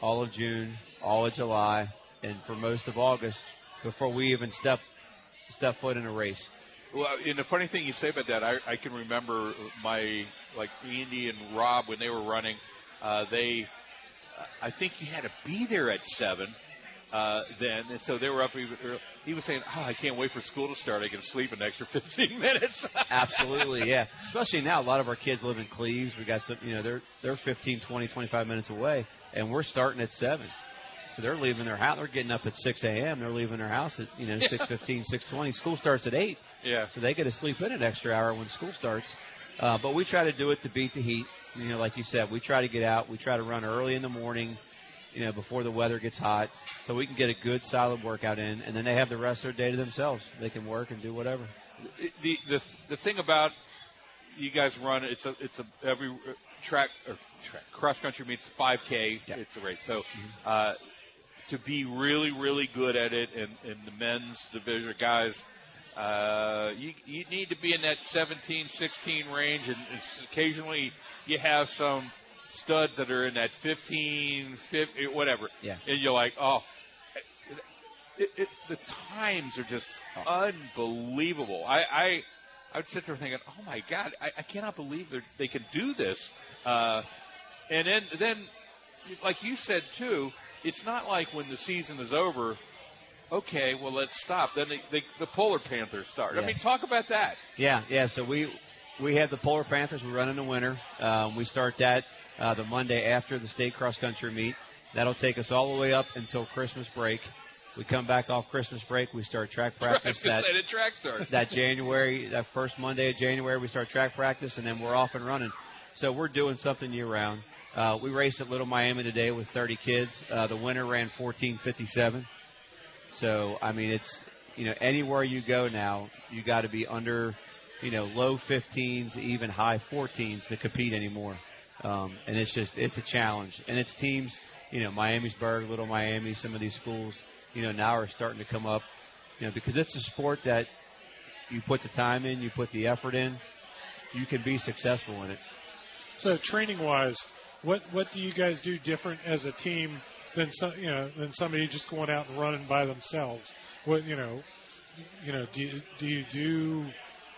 all of June, all of July, and for most of August before we even step step foot in a race. Well, and the funny thing you say about that, I, I can remember my like Andy and Rob when they were running. Uh, they, I think you had to be there at seven. Uh, then, and so they were up even early. He was saying, "Oh, I can't wait for school to start. I can sleep an extra 15 minutes." Absolutely, yeah. Especially now, a lot of our kids live in Cleves. We got some, you know, they're they're 15, 20, 25 minutes away, and we're starting at seven. So they're leaving their house. They're getting up at 6 a.m. They're leaving their house at you know Yeah. 6:15, 6:20. School starts at eight. Yeah. So they get to sleep in an extra hour when school starts. Uh, but we try to do it to beat the heat. You know, like you said, we try to get out. We try to run early in the morning. You know, before the weather gets hot, so we can get a good solid workout in, and then they have the rest of their day to themselves. They can work and do whatever. the the the thing about you guys run it's a it's a every uh, track or track, cross country meets 5k it's a race so uh, to be really really good at it in, in the men's division guys uh, you you need to be in that 17 16 range and occasionally you have some studs that are in that 15 50 whatever Yeah. and you're like oh it, it, the times are just unbelievable. I, I I would sit there thinking, oh my god, I, I cannot believe they they can do this. Uh, and then then, like you said too, it's not like when the season is over. Okay, well let's stop. Then the, Polar Panthers start. I mean, talk about that. Yeah, yeah. So we we have the Polar Panthers. We run in the winter. Um, we start that uh, the Monday after the state cross country meet. That'll take us all the way up until Christmas break. We come back off Christmas break. We start track practice. That track starts. that January, that first Monday of January, we start track practice, and then we're off and running. So we're doing something year round. Uh, we raced at Little Miami today with 30 kids. Uh, the winner ran 14:57. So I mean, it's you know anywhere you go now, you got to be under you know low 15s, even high 14s to compete anymore. Um, and it's just it's a challenge, and it's teams. You know, Miamisburg, Little Miami, some of these schools, you know, now are starting to come up. You know, because it's a sport that you put the time in, you put the effort in, you can be successful in it. So training wise, what what do you guys do different as a team than some you know than somebody just going out and running by themselves? What you know, you know, do you, do you do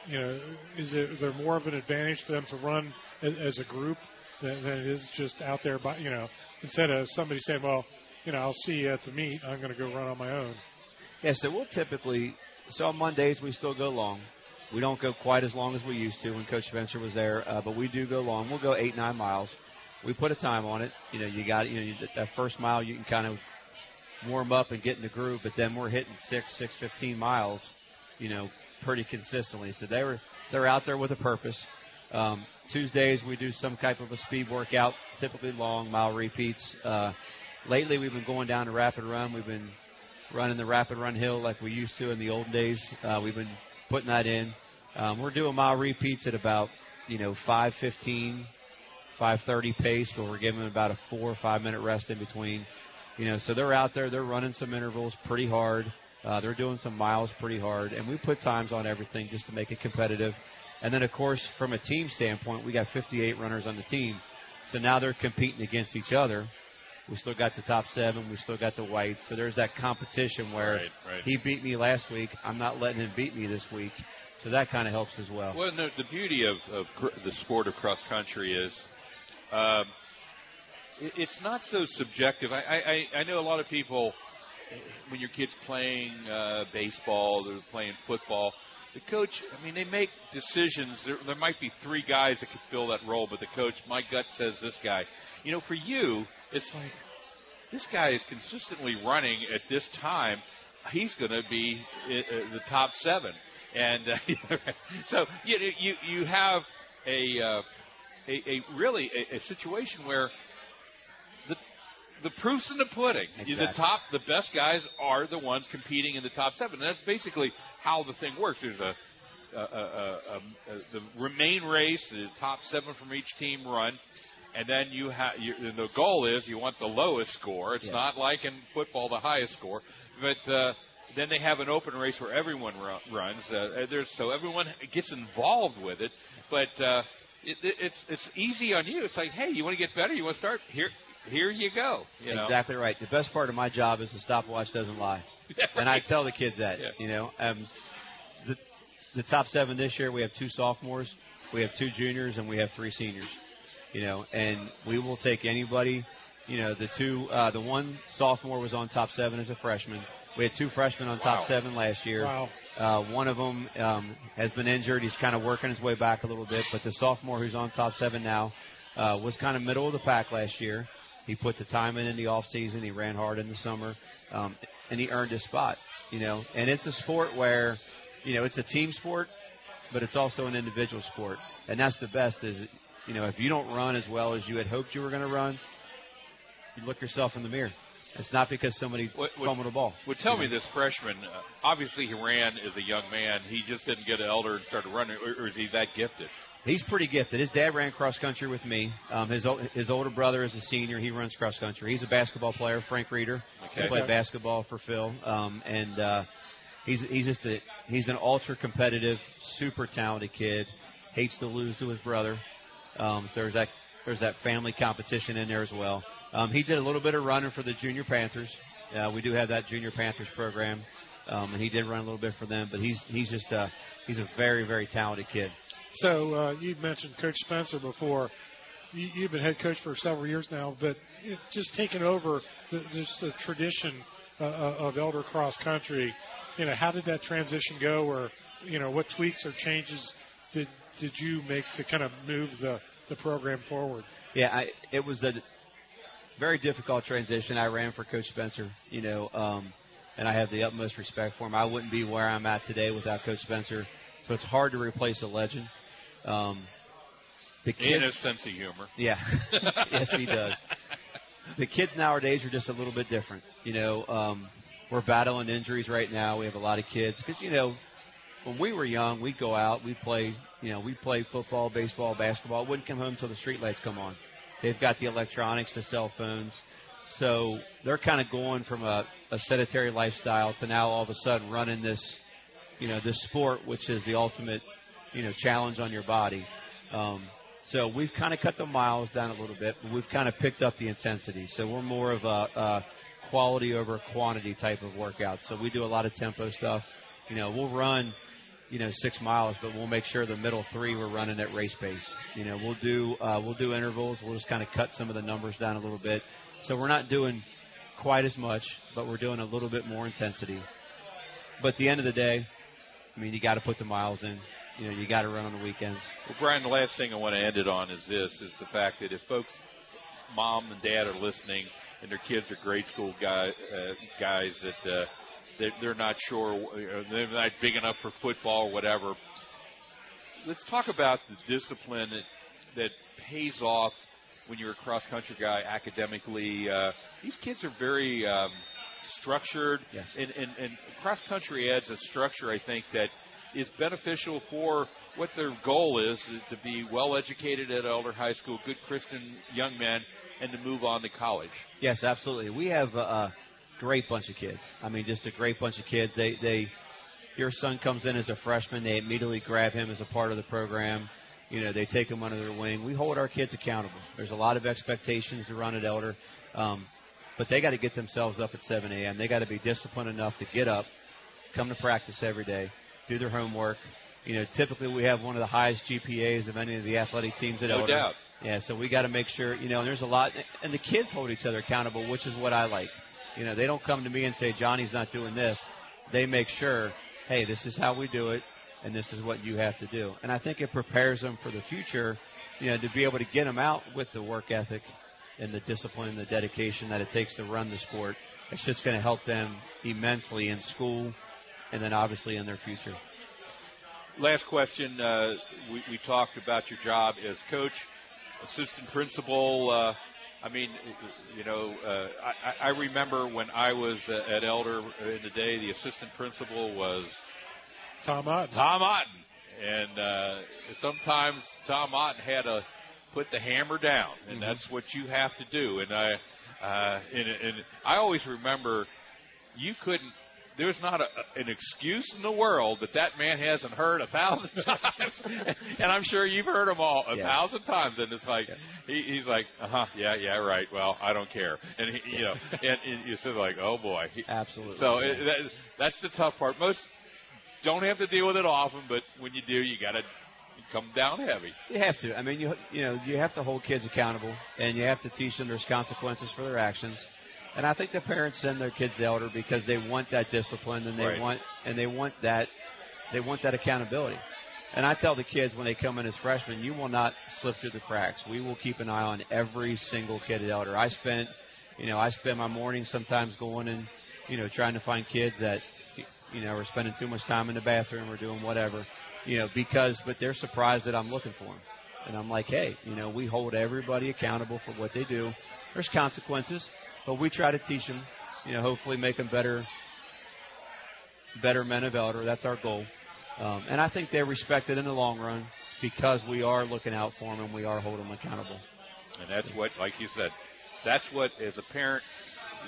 you know is, it, is there more of an advantage for them to run as, as a group than, than it is just out there by you know instead of somebody saying, well, you know, I'll see you at the meet, I'm going to go run on my own. Yeah, so we'll typically, so on Mondays we still go long. We don't go quite as long as we used to when Coach Spencer was there, uh, but we do go long. We'll go eight, nine miles. we put a time on it. You know, you got you know you, that first mile you can kind of warm up and get in the groove, but then we're hitting six, six fifteen miles, you know, pretty consistently. So they were they're out there with a purpose. Um, Tuesdays we do some type of a speed workout, typically long mile repeats. Uh, lately we've been going down to rapid run. We've been running the rapid run hill like we used to in the old days. Uh, we've been putting that in. Um, we're doing mile repeats at about you know 5:15, 5:30 pace, but we're giving them about a four or five minute rest in between. You know, so they're out there, they're running some intervals pretty hard. Uh, they're doing some miles pretty hard, and we put times on everything just to make it competitive. And then, of course, from a team standpoint, we got 58 runners on the team, so now they're competing against each other. We still got the top seven. We still got the whites. So there's that competition where Right, right. he beat me last week. I'm not letting him beat me this week. So that kind of helps as well. Well, no, the beauty of, of cr- the sport of cross country is um, it, it's not so subjective. I, I, I- know a lot of people, when your kid's playing uh, baseball, they're playing football, the coach, I mean, they make decisions. There, there might be three guys that could fill that role, but the coach, my gut says this guy. You know, for you, it's like this guy is consistently running at this time. He's going to be uh, uh, the top seven, and uh, so you you you have a uh, a, a really a, a situation where the proof's in the pudding. You- The top, the best guys are the ones competing in the top seven. And that's basically how the thing works. There's a, a, a, a, a the remain race, the top seven from each team run, and then you have you, the goal is you want the lowest score. It's Yeah. not like in football the highest score, but. Uh, then they have an open race where everyone ru- runs. Uh, there's so everyone gets involved with it, but uh, it, it, it's it's easy on you. It's like, hey, you want to get better? You want to start here? Here you go. You know? Exactly right. The best part of my job is the stopwatch doesn't lie, and I tell the kids that. You know, um, the the top seven this year we have two sophomores, we have two juniors, and we have three seniors. You know, and we will take anybody. You know, the two, uh, the one sophomore was on top seven as a freshman. We had two freshmen on top Wow. seven last year. Wow. Uh, one of them um, has been injured. He's kind of working his way back a little bit. But the sophomore who's on top seven now uh, was kind of middle of the pack last year. He put the time in in the off season. He ran hard in the summer, um, and he earned his spot. You know, and it's a sport where, you know, it's a team sport, but it's also an individual sport, and that's the best. Is you know, if you don't run as well as you had hoped you were going to run, you look yourself in the mirror. It's not because somebody fumbled the ball. Well, tell me this freshman. Uh, obviously, he ran as a young man. He just didn't get elder and started running, or, or is he that gifted? He's pretty gifted. His dad ran cross country with me. Um, his his older brother is a senior. He runs cross country. He's a basketball player. Frank Reeder. Okay. He played basketball for Phil. Um, and uh, he's he's just a he's an ultra competitive, super talented kid. Hates to lose to his brother. Um, so there's that there's that family competition in there as well. Um, he did a little bit of running for the Junior Panthers. Uh, we do have that Junior Panthers program, um, and he did run a little bit for them. But he's he's just uh, he's a very very talented kid. So uh, you mentioned Coach Spencer before. You, you've been head coach for several years now, but just taking over the, the tradition uh, uh, of elder cross country. You know, how did that transition go? Or you know, what tweaks or changes did did you make to kind of move the the program forward? Yeah, I, it was a very difficult transition. I ran for Coach Spencer, you know, um, and I have the utmost respect for him. I wouldn't be where I'm at today without Coach Spencer. So it's hard to replace a legend. Um, the In kids, his sense of humor. yeah, yes, he does. The kids nowadays are just a little bit different. You know, um, we're battling injuries right now. We have a lot of kids because you know, when we were young, we'd go out, we'd play. You know, we'd play football, baseball, basketball. Wouldn't come home until the street lights come on. They've got the electronics, the cell phones. So they're kind of going from a, a sedentary lifestyle to now all of a sudden running this, you know, this sport, which is the ultimate, you know, challenge on your body. Um, so we've kind of cut the miles down a little bit, but we've kind of picked up the intensity. So we're more of a, a quality over quantity type of workout. So we do a lot of tempo stuff. You know, we'll run, you know, six miles, but we'll make sure the middle three we're running at race pace. You know, we'll do uh, we'll do intervals. We'll just kind of cut some of the numbers down a little bit. So we're not doing quite as much, but we're doing a little bit more intensity. But at the end of the day, I mean, you got to put the miles in. You know, you got to run on the weekends. Well, Brian, the last thing I want to end it on is this: is the fact that if folks mom and dad are listening and their kids are grade school guy, uh, guys that uh, they're, they're not sure, they're not big enough for football or whatever. Let's talk about the discipline that, that pays off when you're a cross country guy academically. Uh, these kids are very um, structured, yes. and, and, and cross country adds a structure, I think, that is beneficial for what their goal is to be well educated at Elder High School, good Christian young men, and to move on to college. Yes, absolutely. We have a, a great bunch of kids. I mean, just a great bunch of kids. They they your son comes in as a freshman, they immediately grab him as a part of the program. You know, they take him under their wing. We hold our kids accountable. There's a lot of expectations to run at Elder, um, but they got to get themselves up at 7 a.m. They got to be disciplined enough to get up, come to practice every day, do their homework. You know, typically we have one of the highest GPAs of any of the athletic teams at No Elder. doubt. Yeah, so we got to make sure, you know, and there's a lot, and the kids hold each other accountable, which is what I like. You know, they don't come to me and say, Johnny's not doing this. They make sure, hey, this is how we do it, and this is what you have to do. And I think it prepares them for the future, you know, to be able to get them out with the work ethic and the discipline and the dedication that it takes to run the sport. It's just going to help them immensely in school and then obviously in their future. Last question. Uh, we, we talked about your job as coach, assistant principal. Uh, I mean, you know, uh, I, I remember when I was uh, at Elder in the day, the assistant principal was Tom Otten. Tom Otten. And uh, sometimes Tom Otten had to put the hammer down, and that's what you have to do. And I, uh, and, and I always remember you couldn't. There's not a, an excuse in the world that that man hasn't heard a thousand times, and I'm sure you've heard them all a Yes. thousand times. And it's like he, he's like, uh huh, yeah, yeah, right. Well, I don't care, and he, you know, and, and you're sort of like, oh boy, Absolutely. So it, that, that's the tough part. Most don't have to deal with it often, but when you do, you got to come down heavy. You have to. I mean, you you know, you have to hold kids accountable, and you have to teach them there's consequences for their actions. And I think the parents send their kids to elder because they want that discipline, and they Right. want and they want that they want that accountability. And I tell the kids when they come in as freshmen, you will not slip through the cracks. We will keep an eye on every single kid at Elder. I spent, you know, I spend my mornings sometimes going and, you know, trying to find kids that, you know, are spending too much time in the bathroom or doing whatever, you know, because, but they're surprised that I'm looking for them. And I'm like, hey, you know, we hold everybody accountable for what they do. There's consequences, but we try to teach them, you know, hopefully make them better, better men of elder. That's our goal. Um, and I think they're respected in the long run because we are looking out for them and we are holding them accountable. And that's what, like you said, that's what, as a parent,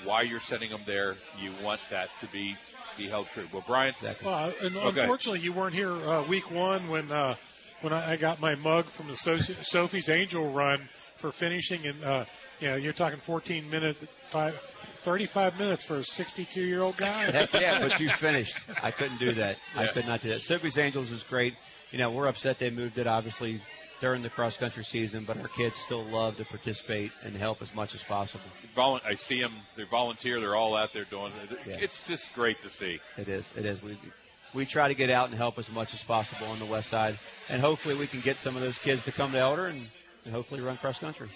why you're sending them there. You want that to be be held true. Well, Brian, Well, and Okay. unfortunately, you weren't here uh, week one when uh, when I I got my mug from the Soci- Sophie's Angel Run for finishing, and uh, you know, you're talking 14 minutes, five, 35 minutes for a 62 year old guy. Heck yeah, but you finished. I couldn't do that. I Yeah. could not do that. Sophie's Angels is great. You know, we're upset they moved it obviously during the cross country season, but our kids still love to participate and help as much as possible. Volun- I see them. They volunteer. They're all out there doing it. It's just great to see. It is. It is. We we try to get out and help as much as possible on the west side, and hopefully we can get some of those kids to come to Elder and, and hopefully run cross country.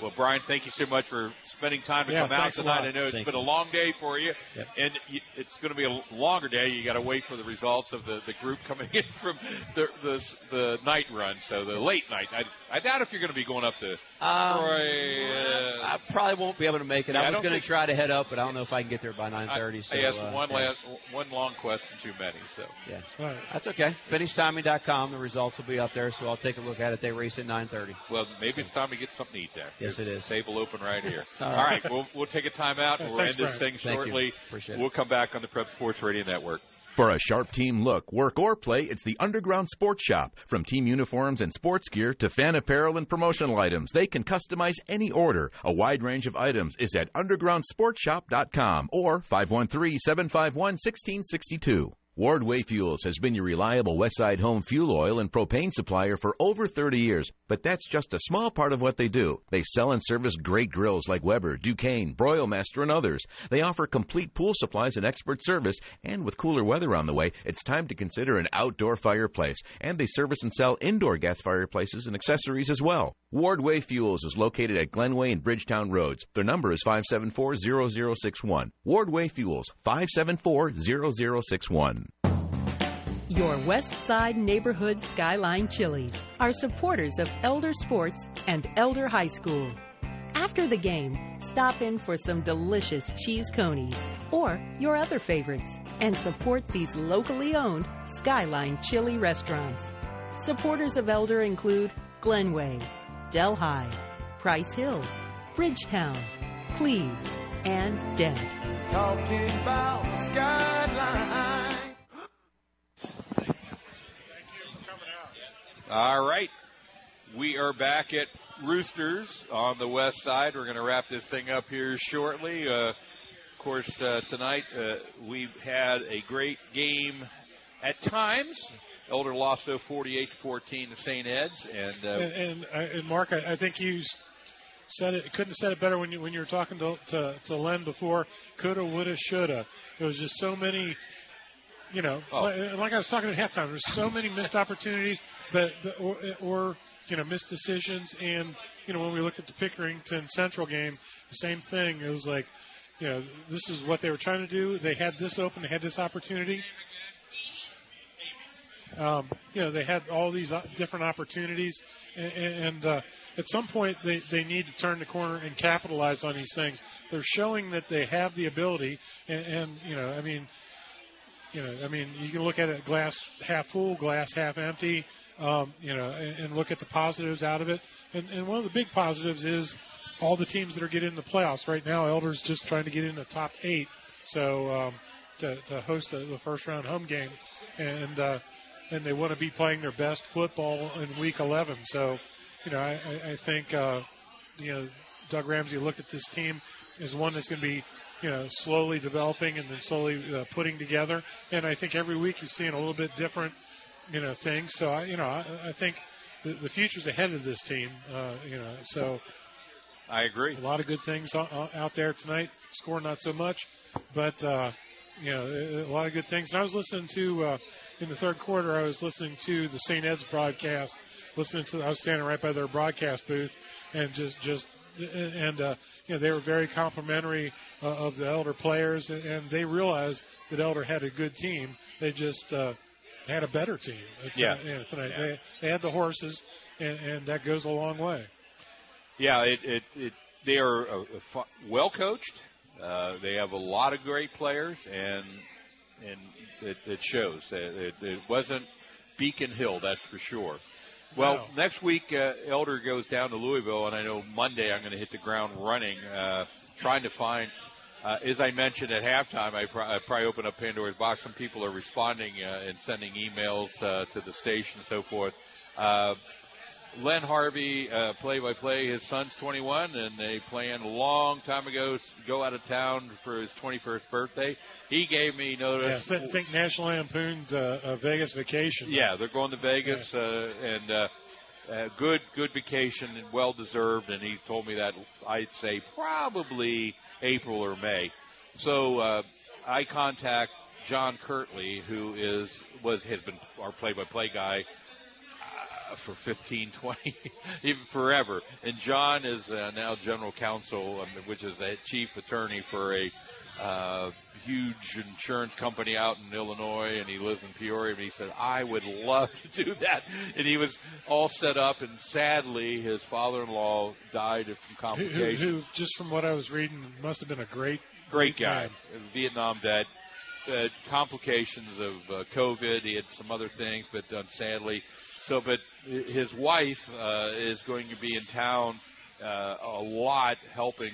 Well, Brian, thank you so much for spending time to Yeah, come out tonight. I know it's Thank been you. a long day for you, Yep. and it's going to be a longer day. You got to wait for the results of the, the group coming in from the, the the night run, so the late night. I, I doubt if you're going to be going up to Um, Troy. Uh, I probably won't be able to make it. Yeah, I I was going to try to head up, but I don't know if I can get there by I, 9:30. So I asked uh, one yeah. last one long question too many. So Yeah. Right. That's okay. FinishTiming.com. The results will be up there, so I'll take a look at it. They race at 9:30. Well, maybe it's time to get something to eat there. Yes, it is. a Table open right here. All All right. right, we'll, we'll take a timeout. and We'll Thanks, end this Brian. thing Thank shortly. We'll come back on the Prep Sports Radio Network. For a sharp team look, work or play, it's the Underground Sports Shop. From team uniforms and sports gear to fan apparel and promotional items, they can customize any order. A wide range of items is at undergroundsportshop.com or 513-751-1662. Wardway Fuels has been your reliable Westside home fuel oil and propane supplier for over 30 years, but that's just a small part of what they do. They sell and service great grills like Weber, Ducane, Broilmaster, and others. They offer complete pool supplies and expert service, and with cooler weather on the way, it's time to consider an outdoor fireplace. And they service and sell indoor gas fireplaces and accessories as well. Wardway Fuels is located at Glenway and Bridgetown Roads. Their number is 574-0061. Wardway Fuels, 574-0061. Your West Side Neighborhood Skyline Chilies are supporters of Elder Sports and Elder High School. After the game, stop in for some delicious cheese conies or your other favorites and support these locally owned Skyline Chili restaurants. Supporters of Elder include Glenway, Delhi, Price Hill, Bridgetown, Cleves, and Dent. Talking about skyline. All right. We are back at Roosters on the west side. We're going to wrap this thing up here shortly. Uh, of course, uh, tonight uh, we've had a great game at times. Elder lost though 48 to 14 to St. Ed's, and uh, and, and, uh, and Mark, I, I think you said it. Couldn't have said it better when you when you were talking to to, to Len before. Coulda, woulda, shoulda. There was just so many. You know, Oh. like, I was talking at halftime, there's so many missed opportunities, but, but or, or you know missed decisions, and you know when we looked at the Pickerington Central game, the same thing. It was like, you know, this is what they were trying to do. They had this open, they had this opportunity, um, you know, they had all these uh, different opportunities, and, and uh, at some point they, they need to turn the corner and capitalize on these things. They're showing that they have the ability, and, and you know, I mean, you know, I mean, you can look at it glass half full, glass half empty, um, you know, and, and look at the positives out of it. And, and one of the big positives is all the teams that are getting in the playoffs right now. Elder's just trying to get in the top eight, so um, to, to host the, the first round home game, and uh, and they want to be playing their best football in week 11. So, you know, I, I- think uh, you know Doug Ramsey looked at this team as one that's going to be you know slowly developing and then slowly uh, putting together. And I think every week you're seeing a little bit different you know things. So I you know I, I think the, the future's ahead of this team. Uh, you know, so I agree. a lot of good things out there tonight. Score not so much, but uh, you know a a lot of good things. And I was listening to uh, in the third quarter. I was listening to the St. Ed's broadcast. Listening to, I was standing right by their broadcast booth, and just just and uh, you know they were very complimentary uh, of the Elder players, and, they realized that Elder had a good team. They just uh, had a better team. Yeah. tonight- you know, tonight. They, they had the horses, and, and that goes a long way. Yeah, it, it, it they are uh, fu- well coached. Uh, they have a lot of great players, and and it, it shows. It, it, it wasn't Beacon Hill, that's for sure. Well, No. next week uh, Elder goes down to Louisville, and I know Monday I'm going to hit the ground running, uh, trying to find. Uh, as I mentioned at halftime, I, pr- I probably open up Pandora's box. Some people are responding uh, and sending emails uh, to the station and so forth. Len Harvey, uh, play-by-play. His son's 21, and they planned a long time ago go out of town for his 21st birthday. He gave me Yeah, notice. th- think National Lampoon's uh, a Vegas vacation. Yeah, they're going to Vegas, uh, and uh, uh, good, good vacation and well deserved. And he told me that I'd say probably April or May. So uh, I contact John Kirtley, who is was has been our play-by-play guy uh, for 15, 20, even forever. And John is uh, now general counsel, um, which is a chief attorney for a uh, huge insurance company out in Illinois, and he lives in Peoria. And he said, "I would love to do that." And he was all set up, and sadly, his father-in-law died of Who, who, complications. who, just from what I was reading, must have been a great, Great guy, man. Vietnam vet. Uh, complications of uh, COVID. He had some other things, but uh, sadly, so. But his wife uh, is going to be in town uh, a lot, helping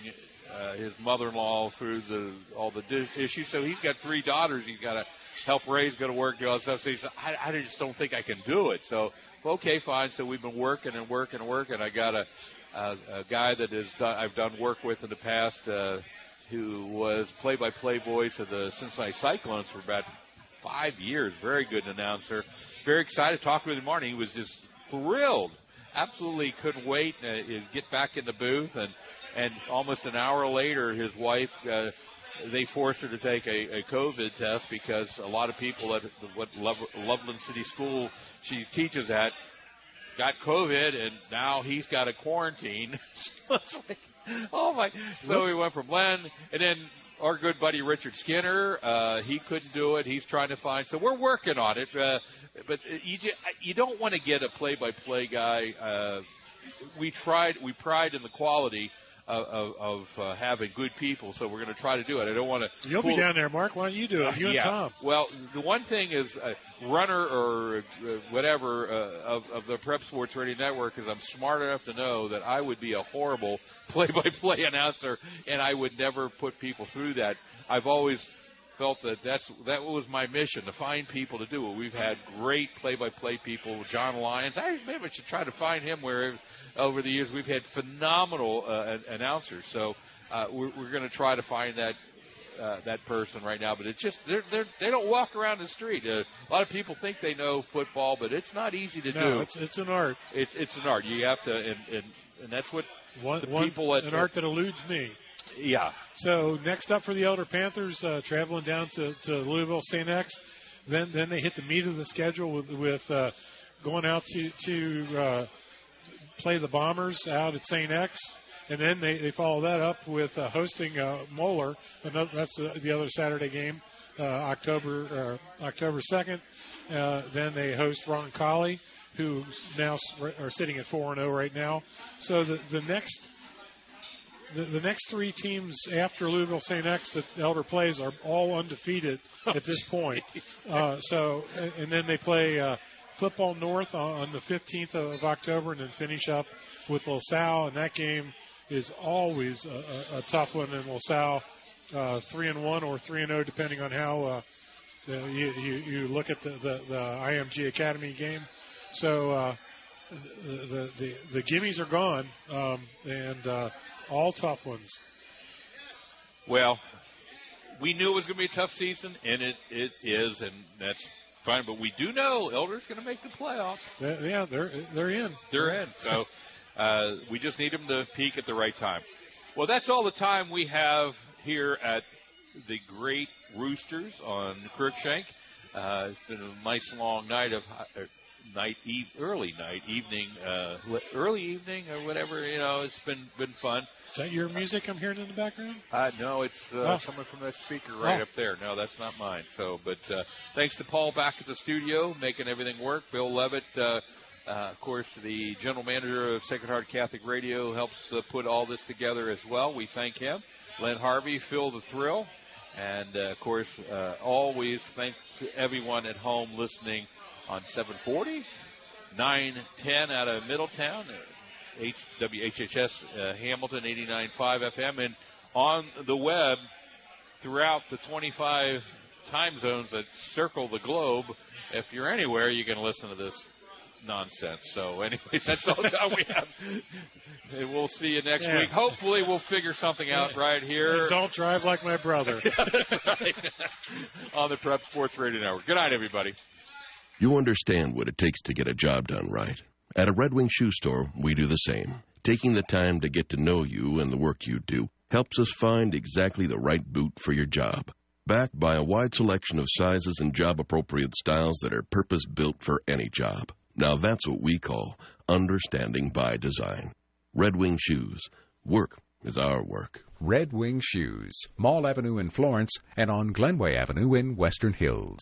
uh, his mother-in-law through the all the issues. So he's got three daughters. He's got to help raise, go to work, do all stuff. So he said, I, I just don't think I can do it. So okay, fine. So we've been working and working and working. I got a a, a guy that is done, I've done work with in the past. Uh, who was play-by-play voice of the Cincinnati Cyclones for about five years. Very good announcer. Very excited to talk with him morning. He was just thrilled. Absolutely couldn't wait uh, to get back in the booth. And, and almost an hour later, his wife, uh, they forced her to take a, a COVID test because a lot of people at the, what Love, Loveland City School she teaches at got COVID, and now he's got a quarantine. so it's like, oh my! So we went from Len, and then our good buddy Richard Skinner. Uh, he couldn't do it. He's trying to find. So we're working on it. Uh, but you ju- you don't want to get a play-by-play guy. Uh, we tried. We pride in the quality of, of, of uh, having good people, so we're going to try to do it. I don't want to. You'll be down there, Mark. Why don't you do it? You and yeah. Tom. Well, the one thing is, uh, runner or uh, whatever uh, of, of the Prep Sports Radio Network is I'm smart enough to know that I would be a horrible play-by-play announcer, and I would never put people through that. I've always felt that that's that was my mission to find people to do it. We've had great play-by-play people. John Lyons, I maybe I should try to find him where over the years we've had phenomenal uh, announcers. So uh, we're, we're going to try to find that uh, that person right now. But it's just they're, they're, they don't walk around the street. Uh, a lot of people think they know football, but it's not easy to No, do. it's it's an art. It's it's an art. You have to, and and, and that's what One, the one- at an art that eludes me. Yeah. So next up for the Elder Panthers, uh, traveling down to, to Louisville, St. X. Then then they hit the meat of the schedule with with uh, going out to to uh, play the Bombers out at St. X. And then they, they follow that up with uh, hosting uh, Moeller. Another, that's uh, the other Saturday game, uh, October uh, October second. Uh, then they host Roncalli, who now are sitting at four and zero right now. So the the next the, the next three teams after Louisville St. X that Elder plays are all undefeated at this point. Uh, so, and then they play uh, Football North on, on the 15th of October, and then finish up with LaSalle. And that game is always a, a, a tough one. And LaSalle, uh, three and one or three and zero, depending on how uh, the, you, you you look at the, the the IMG Academy game. So. Uh, the, the the the gimmies are gone, um, and uh, all tough ones. Well, we knew it was going to be a tough season, and it, it is, and that's fine. But we do know Elder's going to make the playoffs. Yeah, they're they're in. They're in. So uh, we just need them to peak at the right time. Well, that's all the time we have here at the Great Roosters on Crookshank. Uh, it's been a nice long night of uh, night, eve, early night, evening, uh, early evening or whatever. You know, it's been been fun. Is that your music I'm hearing in the background? Uh, no, it's uh, Oh. coming from that speaker right Oh. up there. No, that's not mine. So, but uh, thanks to Paul back at the studio, making everything work. Bill Levitt, uh, uh, of course, the general manager of Sacred Heart Catholic Radio, helps uh, put all this together as well. We thank him. Len Harvey, Phil the Thrill, and uh, of course, uh, always thank to everyone at home listening on 740, 910 out of Middletown. uh, H- WHHS uh, Hamilton 89.5 FM and on the web throughout the 25 time zones that circle the globe. If you're anywhere, you can listen to this nonsense. So, anyways, that's all the time we have. And we'll see you next Yeah. week. Hopefully, we'll figure something out right here. Don't drive like my brother. That's right. on the Prep Sports Radio Network. Good night, everybody. You understand what it takes to get a job done right. At a Red Wing shoe store, we do the same. Taking the time to get to know you and the work you do helps us find exactly the right boot for your job. Backed by a wide selection of sizes and job appropriate styles that are purpose built for any job. Now that's what we call understanding by design. Red Wing Shoes. Work is our work. Red Wing Shoes, Mall Avenue in Florence and on Glenway Avenue in Western Hills.